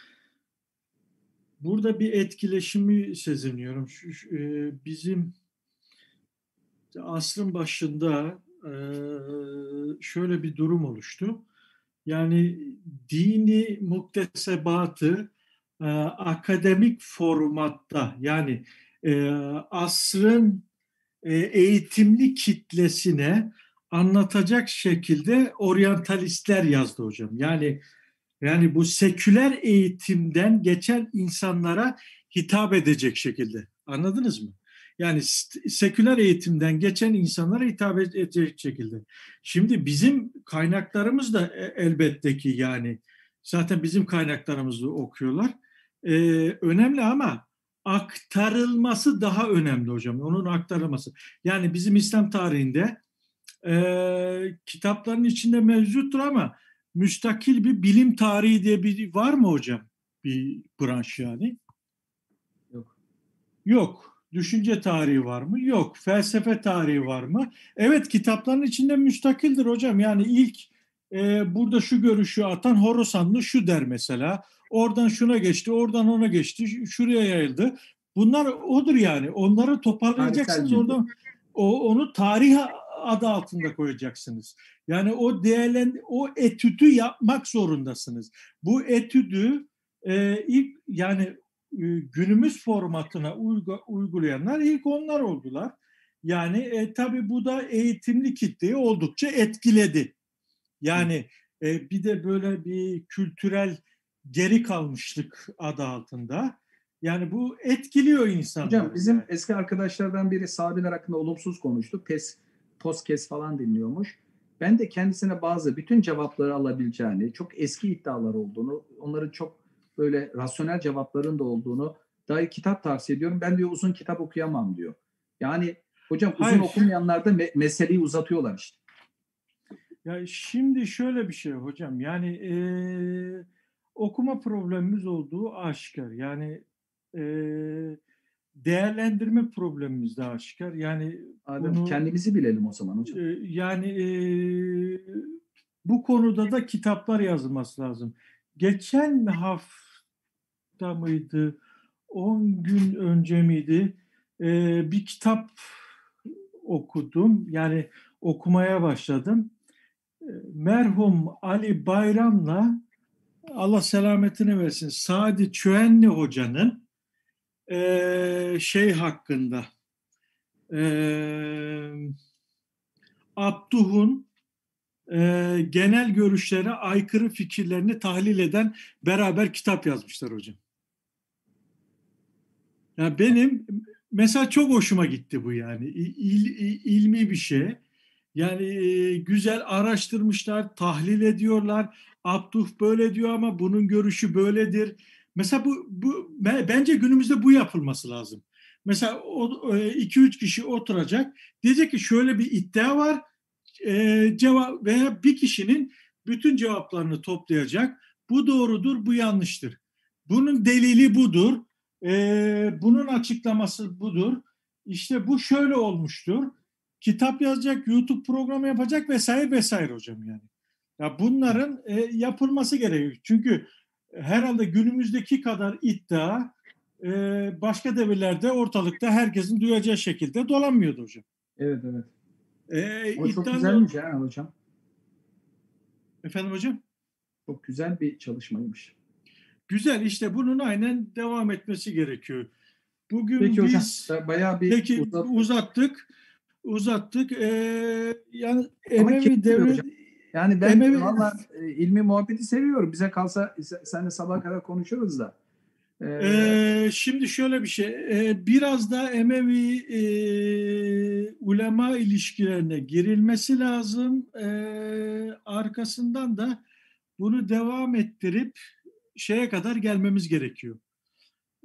[SPEAKER 1] burada bir etkileşimi seziniyorum. Şu, şu, eee, bizim asrın başında eee, şöyle bir durum oluştu. Yani dini muktesebatı eee, akademik formatta yani asrın e, eğitimli kitlesine anlatacak şekilde oryantalistler yazdı hocam. Yani yani bu seküler eğitimden geçen insanlara hitap edecek şekilde. Anladınız mı? Yani seküler eğitimden geçen insanlara hitap edecek şekilde. Şimdi bizim kaynaklarımız da e- elbette ki yani zaten bizim kaynaklarımızı okuyorlar. Ee, önemli ama aktarılması daha önemli hocam. Onun aktarılması. Yani bizim İslam tarihinde e, kitapların içinde mevcuttur ama müstakil bir bilim tarihi diye bir var mı hocam? Bir branş yani.
[SPEAKER 2] Yok.
[SPEAKER 1] Yok. Düşünce tarihi var mı? Yok. Felsefe tarihi var mı? Evet kitapların içinde müstakildir hocam. Yani ilk e, burada şu görüşü atan Horasanlı şu der mesela. Oradan şuna geçti, oradan ona geçti, şuraya yayıldı. Bunlar odur yani. Onları toparlayacaksınız oradan. O, onu tarih adı altında koyacaksınız. Yani o değerlen o etüdü yapmak zorundasınız. Bu etüdü e, ilk yani e, günümüz formatına uygu- uygulayanlar ilk onlar oldular. Yani e, tabii bu da eğitimli kitleyi oldukça etkiledi. Yani e, bir de böyle bir kültürel geri kalmışlık adı altında. Yani bu etkiliyor insanları.
[SPEAKER 2] Hocam bizim eski arkadaşlardan biri sahabeler hakkında olumsuz konuştu. Pes, podcast falan dinliyormuş. Ben de kendisine bazı bütün cevapları alabileceğini, çok eski iddialar olduğunu, onların çok böyle rasyonel cevapların da olduğunu dair kitap tavsiye ediyorum. Ben diyor uzun kitap okuyamam diyor. Yani hocam uzun
[SPEAKER 1] Hayır.
[SPEAKER 2] okumayanlar da me- meseleyi uzatıyorlar işte.
[SPEAKER 1] Ya şimdi şöyle bir şey hocam yani eee, okuma problemimiz olduğu aşikar. Yani eee, değerlendirme problemimiz de aşikar. Yani
[SPEAKER 2] Adem,
[SPEAKER 1] Bunu-
[SPEAKER 2] kendimizi bilelim o zaman hocam.
[SPEAKER 1] Ee, yani eee, bu konuda da kitaplar yazılması lazım. Geçen hafta mıydı, 10 gün önce miydi Ee, bir kitap okudum. Yani okumaya başladım. Ee, Merhum Ali Bayram'la Allah selametini versin Sadi Çöenli Hoca'nın eee, şey hakkında eee Abduh'un e, genel görüşlere aykırı fikirlerini tahlil eden beraber kitap yazmışlar hocam. Ya benim mesela çok hoşuma gitti bu yani il- il- ilmi bir şey. Yani e, güzel araştırmışlar, tahlil ediyorlar. Abduh böyle diyor ama bunun görüşü böyledir. Mesela bu, bu be- bence günümüzde bu yapılması lazım. Mesela o, e, iki üç kişi oturacak. Diyecek ki şöyle bir iddia var. E, cevap veya bir kişinin bütün cevaplarını toplayacak. Bu doğrudur, bu yanlıştır. Bunun delili budur. E, bunun açıklaması budur. İşte bu şöyle olmuştur. Kitap yazacak, YouTube programı yapacak vesaire vesaire hocam yani. Ya bunların e, yapılması gerekiyor. Çünkü herhalde günümüzdeki kadar iddia e, başka devirlerde ortalıkta herkesin duyacağı şekilde dolanmıyordu hocam.
[SPEAKER 2] Evet evet.
[SPEAKER 1] E,
[SPEAKER 2] O çok güzelmiş ya hocam.
[SPEAKER 1] Efendim hocam?
[SPEAKER 2] Çok güzel bir çalışmaymış.
[SPEAKER 1] Güzel işte bunun aynen devam etmesi gerekiyor. Bugün
[SPEAKER 2] Peki hocam
[SPEAKER 1] biz
[SPEAKER 2] da bayağı bir
[SPEAKER 1] peki
[SPEAKER 2] uzat-
[SPEAKER 1] uzattık uzattık. Ee, yani
[SPEAKER 2] Ama
[SPEAKER 1] Emevi devlet
[SPEAKER 2] hocam. Yani ben Emevi... valla e, ilmi muhabbeti seviyorum. Bize kalsa seninle sabah kadar konuşuruz da.
[SPEAKER 1] Ee, ee, şimdi şöyle bir şey. Ee, biraz da Emevi e, ulema ilişkilerine girilmesi lazım. Ee, arkasından da bunu devam ettirip şeye kadar gelmemiz gerekiyor.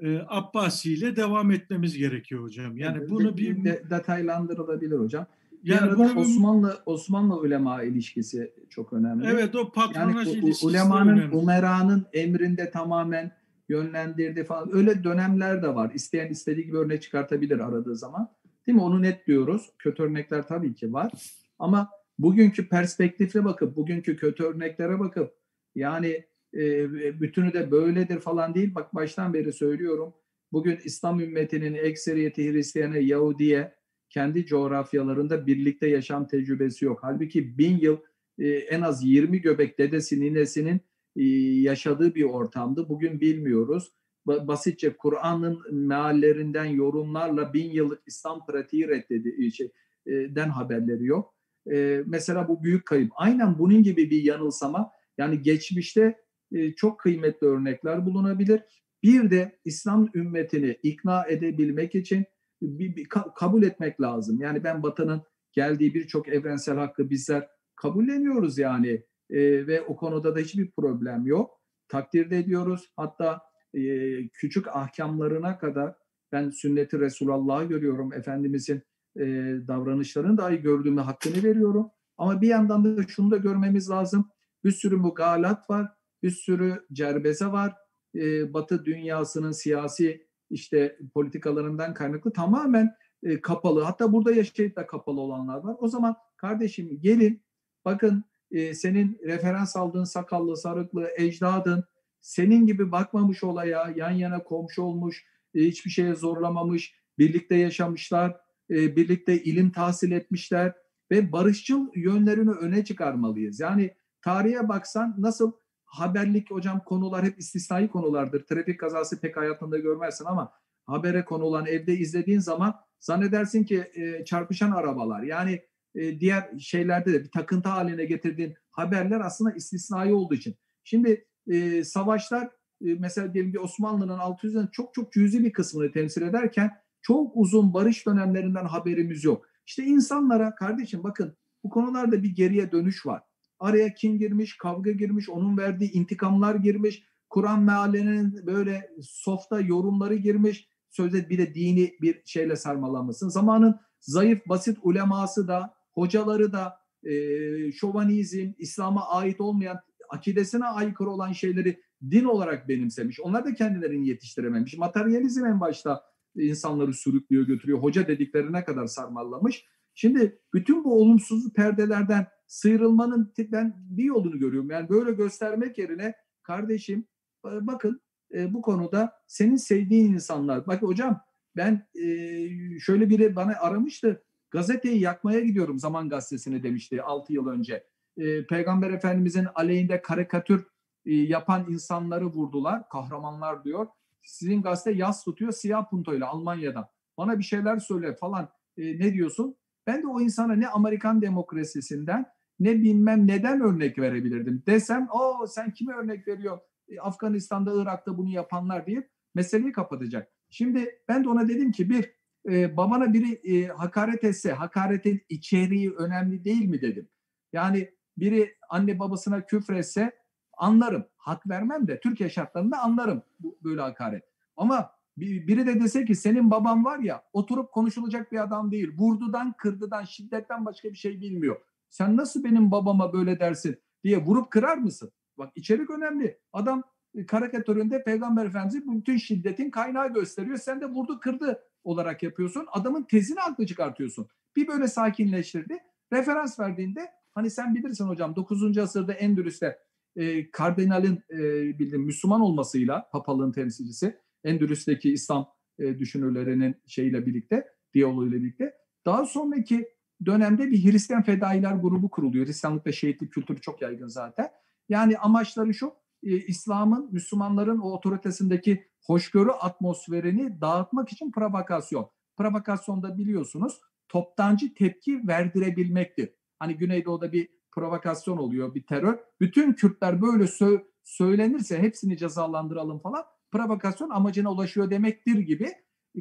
[SPEAKER 1] Ee, Abbasi ile devam etmemiz gerekiyor hocam. Yani bunu bir
[SPEAKER 2] de, detaylandırılabilir hocam. Yani bu Osmanlı Osmanlı ulema ilişkisi çok önemli.
[SPEAKER 1] Evet o patronaj yani, ilişkisi
[SPEAKER 2] ulemanın önemli. umeranın emrinde tamamen yönlendirdi falan. Öyle dönemler de var. İsteyen istediği gibi örnek çıkartabilir aradığı zaman. Değil mi? Onu net diyoruz. Kötü örnekler tabii ki var. Ama bugünkü perspektifle bakıp, bugünkü kötü örneklere bakıp yani e, bütünü de böyledir falan değil. Bak baştan beri söylüyorum. Bugün İslam ümmetinin ekseriyeti Hristiyan'a, Yahudiye kendi coğrafyalarında birlikte yaşam tecrübesi yok. Halbuki bin yıl e, en az 20 göbek dedesi ninesinin e, yaşadığı bir ortamdı. Bugün bilmiyoruz. Basitçe Kur'an'ın meallerinden yorumlarla bin yıllık İslam pratiği reddedi, şeyden haberleri yok. E, mesela bu büyük kayıp. Aynen bunun gibi bir yanılsama. Yani geçmişte çok kıymetli örnekler bulunabilir. Bir de İslam ümmetini ikna edebilmek için bir, bir, kabul etmek lazım. Yani ben Batı'nın geldiği birçok evrensel hakkı bizler kabulleniyoruz yani e, ve o konuda da hiçbir problem yok. Takdir de ediyoruz. Hatta e, küçük ahkamlarına kadar ben sünneti Resulullah'ı görüyorum. Efendimizin e, davranışlarını dahi gördüğümde hakkını veriyorum. Ama bir yandan da şunu da görmemiz lazım. Bir sürü mugalat var, bir sürü cerbeze var. E, Batı dünyasının siyasi işte politikalarından kaynaklı tamamen e, kapalı. Hatta burada yaşayıp da kapalı olanlar var. O zaman kardeşim gelin bakın e, senin referans aldığın sakallı, sarıklı, ecdadın senin gibi bakmamış olaya, yan yana komşu olmuş, e, hiçbir şeye zorlamamış, birlikte yaşamışlar, e, birlikte ilim tahsil etmişler ve barışçıl yönlerini öne çıkarmalıyız. Yani tarihe baksan nasıl haberlik hocam konular hep istisnai konulardır. Trafik kazası pek hayatında görmezsin ama habere konulan evde izlediğin zaman zannedersin ki e, çarpışan arabalar yani e, diğer şeylerde de bir takıntı haline getirdiğin haberler aslında istisnai olduğu için. Şimdi e, savaşlar e, mesela diyelim bir Osmanlı'nın 600'den çok çok cüzi bir kısmını temsil ederken çok uzun barış dönemlerinden haberimiz yok. İşte insanlara kardeşim bakın bu konularda bir geriye dönüş var. Araya kim girmiş, kavga girmiş, onun verdiği intikamlar girmiş, Kur'an meallerinin böyle softa yorumları girmiş, sözde bir de dini bir şeyle sarmalanmasın. Zamanın zayıf, basit uleması da, hocaları da e, şovanizm, İslam'a ait olmayan, akidesine aykırı olan şeyleri din olarak benimsemiş. Onlar da kendilerini yetiştirememiş. Materyalizm en başta insanları sürüklüyor, götürüyor. Hoca dediklerine kadar sarmallamış. Şimdi bütün bu olumsuz perdelerden sıyrılmanın ben bir yolunu görüyorum. Yani böyle göstermek yerine kardeşim e, bakın e, bu konuda senin sevdiğin insanlar. Bak hocam ben e, şöyle biri bana aramıştı. Gazeteyi yakmaya gidiyorum Zaman Gazetesi'ne demişti 6 yıl önce. Peygamber Efendimizin aleyhinde karikatür yapan insanları vurdular. Kahramanlar diyor. Sizin gazete yaz tutuyor siyah puntoyla Almanya'dan. Bana bir şeyler söyle falan. ne diyorsun? Ben de o insana ne Amerikan demokrasisinden ne bilmem neden örnek verebilirdim. Desem o sen kime örnek veriyor? E, Afganistan'da, Irak'ta bunu yapanlar deyip meseleyi kapatacak. Şimdi ben de ona dedim ki bir e, babana biri e, hakaret etse hakaretin içeriği önemli değil mi dedim. Yani biri anne babasına küfretse anlarım. Hak vermem de Türkiye şartlarında anlarım bu, böyle hakaret. Ama biri de dese ki senin baban var ya oturup konuşulacak bir adam değil. Vurdudan, kırdıdan, şiddetten başka bir şey bilmiyor. Sen nasıl benim babama böyle dersin diye vurup kırar mısın? Bak içerik önemli. Adam e, karikatüründe Peygamber Efendimiz bütün şiddetin kaynağı gösteriyor. Sen de vurdu kırdı olarak yapıyorsun. Adamın tezini haklı çıkartıyorsun. Bir böyle sakinleştirdi. Referans verdiğinde hani sen bilirsin hocam 9. asırda Endülüs'te e, kardinalin e, bildiğin Müslüman olmasıyla papalığın temsilcisi Endülüs'teki İslam e, düşünürlerinin şeyiyle birlikte, diyaloğuyla birlikte daha sonraki dönemde bir Hristiyan fedailer grubu kuruluyor. Hristiyanlık ve şehitlik kültürü çok yaygın zaten. Yani amaçları şu, e, İslam'ın, Müslümanların o otoritesindeki hoşgörü atmosferini dağıtmak için provokasyon. Provokasyonda biliyorsunuz toptancı tepki verdirebilmektir. Hani Güneydoğu'da bir provokasyon oluyor, bir terör. Bütün Kürtler böyle sö- söylenirse hepsini cezalandıralım falan provokasyon amacına ulaşıyor demektir gibi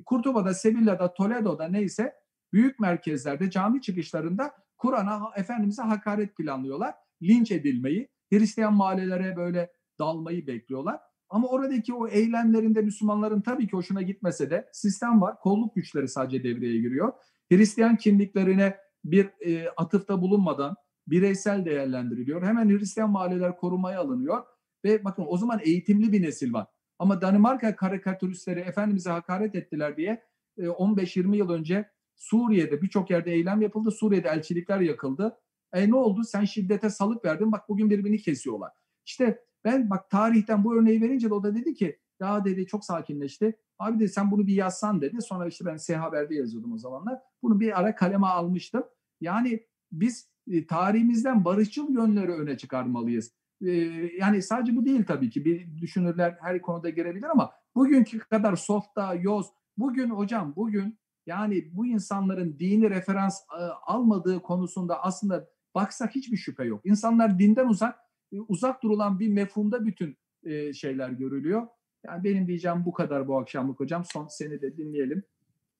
[SPEAKER 2] Kurtuba'da, Sevilla'da, Toledo'da neyse büyük merkezlerde cami çıkışlarında Kur'an'a, Efendimiz'e hakaret planlıyorlar. Linç edilmeyi, Hristiyan mahallelere böyle dalmayı bekliyorlar. Ama oradaki o eylemlerinde Müslümanların tabii ki hoşuna gitmese de sistem var. Kolluk güçleri sadece devreye giriyor. Hristiyan kimliklerine bir e, atıfta bulunmadan bireysel değerlendiriliyor. Hemen Hristiyan mahalleler korumaya alınıyor. Ve bakın o zaman eğitimli bir nesil var. Ama Danimarka karikatüristleri Efendimiz'e hakaret ettiler diye 15-20 e, yıl önce Suriye'de birçok yerde eylem yapıldı. Suriye'de elçilikler yakıldı. E ne oldu? Sen şiddete salık verdin. Bak bugün birbirini kesiyorlar. İşte ben bak tarihten bu örneği verince de o da dedi ki ya dedi çok sakinleşti. Abi dedi sen bunu bir yazsan dedi. Sonra işte ben Siyah Haber'de yazıyordum o zamanlar. Bunu bir ara kaleme almıştım. Yani biz e, tarihimizden barışçıl yönleri öne çıkarmalıyız. E, yani sadece bu değil tabii ki. Bir düşünürler her konuda girebilir ama bugünkü kadar softa, yoz. Bugün hocam bugün yani bu insanların dini referans e, almadığı konusunda aslında baksak hiçbir şüphe yok. İnsanlar dinden uzak e, uzak durulan bir mefhumda bütün e, şeyler görülüyor. Yani benim diyeceğim bu kadar bu akşamlık hocam. Son seni de dinleyelim.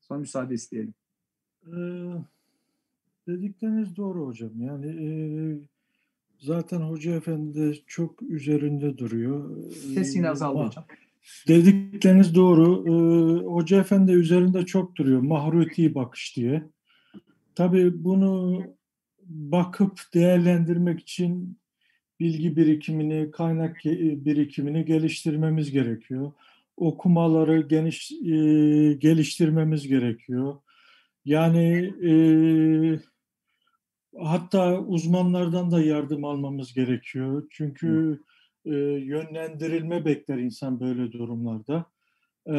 [SPEAKER 2] Son müsaade isteyelim.
[SPEAKER 1] Ee, dedikleriniz doğru hocam. Yani e, zaten Hoca Efendi de çok üzerinde duruyor.
[SPEAKER 2] Ses yine azaldı hocam.
[SPEAKER 1] Dedikleriniz doğru. Ee, Hoca Efendi üzerinde çok duruyor. Mahruti bakış diye. Tabii bunu bakıp değerlendirmek için bilgi birikimini, kaynak birikimini geliştirmemiz gerekiyor. Okumaları geniş e, geliştirmemiz gerekiyor. Yani e, hatta uzmanlardan da yardım almamız gerekiyor. Çünkü e, yönlendirilme bekler insan böyle durumlarda. E,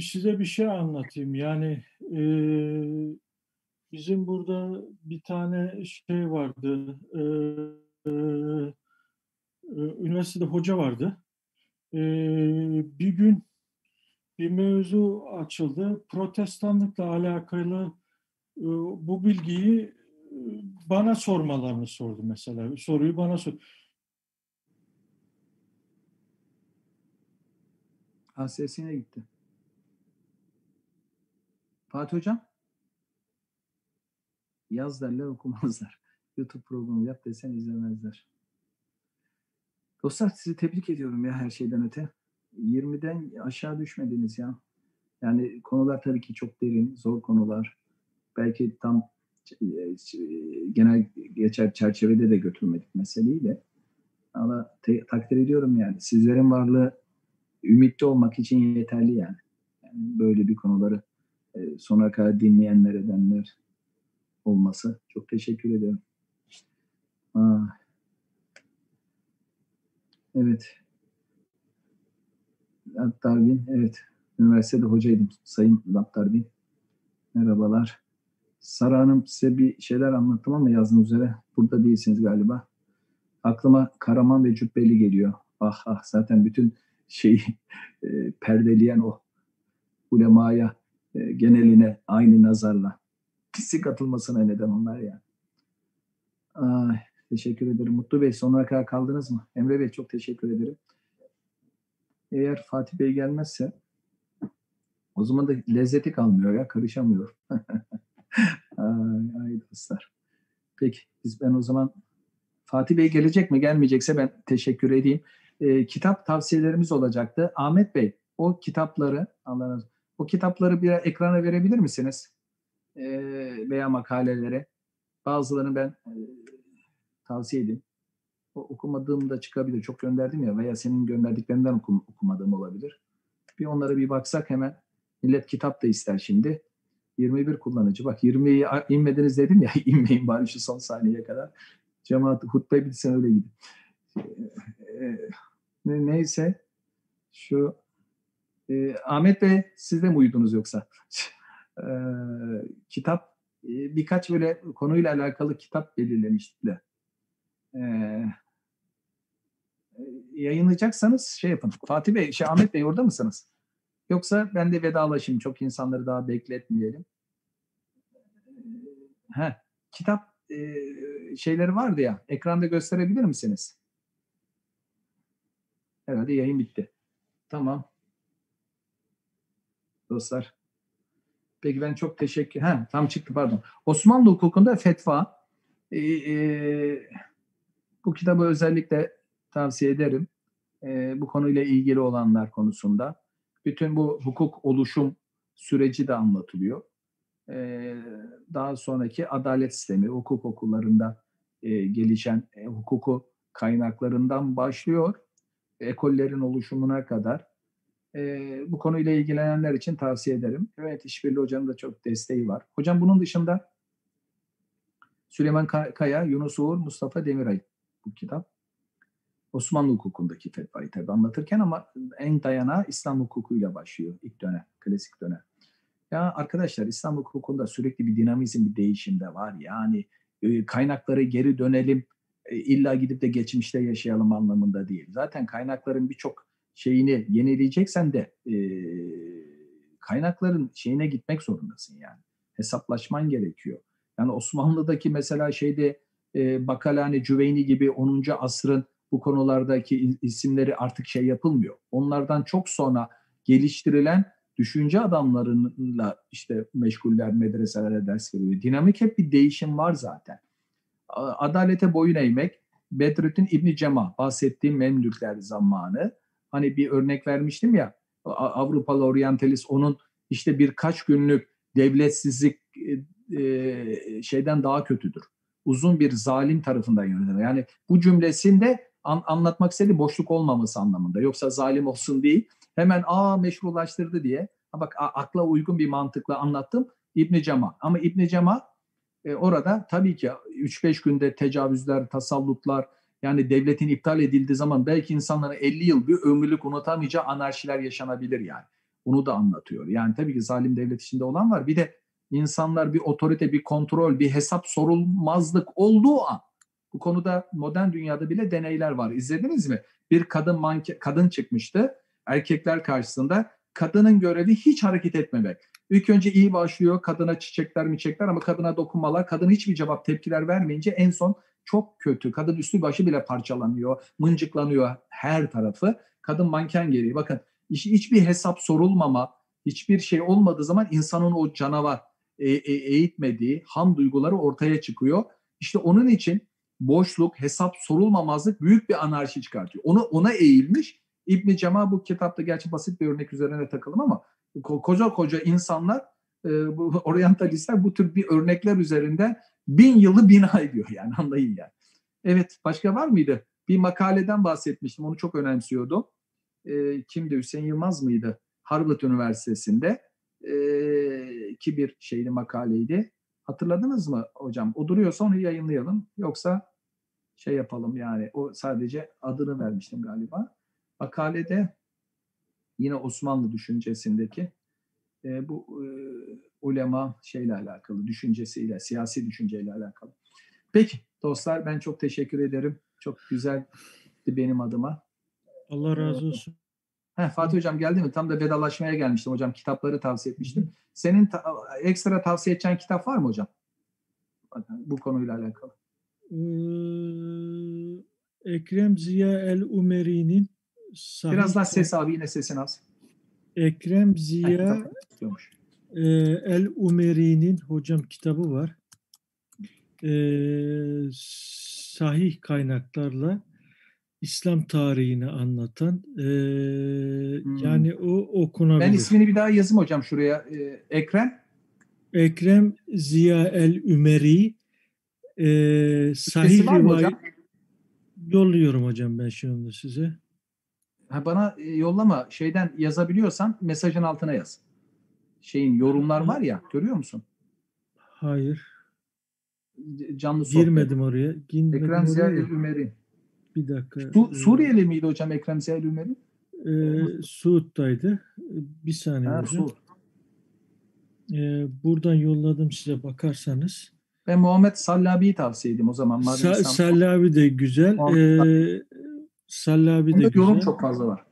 [SPEAKER 1] size bir şey anlatayım. Yani e, Bizim burada bir tane şey vardı. E, e, üniversitede hoca vardı. E, bir gün bir mevzu açıldı. Protestanlıkla alakalı e, bu bilgiyi bana sormalarını sordu mesela. Soruyu bana sor.
[SPEAKER 2] Ha sesine gitti. Fatih Hocam? Yaz derler okumazlar. YouTube programı yap desen izlemezler. Dostlar sizi tebrik ediyorum ya her şeyden öte. 20'den aşağı düşmediniz ya. Yani konular tabii ki çok derin, zor konular. Belki tam genel geçer çerçevede de götürmedik meseleyi de. Ama te, takdir ediyorum yani. Sizlerin varlığı ümitli olmak için yeterli yani. yani böyle bir konuları e, sonuna kadar dinleyenler edenler, olması. Çok teşekkür ederim. Aa. Evet. Darwin, evet. Üniversitede hocaydım Sayın Darwin. Merhabalar. Sara Hanım size bir şeyler anlattım ama yazdığınız üzere burada değilsiniz galiba. Aklıma Karaman ve Cübbeli geliyor. Ah ah zaten bütün şeyi e, perdeleyen o ulemaya e, geneline aynı nazarla pislik atılmasına neden onlar ya. Ay, teşekkür ederim. Mutlu Bey sonuna kadar kaldınız mı? Emre Bey çok teşekkür ederim. Eğer Fatih Bey gelmezse o zaman da lezzeti kalmıyor ya. Karışamıyor. ay, ay dostlar. Peki biz ben o zaman Fatih Bey gelecek mi gelmeyecekse ben teşekkür edeyim. E, kitap tavsiyelerimiz olacaktı. Ahmet Bey o kitapları Allah razı olsun. O kitapları bir ekrana verebilir misiniz? e, veya makalelere bazılarını ben e, tavsiye edeyim. O, okumadığım da çıkabilir. Çok gönderdim ya veya senin gönderdiklerinden okum, okumadığım olabilir. Bir onlara bir baksak hemen. Millet kitap da ister şimdi. 21 kullanıcı. Bak 20'yi inmediniz dedim ya inmeyin bari şu son saniyeye kadar. Cemaat hutbe bitsin öyle gidin. E, neyse şu e, Ahmet Bey siz de mi uyudunuz yoksa? e, kitap e, birkaç böyle konuyla alakalı kitap belirlemişler. E, yayınlayacaksanız şey yapın. Fatih Bey, şey Ahmet Bey orada mısınız? Yoksa ben de vedalaşayım. Çok insanları daha bekletmeyelim. He, kitap e, şeyleri vardı ya. Ekranda gösterebilir misiniz? Herhalde yayın bitti. Tamam. Dostlar. Peki ben çok teşekkür... Ha, tam çıktı pardon. Osmanlı hukukunda fetva. E, e, bu kitabı özellikle tavsiye ederim. E, bu konuyla ilgili olanlar konusunda. Bütün bu hukuk oluşum süreci de anlatılıyor. E, daha sonraki adalet sistemi, hukuk okullarında e, gelişen e, hukuku kaynaklarından başlıyor. Ekollerin oluşumuna kadar. E, bu konuyla ilgilenenler için tavsiye ederim. Evet İşbirliği Hoca'nın da çok desteği var. Hocam bunun dışında Süleyman Kaya, Yunus Uğur, Mustafa Demiray bu kitap. Osmanlı hukukundaki fetvayı tabi anlatırken ama en dayanağı İslam hukukuyla başlıyor ilk dönem, klasik dönem. Ya arkadaşlar İslam hukukunda sürekli bir dinamizm, bir değişim de var. Yani e, kaynakları geri dönelim, e, illa gidip de geçmişte yaşayalım anlamında değil. Zaten kaynakların birçok şeyini yenileyeceksen de e, kaynakların şeyine gitmek zorundasın yani. Hesaplaşman gerekiyor. Yani Osmanlı'daki mesela şeyde e, Bakalani, Cüveyni gibi 10. asrın bu konulardaki isimleri artık şey yapılmıyor. Onlardan çok sonra geliştirilen düşünce adamlarıyla işte meşguller, medreselere ders veriyor. Dinamik hep bir değişim var zaten. Adalete boyun eğmek, Bedrettin İbni Cema bahsettiğim Memlükler zamanı. Hani bir örnek vermiştim ya Avrupalı oryantalist onun işte birkaç günlük devletsizlik e, e, şeyden daha kötüdür. Uzun bir zalim tarafından yönetilir. Yani bu cümlesinde an, anlatmak istediği boşluk olmaması anlamında. Yoksa zalim olsun değil. Hemen aa meşrulaştırdı diye. Ha bak akla uygun bir mantıkla anlattım. İbn Cema. Ama İbn Cema e, orada tabii ki 3-5 günde tecavüzler, tasallutlar yani devletin iptal edildiği zaman belki insanların 50 yıl bir ömürlük unutamayacağı anarşiler yaşanabilir yani. Bunu da anlatıyor. Yani tabii ki zalim devlet içinde olan var. Bir de insanlar bir otorite, bir kontrol, bir hesap sorulmazlık olduğu an bu konuda modern dünyada bile deneyler var. İzlediniz mi? Bir kadın manke, kadın çıkmıştı erkekler karşısında. Kadının görevi hiç hareket etmemek. İlk önce iyi başlıyor kadına çiçekler mi çiçekler ama kadına dokunmalar. Kadın hiçbir cevap tepkiler vermeyince en son çok kötü. Kadın üstü başı bile parçalanıyor, mıncıklanıyor her tarafı. Kadın manken geliyor. Bakın hiçbir hesap sorulmama, hiçbir şey olmadığı zaman insanın o canavar e, e, eğitmediği ham duyguları ortaya çıkıyor. İşte onun için boşluk, hesap sorulmamazlık büyük bir anarşi çıkartıyor. Onu ona eğilmiş. İbn Cema bu kitapta gerçi basit bir örnek üzerine takalım ama koca koca insanlar e, bu oryantalistler bu tür bir örnekler üzerinde bin yılı bina ediyor yani anlayın yani. Evet başka var mıydı? Bir makaleden bahsetmiştim onu çok önemsiyordu. E, kimdi Hüseyin Yılmaz mıydı? Harvard Üniversitesi'nde e, ki bir şeyli makaleydi. Hatırladınız mı hocam? O duruyorsa onu yayınlayalım. Yoksa şey yapalım yani. O sadece adını vermiştim galiba. Makalede yine Osmanlı düşüncesindeki e, bu e, ulema şeyle alakalı, düşüncesiyle, siyasi düşünceyle alakalı. Peki dostlar ben çok teşekkür ederim. Çok güzeldi benim adıma.
[SPEAKER 1] Allah razı olsun.
[SPEAKER 2] Heh, Fatih Hocam geldi mi? Tam da vedalaşmaya gelmiştim hocam. Kitapları tavsiye etmiştim. Senin ta- ekstra tavsiye edeceğin kitap var mı hocam? Bu konuyla alakalı.
[SPEAKER 1] Ee, Ekrem Ziya El Umeri'nin
[SPEAKER 2] Biraz daha ses abi yine sesin az.
[SPEAKER 1] Ekrem Ziya e, El Umeri'nin hocam kitabı var. E, sahih kaynaklarla İslam tarihini anlatan e, hmm. yani o okunabilir.
[SPEAKER 2] Ben ismini bir daha yazayım hocam şuraya. E, Ekrem?
[SPEAKER 1] Ekrem Ziya El Ümeri e, sahih rivayet yolluyorum hocam ben şu size.
[SPEAKER 2] Ha, bana e, yollama şeyden yazabiliyorsan mesajın altına yaz. Şeyin yorumlar var ya görüyor musun?
[SPEAKER 1] Hayır.
[SPEAKER 2] Canlı sohbet.
[SPEAKER 1] Girmedim oraya. Girmedim
[SPEAKER 2] Ekrem Ziya Ümeri.
[SPEAKER 1] Bir dakika.
[SPEAKER 2] Su, ee, Suriyeli miydi hocam Ekrem Ziya Ümeri?
[SPEAKER 1] E, Suud'daydı. Bir saniye ha, hocam. Suud. E, buradan yolladım size bakarsanız.
[SPEAKER 2] Ben Muhammed Sallabi'yi tavsiye edeyim o zaman.
[SPEAKER 1] Sa- Sallabi de güzel. Ee, Sallabi de güzel. yorum
[SPEAKER 2] çok fazla var.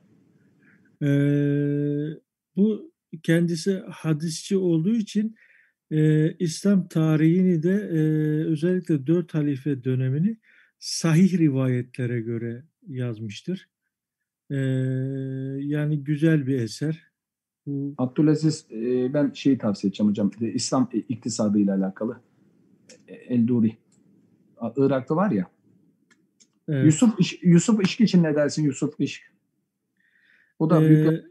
[SPEAKER 1] Ee, bu kendisi hadisçi olduğu için e, İslam tarihini de e, özellikle dört halife dönemini sahih rivayetlere göre yazmıştır. E, yani güzel bir eser. Bu
[SPEAKER 2] Abdülaziz e, ben şeyi tavsiye edeceğim hocam. İslam e, iktisadı ile alakalı. E, Elduri. Irak'ta var ya.
[SPEAKER 1] evet.
[SPEAKER 2] Yusuf Yusuf İşk için ne dersin Yusuf İşk? O da büyük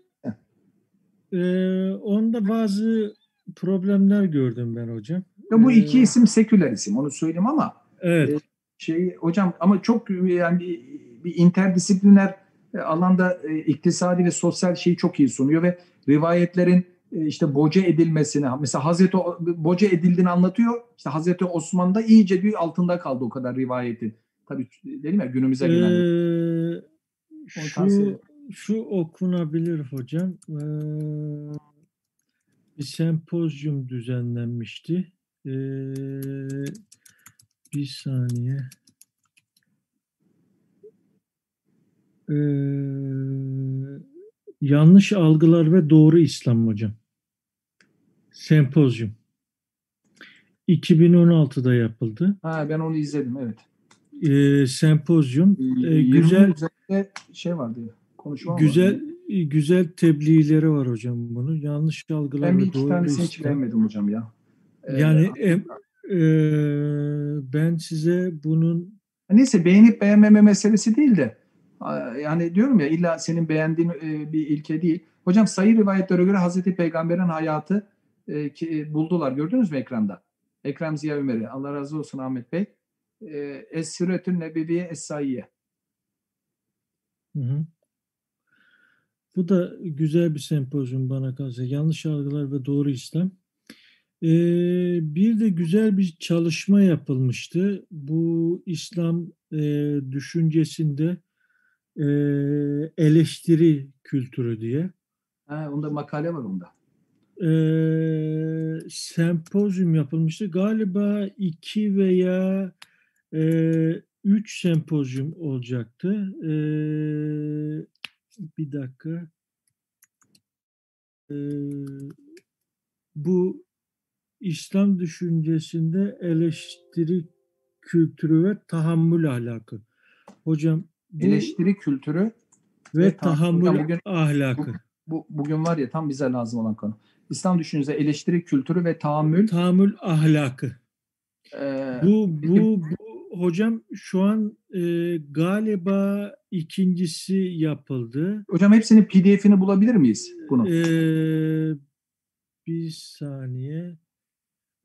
[SPEAKER 1] Ee, e, onda bazı problemler gördüm ben hocam.
[SPEAKER 2] Ya bu iki
[SPEAKER 1] Ee,
[SPEAKER 2] isim seküler isim onu söyleyeyim ama
[SPEAKER 1] Evet.
[SPEAKER 2] şey hocam ama çok yani bir, bir interdisipliner e, alanda e, iktisadi ve sosyal şeyi çok iyi sunuyor ve rivayetlerin e, işte boca edilmesini mesela Hazreti boca edildiğini anlatıyor. İşte Hazreti Osman'da iyice bir altında kaldı o kadar rivayetin. Tabii dedim ya günümüze gelen.
[SPEAKER 1] Ee, şu şu okunabilir hocam. Ee, bir sempozyum düzenlenmişti. Ee, bir saniye. Ee, yanlış algılar ve doğru İslam hocam. Sempozyum. 2016'da yapıldı.
[SPEAKER 2] Ha ben onu izledim evet.
[SPEAKER 1] Ee, sempozyum. Ee,
[SPEAKER 2] 20
[SPEAKER 1] güzel
[SPEAKER 2] şey vardı. Konuşma vardı.
[SPEAKER 1] Güzel güzel tebliğleri var hocam bunun. Yanlış algılar
[SPEAKER 2] Ben bir iki tanesini hiç beğenmedim hocam ya. Ee,
[SPEAKER 1] Yani em- eee, ben size bunun
[SPEAKER 2] Neyse beğenip beğenmeme meselesi değil de yani diyorum ya illa senin beğendiğin e, bir ilke değil. Hocam sayı rivayetlere göre Hazreti Peygamber'in hayatı e, ki, e, buldular. Gördünüz mü ekranda? Ekrem Ziya Ömer'i. Allah razı olsun Ahmet Bey. E, Es-Siretün Nebeviye
[SPEAKER 1] hı. Bu da güzel bir sempozyum bana kalırsa. Yanlış algılar ve doğru İslam. Eee, bir de güzel bir çalışma yapılmıştı. Bu İslam eee, düşüncesinde eee, eleştiri kültürü diye.
[SPEAKER 2] Ha, onda makale var onda.
[SPEAKER 1] Eee, sempozyum yapılmıştı. Galiba iki veya eee, üç sempozyum olacaktı. Eee, bir dakika. Eee, bu İslam düşüncesinde eleştiri kültürü ve tahammül ahlakı. Hocam bu
[SPEAKER 2] Eleştiri kültürü
[SPEAKER 1] ve
[SPEAKER 2] ve tahammül-
[SPEAKER 1] tahammül
[SPEAKER 2] bugün-
[SPEAKER 1] ahlakı.
[SPEAKER 2] bu bugün var ya tam bize lazım olan konu. İslam düşüncesi eleştiri kültürü ve tahammül.
[SPEAKER 1] Tahammül ahlakı.
[SPEAKER 2] e,
[SPEAKER 1] Bu bu bu hocam şu an e, galiba ikincisi yapıldı.
[SPEAKER 2] hocam hepsinin PDF'ini bulabilir miyiz bunu?
[SPEAKER 1] E, bir saniye.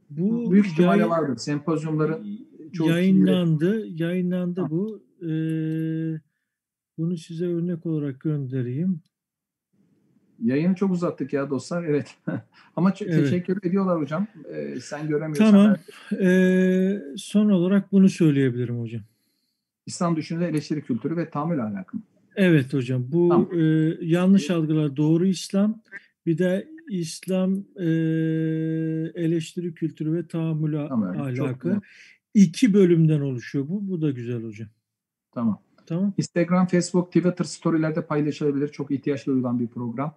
[SPEAKER 1] Bu
[SPEAKER 2] Büyük ihtimalle
[SPEAKER 1] yayın-
[SPEAKER 2] vardır. Sempozyumların çoğu
[SPEAKER 1] yayınlandı. Yayınlandı bu. E, bunu size örnek olarak göndereyim.
[SPEAKER 2] Yayını çok uzattık ya dostlar. Evet. Ama çok
[SPEAKER 1] Evet.
[SPEAKER 2] teşekkür ediyorlar hocam. Ee, sen göremiyorsan
[SPEAKER 1] Tamam.
[SPEAKER 2] ben-
[SPEAKER 1] E, son olarak bunu söyleyebilirim hocam.
[SPEAKER 2] İslam düşünce eleştiri kültürü ve tahammül ahlakı.
[SPEAKER 1] Evet hocam bu
[SPEAKER 2] Tamam.
[SPEAKER 1] e, yanlış algılar doğru İslam bir de İslam e, eleştiri kültürü ve tahammül
[SPEAKER 2] Tamam,
[SPEAKER 1] ahlakı iki bölümden oluşuyor bu bu da güzel hocam
[SPEAKER 2] Tamam.
[SPEAKER 1] tamam
[SPEAKER 2] Instagram, Facebook, Twitter storylerde paylaşılabilir. Çok ihtiyaç duyulan bir program.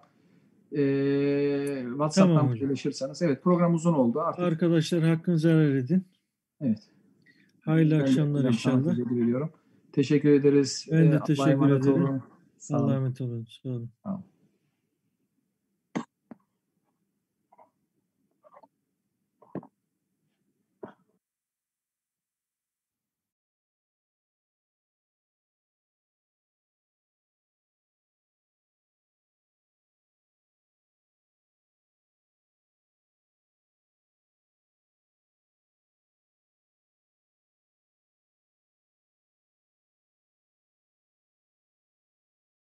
[SPEAKER 2] Ee, WhatsApp'tan
[SPEAKER 1] Tamam
[SPEAKER 2] paylaşırsanız. Evet program uzun oldu artık.
[SPEAKER 1] arkadaşlar hakkınızı helal edin
[SPEAKER 2] Evet.
[SPEAKER 1] hayırlı
[SPEAKER 2] Ben
[SPEAKER 1] akşamlar inşallah
[SPEAKER 2] teşekkür ederiz.
[SPEAKER 1] Ben de
[SPEAKER 2] Allah'a
[SPEAKER 1] teşekkür ederim.
[SPEAKER 2] olun. Sağ olun.
[SPEAKER 1] Allah'a emanet olun sağ olun
[SPEAKER 2] Sağ olun.